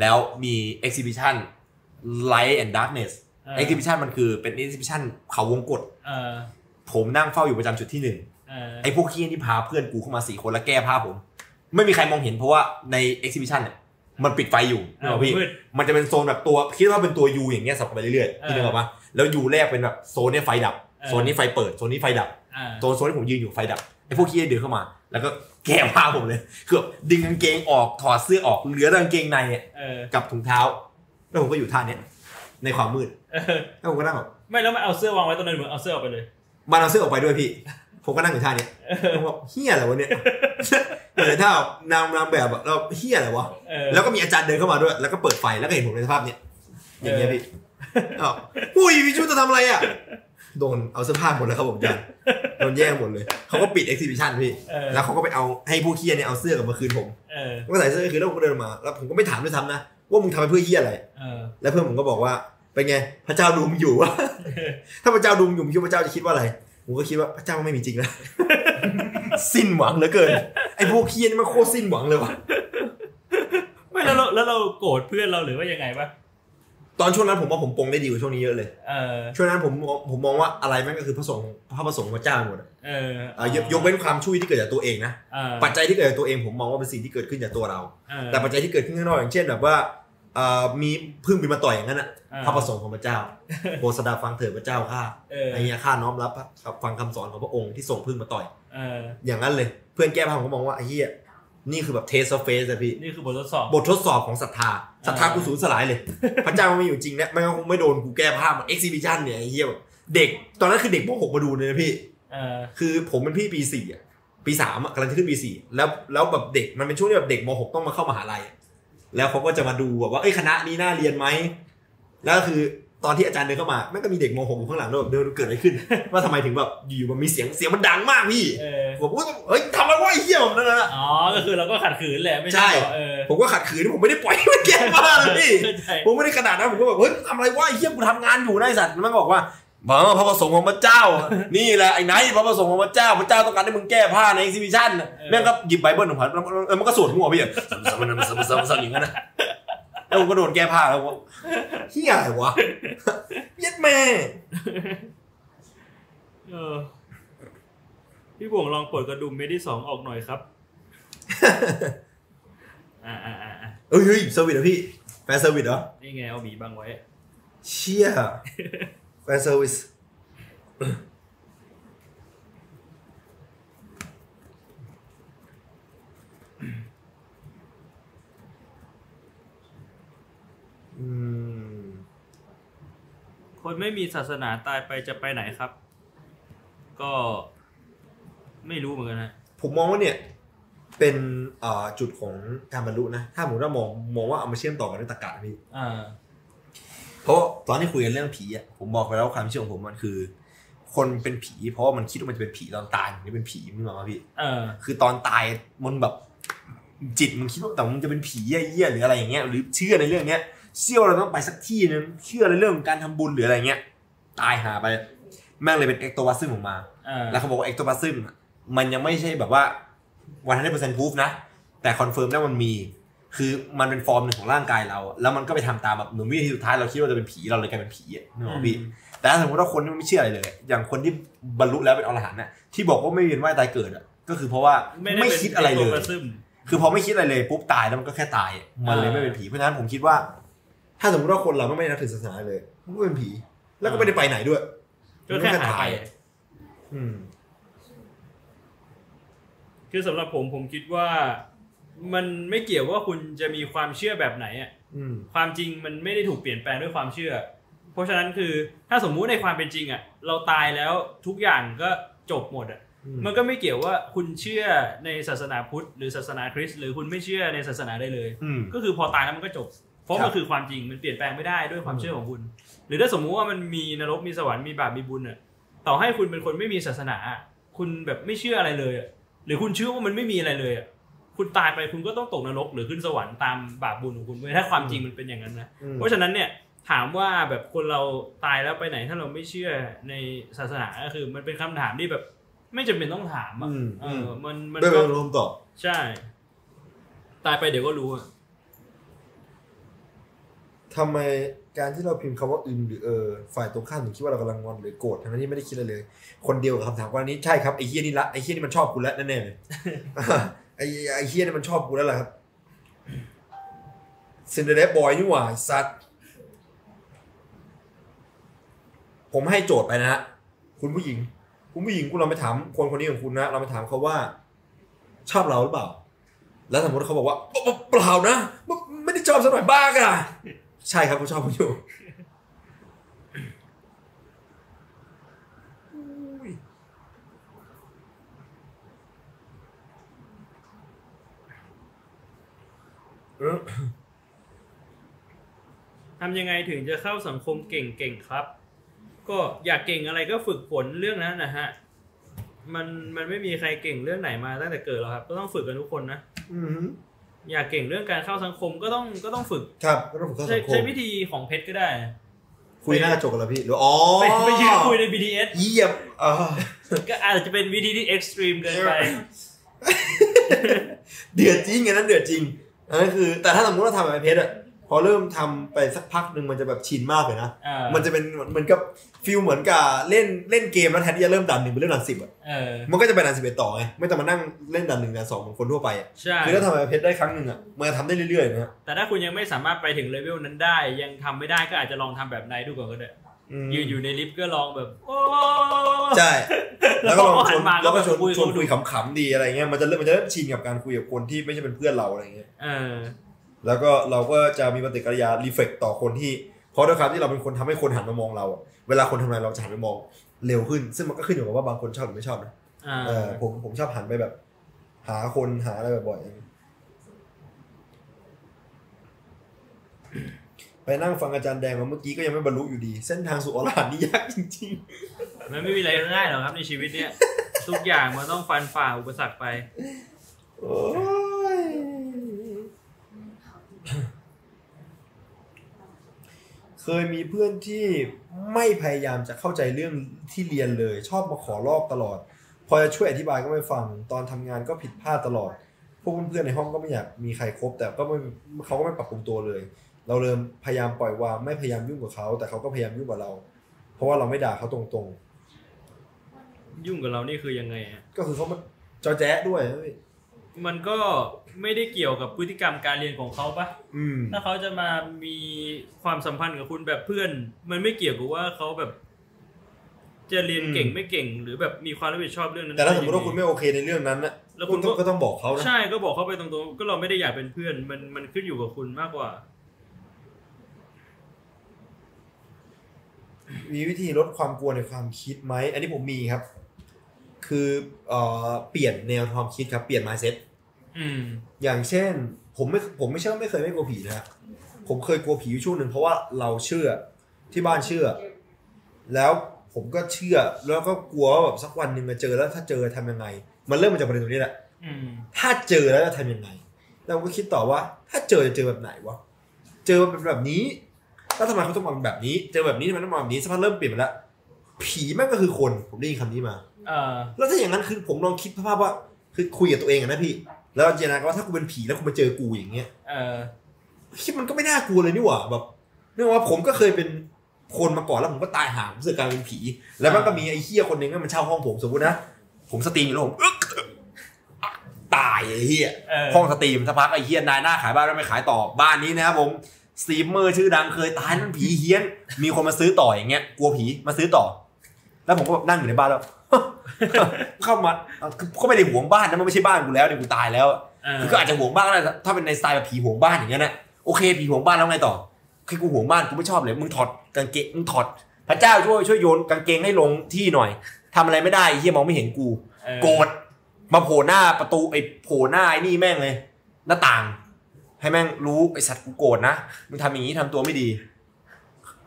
แล้วมี exhibition light and darkness เออ exhibition มันคือเป็น exhibition เขาวงกฏเออผมนั่งเฝ้าอยู่ประจำจุดที่หนึ่งเออไอ้พวกขี้ยนี่พาเพื่อนกูเข้ามาสี่คนแล้วแก้ผ้าผม ไม่มีใครมองเห็นเพราะว่าใน exhibition เนี่ย มันปิดไฟอยู่นึกออกปะพี่มืดมันจะเป็นโซนแบบตัวคิดว่าเป็นตัวยูอย่างเงี้ยสับไปเรื่อยๆพี่นึกออกปะแล้วยูแรกเป็นแบบโซนเนี้ยไฟดับเออโซนนี้ไฟเปิดโซนนี้ไฟดับอ่าโซนโซนที่ผมยืนอยู่ไฟดับไอ้พวกขี้ยเดินเข้ามา แล้วก็แก้ผ้าผมเลยคือแบบดึงกางเกงออกถอดเสื้อออกเหลือแต่กางเกงในเนี่ยเออกับถุงเท้า แล้วผมก็อยู่ท่าเนี้ยในความมืดเออแล้วผมก็นั่งแบบไม่แล้วมันเอาเสื้อวางไว้ตรงนั้นเหมือนเอาเสื้อออกไปเลยมันเอาเสื้อออกไปด้วยพี่ผมก็นั่งอยู่ท่าเนี้ยผมบอกเฮียอะไรวะเนี่ย เหมือนท่านางนางแบบอะเราเฮียอะไรวะเออแล้วก็มีอาจารย์เดินเข้ามาด้วย แล้วก็เปิดไฟแล้วก็เห็นผมในสภาพเนี้ยอย่างเงี้ยพี่อ้าวอุ้ยพี่ชุดจะทำอะไรอะโดนเอาเสื้อผ้าหมดเลยครับผมอาจารย์โดนแย่งหมดเลยเขาก็ปิดเอ็กซิบิชันพี่เออแล้วเขาก็ไปเอาให้ผู้เคียเนี่ยเอาเสื้อกลับมาคืนผมเออผมก็ใส่เสื้อคืนแล้วผมก็เดินมา แล้วผมก็ไม่ถามด้วยซ้ำนะว่ามึงทำไปเพื่อเฮียอะไรเออแล้วเพื่อนผมก็บอกว่าเป็นไงพระเจ้าดูมึงอยู่วะถ้าพระเจ้าดูมึงอยู่มึงคิดว่าพระเจ้าจะคิดว่าอะไรผมก็คิดว่าพระเจ้าไม่มีจริงนะ สิ้นหวังเหลือเกิน ไอ้พวกเคียนี่มันโคตรสิ้นหวังเลยวะไม่แล้วเราแล้วเราโกรธเพื่อนเราหรือว่ายังไงปะตอนช่วงนั้นผมว่าผมปรงได้ดีกว่าช่วงนี้เยอะเลยเออช่วงนั้นผมผมมองว่าอะไรแม่งก็คือพระสงฆ์พระประสงค์พระเจ้าหมดอะเออเอ่อยกยกเว้นความช่วยที่เกิดจากตัวเองนะเออปัจจัยที่เกิดจากตัวเองผมมองว่าเป็นสิ่งที่เกิดขึ้นจากตัวเราเออแต่ปัจจัยที่เกิดขึ้นข้างนอกอย่างเช่นแบบว่าเอ่อมีพึ่งบินมาต่อยอย่างนั้นอะเออพระประสงค์ของพระเจ้าโปรดสดับฟังเถิดพระเจ้าข้าเออไอ้เงี้ยข้าน้อมรับฟังคำสอนของพระองค์ที่ส่งพึ่งมาต่อยเอออย่างนั้นเลยเพื่อนแก้ผ้าผมก็มองว่าไอ้เหี้ยนี่คือแบบ test faith อะพี่นี่คือบททดสอบบททดสอบของศรัทธาศรัทธากูสูญสลายเลย พระเจ้ามันไม่อยู่จริงเนี่ยไม่งั้นคงไม่โดนกูแก้ผ้ามัน exhibition เนี่ยไอ้เหี้ยแบบเด็กตอนนั้นคือเด็กม.6 มาดูเลยนะพี่เออคือผมเป็นพี่ปีสี่อะปีสามอะกำลังจะขึ้นปีสี่แล้วแล้วแบบเด็กมันเป็นช่วงที่แบบเด็กมหกต้องมาเข้ามหาลัยอะแล้วเขาก็จะมาดูแบบว่าเอ้ยคณะนี้น่าเรียนไหมแล้วก็คือ ตอนที่อาจารย์เดินเข้ามาแม่งก็มีเด็กมหกอยู่ข้างหลังด้วยแบบเดินเกิดอะไรขึ้น ว่าทำไมถึงแบบอยู่ๆมันมีเสียงเสียงมันดังมากพี่เออผมว่าเฮ้ยทำอะไรวะไอ้เหี้ยผมนั่นน่ะอ๋อก็คือเราก็ขัดขืนแหละไม่ใช่ใช่เหรอเออผมก็ขัดขืนผมไม่ได้ปล่อยให้มันแก้ผ้าเลยพี่เข้าใจผมไม่ได้ขนาดนั้นผมก็แบบเฮ้ยทำอะไรวะไอ้เหี้ยกูทำงานอยู่นะไอ้สัตว์มันก็บอกว่าบอกว่าพระประสงค์ของพระเจ้า นี่แหละไอ้ไหนพระประสงค์ของพระเจ้าพระเจ้าต้องการให้มึงแก้ผ้าในเอ็กซิบิชันน่ะแม่งก็หยิบไบเบิลของผมแล้วมันก็สวดหัวพี่อะสมสมสมสมสมอย่างนั้นนะ แล้วผมก็โดนแก้ผ้าแล้วว่าเหี้ยอะไรวะเย็ดแม่เออพี่บ่วงลองปลดกระดุมเม็ดที่สองออกหน่อยครับ อ่าอ่าอ่าอ่าเฮ้ยเฮ้ย service เหรอพี่ fan service เหรอ นี่ไงเอาหมีบังไว้ เชี่ย fan service อืม คนไม่มีศาสนาตายไปจะไปไหนครับ ก็ไม่รู้เหมือนกันนะ ผมมองว่าเนี่ย เป็นเอ่อจุดของการบรรลุนะ ถ้าผมว่ามองมองว่าเอามาเชื่อมต่อกันด้วยตรรกะนะพี่ อ่า เพราะตอนที่คุยกันเรื่องผีอะผมบอกไปแล้วว่าความเชื่อของผมมันคือ คนเป็นผี เพราะว่ามันคิดว่ามันจะเป็นผีตอนตายมันจะเป็นผีมึงเหรอวะพี่ เออ คือตอนตายมันแบบจิตมึงคิดว่าแต่มึงจะเป็นผีเหี้ยๆหรืออะไรอย่างเงี้ยหรือเชื่อในเรื่องเนี้ย เชื่อว่าเราต้องไปสักที่นึงเชื่อในเรื่องของการทำบุญหรืออะไรเงี้ย ตายห่าไป แม่งเลยเป็น ectoplasm ออกมาเออแล้วเขาบอกว่า ectoplasm มันยังไม่ใช่แบบว่า one hundred percent proof นะ แต่ confirm ได้มันมี คือมันเป็นฟอร์มหนึ่งของร่างกายเรา แล้วมันก็ไปทำตามแบบเหมือนวิธีสุดท้ายเราคิดว่าจะเป็นผีเราเลยกลายเป็นผีอะนึกออกปะพี่แต่ถ้าสมมติว่าคนที่ไม่เชื่ออะไรเลย อย่างคนที่บรรลุแล้วเป็นอรหันต์น่ะที่บอกว่าไม่เวียนว่ายตายเกิดอะก็คือเพราะว่าไม่ได้ไม่เป็นคิดอะไรเลตัวยกระซึมคือพอไม่คิดอะไรเลยปุ๊บตายแล้วมันก็แค่ตายอะมันเลยอ่าไม่เป็นผี เพราะฉะนั้นผมคิดว่า ถ้าสมมติว่าคนเราไม่ได้นับถือศาสนาเลยมันก็เป็นผี แล้วก็ไม่ได้ไปไหนด้วยก็แค่หายไปอืมคือสำหรับผมผมคิดว่ามันไม่เกี่ยวว่าคุณจะมีความเชื่อแบบไหนอะอืมความจริงมันไม่ได้ถูกเปลี่ยนแปลงด้วยความเชื่อ เพราะฉะนั้นคือถ้าสมมุติในความเป็นจริงอะ เราตายแล้วทุกอย่างก็จบหมดอะอืมมันก็ไม่เกี่ยวว่าคุณเชื่อในศาสนาพุทธหรือศาสนาคริสต์หรือคุณไม่เชื่อในศาสนาได้เลยอืมก็คือพอตายแล้วมันก็จบ เพราะครัมันบคือความจริงมันเปลี่ยนแปลงไม่ได้ด้วยความเชื่อของคุณ หรือถ้าสมมุติว่ามันมีนรกมีสวรรค์มีบาปมีบุญอะต่อให้คุณเป็นคนไม่มีศาสนาอะคุณแบบไม่เชื่ออะไรเลยอะหรือคุณเชื่อว่ามันไม่มีอะไรเลยอะคุณตายไปคุณก็ต้องตกนรกหรือขึ้นสวรรค์ตามบาปบุญของคุณเว้ยถ้าความจริงมันเป็นอย่างนั้นนะอืมเพราะฉะนั้นเนี่ยถามว่าแบบคนเราตายแล้วไปไหนถ้าเราไม่เชื่อในศาสนาก็คือ มันเป็นคำถามที่แบบ ไม่จำเป็นต้องถามอะอืมเออ มันมันไม่ก็เป็นคำตอบใช่ ตายไปเดี๋ยวก็รู้อะ ทำไมการที่เราพิมพ์คำว่าอึมหรือเออฝ่ายตรงข้ามถึงคิดว่าเรากำลังงอนหรือโกรธทั้งที่ไม่ได้คิดอะไรเลย คนเดียวกับคำถามวันนี้ใช่ครับไอ้เฮียนี่ละไอ้เฮียนี่มันชอบกูแล้วแน่ๆเลยไอ้ไอ้เฮียนี่มันชอบกูแล้วแหละครับซินเดอเรลบอยนี่หว่าสัตว์ผมให้โจทย์ไปนะฮะคุณผู้หญิง คุณผู้หญิงคุณเราไปถามคนคนนี้ของคุณนะเราไปถามเขาว่า ชอบเราหรือเปล่า แล้วสมมติเขาบอกว่าเปล่านะไม่ได้ชอบสักหน่อยบ้ากัน ใช่ครับผมชอบคุณอยู่อุ้ยเออทำยังไงถึงจะเข้าสังคมเก่งๆครับ ก็อยากเก่งอะไรก็ฝึกฝนเรื่องนั้นนะฮะ มันมันไม่มีใครเก่งเรื่องไหนมาตั้งแต่เกิดหรอกครับ ก็ต้องฝึกกันทุกคนนะ อือหื ออยากเก่งเรื่องการเข้าสังคมก็ต้องก็ต้องฝึกครับก็ต้องฝึกเข้าใช้สังคมใช้วิธีของเพชรก็ได้ คุยหน้ากระจกกันแล้วพี่หรืออ๋อไปไปยืนคุยใน BTS เยี่ยมอ่าก็อาจจะเป็นวิธีที่ extreme เกินไปเดือดจริงอันนั้นเดือดจริงอันนั้นคือ แต่ถ้าสมมติว่าทำแบบเพชรอะ พอเริ่มทำไปสักพักหนึ่งมันจะแบบชินมากเลยนะอ่ามันจะเป็นเหมือนกับ feel เหมือนกับเล่นเล่นเกมแล้วแทนที่จะเริ่มดันหนึ่งเป็นเริ่มดันสิบอะเออมันก็จะไปดันสิบเอ็ดต่อไงไม่ต้องมานั่งเล่นดันหนึ่งดันสองเหมือนคนทั่วไปอะใช่คือถ้าทำแบบเพชรได้ครั้งหนึ่งอะมันจะทำได้เรื่อยๆนะฮะแต่ถ้าคุณยังไม่สามารถไปถึงเลเวลนั้นได้ ยังทำไม่ได้ก็อาจจะลองทำแบบนายดูก่อนก็ได้มยืนอยู่ในลิฟต์ก็ลองแบบโอ้ใช่แล้วก็ลองชวนมาแล้วก็ชวนคุยชวนดูคุยขำๆดีอะไรเงี้ยมันจะเริ่มมันจะเริ่มชินกับการคุยกับคนที่ไม่ใช่เป็นเพื่อนเราอะไรเงี้ยเออ แล้วก็เราก็จะมีปฏิกิริยา reflex ต่อคนที่ เพราะด้วยความที่เราเป็นคนทำให้คนหันมามองเราอะเวลาคนทำอะไรเราจะหันไปมองเร็วขึ้น ซึ่งมันก็ขึ้นอยู่กับว่าบางคนชอบหรือไม่ชอบนะอ่าเออผมผมชอบหันไปแบบ หาคนหาอะไรบ่อยๆไปนั่งฟังอาจารย์แดงมาเมื่อกี้ก็ยังไม่บรรลุอยู่ดี เส้นทางสู่อรหันต์นี่ยากจริงมันไม่มีอะไรง่ายหรอกครับในชีวิตเนี้ยทุกอย่างมันต้องฟันฝ่าอุปสรรคไปๆโอ้ย เคยมีเพื่อนที่ไม่พยายามจะเข้าใจเรื่องที่เรียนเลย ชอบมาขอลอกตลอด พอจะช่วยอธิบายก็ไม่ฟัง ตอนทำงานก็ผิดพลาดตลอด พวกเพื่อนๆในห้องก็ไม่อยากมีใครคบแต่ก็ไม่เขาก็ไม่ปรับปรุงตัวเลย เราเริ่มพยายามปล่อยวางไม่พยายามยุ่งกับเขา แต่เขาก็พยายามยุ่งกับเรา เพราะว่าเราไม่ด่าเขาตรงยุ่งกับเรานี่คือยังไงอะๆก็คือเขามาจอแจ๊ะด้วยเฮ้ย มันก็ไม่ได้เกี่ยวกับพฤติกรรมการเรียนของเขาปะอืมถ้าเขาจะมามีความสัมพันธ์กับคุณแบบเพื่อน มันไม่เกี่ยวกับว่าเขาแบบ จะเรียนเก่งไม่เก่ง หรือแบบมีความรับผิดชอบเรื่องนั้นแต่ถ้าสมมติว่าคุณไม่โอเคในเรื่องนั้นนะแล้วคุณก็ก็ก็ต้องบอกเขานะใช่ก็บอกเขาไปตรงๆก็เราไม่ได้อยากเป็นเพื่อน มันมันขึ้นอยู่กับคุณมากกว่า มีวิธีลดความกลัวในความคิดไหมอันนี้ผมมีครับ คือเอ่อเปลี่ยนแนวความคิดครับเปลี่ยน mindset อืมอย่างเช่น ผมไม่ผมไม่ใช่ว่าไม่เคยไม่กลัวผีนะฮะผมเคยกลัวผีอยู่ช่วงหนึ่งเพราะว่าเราเชื่อที่บ้านเชื่อ แล้วผมก็เชื่อแล้วก็กลัวว่าแบบสักวันหนึ่งมาเจอแล้วถ้าเจอทำยังไง มันเริ่มมาจากประเด็นตรงนี้แหละอืมถ้าเจอแล้วจะทำยังไง เราก็คิดต่อว่า ถ้าเจอจะเจอแบบไหนวะเจอเป็นแบบนี้แล้วทำไมเขาต้องมาเป็นแบบนี้ เจอแบบนี้ทำไมต้องมาแบบนี้สักพักเริ่มเปลี่ยนไปแล้วผีแม่งก็คือคน ผมได้ยินคำนี้มาเออ แล้วถ้าอย่างนั้นคือผมลองคิดภาพว่า คือคุยกับตัวเองอะนะพี่ แล้วจินตนาการว่าถ้ากูเป็นผีแล้วกูมาเจอกูอย่างเงี้ยเออคิดมันก็ไม่น่ากลัวเลยนี่หว่าแบบเนื่องว่าผมก็เคยเป็นคนมาก่อนแล้วผมก็ตายห่าผมรู้สึกกลายเป็นผี แล้วมันก็มีไอ้เหี้ยคนหนึ่งก็มันเช่าห้องผมสมมตินะผม stream อยู่แล้วผมอึ๊กตายไอ้เหี้ยเออห้อง stream สักพักไอ้เหี้ยนายหน้าขายบ้านแล้วไม่ขายต่อบ้านนี้นะครับผมสตรีมเมอร์ชื่อดังเคยตายนั่นผีเฮี้ยน มีคนมาซื้อต่ออย่างเงี้ยกลัวผีมาซื้อต่อ แล้วผมก็แบบนั่งอยู่ในบ้านแล้ว เข้ามาเอาคือก็ไม่ได้หวงบ้านนะมันไม่ใช่บ้านกูแล้วเนี่ยกูตายแล้วเออคือก็อาจจะหวงบ้านก็ได้ถ้าเป็นในสไตล์แบบผีหวงบ้านอย่างเงี้ยนะโอเคผีหวงบ้านแล้วไงต่อคือกูหวงบ้านกูไม่ชอบเลยมึงถอดกางเกงมึงถอด พระเจ้าช่วยช่วยโยนกางเกงให้ลงที่หน่อยทำอะไรไม่ได้ไอ้เฮียมองไม่เห็นกูเออโกรธมาโผล่หน้าประตูไอ้โผล่หน้าไอ้นี่แม่งเลย หน้าต่าง ให้แม่งรู้ไอสัตว์กูโกรธนะมึงทำอย่างนี้ทำตัวไม่ดี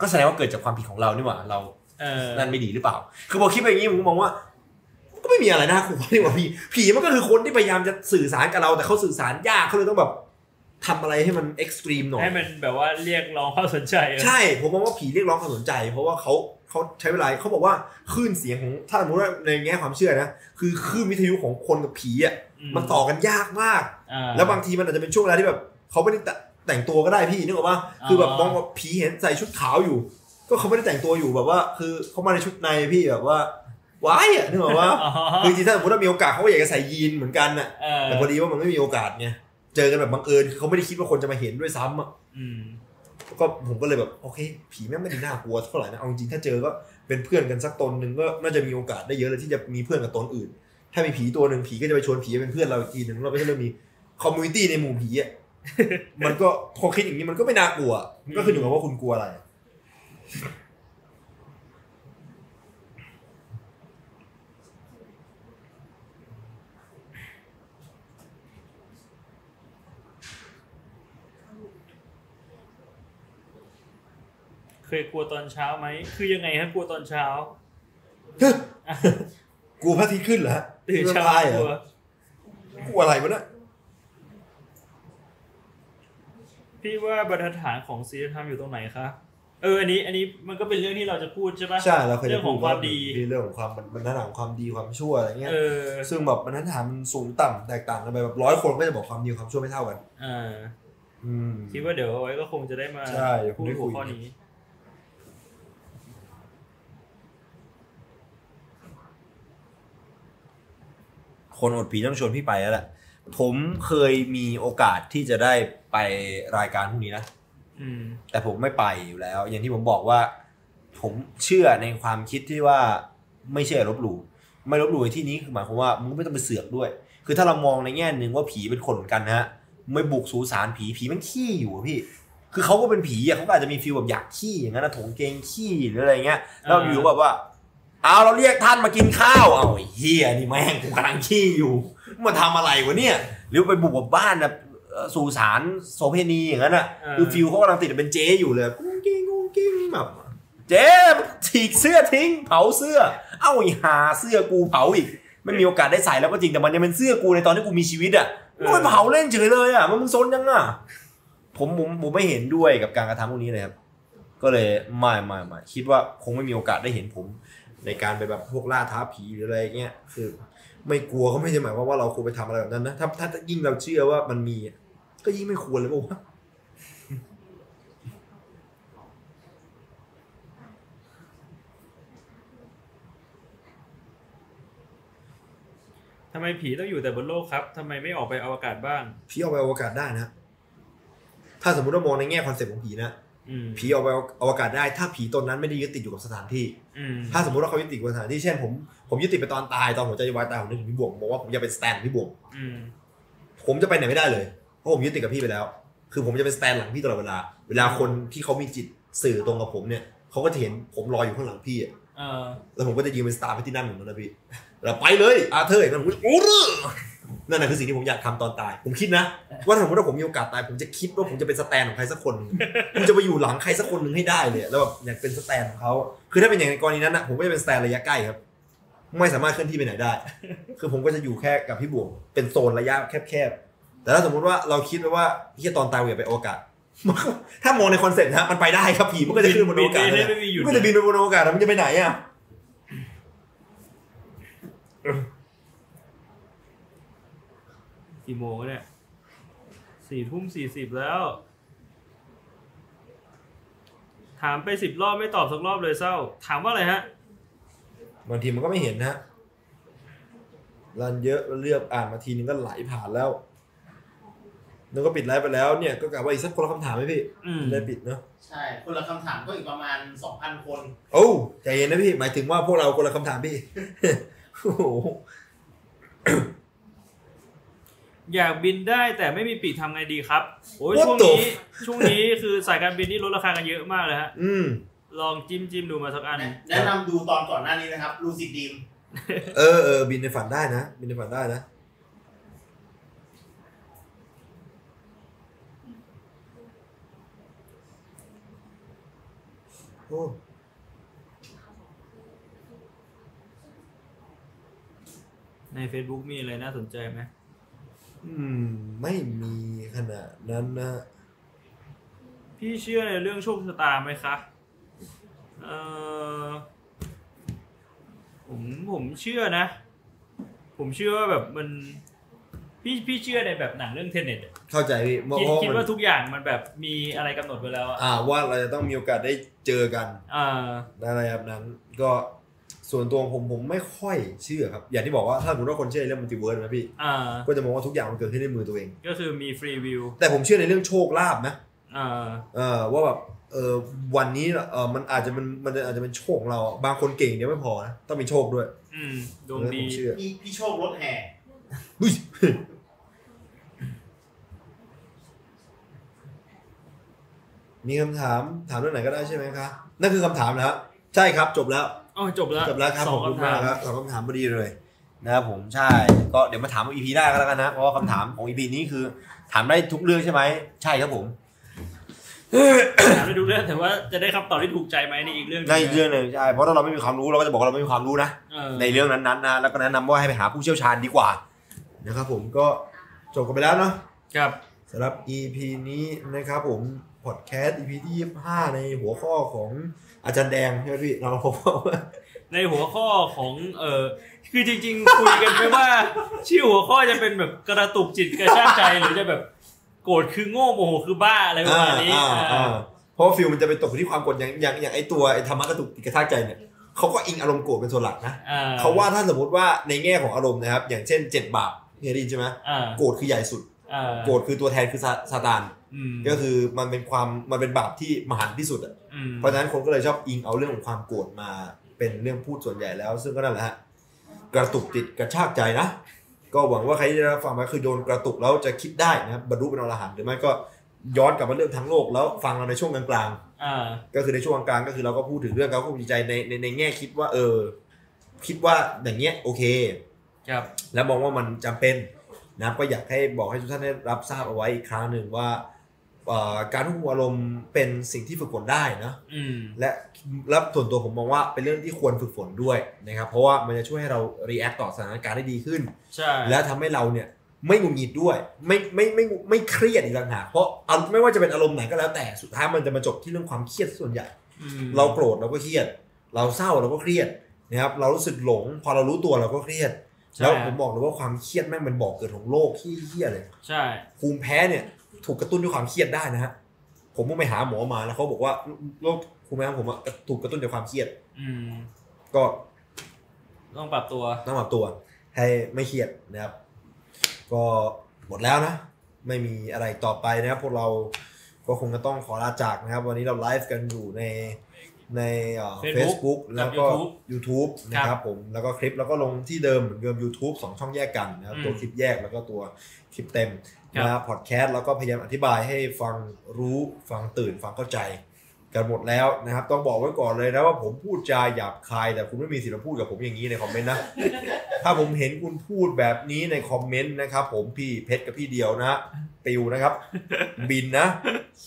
ก็แสดงว่าเกิดจากความผิดของเรานี่หว่าเราเออนั่นไม่ดีหรือเปล่า คือพอคิดไปอย่างนี้ผมก็มองว่า ก็ไม่มีอะไรนะคุณนี่หว่าผีผีมันก็คือคนที่พยายามจะสื่อสารกับเราแต่เขาสื่อสารยากเขาเลยต้องแบบทำอะไรให้มันเอ็กซ์ตรีมหน่อยให้มันแบบว่าเรียกร้องความสนใจเออใช่ผมมองว่าผีเรียกร้องความสนใจ เพราะว่าเขาเขาใช้เวลาเขาบอกว่าคลื่นเสียงของถ้าสมมติว่าในแง่ความเชื่อนะคือคลื่นวิทยุของคนกับผีอะมันต่อกันยากมากอ่าแล้วบางทีมันอาจจะเป็นช่วงเวลาที่แบบเขาไม่ได้แต่แต่งตัวก็ได้พี่นึกออกปะคือแบบอ๋อมองว่าผีเห็นใส่ชุดขาวอยู่ ก็เขาไม่ได้แต่งตัวอยู่แบบว่า คือเขามาในชุดในพี่แบบว่า ว้ายอะนึกออกปะอ๋อคือจริงๆถ้าสมมติว่ามีโอกาสเขาก็อยากจะใส่ยีนเหมือนกันน่ะเออแต่พอดีว่ามันไม่มีโอกาสไงเจอกันแบบบังเอิญคือเขาไม่ได้คิดว่าคนจะมาเห็นด้วยซ้ำอะอืมก็ผมก็เลยแบบโอเค ผีแม่งไม่ได้น่ากลัวเท่าไหร่นะเอาจริงๆถ้าเจอก็เป็นเพื่อนกันสักตนหนึ่งก็น่าจะมีโอกาสได้เยอะเลยที่จะมีเพื่อนกับตนอื่น ถ้ามีผีตัวหนึ่งผีก็จะไปชวนผีเป็นเพื่อนเราอีกทีหนึ่งเราไม่ใช่เริ่มมีคอมมูนิตี้ในหมู่ผีอะมันก็พอคิดอย่างนี้มันก็ไม่น่ากลัวมันก็ขึ้นอยู่กับว่าคุณกลัวอะไร เคยกลัวตอนเช้าไหม คือยังไงฮะกลัวตอนเช้า กลัวพระอาทิตย์ขึ้นเหรอฮะตื่นเช้าตายเหรกลัอวกลัวอะไรวะเนี่ยพี่ว่าบรรทัดฐานของศีลธรรมอยู่ตรงไหนคะเอออันนี้ อันนี้มันก็เป็นเรื่องที่เราจะพูดใช่ปะใช่เราเคยเรื่จะองของความดีเรื่องของความบรรทัดฐานของความดีความชั่วอะไรเงี้ยเออซึ่งแบบบรรทัดฐานมันสูงต่ำแตกต่างกันไปแบบร้อยคนก็จะบอกความดีความชั่วไม่เท่ากันอ่าอืมคิดว่าเดี๋ยวเอาไว้ก็คงจะได้มาใช่เดี๋ยวพูดได้คุหัวยข้อนี้ คนอดผีต้องชวนพี่ไปแล้วแหละผมเคยมีโอกาสที่จะได้ไปรายการพวกนี้นะแต่ผมไม่ไปอยู่แล้ว อย่างที่ผมบอกว่า ผมเชื่อในความคิดที่ว่าไม่เชื่อลบหลู่ไม่ลบหลู่ที่นี้คือหมายความว่ามึงไม่ต้องไปเสือกด้วย คือถ้าเรามองในแง่หนึ่งว่าผีเป็นคนเหมือนกันนะฮะไม่บุกสูสารผีผีมันขี้อยู่พี่ คือเขาก็เป็นผีอะเขาอาจจะมีฟีลแบบอยากขี้อย่างนั้นนะถงเกงขี้หรืออะไรเงี้ยแล้วอ่าอยู่แบบว่า เอาเราเรียกท่านมากินข้าวเอาไอ้เฮียนี่แม่งกูกำลังขี้อยู่มาทำอะไรวะเนี่ย หรือไปบุกแบบบ้านแบบเอ่อสู่สารโสเพณีอย่างนั้นอะคือฟิลเขากำลังติดเป็นเจ๊อยู่เลยกุ้งกิ้งกุ้งกิ้งแบบเจ๊ฉีกเสื้อทิ้ง เผาเสื้อ เอ้าไอีหาเสื้อกูเผาอีกไม่มีโอกาสได้ใส่แล้วก็จริงแต่มันยังเป็นเสื้อกูในตอนที่กูมีชีวิตอะมึงไปเผาเล่นเฉยเลยอะมันมึงซนยังอะผมผมผมไม่เห็นด้วยกับการกระทำพวกนี้เลยครับก็เลยไม่ไม่ไม่คิดว่าคงไม่มีโอกาสได้เห็นผม ในการไปแบบพวกล่าท้าผีหรืออะไรเงี้ยคือ ไม่กลัวก็ไม่ใช่หมายความว่าเราควรไปทำอะไรแบบนั้นนะถ้าถ้ายิ่งเราเชื่อว่ามันมีอะก็ยิ่งไม่ควรเลยป่าวะทำไมผีต้องอยู่แต่บนโลกครับทำไมไม่ออกไปอวกาศบ้าง ผีออกไปอวกาศได้นะ ถ้าสมมติว่ามองในแง่ concept ของผีนะอืมผีออกไปอวกาศได้ ถ้าผีตนนั้นไม่ได้ยึดติดอยู่กับสถานที่อืม ถ้าสมมติว่าเขายึดติดกับสถานที่เช่นผมผมยึดติดไปตอนตายตอนหัวใจวายตายผมนึกถึงพี่บวงบอกว่าผมจะเป็น stand พี่บวงอืมผมจะไปไหนไม่ได้เลยเพราะผมยึดติดกับพี่ไปแล้ว คือผมจะเป็น stand หลังพี่ตลอดเวลา เวลาคนที่เขามีจิตสื่อตรงกับผมเนี่ยเขาก็จะเห็นผมรออยู่ข้างหลังพี่อะเออแล้วผมก็จะยืนเป็น Star Platinum เหมือนกันนะพี่เราไปเลยอาเธอร์อย่างนั้นผมก็โอ้เรอ นั่นแหละคือสิ่งที่ผมอยากทำตอนตาย ผมคิดนะ ว่าถ้าสมมติว่าผมมีโอกาสตาย ผมจะคิดว่าผมจะเป็น stand ของใครสักคนผมจะไปอยู่หลังใครสักคนหนึ่งให้ได้เลยแล้วแบบอยากเป็น stand ของเขาคือถ้าเป็นอย่างในกรณีนั้นนะผมก็จะเป็น stand ระยะใกล้ครับ ไม่สามารถเคลื่อนที่ไปไหนได้ คือผมก็จะอยู่แค่กับพี่บวงเป็นโซนระยะแคบๆแต่ถ้าสมมติว่าเราคิดไว้ว่าเหี้ยตอนตายอยากไปอวกาศถ้ามองในคอนเซ็ปต์นะมันไปได้ครับผีมันก็จะขึ้นบนอวกาศเลยได้ไม่มีหยุดมันจะบินไปบนอวกาศแล้วมันจะไปไหนอะ กี่โมงแล้วเนี่ยสี่ทุ่มสี่สิบแล้ว ถามไปสิบรอบไม่ตอบสักรอบเลยเศร้า ถามว่าอะไรฮะ บางทีมันก็ไม่เห็นนะรันเยอะแล้วเลือกอ่านมาทีนึงก็ไหลผ่านแล้วแล้วก็ปิดไลฟ์ไปแล้วเนี่ยก็กะว่าอีกสักคนละคำถามไหมพี่อืมจะได้ปิดเนาะใช่ คนละคำถามก็อีกประมาณ 2,000 คน โอ้ใจเย็นนะพี่หมายถึงว่าพวกเราคนละคำถามพี่ โอ้โห อยากบินได้แต่ไม่มีปีกทำไงดีครับ โอ้ยช่วงนี้ ช่วงนี้คือสายการบินนี่ลดราคากันเยอะมากเลยฮะ อืม ลองจิ้มจิ้มดูมาสักอัน แนะนำดูตอนก่อนหน้านี้นะครับลูซิดดีมเออเออบินในฝันได้นะ บินในฝันได้นะ โอ้ใน Facebook มีอะไรน่าสนใจไหม อืม ไม่มีขนาดนั้นนะพี่เชื่อในเรื่องโชคชะตาไหมคะ เออผมผมเชื่อนะ ผมเชื่อว่าแบบมัน พี่พี่เชื่อในแบบหนังเรื่องเทนเน็ตเข้าใจพี่เพราะคิดเพราะคิดมันว่าทุกอย่างมันแบบมีอะไรกำหนดไว้แล้วอะอ่าว่าเราจะต้องมีโอกาสได้เจอกัน อ่า อะไรแบบนั้นก็ ส่วนตัวผมผมไม่ค่อยเชื่อครับ อย่างที่บอกว่าถ้าสมมติว่าคนเชื่อในเรื่อง multiverse นะพี่อ่าก็จะมองว่าทุกอย่างมันเกิดขึ้นในมือตัวเอง ก็คือมี free will แต่ผมเชื่อในเรื่องโชคลาภนะอ่าเออว่าแบบเออวันนี้เออมันอาจจะมันมันอาจจะเป็นโชคของเราบางคนเก่งเดียวไม่พอนะต้องมีโชคด้วย อืมดวงเออดีผมเชื่อพี่พี่โชครถแห่อุ๊ยมีคำถามถามเรื่องไหนก็ได้ใช่ไหมครับนั่นคือคำถามแล้วใช่ครับจบแล้ว อ๋อจบแล้วจบแล้วครับสขอองบคุณคำถามากครับสองคำถามพอดีเลยนะครับผมใช่ก็เดี๋ยวมาถามอีพีหน้ากันแล้วกันนะเพราะว่าคำถามของอีพีนี้คือ ถามได้ทุกเรื่องใช่ไหมใช่ครับผมถามได้ดูเรื่องแต่ว่าจะได้คำตอบที่ถูกใจไหมนี่อีกเรื่องหนึ่งได้อีกเรื่องหนึ่งใช่เพราะถ้าเราไม่มีความรู้เราก็จะบอกว่าเราไม่มีความรู้นะเออในเรื่องนั้นๆนะแล้วก็แนะนำว่าให้ไปหาผู้เชี่ยวชาญดีกว่านะครับผมก็จบกันไปแล้วเนาะครับสำหรับ EP นี้นะครับผม พอดแคสต์ EP ที่25ในหัวข้อของอาจารย์แดงใช่ไหมพี่เราพบว่าในหัวข้อของเออคือจริง ๆ คุยกันไหมว่า ชื่อหัวข้อจะเป็นแบบกระตุกจิตกระชากใจหรือจะแบบโกรธคือโง่โมโหคือบ้าอะไรประมาณนี้อ่าอ่าอ่าเพราะว่าฟิลมันจะไปตกที่ความกดอย่างอย่างอย่างไอตัวไอธรรมะกระตุกติดกระชากใจเนี่ยเขาก็อิงอารมณ์โกรธเป็นส่วนหลักนะอ่เขาว่าถ้าสมมติว่าในแง่ของอารมณ์นะครับ อย่างเช่นเจ็ดบาปเคยได้ยินใช่ไหมอ่าโกรธคือใหญ่สุดอ่าโกรธคือตัวแทนคือซาซาตานอืม ก็คือมันเป็นความมันเป็นบาปที่มหันต์ที่สุดอะอืมเพราะฉะนั้นคนก็เลยชอบอิงเอาเรื่องของความโกรธมาเป็นเรื่องพูดส่วนใหญ่แล้ว ซึ่งก็นั่นแหละฮะกระตุกติดกระชากใจนะก็หวังว่าใครที่ได้รับฟังมาคือโดนกระตุกแล้วจะคิดได้นะครับบรรลุเป็นอรหันต์หรือไม่ก็ย้อนกลับมาเรื่องทั้งโลกแล้วฟังเราในช่วงกลางอ่าๆก็คือในช่วงกลางๆก็คือเราก็พูดถึงเรื่องเขาควบคุมจิตใจในในในแง่คิดว่า เออ คิดว่าอย่างเงี้ยโอเค ครับ แล้วมองว่ามันจำเป็นนะครับก็อยากให้บอกให้ทุกท่านได้รับทราบเอาไว้อีกครั้งหนึ่งว่าเอ่อ การควบคุมอารมณ์เป็นสิ่งที่ฝึกฝนได้นะอืมและและส่วนตัวผมมองว่าเป็นเรื่องที่ควรฝึกฝนด้วยนะครับ เพราะว่ามันจะช่วยให้เรา react ต่อสถานการณ์ได้ดีขึ้นใช่และทำให้เราเนี่ยไม่หงุดหงิดด้วย ไม่ไม่ไม่ไม่ไม่เครียดอีกต่างหากเพราะเอาไม่ว่าจะเป็นอารมณ์ไหนก็แล้วแต่สุดท้ายมันจะมาจบที่เรื่องความเครียดส่วนใหญ่อืมเราโกรธเราก็เครียด เราเศร้าเราก็เครียดนะครับเรารู้สึกหลง พอเรารู้ตัวเราก็เครียดใช่แล้วผมบอกเลยว่าความเครียดแม่งเป็นบอกเกิดของโรคที่เฮี้ยเลย ใช่ภูมิแพ้เนี่ย ถูกกระตุ้นด้วยความเครียดได้นะฮะผมก็ไปหาหมอมาแล้วเขาบอกว่าโรคภูมิแพ้ของผมอะถูกกระตุ้นจากความเครียด อืม ก็ต้องปรับตัว ต้องปรับตัว ให้ไม่เครียดนะครับ ก็หมดแล้วนะ ไม่มีอะไรต่อไปนะครับ พวกเราก็คงจะต้องขอลาจากนะครับ วันนี้เราไลฟ์กันอยู่ในในเฟ Facebook ซบุ๊กแล้วก็กับ YouTube นะครับผมแล้วก็คลิปแล้วก็ลงที่เดิมเหมือนเดิม YouTube สองช่องแยกกันนะครับอืมตัวคลิปแยกแล้วก็ตัว คลิปเต็มครับนะครับพอดแคสต์แล้วก็พยายามอธิบายให้ฟังรู้ฟังตื่นฟังเข้าใจกันหมดแล้วนะครับ ต้องบอกไว้ก่อนเลยนะว่าผมพูดจาหยาบคาย แต่คุณไม่มีสิทธิ์มาพูดกับผมอย่างนี้ใน comment นะ ถ้าผมเห็นคุณพูดแบบนี้ใน comment นะครับ ผมพี่เพชรกับพี่เดียวนะปิวนะครับ บินนะ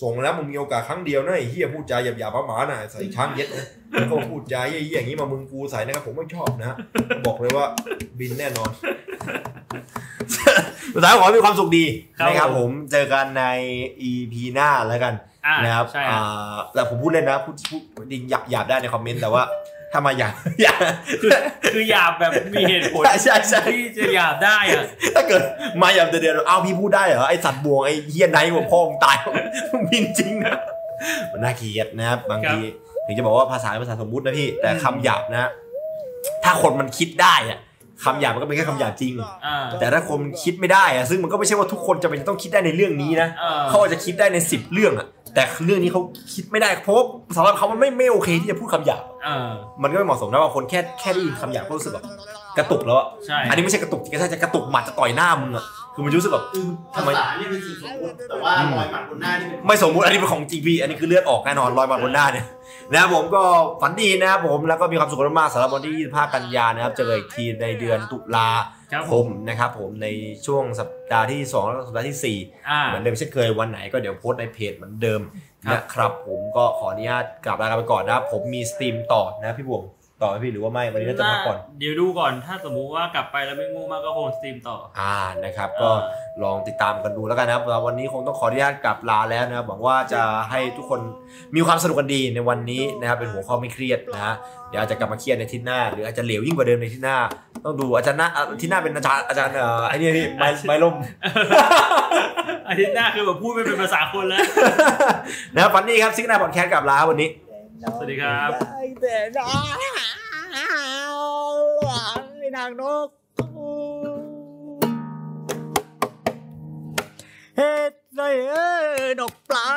ส่งแล้วมึงมีโอกาสครั้งเดียวนะไอ้เฮียพูดจาหยาบหยาบๆหมาๆนะใส่ช้างเย็ดนะก็พูดจาเยี่ยๆอย่างนี้มามึงกูใส่นะครับ ผมไม่ชอบนะ บอกเลยว่าบินแน่นอน สุดท้ายขอให้มีความสุขดีครับนะครับผมผมเจอกันใน EP หน้าแล้วกันอ่านะครับใช่อ่าแต่ผมพูดเล่นนะพูดพูดจริงหยาบหยาบได้ในคอมเมนต์แต่ว่าถ้ามาหยาบหยาบคือคือหยาบแบบมีเหตุผลใช่ใช่ใช่ที่จะหยาบได้อะถ้าเกิดมาหยาบเดือดๆอ้าวพี่พูดได้เหรอไอสัตว์บวงไอเฮียไนท์กว่าพ่อมึงตายมันบินจริงนะมันน่าเกลียดนะครับบางทีถึงจะบอกว่าภาษาเป็นภาษาสมมุตินะพี่แต่คำหยาบนะ ถ้าคนมันคิดได้อะ คำหยาบมันก็เป็นแค่คำหยาบจริง อ่า แต่ถ้าคนมันคิดไม่ได้อะซึ่งมันก็ไม่ใช่ว่าทุกคนจะเป็นต้องคิดได้ในเรื่องนี้นะเออ เขาอาจจะคิดได้ในสิบเรื่องอะแต่เรื่องนี้เขาคิดไม่ได้เพราะว่าสำหรับเขามันไม่ไม่โอเคที่จะพูดคำหยาบ เออ มันก็ไม่เหมาะสมนะว่าคนแค่แค่ได้ยินคำหยาบก็รู้สึกแบบกระตุกแล้วอะใช่ อันนี้ไม่ใช่กระตุกที่กระจะกระตุกหมัดจะต่อยหน้ามึงอะ คือมันรู้สึกแบบอื้อภาทำไมษาเนี่ยเป็นสิ่งสมมติแต่ว่ารอยหมัดบนหน้านี่เป็นไม่สมมุติอันนี้เป็นของจริงพี่อันนี้คือเลือดออกแน่นอนรอยหมัดบนหน้าเนี่ยนะครับผมก็ฝันดีนะครับผมแล้วก็มีความสุขมากๆสำหรับวันที่ 25 กันยานะครับเจอกันอีกทีในเดือนตุลาครับคผมมนะครับผมในช่วงสัปดาห์ที่2แล้วก็สัปดาห์ที่4อ่าเหมือนเดิมเช่นเคยวันไหนก็เดี๋ยวโพสต์ในเพจเหมือนเดิมครับนะครับผมก็ขออนุญาตกลับลากันไปก่อนนะครับผมมีสตรีมต่อนะพี่บวง ต่อไหมพี่หรือว่าไม่วันนี้น่าจะพักก่อนเดี๋ยวดูก่อนถ้าสมมุติว่ากลับไปแล้วไม่ง่วงมากก็คงสตรีมต่ออ่านะครับ ก็อ่าลองติดตามกันดูแล้วกันนะครับแล้ววันนี้คงต้องขออนุญาตกลับลาแล้วนะครับหวังว่าจะให้ทุกคนมีความสนุกกันดีในวันนี้นะครับเป็นหัวข้อไม่เครียดนะฮะเดี๋ยวอาจจะกลับมาเครียดในอาที่หน้า หรืออาจจะเหลวยิ่งกว่าเดิมในอาที่หน้า ต้องดูอาจารย์หน้าอาที่หน้าเป็นอาจารย์อาจารย์เอ่อไอ้นี่นี่ไม้ไม้ล่มอาทิตย์หน้าคือแบบพูดไม่เป็นภาษาคนแล้วนะครับฟันนี่ครับซิกนาพอดแคสต์กลับลาวันนี้ สวัสดีครับ แต่น้องไอ้นางนกเฮ็ดไรเอ้ยดอกปลา